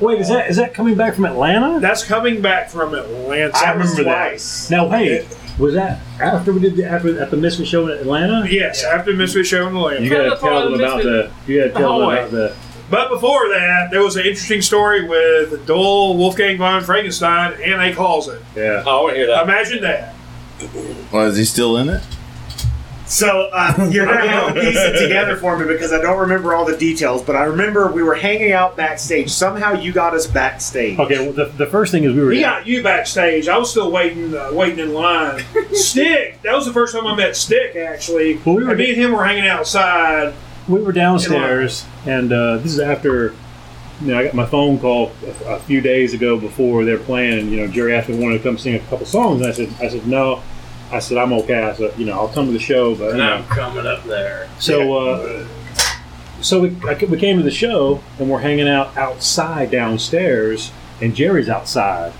Speaker 3: Wait, is that is that coming back from Atlanta?
Speaker 2: That's coming back from Atlanta.
Speaker 6: I remember that.
Speaker 3: Now, hey, was that after we did the after at the Misfit show in Atlanta?
Speaker 2: Yes, after Misfit Show in Atlanta.
Speaker 3: You gotta tell them about the. You gotta tell them
Speaker 4: oh,
Speaker 3: about the.
Speaker 2: But before that, there was an interesting story with Doyle, Wolfgang von Frankenstein, and a closet.
Speaker 3: Yeah.
Speaker 9: Oh, I want to hear that.
Speaker 2: Imagine that.
Speaker 7: Well, is he still in it?
Speaker 6: So uh, you're gonna have to piece it together for me because I don't remember all the details, but I remember we were hanging out backstage. Somehow you got us backstage.
Speaker 3: Okay. Well, the, the first thing is we were.
Speaker 2: He got you backstage. I was still waiting, uh, waiting in line. [laughs] Stick. That was the first time I met Stick. Actually,
Speaker 3: Well, we were-
Speaker 2: and me and him were hanging outside.
Speaker 3: we were downstairs, and uh, this is after. You know, I got my phone call a, a few days ago before they're playing. You know, Jerry asked me if I wanted to come sing a couple songs, and I said, I said no. I said I'm okay. I said, you know, I'll come to the show, but you
Speaker 8: And
Speaker 3: know.
Speaker 8: I'm coming up there.
Speaker 3: So, uh, so we, I, we came to the show and we're hanging out outside downstairs, and Jerry's outside.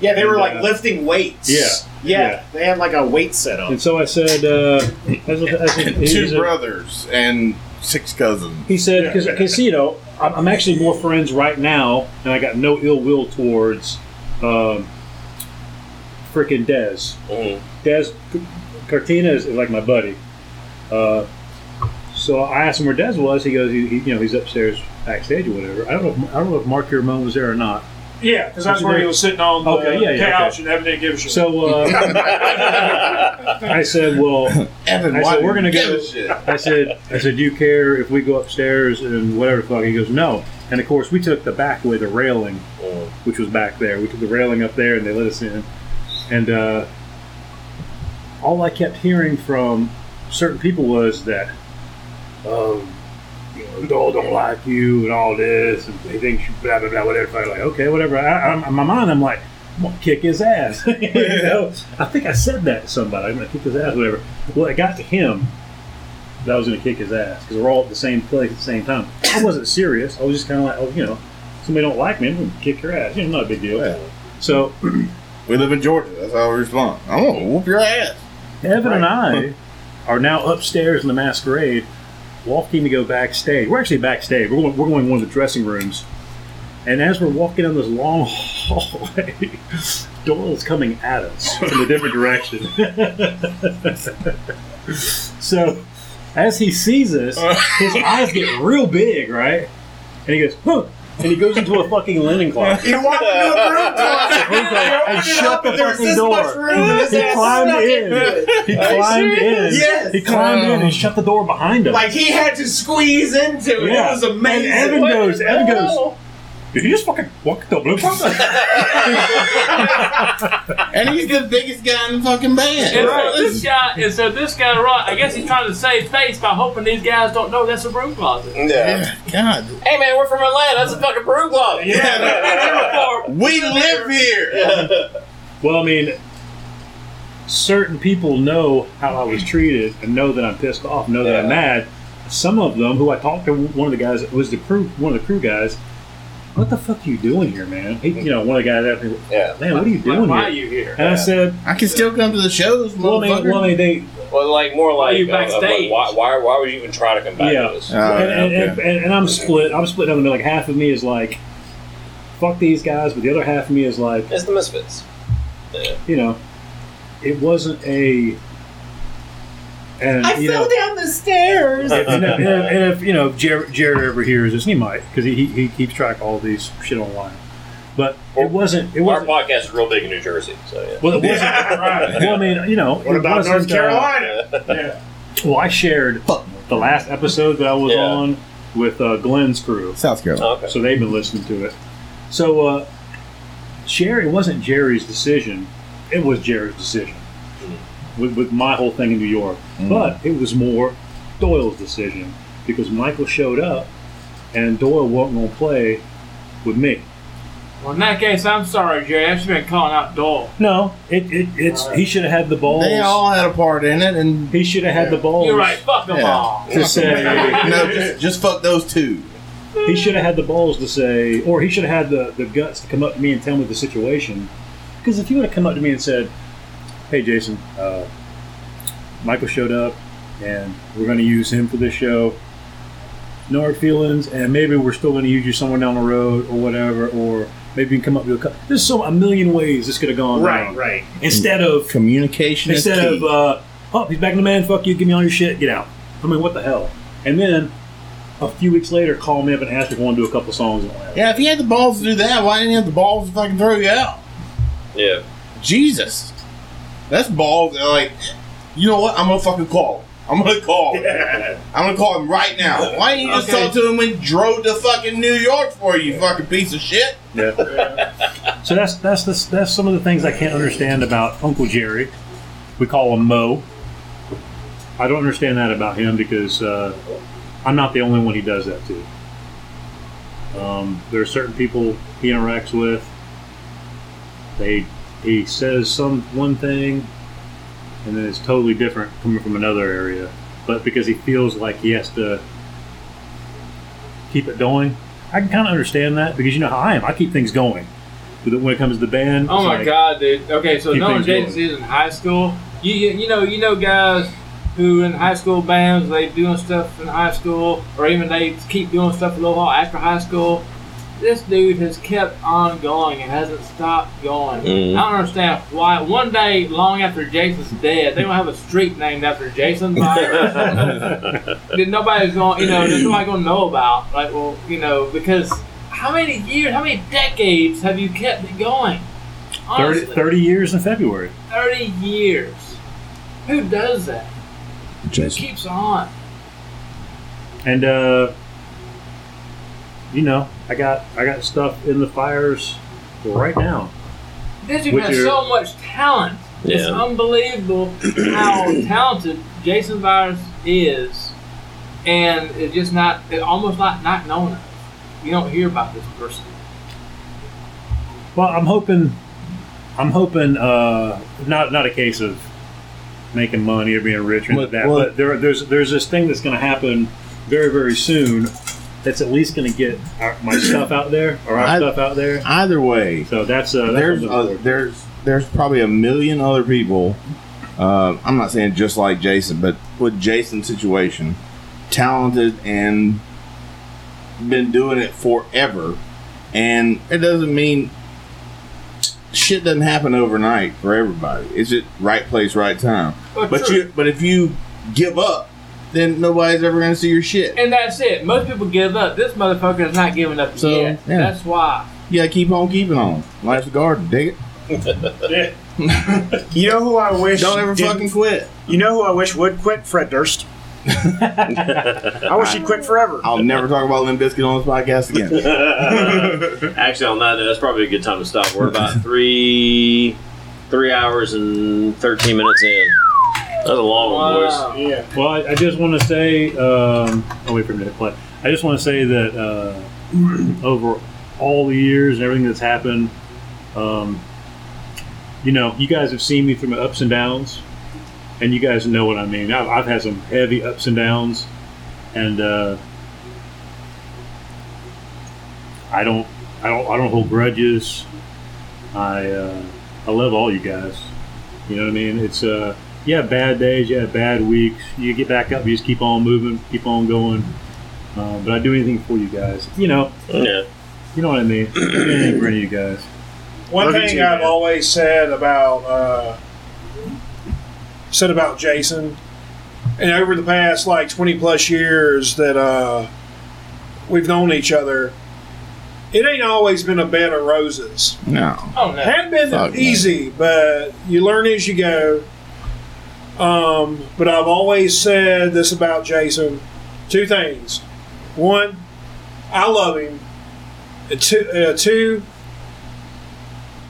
Speaker 6: Yeah, they were like
Speaker 3: uh,
Speaker 6: lifting weights.
Speaker 3: Yeah,
Speaker 6: yeah,
Speaker 3: yeah.
Speaker 6: They had like a weight setup.
Speaker 3: And so I said, uh, I said, I said
Speaker 7: Two
Speaker 3: said-
Speaker 7: brothers and six cousins.
Speaker 3: he said, because you know, I'm, I'm actually more friends right now, and I got no ill will towards um, freaking Dez.
Speaker 9: Mhm.
Speaker 3: Dez Cadena is, is like my buddy. Uh, so I asked him where Dez was. He goes, he, he, you know, he's upstairs backstage or whatever. I don't know. If, I don't know if Mark Ramone was there or not.
Speaker 2: Yeah, because that's where he was sitting on the
Speaker 3: Okay, yeah, yeah,
Speaker 2: couch
Speaker 3: okay.
Speaker 2: and Evan didn't give a shit.
Speaker 3: So uh, [laughs] I said, well, [laughs]
Speaker 7: Evan,
Speaker 3: I
Speaker 7: why
Speaker 3: said, we're gonna go-
Speaker 7: give a shit?
Speaker 3: I said, I said, do you care if we go upstairs and whatever the fuck? He goes, no. And of course, we took the back way, the railing,
Speaker 9: Mm.
Speaker 3: which was back there. We took the railing up there, and they let us in. And uh, all I kept hearing from certain people was that, um, you know, Doyle don't like you and all this, and they think you blah blah blah whatever. I'm like, okay, whatever. I, I'm, in my mind, I'm like, I'm gonna kick his ass. [laughs] you know? I think I said that to somebody. I'm gonna kick his ass, whatever. Well, it got to him that I was gonna kick his ass because we're all at the same place at the same time. I wasn't serious. I was just kind of like, oh, you know, somebody don't like me, I'm gonna kick your ass. You know, not a big deal.
Speaker 7: Yeah.
Speaker 3: So
Speaker 7: We live in Georgia. That's how we respond. I'm gonna whoop your ass.
Speaker 3: Evan and I [laughs] are now upstairs in the masquerade, walking to go backstage. We're actually backstage. We're going, we're going to one of the dressing rooms. And as we're walking down this long [laughs] hallway, [laughs] Doyle's coming at us from a different direction. So, as he sees us, his eyes get real big, right? And he goes, huh. And he goes into a fucking linen [laughs] closet.
Speaker 2: You walked into a broom closet. [laughs]
Speaker 3: and shut the
Speaker 2: There's
Speaker 3: fucking door.
Speaker 2: much room in this
Speaker 3: He climbed in. He climbed in.
Speaker 2: serious? Yes.
Speaker 3: He climbed in and shut the door behind him.
Speaker 6: Like he had to squeeze into it.
Speaker 3: Yeah.
Speaker 6: It was amazing.
Speaker 3: And Evan goes,
Speaker 6: the
Speaker 3: Evan
Speaker 6: hell?
Speaker 3: goes, did he just fucking walk the blue closet? [laughs]
Speaker 7: And he's the biggest guy in the fucking band.
Speaker 4: And so this guy, and so this guy, right? I guess he's trying to save face by hoping these guys don't know that's a broom closet.
Speaker 1: Yeah.
Speaker 7: God.
Speaker 1: Hey man, we're from Atlanta. That's a fucking broom closet.
Speaker 4: Yeah. [laughs]
Speaker 7: We live here.
Speaker 3: well, I mean, certain people know how I was treated and know that I'm pissed off, know that I'm mad. Some of them, who I talked to, one of the guys was the crew, one of the crew guys. What the fuck are you doing here, man? He, you know, one of the guys asked me,
Speaker 1: Yeah.
Speaker 3: "Man, what are you doing
Speaker 4: why
Speaker 3: here?"
Speaker 4: Why are you here?
Speaker 3: And I said,
Speaker 7: I can still come to the shows,
Speaker 3: "Well,
Speaker 7: motherfucker.
Speaker 3: well, I mean, they,
Speaker 1: Well, like more like,
Speaker 4: you
Speaker 1: uh, of, like,
Speaker 4: backstage?
Speaker 1: why, why, why would you even try to come back
Speaker 3: Yeah.
Speaker 1: to this?
Speaker 7: Oh,
Speaker 3: and,
Speaker 7: yeah,
Speaker 3: and,
Speaker 7: okay.
Speaker 3: and, and I'm split. I'm split down the middle. Like half of me is like, fuck these guys, but the other half of me is like,
Speaker 1: It's the Misfits.
Speaker 3: you know, it wasn't a. And
Speaker 6: I
Speaker 3: you
Speaker 6: fell
Speaker 3: know,
Speaker 6: down the stairs.
Speaker 3: and, if, and, if, and if you know Jerry, Jerry ever hears this, he might because he, he, he keeps track of all these shit online. But it wasn't. It
Speaker 1: Our
Speaker 3: wasn't.
Speaker 1: podcast is real big in New Jersey, so yeah.
Speaker 3: Well, it wasn't. [laughs] well, I mean, you know,
Speaker 6: What about North Carolina?
Speaker 3: Uh, well, I shared the last episode that I was
Speaker 1: Yeah.
Speaker 3: on with uh, Glenn's crew.
Speaker 7: South Carolina.
Speaker 1: okay.
Speaker 3: So they've been listening to it. So uh, Jerry, it wasn't Jerry's decision. It was Jerry's decision with, with my whole thing in New York. Mm. But it was more Doyle's decision because Michael showed up and Doyle wasn't going to play with me.
Speaker 4: Well, in that case, I'm sorry, Jerry. I've just been calling out Doyle.
Speaker 3: No, it, it it's he should have had the balls.
Speaker 7: They all had a part in it, and
Speaker 3: he should have had the balls.
Speaker 4: You're right. Fuck them
Speaker 7: Yeah.
Speaker 4: all.
Speaker 3: To [laughs] say
Speaker 7: no, just, just fuck those two.
Speaker 3: he should have had the balls to say, or he should have had the, the guts to come up to me and tell me the situation. Because if he would have come up to me and said, "Hey, Jason, uh, Michael showed up, and we're going to use him for this show. No hard feelings, and maybe we're still going to use you somewhere down the road, or whatever, or maybe you can come up with a. cou- There's so a million ways this could have gone
Speaker 6: Right,
Speaker 3: down.
Speaker 6: right.
Speaker 3: Instead of
Speaker 7: Communication is
Speaker 3: instead
Speaker 7: key.
Speaker 3: of uh, oh he's back in the man, fuck you, give me all your shit, get out. I mean, what the hell? And then a few weeks later, call me up and ask if I want to do a couple songs. And all that.
Speaker 7: yeah, if you had the balls to do that, why didn't you have the balls to fucking throw you out?
Speaker 1: Yeah.
Speaker 7: Jesus, that's balls. Like, you know what? I'm gonna fucking call. him. I'm gonna call. him. I'm gonna call him right now. Why didn't you just
Speaker 4: Okay.
Speaker 7: talk to him when he drove to fucking New York for you, fucking piece of shit?
Speaker 3: Yeah. [laughs] so that's that's that's that's some of the things I can't understand about Uncle Jerry. We call him Mo. I don't understand that about him because uh, I'm not the only one he does that to. Um, there are certain people he interacts with. They he says some one thing, and then it's totally different coming from another area. But because he feels like he has to keep it going, I can kind of understand that because you know how I am. I keep things going. But when it comes to the band,
Speaker 4: Oh my
Speaker 3: like,
Speaker 4: god, dude. Okay, so knowing
Speaker 3: things
Speaker 4: Jason is in high school, you, you you know you know guys who in high school bands they doing stuff in high school, or even they keep doing stuff a little while after high school. This dude has kept on going and hasn't stopped going.
Speaker 1: Mhm.
Speaker 4: I don't understand why. One day, long after Jason's dead, they don't have a street named after Jason. Myers. [laughs] that nobody's going, you know, there's nobody going to know about. Like, well, you know, because how many years, how many decades have you kept it going?
Speaker 3: 30,
Speaker 4: Honestly,
Speaker 3: 30 years in February.
Speaker 4: 30 years. Who does that? Who
Speaker 7: Jason.
Speaker 4: keeps on?
Speaker 3: And uh, you know, I got I got stuff in the fires right now.
Speaker 4: This dude
Speaker 3: With
Speaker 4: has so much talent. It's unbelievable [clears throat] how talented Jason Virus is, and it's just not, it's almost not not known of. You don't hear about this person.
Speaker 3: Well, I'm hoping, I'm hoping, uh, not not a case of making money or being rich or anything that,
Speaker 7: Well-
Speaker 3: but there, there's there's this thing that's going to happen very very soon. That's at least going to get our, my stuff out there or our
Speaker 7: I-
Speaker 3: stuff out there.
Speaker 7: Either way,
Speaker 3: So that's uh, that's
Speaker 7: there's
Speaker 3: what
Speaker 7: uh, there's there's probably a million other people. Uh, I'm not saying just like Jason, but with Jason's situation, talented and been doing it forever, and it doesn't mean shit doesn't happen overnight for everybody. It's just right place, right time.
Speaker 4: But
Speaker 7: But
Speaker 4: true.
Speaker 7: you, but if you give up, then nobody's ever gonna see your shit.
Speaker 4: And that's it. Most people give up. This motherfucker is not giving up
Speaker 7: So,
Speaker 4: yet.
Speaker 7: yeah.
Speaker 4: That's why.
Speaker 7: Yeah, keep on keeping on. Life's a garden. Dig it.
Speaker 6: You know who I wish
Speaker 7: Don't ever fucking quit.
Speaker 6: You know who I wish would quit? Fred Durst. I wish he'd quit forever.
Speaker 7: I'll never talk about Limp Bizkit on this podcast again. [laughs]
Speaker 1: Actually, on that note, that's probably a good time to stop. We're about three three hours and thirteen minutes in. That's a long one, boys.
Speaker 2: Yeah.
Speaker 3: Well, I, I just want to say, um, I'll wait for a minute to play. I just want to say that uh, over all the years and everything that's happened, um, you know, you guys have seen me through my ups and downs, and you guys know what I mean. I've, I've had some heavy ups and downs, and uh, I don't, I don't, I don't hold grudges. I, uh, I love all you guys. You know what I mean? It's uh, you have bad days, you have bad weeks. You get back up, you just keep on moving, keep on going. Uh, but I do anything for you guys. You know,
Speaker 1: Yeah.
Speaker 3: you know what I mean. Anything for any of you guys.
Speaker 2: One
Speaker 3: Love
Speaker 2: thing
Speaker 3: too,
Speaker 2: I've
Speaker 3: man.
Speaker 2: always said about uh, said about Jason, and over the past like twenty plus years that uh, we've known each other, it ain't always been a bed of roses.
Speaker 7: No.
Speaker 4: Oh no.
Speaker 2: It hadn't been
Speaker 7: Fuck, man.
Speaker 2: easy, but you learn as you go. Um, but I've always said this about Jason: two things. One, I love him. And two, uh, two,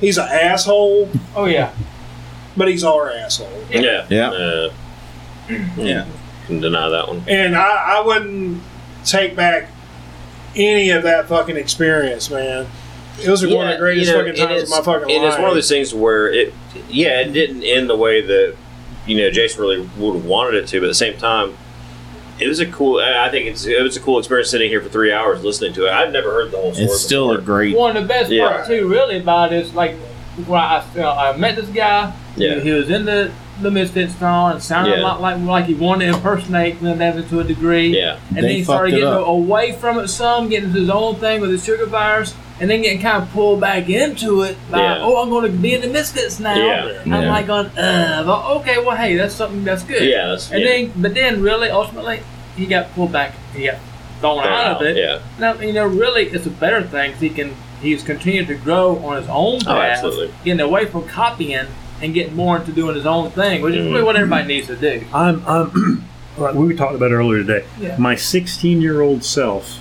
Speaker 2: he's an asshole,
Speaker 4: Oh yeah.
Speaker 2: but he's our asshole.
Speaker 1: Yeah.
Speaker 7: Yeah.
Speaker 1: Uh,
Speaker 7: Yeah.
Speaker 1: can deny that one.
Speaker 2: And I, I wouldn't take back any of that fucking experience, man. It was one of the greatest
Speaker 1: you know,
Speaker 2: fucking times of my fucking
Speaker 1: and
Speaker 2: life.
Speaker 1: it's one of those things where it, yeah, it didn't end the way that you know Jason really would have wanted it to, but at the same time, it was a cool. I think it's it was a cool experience sitting here for three hours listening to it. I've never heard the whole story.
Speaker 7: It's still a great.
Speaker 4: One of the best
Speaker 1: Yeah.
Speaker 4: parts too, really, about it is like when I, you know, I met this guy.
Speaker 1: Yeah.
Speaker 4: He, he was in the the Misfits song and sounded
Speaker 1: Yeah.
Speaker 4: a lot like like he wanted to impersonate Glenn Evans to a degree.
Speaker 1: Yeah,
Speaker 4: And
Speaker 7: They
Speaker 4: then he started getting
Speaker 7: up.
Speaker 4: away from it some, getting into his own thing with his sugar virus, and then getting kind of pulled back into it. By,
Speaker 1: Yeah.
Speaker 4: oh, I'm going to be in the Misfits now.
Speaker 1: Yeah.
Speaker 4: And I'm
Speaker 7: Yeah.
Speaker 4: like, going, uh, well, okay, well, hey, that's something that's good.
Speaker 1: yeah, that's
Speaker 4: And
Speaker 1: yeah.
Speaker 4: then, but then, really, ultimately, he got pulled back. He got thrown out of it.
Speaker 1: Yeah,
Speaker 4: Now, you know, really, it's a better thing 'cause he can. He's continued to grow on his own path,
Speaker 1: Oh, absolutely.
Speaker 4: getting away from copying and getting more into doing his own thing, which is really what everybody needs to do.
Speaker 3: I'm, I'm [clears throat] like we talked about earlier today.
Speaker 4: Yeah.
Speaker 3: My 16 year old self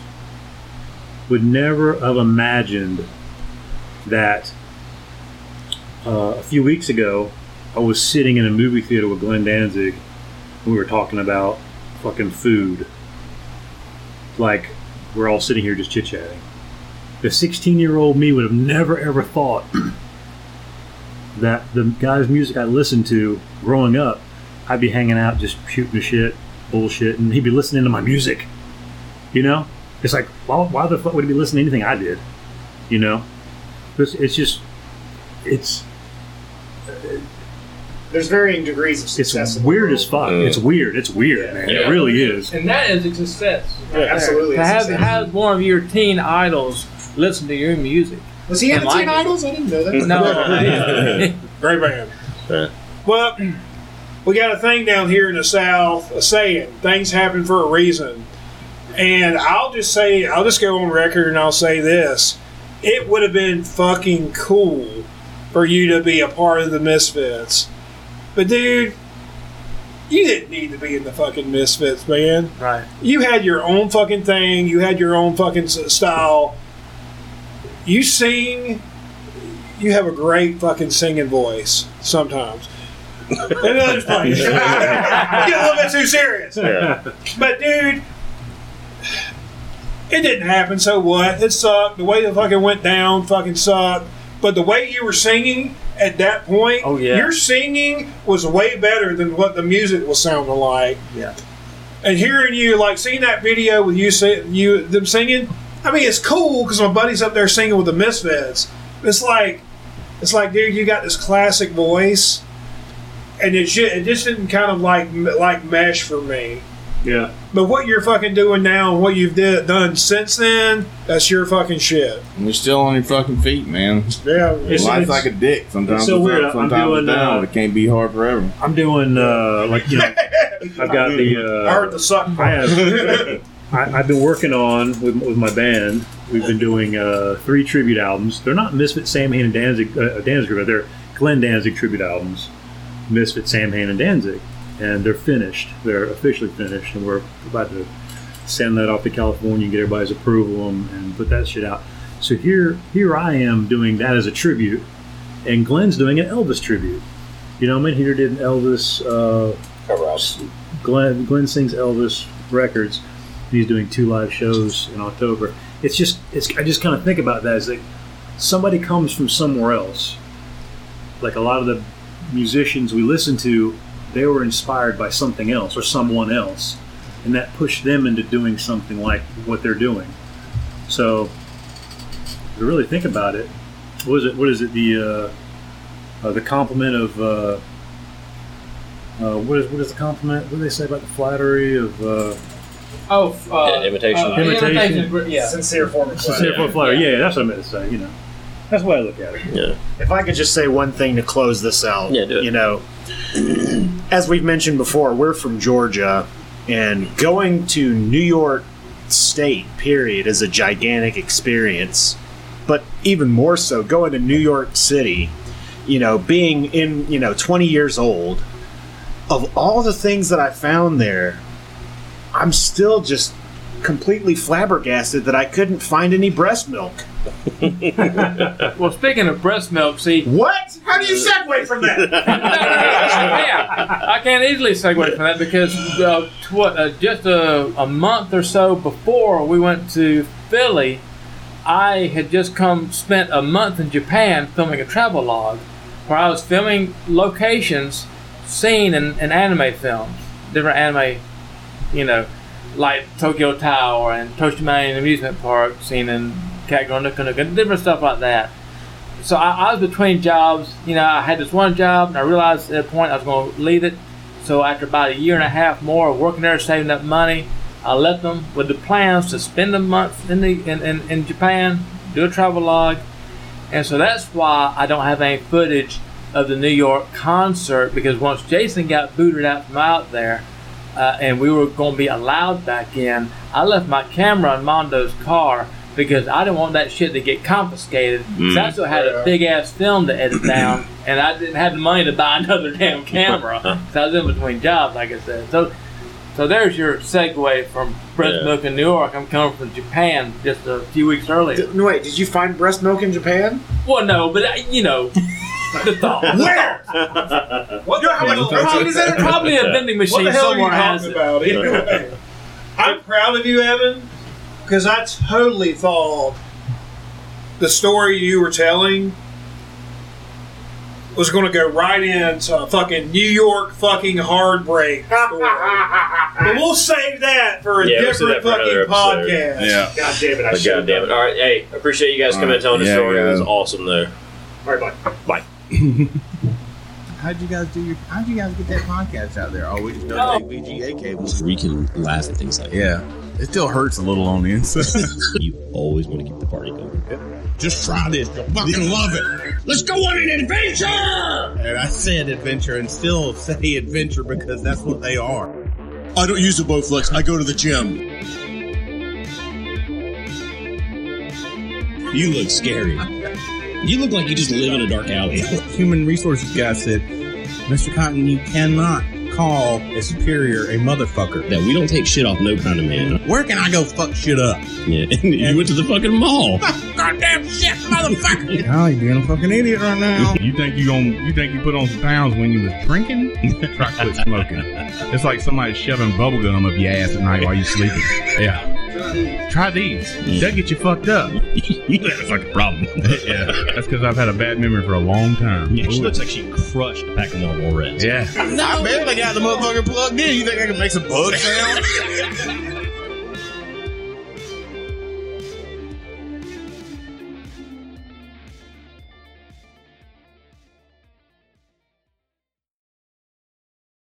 Speaker 3: would never have imagined that uh, a few weeks ago I was sitting in a movie theater with Glenn Danzig and we were talking about fucking food. Like we're all sitting here just chit chatting. The 16 year old me would have never ever thought [clears throat] that the guy's music I listened to growing up I'd be hanging out just shooting the shit, bullshit, and he'd be listening to my music. You know? It's like, why, why the fuck would he be listening to anything I did? You know? It's, it's just, it's
Speaker 6: There's varying degrees of
Speaker 3: it's
Speaker 6: success. in the
Speaker 3: weird as fuck.
Speaker 1: Mm.
Speaker 3: It's weird. It's weird, man.
Speaker 1: Yeah.
Speaker 3: It really is.
Speaker 4: And that is a success.
Speaker 6: Yeah, absolutely.
Speaker 4: To have, have one of your teen idols listen to your music.
Speaker 6: Was he in Teen
Speaker 4: like.
Speaker 6: Idols? I didn't know that.
Speaker 4: No. [laughs] [laughs]
Speaker 2: Great band.
Speaker 1: Yeah.
Speaker 2: Well, we got a thing down here in the South, a saying, things happen for a reason. And I'll just say, I'll just go on record and I'll say this. It would have been fucking cool for you to be a part of the Misfits. But dude, you didn't need to be in the fucking Misfits, man.
Speaker 4: right.
Speaker 2: You had your own fucking thing. You had your own fucking style. You sing. You have a great fucking singing voice sometimes. [laughs] and I'm just. [laughs] Get a little bit too serious.
Speaker 1: yeah.
Speaker 2: But dude, it didn't happen. So what? It sucked. The way it fucking went down fucking sucked. But the way you were singing at that point,
Speaker 4: Oh, yeah.
Speaker 2: your singing was way better than what the music was sounding like.
Speaker 4: Yeah.
Speaker 2: And hearing you like seeing that video with you you them singing, I mean it's cool because my buddy's up there singing with the Misfits. It's like, it's like, dude, you got this classic voice, and it just, it just didn't kind of like like mesh for me.
Speaker 3: Yeah.
Speaker 2: But what you're fucking doing now and what you've did, done since then, that's your fucking shit.
Speaker 10: And You're still on your fucking feet, man.
Speaker 2: Yeah. [laughs]
Speaker 3: It's-
Speaker 10: Life's
Speaker 3: it's-
Speaker 10: like a dick. Sometimes
Speaker 3: it's so weird.
Speaker 10: up,
Speaker 3: I'm
Speaker 10: sometimes
Speaker 3: doing,
Speaker 10: it's down.
Speaker 3: uh,
Speaker 10: it can't be hard forever.
Speaker 3: I'm doing uh, like you know, [laughs] I've got the. Uh,
Speaker 2: I heard the suck
Speaker 3: I have. [laughs] I, I've been working on with, with my band. We've been doing uh, three tribute albums. They're not Misfit, Samhain, and Danzig. Uh, Danzig, but they're Glenn Danzig tribute albums. Misfit, Samhain, and Danzig, and they're finished. They're officially finished, and we're about to send that off to California and get everybody's approval and, and put that shit out. So here, here I am doing that as a tribute, and Glenn's doing an Elvis tribute. You know I mean? He did an Elvis. Uh,
Speaker 11: Cover.
Speaker 3: Glenn Glenn sings Elvis records. He's doing two live shows in October. It's just it's I just kind of think about that as like somebody comes from somewhere else. Like a lot of the musicians we listen to, they were inspired by something else or someone else, and that pushed them into doing something like what they're doing. So, if you really think about it, what is it? What is it? The uh, uh, the compliment of uh, uh, what is what is the compliment? What do they say about the flattery of uh,
Speaker 4: Oh, uh,
Speaker 11: Yeah, imitation.
Speaker 4: uh,
Speaker 3: Imitation.
Speaker 4: imitation, Yeah.
Speaker 6: Sincere form of
Speaker 3: sincere
Speaker 11: yeah,
Speaker 3: flattery? Yeah, that's what I meant to say. You know, that's the way I look at it.
Speaker 11: Yeah.
Speaker 6: If I could just say one thing to close this out,
Speaker 11: Yeah, do it.
Speaker 6: you know, as we've mentioned before, we're from Georgia, and going to New York State, period, is a gigantic experience. But even more so, going to New York City, you know, being in, you know, 20 years old, of all the things that I found there, I'm still just completely flabbergasted that I couldn't find any breast milk. [laughs]
Speaker 4: Well, speaking of breast milk, see,
Speaker 6: What? How do you segue from that? [laughs]
Speaker 4: yeah, I can't easily segue from that because uh, what uh, just a, a month or so before we went to Philly, I had just come spent a month in Japan filming a travel log, where I was filming locations seen in, in anime films, different anime, you know, like Tokyo Tower and Toshima Amusement Park, seen in Kagura Nuku Nuku, different stuff like that so I, I was between jobs. You know, I had this one job, and I realized at a point I was going to leave it. So after about a year and a half more of working there, saving up money, I left them with the plans to spend a month in the in, in, in Japan, do a travel log, and so that's why I don't have any footage of the New York concert because once Jason got booted out from out there, uh, and we were going to be allowed back in, I left my camera in Mondo's car because I didn't want that shit to get confiscated. So I still had a big ass film to edit down, [clears throat] and I didn't have the money to buy [laughs] another damn [laughs] camera. so I was in between jobs, like I said. So, so there's your segue from breast
Speaker 11: Yeah.
Speaker 4: milk in New York. I'm coming from Japan just a few weeks earlier.
Speaker 6: D- no, wait, did you find breast milk in Japan?
Speaker 4: Well, no, but uh, you know, [laughs] the thought.
Speaker 6: Where?
Speaker 2: What the hell?
Speaker 6: How is it?
Speaker 4: Probably a vending
Speaker 2: What
Speaker 4: machine
Speaker 2: the hell are you
Speaker 4: somewhere has
Speaker 2: talking
Speaker 4: it.
Speaker 2: about? Anyway, I'm proud of you, Evan, because I totally thought the story you were telling was going to go right into a fucking New York fucking heartbreak [laughs] story. but we'll save that for a
Speaker 11: Yeah, we'll
Speaker 2: different fucking podcast.
Speaker 10: Yeah.
Speaker 6: God damn it! I
Speaker 11: But
Speaker 6: should.
Speaker 11: God damn it! All right, hey, appreciate you guys coming and telling the
Speaker 10: Yeah,
Speaker 11: story. It was awesome there.
Speaker 6: All right, bye. Bye. [laughs]
Speaker 7: How'd you guys do your? How'd you guys get that podcast out there? Oh, we just done VGA cables.
Speaker 1: We can laugh at things like
Speaker 7: Yeah, it still hurts a little on the inside. [laughs]
Speaker 1: You always want to keep the party going.
Speaker 7: just try this. You'll fucking love it. Let's go on an adventure. And I said adventure, and still say adventure because that's what they are. I don't use a Bowflex. I go to the gym.
Speaker 1: You look scary. You look like you just live in a dark alley.
Speaker 7: Human resources guy said, Mr. Cotton, you cannot call a superior a motherfucker.
Speaker 1: That we don't take shit off no kind of man.
Speaker 7: Where can I go fuck shit up?
Speaker 1: Yeah, [laughs] and you went to the fucking mall. [laughs]
Speaker 7: Goddamn shit, motherfucker! [laughs] Oh, you're being a fucking idiot right now.
Speaker 12: You think you gon' you think you put on some pounds when you was drinking? Try quit smoking. It's like somebody shoving bubble gum up your ass at night while you're sleeping. Yeah. Try these. They'll get you fucked up. [laughs]
Speaker 1: you have a fucking problem. [laughs]
Speaker 12: yeah. That's because I've had a bad memory for a long time.
Speaker 1: Yeah, she looks like she crushed a pack of Marlboro Reds.
Speaker 12: Yeah.
Speaker 7: I barely got the motherfucker plugged in. You think I can make some bug sounds? [laughs]